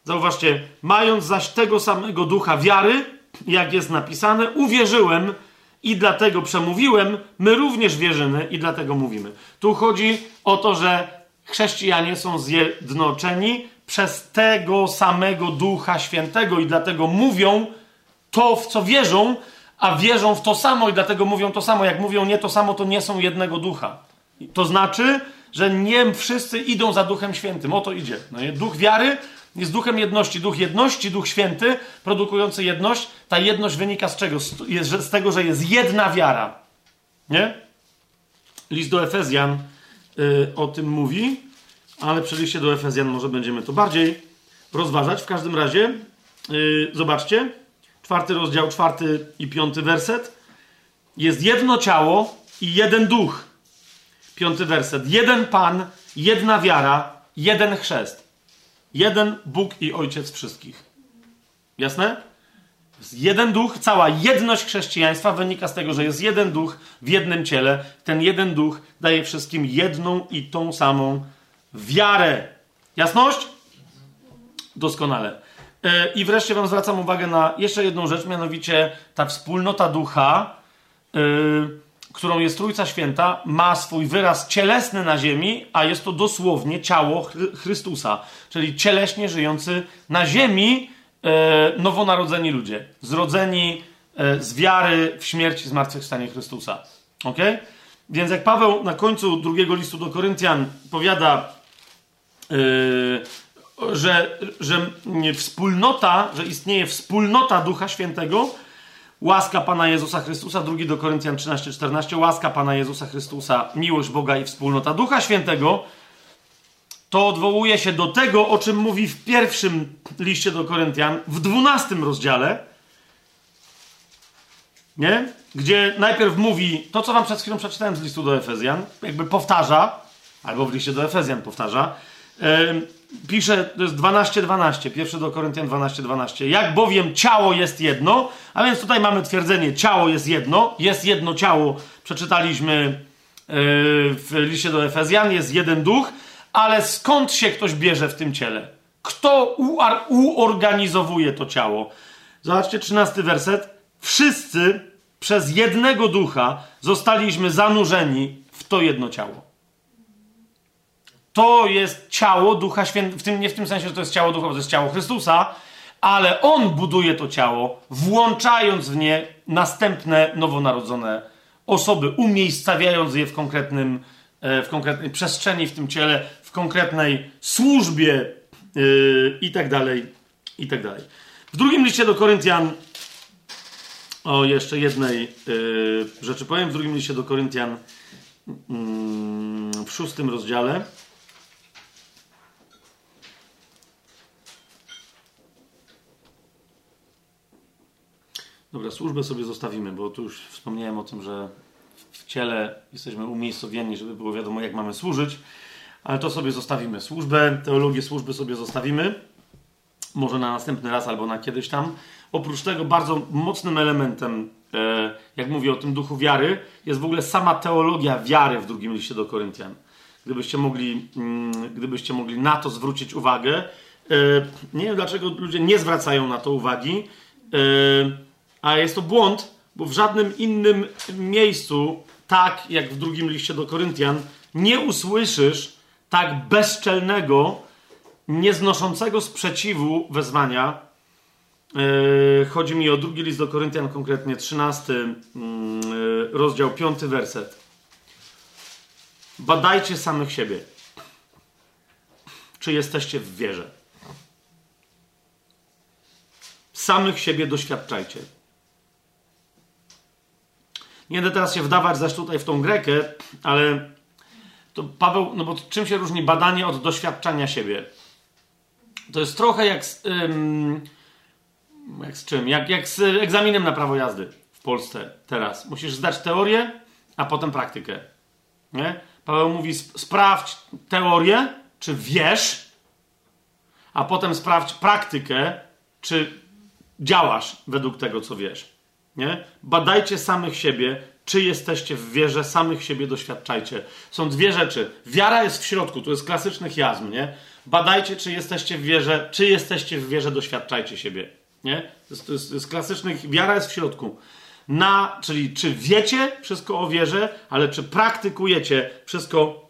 [SPEAKER 1] Zauważcie, mając zaś tego samego ducha wiary, jak jest napisane, uwierzyłem i dlatego przemówiłem, my również wierzymy i dlatego mówimy. Tu chodzi o to, że chrześcijanie są zjednoczeni przez tego samego Ducha Świętego i dlatego mówią to, w co wierzą, a wierzą w to samo i dlatego mówią to samo. Jak mówią nie to samo, to nie są jednego ducha. To znaczy, że nie wszyscy idą za Duchem Świętym. O to idzie. No, duch wiary jest duchem jedności. Duch jedności, Duch Święty, produkujący jedność. Ta jedność wynika z czego? Z tego, że jest jedna wiara. Nie? List do Efezjan yy, o tym mówi, ale przy do Efezjan może będziemy to bardziej rozważać. W każdym razie, yy, zobaczcie, czwarty rozdział, czwarty i piąty werset. Jest jedno ciało i jeden duch. Piąty werset. Jeden Pan, jedna wiara, jeden chrzest. Jeden Bóg i Ojciec wszystkich. Jasne? Jest jeden duch, cała jedność chrześcijaństwa wynika z tego, że jest jeden duch w jednym ciele. Ten jeden duch daje wszystkim jedną i tą samą wiarę. Jasność? Doskonale. E, I wreszcie Wam zwracam uwagę na jeszcze jedną rzecz, mianowicie ta wspólnota ducha, yy, którą jest Trójca Święta, ma swój wyraz cielesny na ziemi, a jest to dosłownie ciało Chrystusa, czyli cieleśnie żyjący na ziemi yy, nowonarodzeni ludzie, zrodzeni yy, z wiary w śmierci i zmartwychwstanie Chrystusa. Ok? Więc jak Paweł na końcu drugiego listu do Koryntian powiada, że, że wspólnota, że istnieje wspólnota Ducha Świętego, łaska Pana Jezusa Chrystusa, drugi do Koryntian 13-14, łaska Pana Jezusa Chrystusa, miłość Boga i wspólnota Ducha Świętego, to odwołuje się do tego, o czym mówi w pierwszym liście do Koryntian, w dwunastym rozdziale, nie? Gdzie najpierw mówi to, co wam przed chwilą przeczytałem z listu do Efezjan, jakby powtarza, albo w liście do Efezjan powtarza, pisze, to jest 12:12, 12, pierwszy do Koryntian 12:12. 12. Jak bowiem ciało jest jedno, a więc tutaj mamy twierdzenie, ciało jest jedno, jest jedno ciało, przeczytaliśmy yy, w liście do Efezjan, jest jeden duch, ale skąd się ktoś bierze w tym ciele? Kto uorganizowuje to ciało? Zobaczcie, 13 werset. Wszyscy przez jednego ducha zostaliśmy zanurzeni w to jedno ciało to jest ciało Ducha Świętego, w tym, nie w tym sensie, że to jest ciało Ducha, to jest ciało Chrystusa, ale On buduje to ciało, włączając w nie następne nowonarodzone osoby, umiejscawiając je w konkretnym, e, w konkretnej przestrzeni w tym ciele, w konkretnej służbie yy, i tak dalej, i tak dalej. W drugim liście do Koryntian o jeszcze jednej yy, rzeczy powiem. W drugim liście do Koryntian yy, w szóstym rozdziale Dobra, służbę sobie zostawimy, bo tu już wspomniałem o tym, że w ciele jesteśmy umiejscowieni, żeby było wiadomo, jak mamy służyć, ale to sobie zostawimy. Służbę, teologię służby sobie zostawimy. Może na następny raz albo na kiedyś tam. Oprócz tego bardzo mocnym elementem, e, jak mówię o tym duchu wiary, jest w ogóle sama teologia wiary w drugim liście do Koryntian. Gdybyście mogli, mm, gdybyście mogli na to zwrócić uwagę. E, nie wiem, dlaczego ludzie nie zwracają na to uwagi. E, a jest to błąd, bo w żadnym innym miejscu, tak jak w drugim liście do Koryntian, nie usłyszysz tak bezczelnego, nieznoszącego sprzeciwu wezwania. Yy, chodzi mi o drugi list do Koryntian, konkretnie 13 yy, rozdział, 5 werset. Badajcie samych siebie, czy jesteście w wierze. Samych siebie doświadczajcie. Nie będę teraz się wdawać zaś tutaj w tą Grekę, ale to Paweł, no bo czym się różni badanie od doświadczania siebie? To jest trochę jak. Ym, Jak z czym? Jak, jak z egzaminem na prawo jazdy w Polsce teraz. Musisz zdać teorię, a potem praktykę. Nie? Paweł mówi: sprawdź teorię, czy wiesz, a potem sprawdź praktykę, czy działasz według tego, co wiesz. Nie? Badajcie samych siebie, czy jesteście w wierze, samych siebie doświadczajcie. Są dwie rzeczy. Wiara jest w środku, to jest klasyczny chiasm, nie? Badajcie, czy jesteście w wierze, czy jesteście w wierze, doświadczajcie siebie. Nie? To jest, to jest, to jest klasyczny, wiara jest w środku. Na, czyli czy wiecie wszystko o wierze, ale czy praktykujecie wszystko,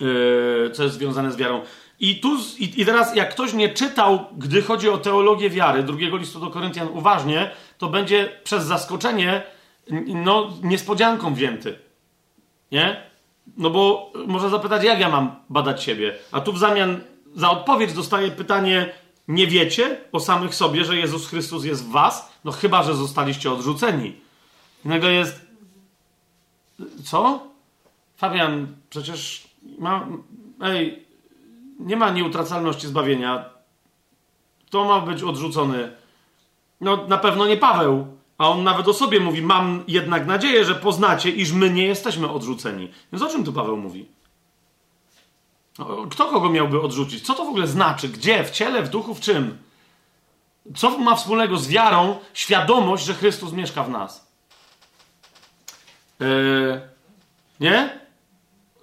[SPEAKER 1] yy, co jest związane z wiarą. I, tu, i, I teraz, jak ktoś nie czytał, gdy chodzi o teologię wiary, drugiego listu do Koryntian uważnie, to będzie przez zaskoczenie no, niespodzianką wzięty. Nie? No bo można zapytać, jak ja mam badać siebie? A tu w zamian za odpowiedź dostaję pytanie, nie wiecie o samych sobie, że Jezus Chrystus jest w was? No chyba, że zostaliście odrzuceni. I nagle jest... Co? Fabian, przecież ma... Ej, nie ma nieutracalności zbawienia. Kto ma być odrzucony? No na pewno nie Paweł. A on nawet o sobie mówi: Mam jednak nadzieję, że poznacie, iż my nie jesteśmy odrzuceni. Więc o czym tu Paweł mówi? Kto kogo miałby odrzucić? Co to w ogóle znaczy? Gdzie? W ciele, w duchu, w czym? Co ma wspólnego z wiarą świadomość, że Chrystus mieszka w nas? Yy, nie?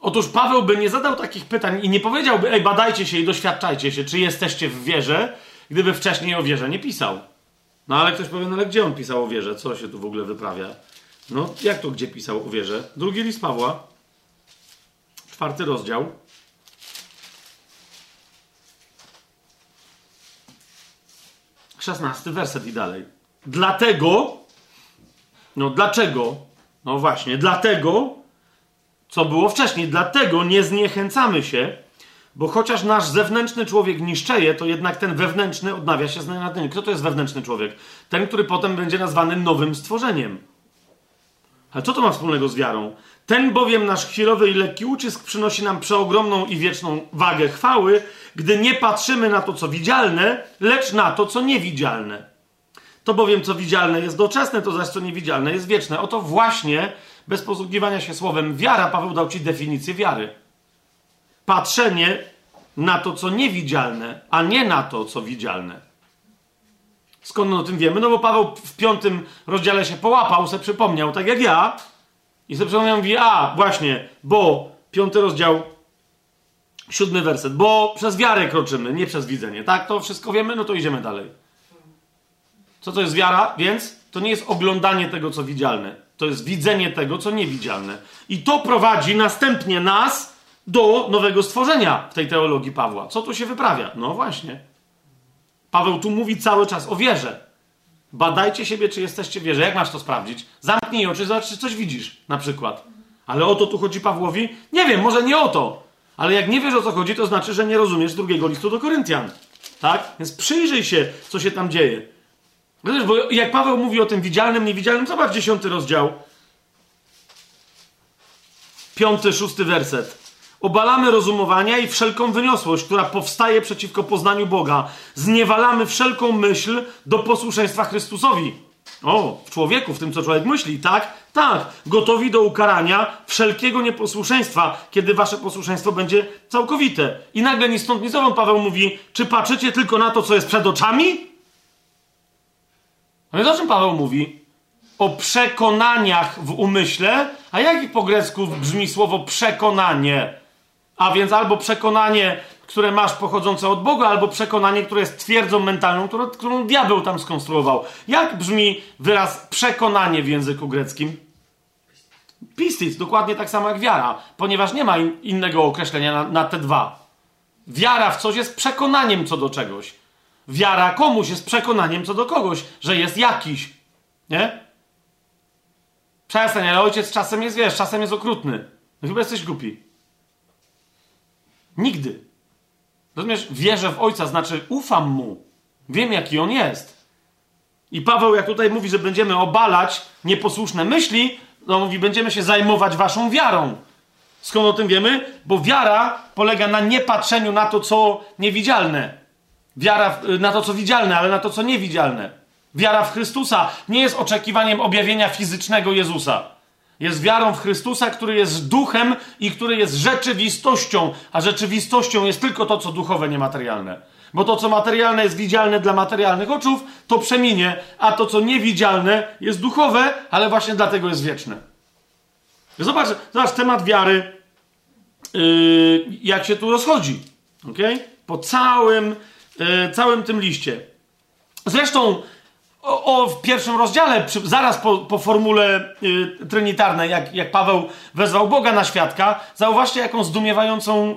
[SPEAKER 1] Otóż Paweł by nie zadał takich pytań i nie powiedziałby: Ej, badajcie się i doświadczajcie się, czy jesteście w wierze, gdyby wcześniej o wierze nie pisał. No ale ktoś powie, no ale gdzie on pisał o wierze? Co się tu w ogóle wyprawia? No jak to gdzie pisał o wierze? Drugi list Pawła, czwarty rozdział. Szesnasty werset i dalej. Dlatego, no dlaczego? No właśnie, dlatego, co było wcześniej, dlatego nie zniechęcamy się, bo chociaż nasz zewnętrzny człowiek niszczeje, to jednak ten wewnętrzny odnawia się z dnia na dzień. Kto to jest wewnętrzny człowiek? Ten, który potem będzie nazwany nowym stworzeniem. Ale co to ma wspólnego z wiarą? Ten bowiem nasz chwilowy i lekki ucisk przynosi nam przeogromną i wieczną wagę chwały, gdy nie patrzymy na to, co widzialne, lecz na to, co niewidzialne. To bowiem, co widzialne jest doczesne, to zaś co niewidzialne jest wieczne. Oto właśnie, bez posługiwania się słowem wiara, Paweł dał ci definicję wiary patrzenie na to, co niewidzialne, a nie na to, co widzialne. Skąd o tym wiemy? No bo Paweł w piątym rozdziale się połapał, se przypomniał, tak jak ja, i sobie przypomniał, mówi, a właśnie, bo piąty rozdział, siódmy werset, bo przez wiarę kroczymy, nie przez widzenie. Tak, to wszystko wiemy, no to idziemy dalej. Co to jest wiara? Więc to nie jest oglądanie tego, co widzialne. To jest widzenie tego, co niewidzialne. I to prowadzi następnie nas do nowego stworzenia w tej teologii Pawła. Co tu się wyprawia? No właśnie. Paweł tu mówi cały czas o wierze. Badajcie siebie, czy jesteście wierze. Jak masz to sprawdzić? Zamknij oczy, zobacz, czy coś widzisz, na przykład. Ale o to tu chodzi Pawłowi? Nie wiem, może nie o to. Ale jak nie wiesz o co chodzi, to znaczy, że nie rozumiesz drugiego listu do Koryntian. Tak? Więc przyjrzyj się, co się tam dzieje. Wiesz, bo jak Paweł mówi o tym widzialnym, niewidzialnym, zobacz dziesiąty rozdział. Piąty, szósty werset. Obalamy rozumowania i wszelką wyniosłość, która powstaje przeciwko poznaniu Boga. Zniewalamy wszelką myśl do posłuszeństwa Chrystusowi. O, w człowieku, w tym, co człowiek myśli, tak? Tak. Gotowi do ukarania wszelkiego nieposłuszeństwa, kiedy wasze posłuszeństwo będzie całkowite. I nagle ni stąd, ni zowąd Paweł mówi, czy patrzycie tylko na to, co jest przed oczami? A więc o czym Paweł mówi? O przekonaniach w umyśle. A jak po grecku brzmi słowo przekonanie? A więc albo przekonanie, które masz pochodzące od Boga, albo przekonanie, które jest twierdzą mentalną, którą, którą diabeł tam skonstruował. Jak brzmi wyraz przekonanie w języku greckim? Pistis, dokładnie tak samo jak wiara, ponieważ nie ma in, innego określenia na, na te dwa. Wiara w coś jest przekonaniem co do czegoś. Wiara komuś jest przekonaniem co do kogoś, że jest jakiś. Nie? Przestań, ale ojciec czasem jest, wiesz, czasem jest okrutny. No chyba jesteś głupi. Nigdy. Rozumiesz? Wierzę w Ojca, znaczy ufam Mu. Wiem, jaki On jest. I Paweł, jak tutaj mówi, że będziemy obalać nieposłuszne myśli, no mówi, będziemy się zajmować waszą wiarą. Skąd o tym wiemy? Bo wiara polega na niepatrzeniu na to, co niewidzialne. Wiara na to, co widzialne, ale na to, co niewidzialne. Wiara w Chrystusa nie jest oczekiwaniem objawienia fizycznego Jezusa. Jest wiarą w Chrystusa, który jest duchem i który jest rzeczywistością, a rzeczywistością jest tylko to, co duchowe, niematerialne. Bo to, co materialne jest widzialne dla materialnych oczów, to przeminie, a to, co niewidzialne jest duchowe, ale właśnie dlatego jest wieczne. Zobacz, zobacz temat wiary, yy, jak się tu rozchodzi. Okay? Po całym, yy, całym tym liście. Zresztą o, w pierwszym rozdziale, przy, zaraz po, po formule y, trinitarnej, jak, jak Paweł wezwał Boga na świadka, zauważcie, jaką zdumiewającą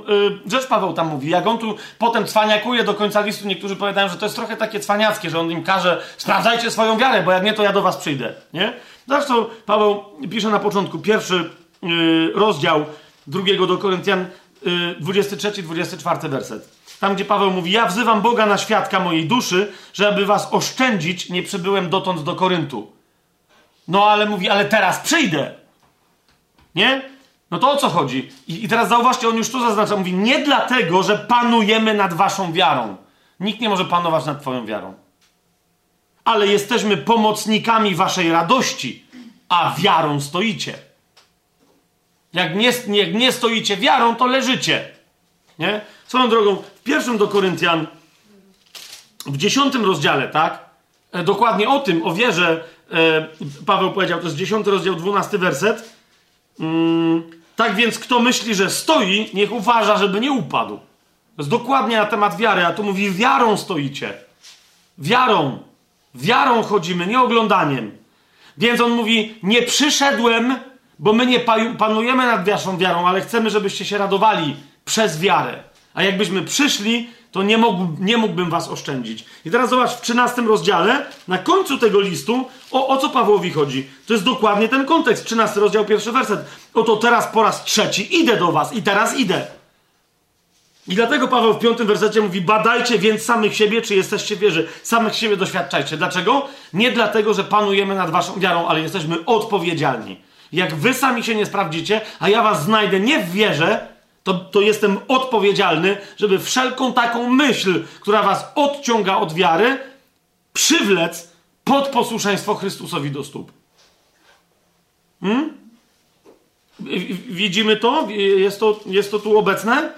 [SPEAKER 1] y, rzecz Paweł tam mówi. Jak on tu potem cwaniakuje do końca listu, niektórzy powiadają, że to jest trochę takie cwaniackie, że on im każe, sprawdzajcie swoją wiarę, bo jak nie, to ja do was przyjdę. Nie? Zresztą Paweł pisze na początku, pierwszy y, rozdział drugiego do Koryntian, y, 23-24 werset. Tam, gdzie Paweł mówi: Ja wzywam Boga na świadka mojej duszy, żeby was oszczędzić, nie przybyłem dotąd do Koryntu. No ale mówi: Ale teraz przyjdę. Nie? No to o co chodzi? I, I, teraz zauważcie, on już tu zaznacza: Mówi, nie dlatego, że panujemy nad waszą wiarą. Nikt nie może panować nad twoją wiarą. Ale jesteśmy pomocnikami waszej radości, a wiarą stoicie. Jak nie, jak nie stoicie wiarą, to leżycie. Nie? Swoją drogą, w pierwszym do Koryntian, w dziesiątym rozdziale, tak? E, dokładnie o tym, o wierze, e, Paweł powiedział, to jest dziesiąty rozdział, dwunasty werset. Mm, tak więc, kto myśli, że stoi, niech uważa, żeby nie upadł. To jest dokładnie na temat wiary, a tu mówi, wiarą stoicie. Wiarą. Wiarą chodzimy, nie oglądaniem. Więc on mówi, nie przyszedłem, bo my nie panujemy nad waszą wiarą, ale chcemy, żebyście się radowali przez wiarę. A jakbyśmy przyszli, to nie, mógł, nie mógłbym was oszczędzić. I teraz zobacz, w 13 rozdziale, na końcu tego listu, o, o co Pawłowi chodzi? To jest dokładnie ten kontekst. 13 rozdział, pierwszy werset. Oto teraz po raz trzeci idę do was i teraz idę. I dlatego Paweł w piątym wersecie mówi: Badajcie więc samych siebie, czy jesteście wierzy. Samych siebie doświadczajcie. Dlaczego? Nie dlatego, że panujemy nad waszą wiarą, ale jesteśmy odpowiedzialni. Jak wy sami się nie sprawdzicie, a ja was znajdę nie w wierze, to, to jestem odpowiedzialny, żeby wszelką taką myśl, która was odciąga od wiary, przywlec pod posłuszeństwo Chrystusowi do stóp. Hmm? Widzimy to? Jest, to? jest to tu obecne?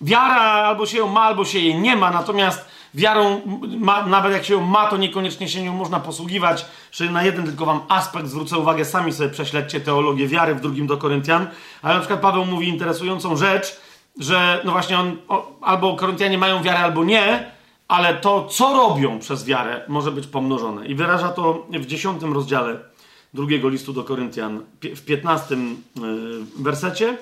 [SPEAKER 1] Wiara albo się ją ma, albo się jej nie ma, natomiast Wiarą, ma, nawet jak się ją ma, to niekoniecznie się nią można posługiwać. Że na jeden tylko wam aspekt zwrócę uwagę, sami sobie prześledźcie teologię wiary w drugim do Koryntian. Ale na przykład Paweł mówi interesującą rzecz, że no właśnie on, o, albo Koryntianie mają wiarę, albo nie, ale to, co robią przez wiarę, może być pomnożone. I wyraża to w dziesiątym rozdziale drugiego listu do Koryntian, w piętnastym yy, wersecie.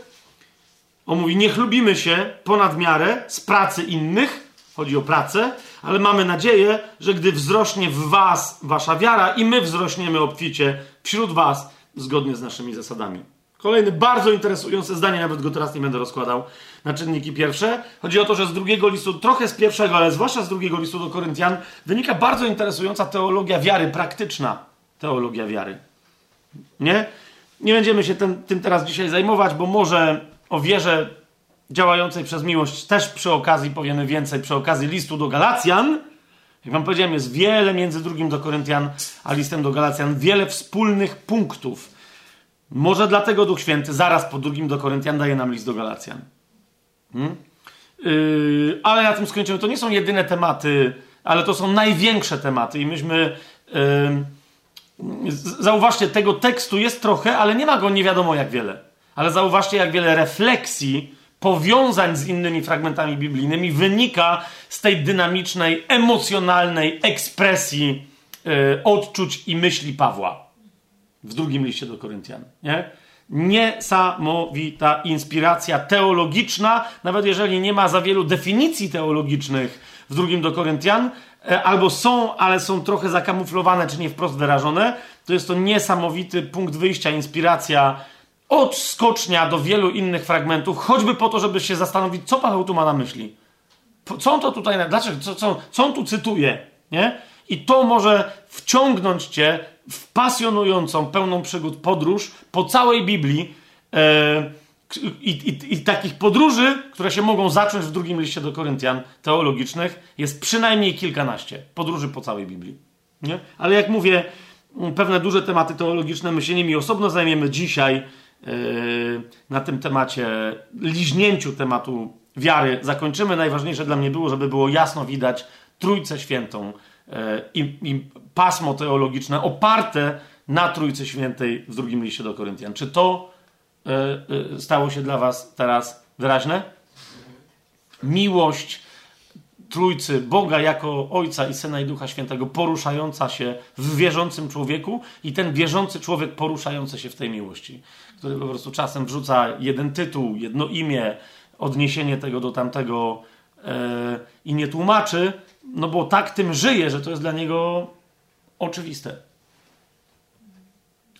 [SPEAKER 1] On mówi, niech lubimy się ponad miarę z pracy innych, Chodzi o pracę, ale mamy nadzieję, że gdy wzrośnie w Was Wasza wiara i my wzrośniemy obficie wśród Was zgodnie z naszymi zasadami. Kolejne bardzo interesujące zdanie, nawet go teraz nie będę rozkładał na czynniki pierwsze. Chodzi o to, że z drugiego listu, trochę z pierwszego, ale zwłaszcza z drugiego listu do Koryntian, wynika bardzo interesująca teologia wiary, praktyczna teologia wiary. Nie? Nie będziemy się tym, tym teraz dzisiaj zajmować, bo może o wierze działającej przez miłość też przy okazji powiemy więcej, przy okazji listu do Galacjan. Jak wam powiedziałem, jest wiele między drugim do Koryntian a listem do Galacjan, wiele wspólnych punktów. Może dlatego Duch Święty zaraz po drugim do Koryntian daje nam list do Galacjan. Hmm? Yy, ale na tym skończymy. To nie są jedyne tematy, ale to są największe tematy i myśmy... Yy, zauważcie, tego tekstu jest trochę, ale nie ma go nie wiadomo jak wiele. Ale zauważcie, jak wiele refleksji powiązań z innymi fragmentami biblijnymi wynika z tej dynamicznej, emocjonalnej ekspresji yy, odczuć i myśli Pawła w drugim liście do Koryntian. Nie? Niesamowita inspiracja teologiczna, nawet jeżeli nie ma za wielu definicji teologicznych w drugim do Koryntian, e, albo są, ale są trochę zakamuflowane, czy nie wprost wyrażone, to jest to niesamowity punkt wyjścia, inspiracja od skocznia do wielu innych fragmentów, choćby po to, żeby się zastanowić, co Paweł tu ma na myśli. Co on to tutaj, dlaczego, co, co, co on tu cytuje, nie? I to może wciągnąć cię w pasjonującą, pełną przygód podróż po całej Biblii, e, i, i, i takich podróży, które się mogą zacząć w drugim liście do Koryntian teologicznych, jest przynajmniej kilkanaście podróży po całej Biblii. Nie? Ale jak mówię, pewne duże tematy teologiczne, my się nimi osobno zajmiemy dzisiaj na tym temacie, liźnięciu tematu wiary. Zakończymy. Najważniejsze dla mnie było, żeby było jasno widać Trójcę Świętą yy, i pasmo teologiczne oparte na Trójcy Świętej w drugim liście do Koryntian. Czy to yy, stało się dla Was teraz wyraźne? Miłość Trójcy, Boga jako Ojca i Syna i Ducha Świętego, poruszająca się w wierzącym człowieku i ten wierzący człowiek poruszający się w tej miłości, który po prostu czasem wrzuca jeden tytuł, jedno imię, odniesienie tego do tamtego yy, i nie tłumaczy, no bo tak tym żyje, że to jest dla niego oczywiste.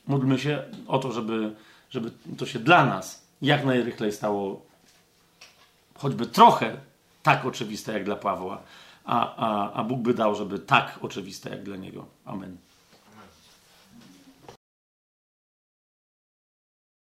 [SPEAKER 1] Módlmy się o to, żeby, żeby to się dla nas jak najrychlej stało choćby trochę tak oczywiste jak dla Pawła, a, a, a Bóg by dał, żeby tak oczywiste jak dla niego. Amen.